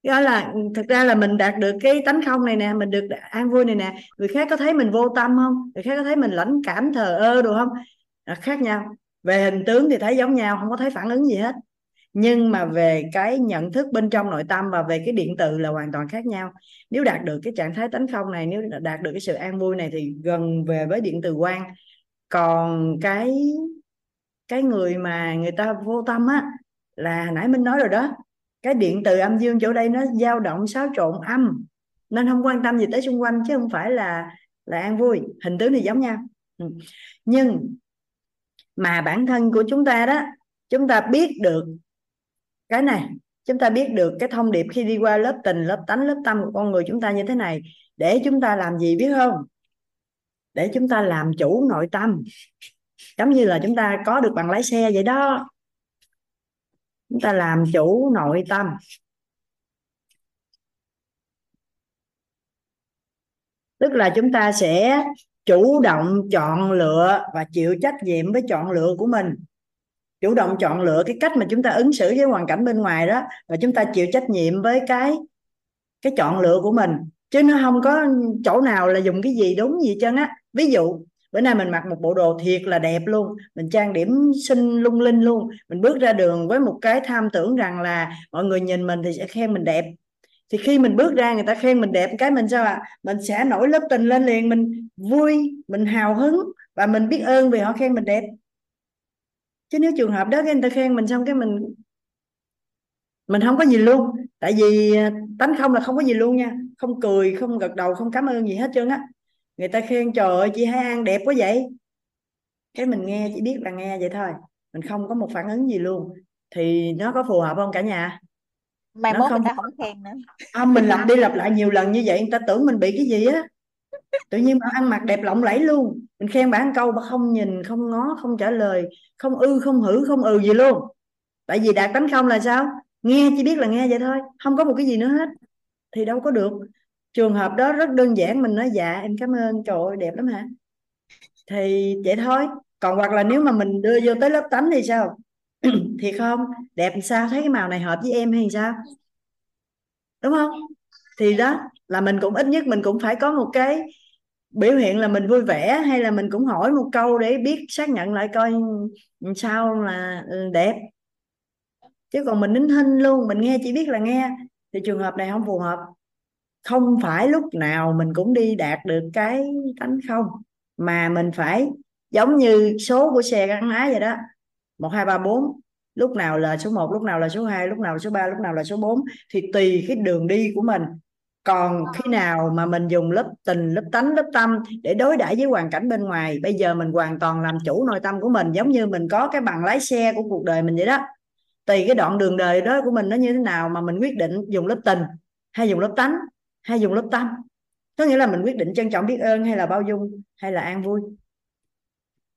Đó là thực ra là mình đạt được cái tánh không này nè mình được an vui này nè. Người khác có thấy mình vô tâm không? Người khác có thấy mình lãnh cảm thờ ơ được không? À, khác nhau. Về hình tướng thì thấy giống nhau không có thấy phản ứng gì hết nhưng mà về cái nhận thức bên trong nội tâm và về cái điện từ là hoàn toàn khác nhau. Nếu đạt được cái trạng thái tánh không này, nếu đạt được cái sự an vui này thì gần về với điện từ quan. Còn cái cái người mà người ta vô tâm á, là nãy mình nói rồi đó, cái điện từ âm dương chỗ đây nó dao động xáo trộn âm. Nên không quan tâm gì tới xung quanh, chứ không phải là là an vui. Hình tướng thì giống nhau. Ừ. Nhưng mà bản thân của chúng ta đó, chúng ta biết được cái này, chúng ta biết được cái thông điệp khi đi qua lớp tình, lớp tánh, lớp tâm của con người chúng ta như thế này. Để chúng ta làm gì biết không? Để chúng ta làm chủ nội tâm. Giống như là chúng ta có được bằng lái xe vậy đó. Chúng ta làm chủ nội tâm. Tức là chúng ta sẽ chủ động chọn lựa và chịu trách nhiệm với chọn lựa của mình chủ động chọn lựa cái cách mà chúng ta ứng xử với hoàn cảnh bên ngoài đó, và chúng ta chịu trách nhiệm với cái cái chọn lựa của mình. Chứ nó không có chỗ nào là dùng cái gì đúng gì chân á. Ví dụ, bữa nay mình mặc một bộ đồ thiệt là đẹp luôn, mình trang điểm xinh lung linh luôn, mình bước ra đường với một cái tham tưởng rằng là mọi người nhìn mình thì sẽ khen mình đẹp. Thì khi mình bước ra người ta khen mình đẹp cái mình sao ạ? À? mình sẽ nổi lớp tình lên liền, mình vui, mình hào hứng và mình biết ơn vì họ khen mình đẹp chứ nếu trường hợp đó cái người ta khen mình xong cái mình mình không có gì luôn. Tại vì à, tánh không là không có gì luôn nha. Không cười không gật đầu không cảm ơn gì hết trơn á. Người ta khen trời ơi chị Hải An đẹp quá vậy. Cái mình nghe chỉ biết là nghe vậy thôi. Mình không có một phản ứng gì luôn. Thì nó có phù hợp không cả nhà? Mai nó mốt không người ta không khen nữa. À, mình lặp đi lặp lại nhiều lần như vậy người ta tưởng mình bị cái gì á tự nhiên bạn ăn mặc đẹp lộng lẫy luôn. Mình khen bạn câu mà không nhìn, không ngó, không trả lời, không ư, không hử, không ừ gì luôn. Tại vì đạt tánh không là sao? Nghe chỉ biết là nghe vậy thôi, không có một cái gì nữa hết. Thì đâu có được. Trường hợp đó rất đơn giản, mình nói dạ em cảm ơn, trời ơi, đẹp lắm hả? Thì vậy thôi. Còn hoặc là nếu mà mình đưa vô tới lớp tánh thì sao? <clears throat> Thì không. Đẹp sao? Thấy cái màu này hợp với em hay sao? Đúng không? Thì đó, là mình cũng ít nhất mình cũng phải có một cái biểu hiện là mình vui vẻ hay là mình cũng hỏi một câu để biết, xác nhận lại coi sao là ừ, đẹp. Chứ còn mình nín hinh luôn, mình nghe chỉ biết là nghe. Thì trường hợp này không phù hợp. Không phải lúc nào mình cũng đi đạt được cái tánh không, mà mình phải giống như số của xe gắn máy vậy đó. Một, hai, ba, bốn. Lúc nào là số 1 lúc nào là số 2 lúc nào là số 3 lúc nào là số 4 thì tùy cái đường đi của mình còn khi nào mà mình dùng lớp tình lớp tánh lớp tâm để đối đãi với hoàn cảnh bên ngoài bây giờ mình hoàn toàn làm chủ nội tâm của mình giống như mình có cái bằng lái xe của cuộc đời mình vậy đó. Tùy cái đoạn đường đời đó của mình nó như thế nào mà mình quyết định dùng lớp tình hay dùng lớp tánh hay dùng lớp tâm. Có nghĩa là mình quyết định trân trọng biết ơn hay là bao dung hay là an vui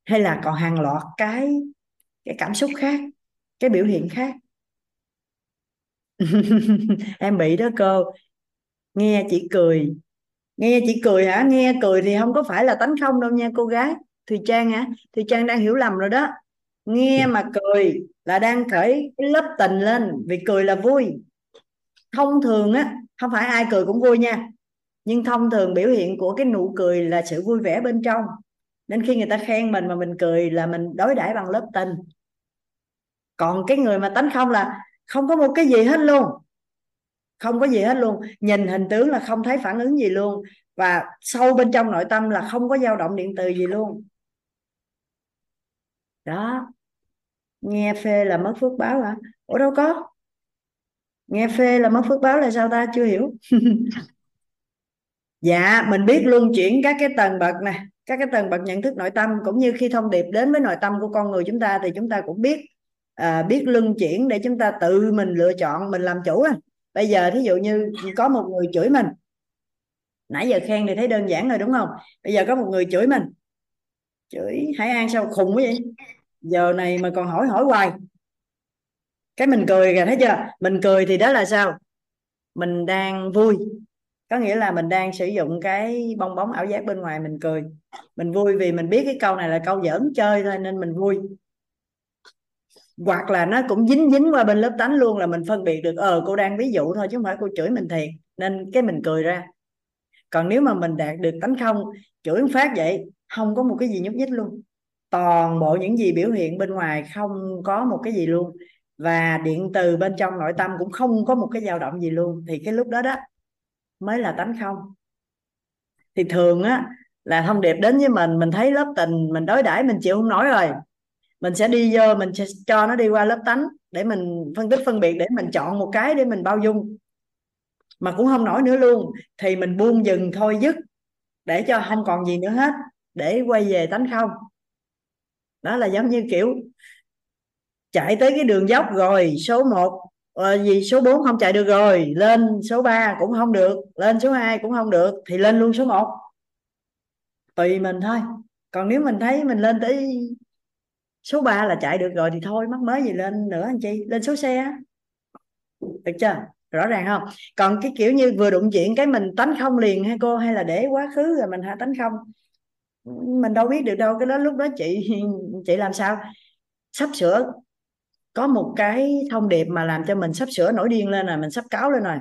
hay là còn hàng loạt cái cái cảm xúc khác cái biểu hiện khác. <laughs> Em bị đó cô nghe chỉ cười. Nghe chỉ cười hả? Nghe cười thì không có phải là tánh không đâu nha cô gái. Thùy trang hả? Thùy trang đang hiểu lầm rồi đó. Nghe mà cười là đang khởi cái lớp tình lên vì cười là vui. Thông thường á không phải ai cười cũng vui nha. Nhưng thông thường biểu hiện của cái nụ cười là sự vui vẻ bên trong. Nên khi người ta khen mình mà mình cười là mình đối đãi bằng lớp tình. Còn cái người mà tánh không là không có một cái gì hết luôn không có gì hết luôn. Nhìn hình tướng là không thấy phản ứng gì luôn. Và sâu bên trong nội tâm là không có dao động điện từ gì luôn. Đó. Nghe phê là mất phước báo hả? Ủa đâu có. Nghe phê là mất phước báo là sao ta? Chưa hiểu. <laughs> Dạ mình biết luân chuyển các cái tầng bậc này các cái tầng bậc nhận thức nội tâm cũng như khi thông điệp đến với nội tâm của con người chúng ta thì chúng ta cũng biết à, biết luân chuyển để chúng ta tự mình lựa chọn mình làm chủ à bây giờ thí dụ như có một người chửi mình. Nãy giờ khen thì thấy đơn giản rồi, đúng không? Bây giờ có một người chửi mình. Chửi Hải An sao khùng quá vậy? Giờ này mà còn hỏi hỏi hoài. Cái mình cười kìa, thấy chưa? Mình cười thì đó là sao? Mình đang vui. Có nghĩa là mình đang sử dụng cái bong bóng ảo giác bên ngoài mình cười. Mình vui vì mình biết cái câu này là câu giỡn chơi thôi, nên mình vui hoặc là nó cũng dính dính qua bên lớp tánh luôn là mình phân biệt được ờ cô đang ví dụ thôi chứ không phải cô chửi mình thiệt. Nên cái mình cười ra. Còn nếu mà mình đạt được tánh không, chửi phát vậy, không có một cái gì nhúc nhích luôn. Toàn bộ những gì biểu hiện bên ngoài không có một cái gì luôn. Và điện từ bên trong nội tâm cũng không có một cái dao động gì luôn. Thì cái lúc đó đó mới là tánh không. Thì thường á là thông điệp đến với mình mình thấy lớp tình, mình đối đãi, mình chịu không nổi rồi mình sẽ đi vô, mình sẽ cho nó đi qua lớp tánh để mình phân tích, phân biệt, để mình chọn một cái để mình bao dung. Mà cũng không nổi nữa luôn, thì mình buông dừng thôi dứt, để cho không còn gì nữa hết, để quay về tánh không. Đó là giống như kiểu chạy tới cái đường dốc rồi, số 1 vì ờ, số 4 không chạy được rồi, lên số 3 cũng không được, lên số 2 cũng không được, thì lên luôn số 1 tùy mình thôi. Còn nếu mình thấy mình lên tới số 3 là chạy được rồi thì thôi, mắc mới gì lên nữa anh chị lên số xe được chưa? Rõ ràng không? Còn cái kiểu như vừa đụng chuyện cái mình tánh không liền hay cô, hay là để quá khứ rồi mình hạ tánh không? Mình đâu biết được đâu, cái đó lúc đó chị <laughs> chị làm sao? Sắp sửa, có một cái thông điệp mà làm cho mình sắp sửa nổi điên lên rồi, mình sắp cáo lên rồi.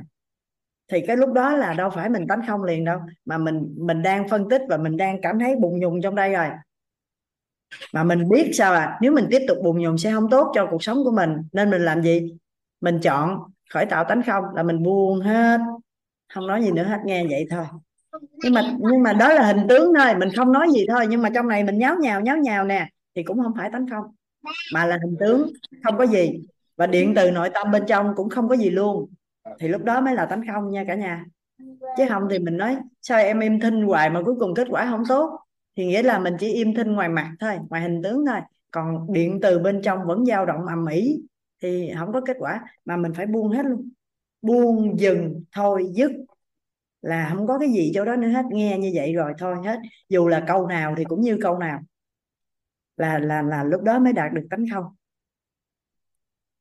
Thì cái lúc đó là đâu phải mình tánh không liền đâu, mà mình mình đang phân tích và mình đang cảm thấy bùng nhùng trong đây rồi mà mình biết sao à? Nếu mình tiếp tục bùng nhùng sẽ không tốt cho cuộc sống của mình. Nên mình làm gì? Mình chọn khởi tạo tánh không là mình buông hết. Không nói gì nữa, hết nghe vậy thôi. Nhưng mà nhưng mà đó là hình tướng thôi. Mình không nói gì thôi. Nhưng mà trong này mình nháo nhào nháo nhào nè, thì cũng không phải tánh không. Mà là hình tướng, không có gì. Và điện từ nội tâm bên trong cũng không có gì luôn. Thì lúc đó mới là tánh không nha cả nhà. Chứ không thì mình nói, sao em em thinh hoài mà cuối cùng kết quả không tốt? Thì nghĩa là mình chỉ im thinh ngoài mặt thôi ngoài hình tướng thôi. Còn điện từ bên trong vẫn dao động ầm ĩ thì không có kết quả. Mà mình phải buông hết luôn. Buông dừng thôi dứt. Là không có cái gì chỗ đó nữa hết. Nghe như vậy rồi thôi hết. Dù là câu nào thì cũng như câu nào. Là là là lúc đó mới đạt được tánh không.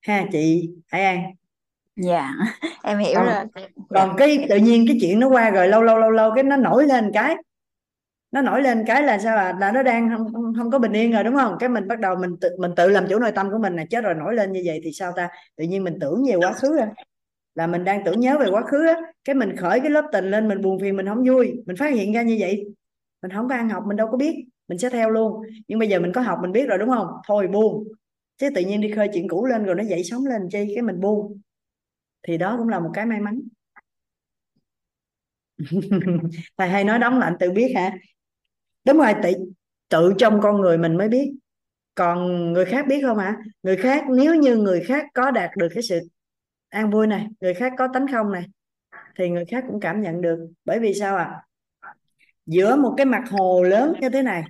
Ha chị Hải An. Dạ em hiểu còn, rồi. còn cái tự nhiên cái chuyện nó qua rồi lâu lâu lâu lâu cái nó nổi lên cái nó nổi lên cái là sao à? Là nó đang không, không không có bình yên rồi đúng không? Cái mình bắt đầu mình tự mình tự làm chủ nội tâm của mình là chết rồi nổi lên như vậy thì sao ta? Tự nhiên mình tưởng về quá khứ à là mình đang tưởng nhớ về quá khứ á. Cái mình khởi cái lớp tình lên mình buồn phiền mình không vui. Mình phát hiện ra như vậy. Mình không có ăn học mình đâu có biết. Mình sẽ theo luôn. Nhưng bây giờ mình có học mình biết rồi đúng không? Thôi buông chứ tự nhiên đi khơi chuyện cũ lên rồi nó dậy sống lên chi? Cái mình buông thì đó cũng là một cái may mắn. <laughs> Thầy hay nói đóng lạnh tự biết hả? Đúng rồi tự tự trong con người mình mới biết. Còn người khác biết không ạ người khác, nếu như người khác có đạt được cái sự an vui này, người khác có tánh không này, thì người khác cũng cảm nhận được. Bởi vì sao ạ? À? giữa một cái mặt hồ lớn như thế này,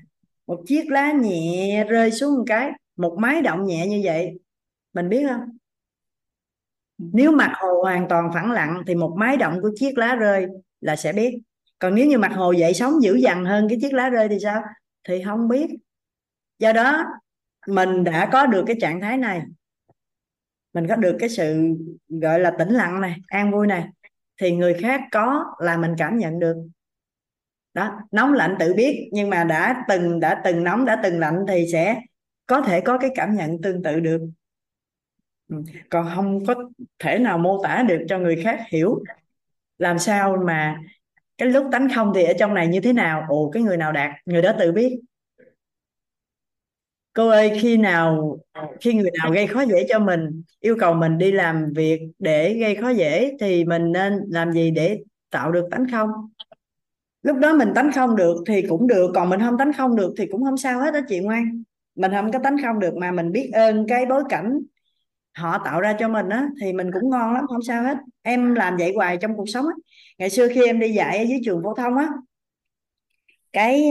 một chiếc lá nhẹ rơi xuống một cái, một máy động nhẹ như vậy, mình biết không? Nếu mặt hồ hoàn toàn phẳng lặng, thì một máy động của chiếc lá rơi là sẽ biết còn nếu như mặt hồ dậy sóng dữ dằn hơn cái chiếc lá rơi thì sao? Thì không biết. Do đó, mình đã có được cái trạng thái này. Mình có được cái sự, gọi là, tĩnh lặng này, an vui này. Thì người khác có là mình cảm nhận được. Đó, nóng lạnh tự biết, nhưng mà đã từng đã từng nóng, đã từng lạnh thì sẽ có thể có cái cảm nhận tương tự được. Ừ, còn không có thể nào mô tả được cho người khác hiểu làm sao mà cái lúc tánh không thì ở trong này như thế nào? Ồ, cái người nào đạt, người đó tự biết. Cô ơi, khi nào, khi người nào gây khó dễ cho mình, yêu cầu mình đi làm việc để gây khó dễ, thì mình nên làm gì để tạo được tánh không? Lúc đó mình tánh không được thì cũng được, còn mình không tánh không được thì cũng không sao hết đó chị ngoan. Mình không có tánh không được mà mình biết ơn cái bối cảnh họ tạo ra cho mình á thì mình cũng ngon lắm không sao hết. Em làm vậy hoài trong cuộc sống á. Ngày xưa khi em đi dạy ở dưới trường phổ thông á cái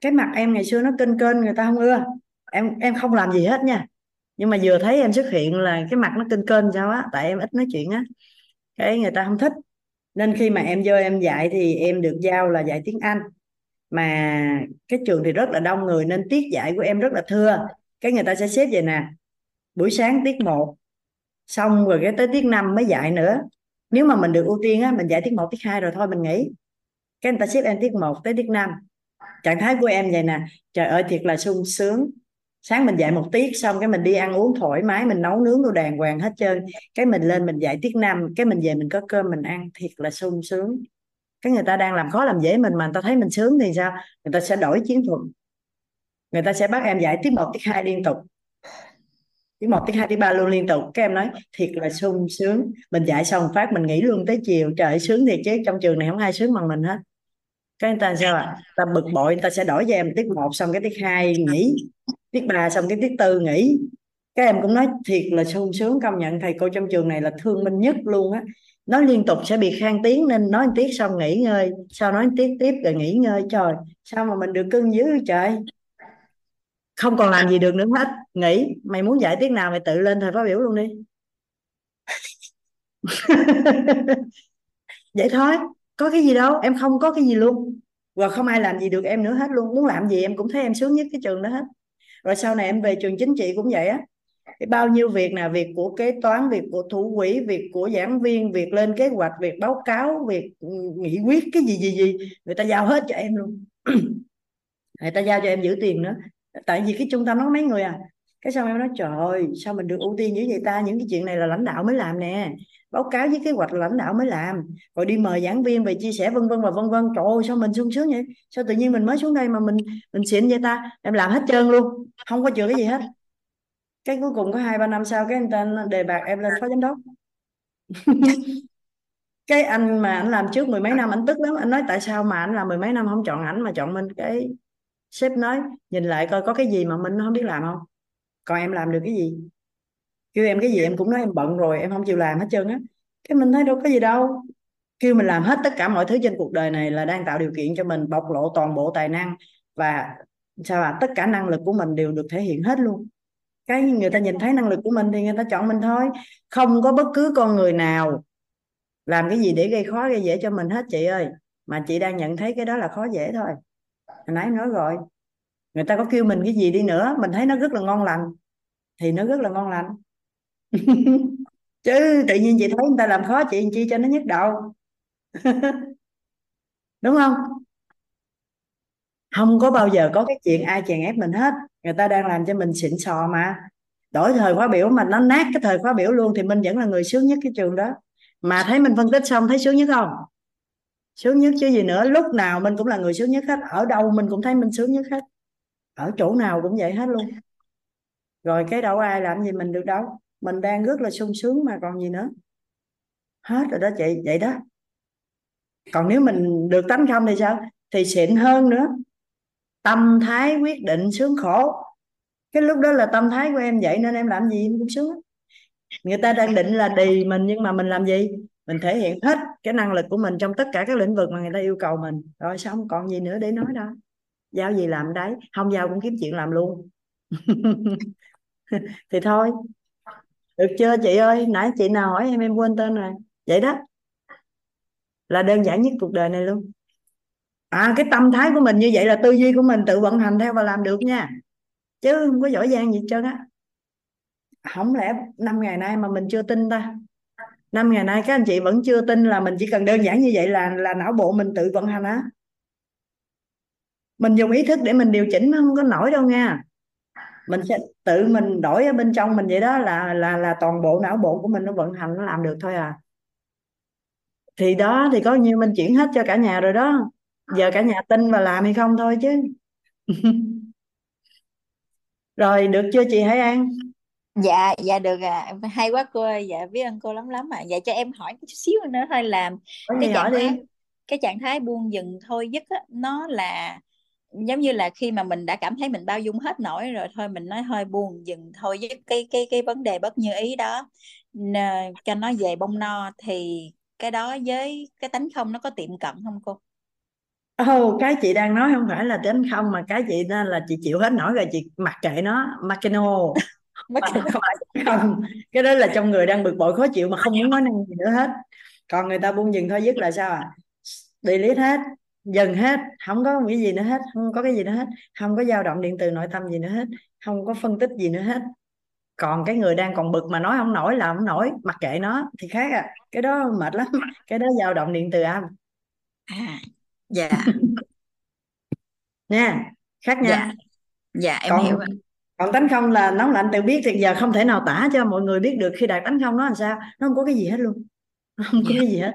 cái mặt em ngày xưa nó kênh kênh người ta không ưa. Em em không làm gì hết nha. Nhưng mà vừa thấy em xuất hiện là cái mặt nó kênh kênh sao á tại em ít nói chuyện á. Cái người ta không thích. Nên khi mà em vô em dạy thì em được giao là dạy tiếng Anh. Mà cái trường thì rất là đông người nên tiết dạy của em rất là thưa. Cái người ta sẽ xếp vậy nè buổi sáng tiết 1 xong rồi cái tới tiết 5 mới dạy nữa. Nếu mà mình được ưu tiên á, mình dạy tiết 1 tiết 2 rồi thôi, mình nghỉ. Cái người ta xếp em tiết 1 tới tiết 5 trạng thái của em vậy nè, trời ơi, thiệt là sung sướng. Sáng mình dạy một tiết, xong cái mình đi ăn uống thoải mái, mình nấu nướng đồ đàng hoàng hết trơn. Cái mình lên mình dạy tiết năm, cái mình về mình có cơm, mình ăn, thiệt là sung sướng. Cái người ta đang làm khó làm dễ mình mà, người ta thấy mình sướng thì sao? Người ta sẽ đổi chiến thuật. Người ta sẽ bắt em dạy tiết một, tiết hai liên tục tiết một tiết hai tiết ba luôn liên tục. Các em nói, thiệt là sung sướng. Mình dạy xong phát, mình nghỉ luôn tới chiều. Trời sướng thiệt chứ, trong trường này không ai sướng bằng mình hết. Các anh ta sao à? Ta bực bội, người ta sẽ đổi cho em tiết một xong cái tiết hai nghỉ. Tiết ba xong cái tiết tư nghỉ. Các em cũng nói, thiệt là sung sướng. Công nhận thầy cô trong trường này là thương minh nhất luôn á. Nói liên tục sẽ bị khang tiếng nên nói tiết xong nghỉ ngơi. Sau nói tiết tiếp rồi nghỉ ngơi. Trời, sao mà mình được cưng dữ trời? Không còn làm gì được nữa hết. Nghỉ. Mày muốn giải tiết nào mày tự lên thầy phát biểu luôn đi. <laughs> Vậy thôi. Có cái gì đâu. Em không có cái gì luôn. Và không ai làm gì được em nữa hết luôn. Muốn làm gì em cũng thấy em sướng nhất cái trường đó hết. Rồi sau này em về trường chính trị cũng vậy á. Bao nhiêu việc nè. Việc của kế toán, việc của thủ quỹ, việc của giảng viên, việc lên kế hoạch, việc báo cáo, việc ừ, nghị quyết, cái gì gì gì. Người ta giao hết cho em luôn. <clears throat> Người ta giao cho em giữ tiền nữa tại vì cái trung tâm nó có mấy người à cái xong em nói, trời ơi, sao mình được ưu tiên với vậy ta? Những cái chuyện này là lãnh đạo mới làm nè, báo cáo với kế hoạch là lãnh đạo mới làm, rồi đi mời giảng viên về chia sẻ vân vân và vân vân. Trời ơi, sao mình sung sướng vậy? Sao tự nhiên mình mới xuống đây mà mình mình xịn vậy ta? Em làm hết trơn luôn, không có chừa cái gì hết. Cái cuối cùng có hai, ba năm sau cái anh ta đề bạc em lên phó giám đốc. <laughs> Cái anh mà anh làm trước mười mấy năm, anh tức lắm. Anh nói, tại sao mà anh làm mười mấy năm không chọn ảnh mà chọn mình? Cái sếp nói, nhìn lại coi có cái gì mà mình không biết làm không? Còn em làm được cái gì? Kêu em cái gì em cũng nói em bận rồi, em không chịu làm hết trơn á. Cái mình thấy đâu có gì đâu. Kêu mình làm hết tất cả mọi thứ trên cuộc đời này là đang tạo điều kiện cho mình bộc lộ toàn bộ tài năng và, sao à tất cả năng lực của mình đều được thể hiện hết luôn. Cái người ta nhìn thấy năng lực của mình thì người ta chọn mình thôi. Không có bất cứ con người nào làm cái gì để gây khó, gây dễ cho mình hết chị ơi. Mà chị đang nhận thấy cái đó là khó dễ thôi hồi nãy em nói rồi. Người ta có kêu mình cái gì đi nữa, mình thấy nó rất là ngon lành. Thì nó rất là ngon lành. <laughs> Chứ tự nhiên chị thấy người ta làm khó chị chi cho nó nhức đầu. <laughs> Đúng không? Không có bao giờ có cái chuyện ai chèn ép mình hết. Người ta đang làm cho mình xịn sò mà. Đổi thời khóa biểu mà nó nát cái thời khóa biểu luôn thì mình vẫn là người sướng nhất cái trường đó. Mà thấy mình phân tích xong, thấy sướng nhất không? Sướng nhất chứ gì nữa. Lúc nào mình cũng là người sướng nhất hết. Ở đâu mình cũng thấy mình sướng nhất hết. Ở chỗ nào cũng vậy hết luôn. Rồi cái đâu ai làm gì mình được đâu. Mình đang rất là sung sướng mà còn gì nữa. Hết rồi đó chị. Vậy đó. Còn nếu mình được tánh không thì sao? Thì xịn hơn nữa. Tâm thái quyết định sướng khổ. Cái lúc đó là tâm thái của em vậy nên em làm gì em cũng sướng người ta đang định là đì mình nhưng mà mình làm gì? Mình thể hiện hết cái năng lực của mình trong tất cả các lĩnh vực mà người ta yêu cầu mình. Rồi xong còn gì nữa để nói đâu giao gì làm đấy? Không giao cũng kiếm chuyện làm luôn. <laughs> Thì thôi. Được chưa chị ơi? Nãy chị nào hỏi em em quên tên rồi. Vậy đó. Là đơn giản nhất cuộc đời này luôn. À cái tâm thái của mình như vậy là tư duy của mình tự vận hành theo và làm được nha. Chứ không có giỏi giang gì trơn á. Không lẽ năm ngày nay mà mình chưa tin ta? Năm ngày nay các anh chị vẫn chưa tin là mình chỉ cần đơn giản như vậy là là não bộ mình tự vận hành á. Mình dùng ý thức để mình điều chỉnh nó không có nổi đâu nha. Mình sẽ tự mình đổi ở bên trong mình vậy đó, là là là toàn bộ não bộ của mình nó vận hành, nó làm được thôi à. Thì đó, thì có nhiêu mình chuyển hết cho cả nhà rồi đó. Giờ cả nhà tin và làm hay không thôi chứ. <laughs> Rồi, được chưa chị Hải An? Dạ dạ được à hay quá cô ơi dạ biết ơn cô lắm lắm à dạ cho em hỏi chút xíu nữa thôi làm có cái gì trạng hỏi đi. thái cái trạng thái buông dừng thôi dứt á, nó là giống như là khi mà mình đã cảm thấy mình bao dung hết nổi rồi thôi mình nói hơi buông dừng thôi dứt cái cái cái vấn đề bất như ý đó. N- cho nó về bông no thì cái đó với cái tánh không nó có tiệm cận không cô? Ồ, cái chị đang nói không phải là tính không mà cái chị nên là chị chịu hết nổi rồi chị mặc kệ nó Makino Cái- không phải không cái đó là trong người đang bực bội khó chịu mà không muốn nói năng gì nữa hết. Còn người ta buông dừng thôi dứt là sao à? Delete hết dừng hết không có cái gì nữa hết không có cái gì nữa hết. Không có dao động điện từ nội tâm gì nữa hết không có phân tích gì nữa hết. Còn cái người đang còn bực mà nói không nổi là không nổi mặc kệ nó thì khác à. Cái đó mệt lắm cái đó dao động điện từ âm. À dạ. <laughs> Nha khác nha. Dạ dạ em còn hiểu rồi còn tánh không là nóng lạnh tự biết thì giờ không thể nào tả cho mọi người biết được khi đạt tánh không nó làm sao. Nó không có cái gì hết luôn. <laughs> Nó không có cái gì hết.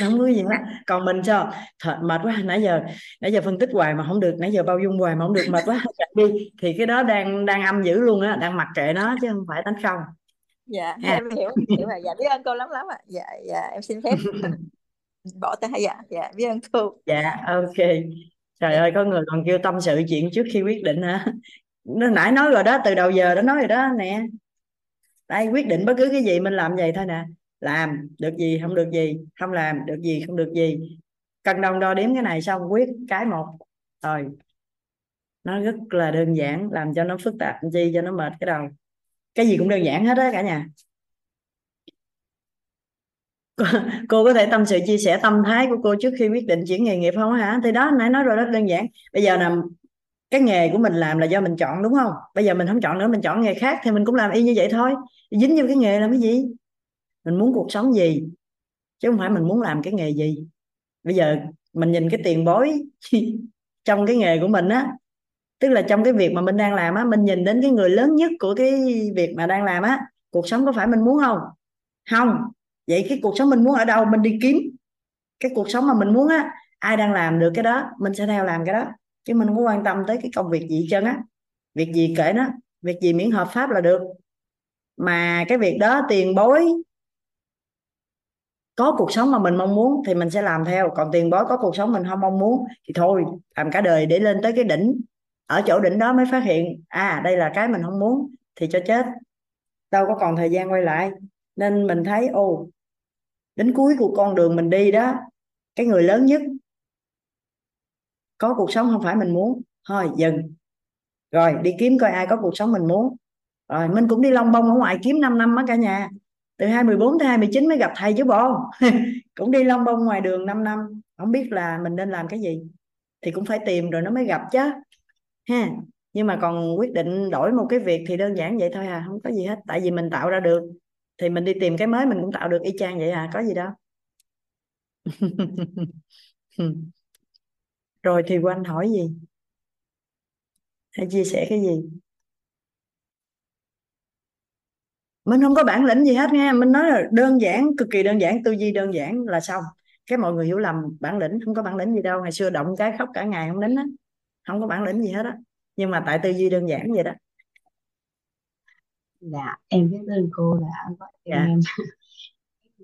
Nó không có cái gì hết. Còn mình sao? Thật, mệt quá. Nãy giờ nãy giờ phân tích hoài mà không được. Nãy giờ bao dung hoài mà không được. Mệt quá. Chạy đi. Thì cái đó đang đang âm dữ luôn á. Đang mặc kệ nó chứ không phải tánh không. Dạ ha. em hiểu. Hiểu rồi dạ biết ơn cô lắm lắm ạ. Dạ dạ em xin phép. <laughs> Bỏ tay. Dạ dạ biết ơn cô. Dạ ok. Trời ơi có người còn kêu tâm sự chuyện trước khi quyết định hả nãy nói rồi đó từ đầu giờ đã nói rồi đó nè. Đây quyết định bất cứ cái gì mình làm vậy thôi nè. Làm được gì không được gì. Không làm được gì không được gì. Cân đồng đo đếm cái này xong quyết cái một. Rồi. Nó rất là đơn giản làm cho nó phức tạp chi cho nó mệt cái đầu. Cái gì cũng đơn giản hết á cả nhà. Cô, cô có thể tâm sự chia sẻ tâm thái của cô trước khi quyết định chuyển nghề nghiệp không hả? Thì đó nãy nói rồi rất đơn giản. Bây giờ là cái nghề của mình làm là do mình chọn, đúng không? Bây giờ mình không chọn nữa, mình chọn nghề khác thì mình cũng làm y như vậy thôi. Dính vô cái nghề làm cái gì? Mình muốn cuộc sống gì? Chứ không phải mình muốn làm cái nghề gì. Bây giờ mình nhìn cái tiền bối <laughs> trong cái nghề của mình á, tức là trong cái việc mà mình đang làm á, mình nhìn đến cái người lớn nhất của cái việc mà đang làm á, cuộc sống có phải mình muốn không? Không. Vậy cái cuộc sống mình muốn ở đâu? Mình đi kiếm. Cái cuộc sống mà mình muốn á, ai đang làm được cái đó, mình sẽ theo làm cái đó chứ mình không quan tâm tới cái công việc gì chân á. Việc gì kể nó việc gì miễn hợp pháp là được. Mà cái việc đó tiền bối có cuộc sống mà mình mong muốn thì mình sẽ làm theo. Còn tiền bối có cuộc sống mình không mong muốn thì thôi làm cả đời để lên tới cái đỉnh. Ở chỗ đỉnh đó mới phát hiện à đây là cái mình không muốn thì cho chết. Đâu có còn thời gian quay lại. Nên mình thấy ô, đến cuối của con đường mình đi đó cái người lớn nhất có cuộc sống không phải mình muốn. Thôi, dừng. Rồi, đi kiếm coi ai có cuộc sống mình muốn. Rồi, mình cũng đi long bông, ở ngoài kiếm 5 năm á cả nhà. Từ 2014 tới 2019 mới gặp thầy chứ bộ. <laughs> Cũng đi long bông ngoài đường 5 năm. Không biết là mình nên làm cái gì. Thì cũng phải tìm rồi nó mới gặp chứ. Ha. Nhưng mà còn quyết định đổi một cái việc thì đơn giản vậy thôi à. Không có gì hết. Tại vì mình tạo ra được. Thì mình đi tìm cái mới mình cũng tạo được y chang vậy à. Có gì đâu. <laughs> rồi thì quanh hỏi gì? Hãy chia sẻ cái gì? Mình không có bản lĩnh gì hết nghe. Mình nói là đơn giản cực kỳ đơn giản tư duy đơn giản là xong. Cái mọi người hiểu lầm bản lĩnh không có bản lĩnh gì đâu. Ngày xưa động cái khóc cả ngày không đến á. Không có bản lĩnh gì hết á. Nhưng mà tại tư duy đơn giản vậy đó. Dạ em biết ơn cô đã gọi dạ. em. <laughs>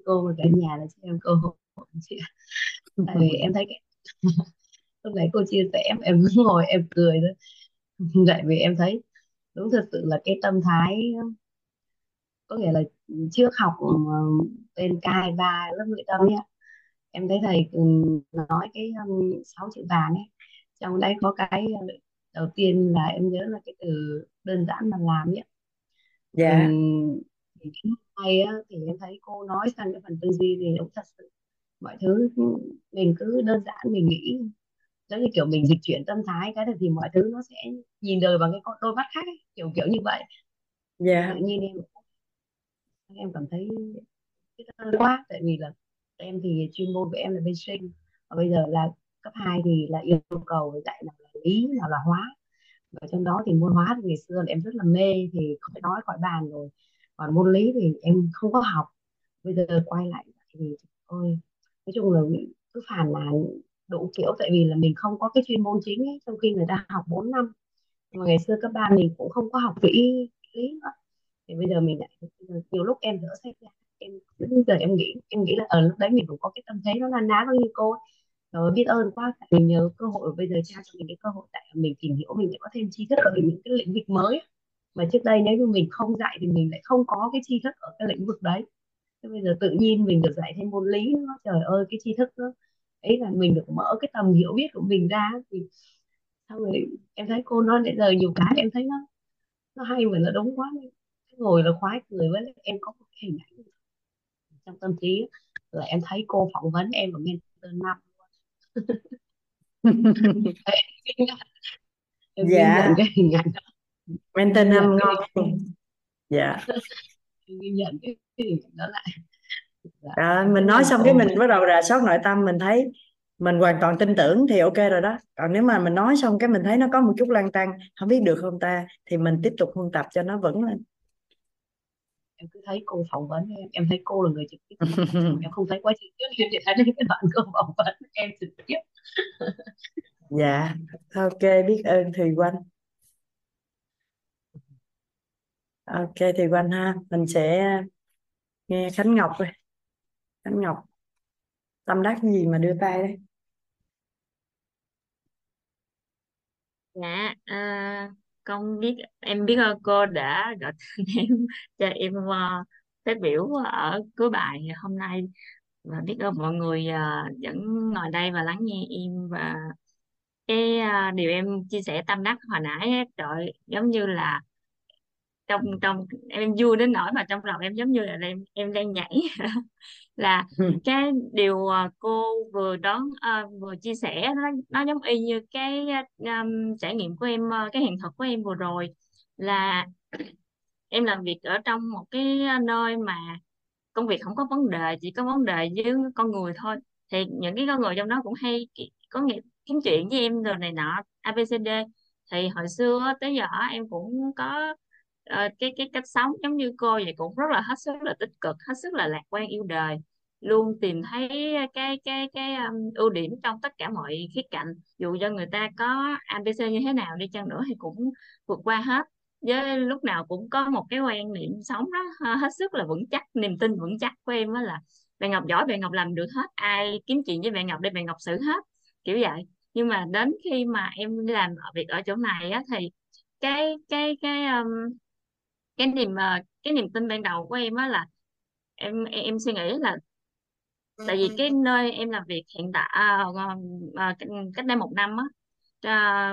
Cô và cả nhà đã cho em cơ hội chị tại vì em thấy cái <laughs> lúc nãy cô chia sẻ em <laughs> em ngồi em cười thôi <laughs> tại vì em thấy đúng thật sự là cái tâm thái có nghĩa là trước học ờ, bên K23 lớp nội tâm ạ em thấy thầy ừ, nói cái um, sáu chữ vàng ấy. Trong đấy có cái ờ, đầu tiên là em nhớ là cái từ đơn giản mà làm ấy dạ. Ừm, thì cái này á, thì em thấy cô nói sang cái phần tư duy thì đúng thật sự mọi thứ mình cứ đơn giản mình nghĩ giống như kiểu mình dịch chuyển tâm thái cái thì mọi thứ nó sẽ nhìn đời bằng cái con đôi mắt khác ấy. kiểu kiểu như vậy. Dạ. Tự nhiên em em cảm thấy quá tại vì là em thì chuyên môn của em là bên sinh và bây giờ là cấp 2 thì là yêu cầu dạy nào là lý nào là hóa. Và trong đó thì môn hóa thì ngày xưa là em rất là mê thì không phải nói khỏi bàn rồi. Còn môn lý thì em không có học. Bây giờ quay lại thì ôi nói chung là cứ phàn nàn đủ kiểu tại vì là mình không có cái chuyên môn chính ấy, trong khi người ta học 4 năm. Mà ngày xưa cấp ba mình cũng không có học kỹ lý nữa. Thì bây giờ mình lại nhiều lúc em đỡ sách ra. Em đến giờ em nghĩ em nghĩ là ở lúc đấy mình cũng có cái tâm thế nó là ná nó như cô ấy. rồi biết ơn quá. Tại mình nhớ cơ hội bây giờ trao cho mình cái cơ hội tại mình tìm hiểu mình lại có thêm tri thức ở những cái lĩnh vực mới mà trước đây nếu như mình không dạy thì mình lại không có cái tri thức ở cái lĩnh vực đấy. Thế bây giờ tự nhiên mình được dạy thêm môn lý nữa trời ơi cái tri thức nó ấy là mình được mở cái tầm hiểu biết của mình ra thì xong rồi em thấy cô nói nãy giờ nhiều cái em thấy nó nó hay và nó đúng quá. Ngồi là khoái cười với em có một cái hình ảnh trong tâm trí là em thấy cô phỏng vấn em ở mentor năm <laughs> em dạ. cái hình ảnh đó. Mentor năm ngon dạ. <laughs> Ghi nhận cái hình ảnh đó lại à, mình nói xong cái mình bắt đầu rà soát nội tâm mình thấy mình hoàn toàn tin tưởng thì ok rồi đó. Còn nếu mà mình nói xong cái mình thấy nó có một chút lăn tăn không biết được không ta thì mình tiếp tục huân tập cho nó vững lên. Em cứ thấy cô phỏng vấn em em thấy cô là người trực tiếp <laughs> em không thấy quá trình trước em chỉ thấy cái đoạn cô phỏng vấn em trực tiếp. Dạ ok biết ơn Thùy Quanh. Ok Thùy Quanh ha mình sẽ nghe Khánh Ngọc rồi tâm Ngọc tâm đắc gì mà đưa tay đấy Dạ, à, con biết em biết ơn cô đã gọi <laughs> tên em cho em uh, phát biểu ở cuối bài hôm nay. Và biết ơn mọi người uh, vẫn ngồi đây và lắng nghe em. Và cái uh, điều em chia sẻ tâm đắc hồi nãy trời giống như là trong trong em vui đến nỗi mà trong lòng em giống như là em em đang nhảy. <laughs> là <laughs> cái điều ờ, cô vừa đón ờ, vừa chia sẻ nó nó giống y như cái um, trải nghiệm của em ờ, cái hiện thực của em vừa rồi. Là em làm việc ở trong một cái nơi mà công việc không có vấn đề chỉ có vấn đề với con người thôi. Thì những cái con người trong đó cũng hay có nghĩa kiếm chuyện với em rồi này nọ ABCD thì hồi xưa tới giờ em cũng có Ờ, cái cái cách sống giống như cô vậy cũng rất là hết sức là tích cực hết sức là lạc quan yêu đời. Luôn tìm thấy cái cái cái um, ưu điểm trong tất cả mọi khía cạnh. Dù cho người ta có ABC như thế nào đi chăng nữa thì cũng vượt qua hết. Với lúc nào cũng có một cái quan niệm sống đó <laughs> hết sức là vững chắc niềm tin vững chắc của em đó là bạn Ngọc giỏi bạn Ngọc làm được hết. Ai kiếm chuyện với bạn Ngọc để bạn Ngọc xử hết kiểu vậy. Nhưng mà đến khi mà em đi làm ở việc ở chỗ này á thì cái cái cái um, cái niềm ờ, cái niềm tin ban đầu của em á là em em, suy nghĩ là tại vì cái nơi em làm việc hiện tại à, à, cách đây một năm á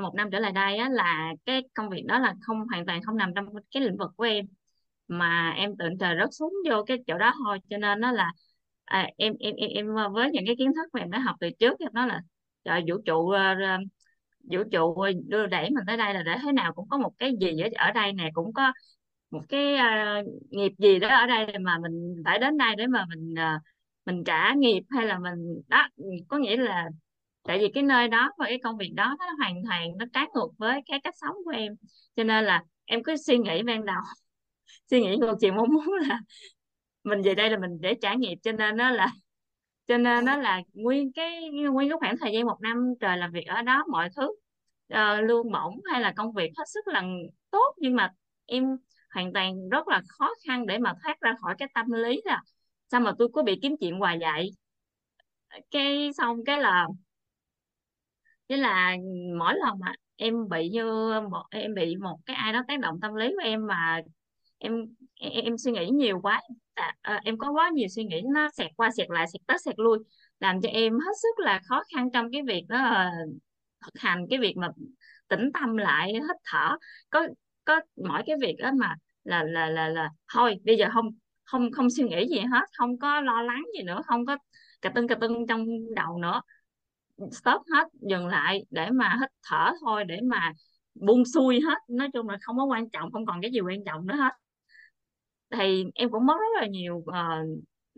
một năm trở lại đây á là cái công việc đó là không hoàn toàn không nằm trong cái lĩnh vực của em. Mà em tự trời rớt xuống vô cái chỗ đó thôi cho nên nó là à, em em em em với những cái kiến thức mà em đã học từ trước nói là trời vũ trụ ờ, vũ trụ đưa đẩy mình tới đây là để thế nào cũng có một cái gì ở ở đây nè cũng có một cái à, nghiệp gì đó ở đây mà mình phải đến đây để mà mình à, mình trả nghiệp hay là mình đó có nghĩa là tại vì cái nơi đó và cái công việc đó nó hoàn toàn nó trái ngược với cái cách sống của em. Cho nên là em cứ suy nghĩ ban đầu <laughs> suy nghĩ ngược chiều mong muốn là mình về đây là mình để trải nghiệp. Cho nên nó là cho nên nó là nguyên cái nguyên cái khoảng thời gian một năm trời làm việc ở đó mọi thứ uh, lương bổng hay là công việc hết sức là tốt. Nhưng mà em hoàn toàn rất là khó khăn để mà thoát ra khỏi cái tâm lý là sao mà tôi cứ bị kiếm chuyện hoài vậy? Cái xong cái là cái là mỗi lần mà em bị như một em bị một cái ai đó tác động tâm lý của em mà em em, em suy nghĩ nhiều quá à, à, em có quá nhiều suy nghĩ nó xẹt qua xẹt lại xẹt tới xẹt lui làm cho em hết sức là khó khăn trong cái việc đó thực hành cái việc mà tĩnh tâm lại hít thở. Có có mỗi cái việc đó mà là là là là thôi bây giờ không không không suy nghĩ gì hết không có lo lắng gì nữa không có cà tưng cà tưng trong đầu nữa. Stop hết dừng lại để mà hít thở thôi để mà buông xuôi hết. Nói chung là không có quan trọng không còn cái gì quan trọng nữa hết. Thì em cũng mất rất là nhiều uh,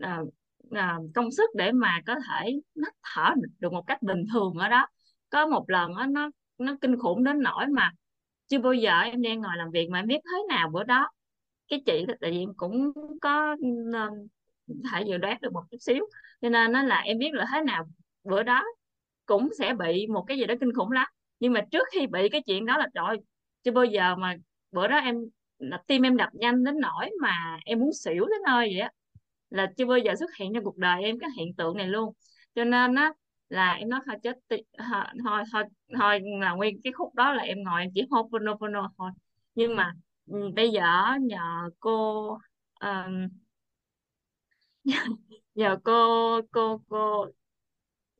uh, uh, công sức để mà có thể hít thở được một cách bình thường ở đó. Có một lần đó, nó nó kinh khủng đến nỗi mà chưa bao giờ em đang ngồi làm việc mà em biết thế nào bữa đó cái chị tại vì em cũng có thể dự đoán được một chút xíu. Cho nên nó là em biết là thế nào, bữa đó cũng sẽ bị một cái gì đó kinh khủng lắm. Nhưng mà trước khi bị cái chuyện đó là trời, chưa bao giờ mà bữa đó em tim em đập nhanh đến nỗi mà em muốn xỉu đến nơi vậy á. Là chưa bao giờ xuất hiện trong cuộc đời em cái hiện tượng này luôn. Cho nên á là em nói thôi chết thôi thôi thôi thôi là nguyên cái khúc đó là em ngồi em chỉ Ho'oponopono thôi. Nhưng mà Ừ, bây giờ nhờ cô um, <laughs> nhờ cô cô cô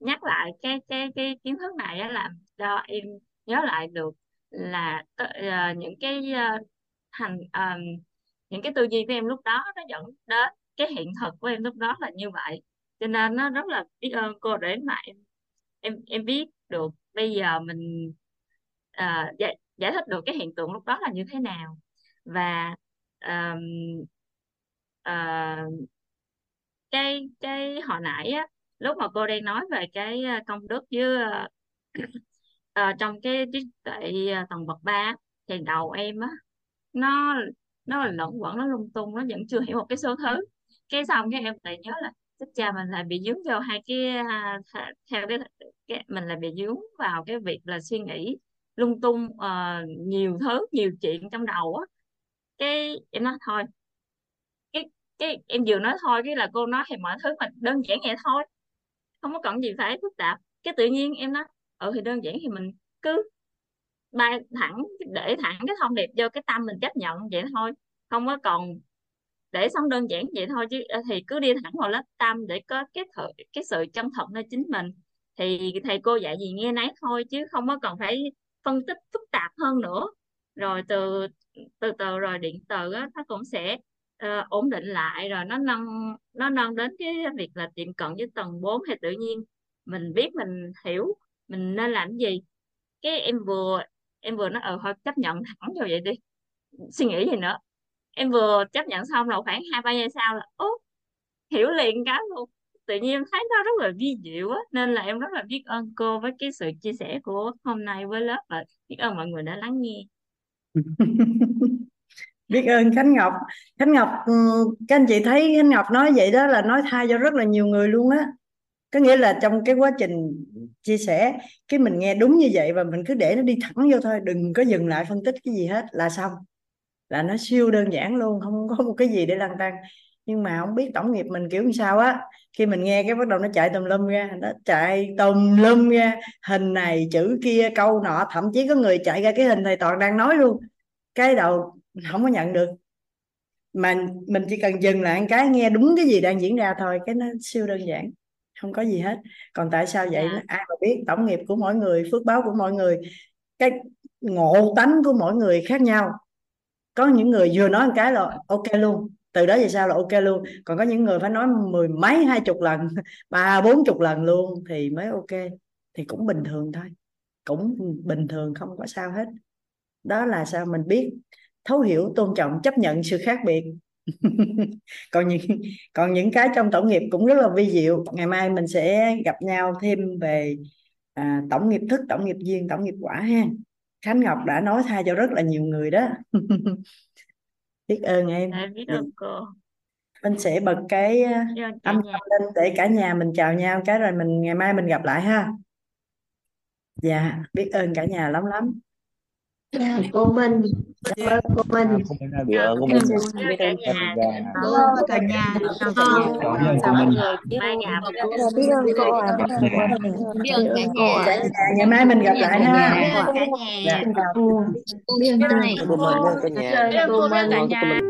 nhắc lại cái cái cái kiến thức này á làm cho em nhớ lại được là uh, những cái ờ, uh, thành um, những cái tư duy của em lúc đó nó dẫn đến cái hiện thực của em lúc đó là như vậy. Cho nên nó rất là biết ơn cô để mà em em em biết được bây giờ mình ờ, uh, giải, giải thích được cái hiện tượng lúc đó là như thế nào và um, uh, cái cái hồi nãy á lúc mà cô đang nói về cái ờ, công đức với uh, <coughs> trong cái trí tuệ tầng bậc ba thì đầu em á nó nó là lẫn quẩn nó lung tung nó vẫn chưa hiểu một cái số thứ. Cái xong cái em lại nhớ là chắc cha mình lại bị dướng vào hai cái à, theo cái, cái mình lại bị dướng vào cái việc là suy nghĩ lung tung uh, nhiều thứ nhiều chuyện trong đầu á cái em nói thôi cái cái em vừa nói thôi cái là cô nói thì mọi thứ mà đơn giản vậy thôi không có cần gì phải phức tạp. Cái tự nhiên em nói ừ thì đơn giản thì mình cứ bay thẳng để thẳng cái thông điệp vô cái tâm mình chấp nhận vậy thôi không có còn để xong đơn giản vậy thôi chứ ờ, thì cứ đi thẳng vào lớp tâm để có cái thử, cái sự chân thật nơi chính mình. Thì thầy cô dạy gì nghe nấy thôi chứ không có cần phải phân tích phức tạp hơn nữa rồi từ từ từ rồi điện từ á, nó cũng sẽ uh, ổn định lại rồi nó nâng nó nâng đến cái việc là tiệm cận với tầng 4 thì tự nhiên mình biết mình hiểu mình nên làm gì. Cái em vừa em vừa nói ờ thôi chấp nhận <laughs> thẳng vào vậy đi suy nghĩ gì nữa. Em vừa chấp nhận xong là khoảng hai ba giây sau là ố hiểu liền cái luôn. Tự nhiên em thấy nó rất là vi diệu á nên là em rất là biết ơn cô với cái sự chia sẻ của hôm nay với lớp và biết ơn mọi người đã lắng nghe. <laughs> biết ơn Khánh Ngọc. Khánh Ngọc ừ, các anh chị thấy Khánh Ngọc nói vậy đó là nói thay cho rất là nhiều người luôn á. Có nghĩa là trong cái quá trình chia sẻ, cái mình nghe đúng như vậy và mình cứ để nó đi thẳng vô thôi, đừng có dừng lại phân tích cái gì hết là xong. Là nó siêu đơn giản luôn, không có một cái gì để lăn tăn nhưng mà không biết tổng nghiệp mình kiểu như sao á. Khi mình nghe cái bắt đầu nó chạy tùm lum ra nó chạy tùm lum ra hình này chữ kia câu nọ thậm chí có người chạy ra cái hình thầy toàn đang nói luôn. Cái đầu không có nhận được. Mà mình chỉ cần dừng lại cái nghe đúng cái gì đang diễn ra thôi cái nó siêu đơn giản không có gì hết. Còn tại sao vậy? Dạ. Ai mà biết tổng nghiệp của mỗi người phước báo của mọi người cái ngộ tánh của mỗi người khác nhau. Có những người vừa nói một cái là ok luôn từ đó về sau là ok luôn. Còn có những người phải nói mười mấy hai chục lần <laughs> ba bốn chục lần luôn thì mới ok. Thì cũng bình thường thôi. Cũng bình thường không có sao hết. Đó là sao mình biết. Thấu hiểu tôn trọng chấp nhận sự khác biệt. <laughs> Còn những còn những cái trong tổng nghiệp cũng rất là vi diệu. Ngày mai mình sẽ gặp nhau thêm về à, tổng nghiệp thức tổng nghiệp duyên tổng nghiệp quả ha. Khánh Ngọc đã nói thay cho rất là nhiều người đó. <laughs> biết ơn em. Dạ biết ơn cô. mình sẽ bật cái biết ơn cả âm thanh lên để cả nhà mình chào nhau cái rồi mình ngày mai mình gặp lại ha. Dạ biết ơn cả nhà lắm lắm Dạ, cô Minh cảm ơn cô Minh bị Dạ, ơn ơn cả nhà cả chào cả nhà ơn cô Minh biết ơn cô à biết ơn cô à biết ơn cả cô nhà à ngày mai mình gặp lại ha cả dạ nhà chào cô Minh cô Minh nhà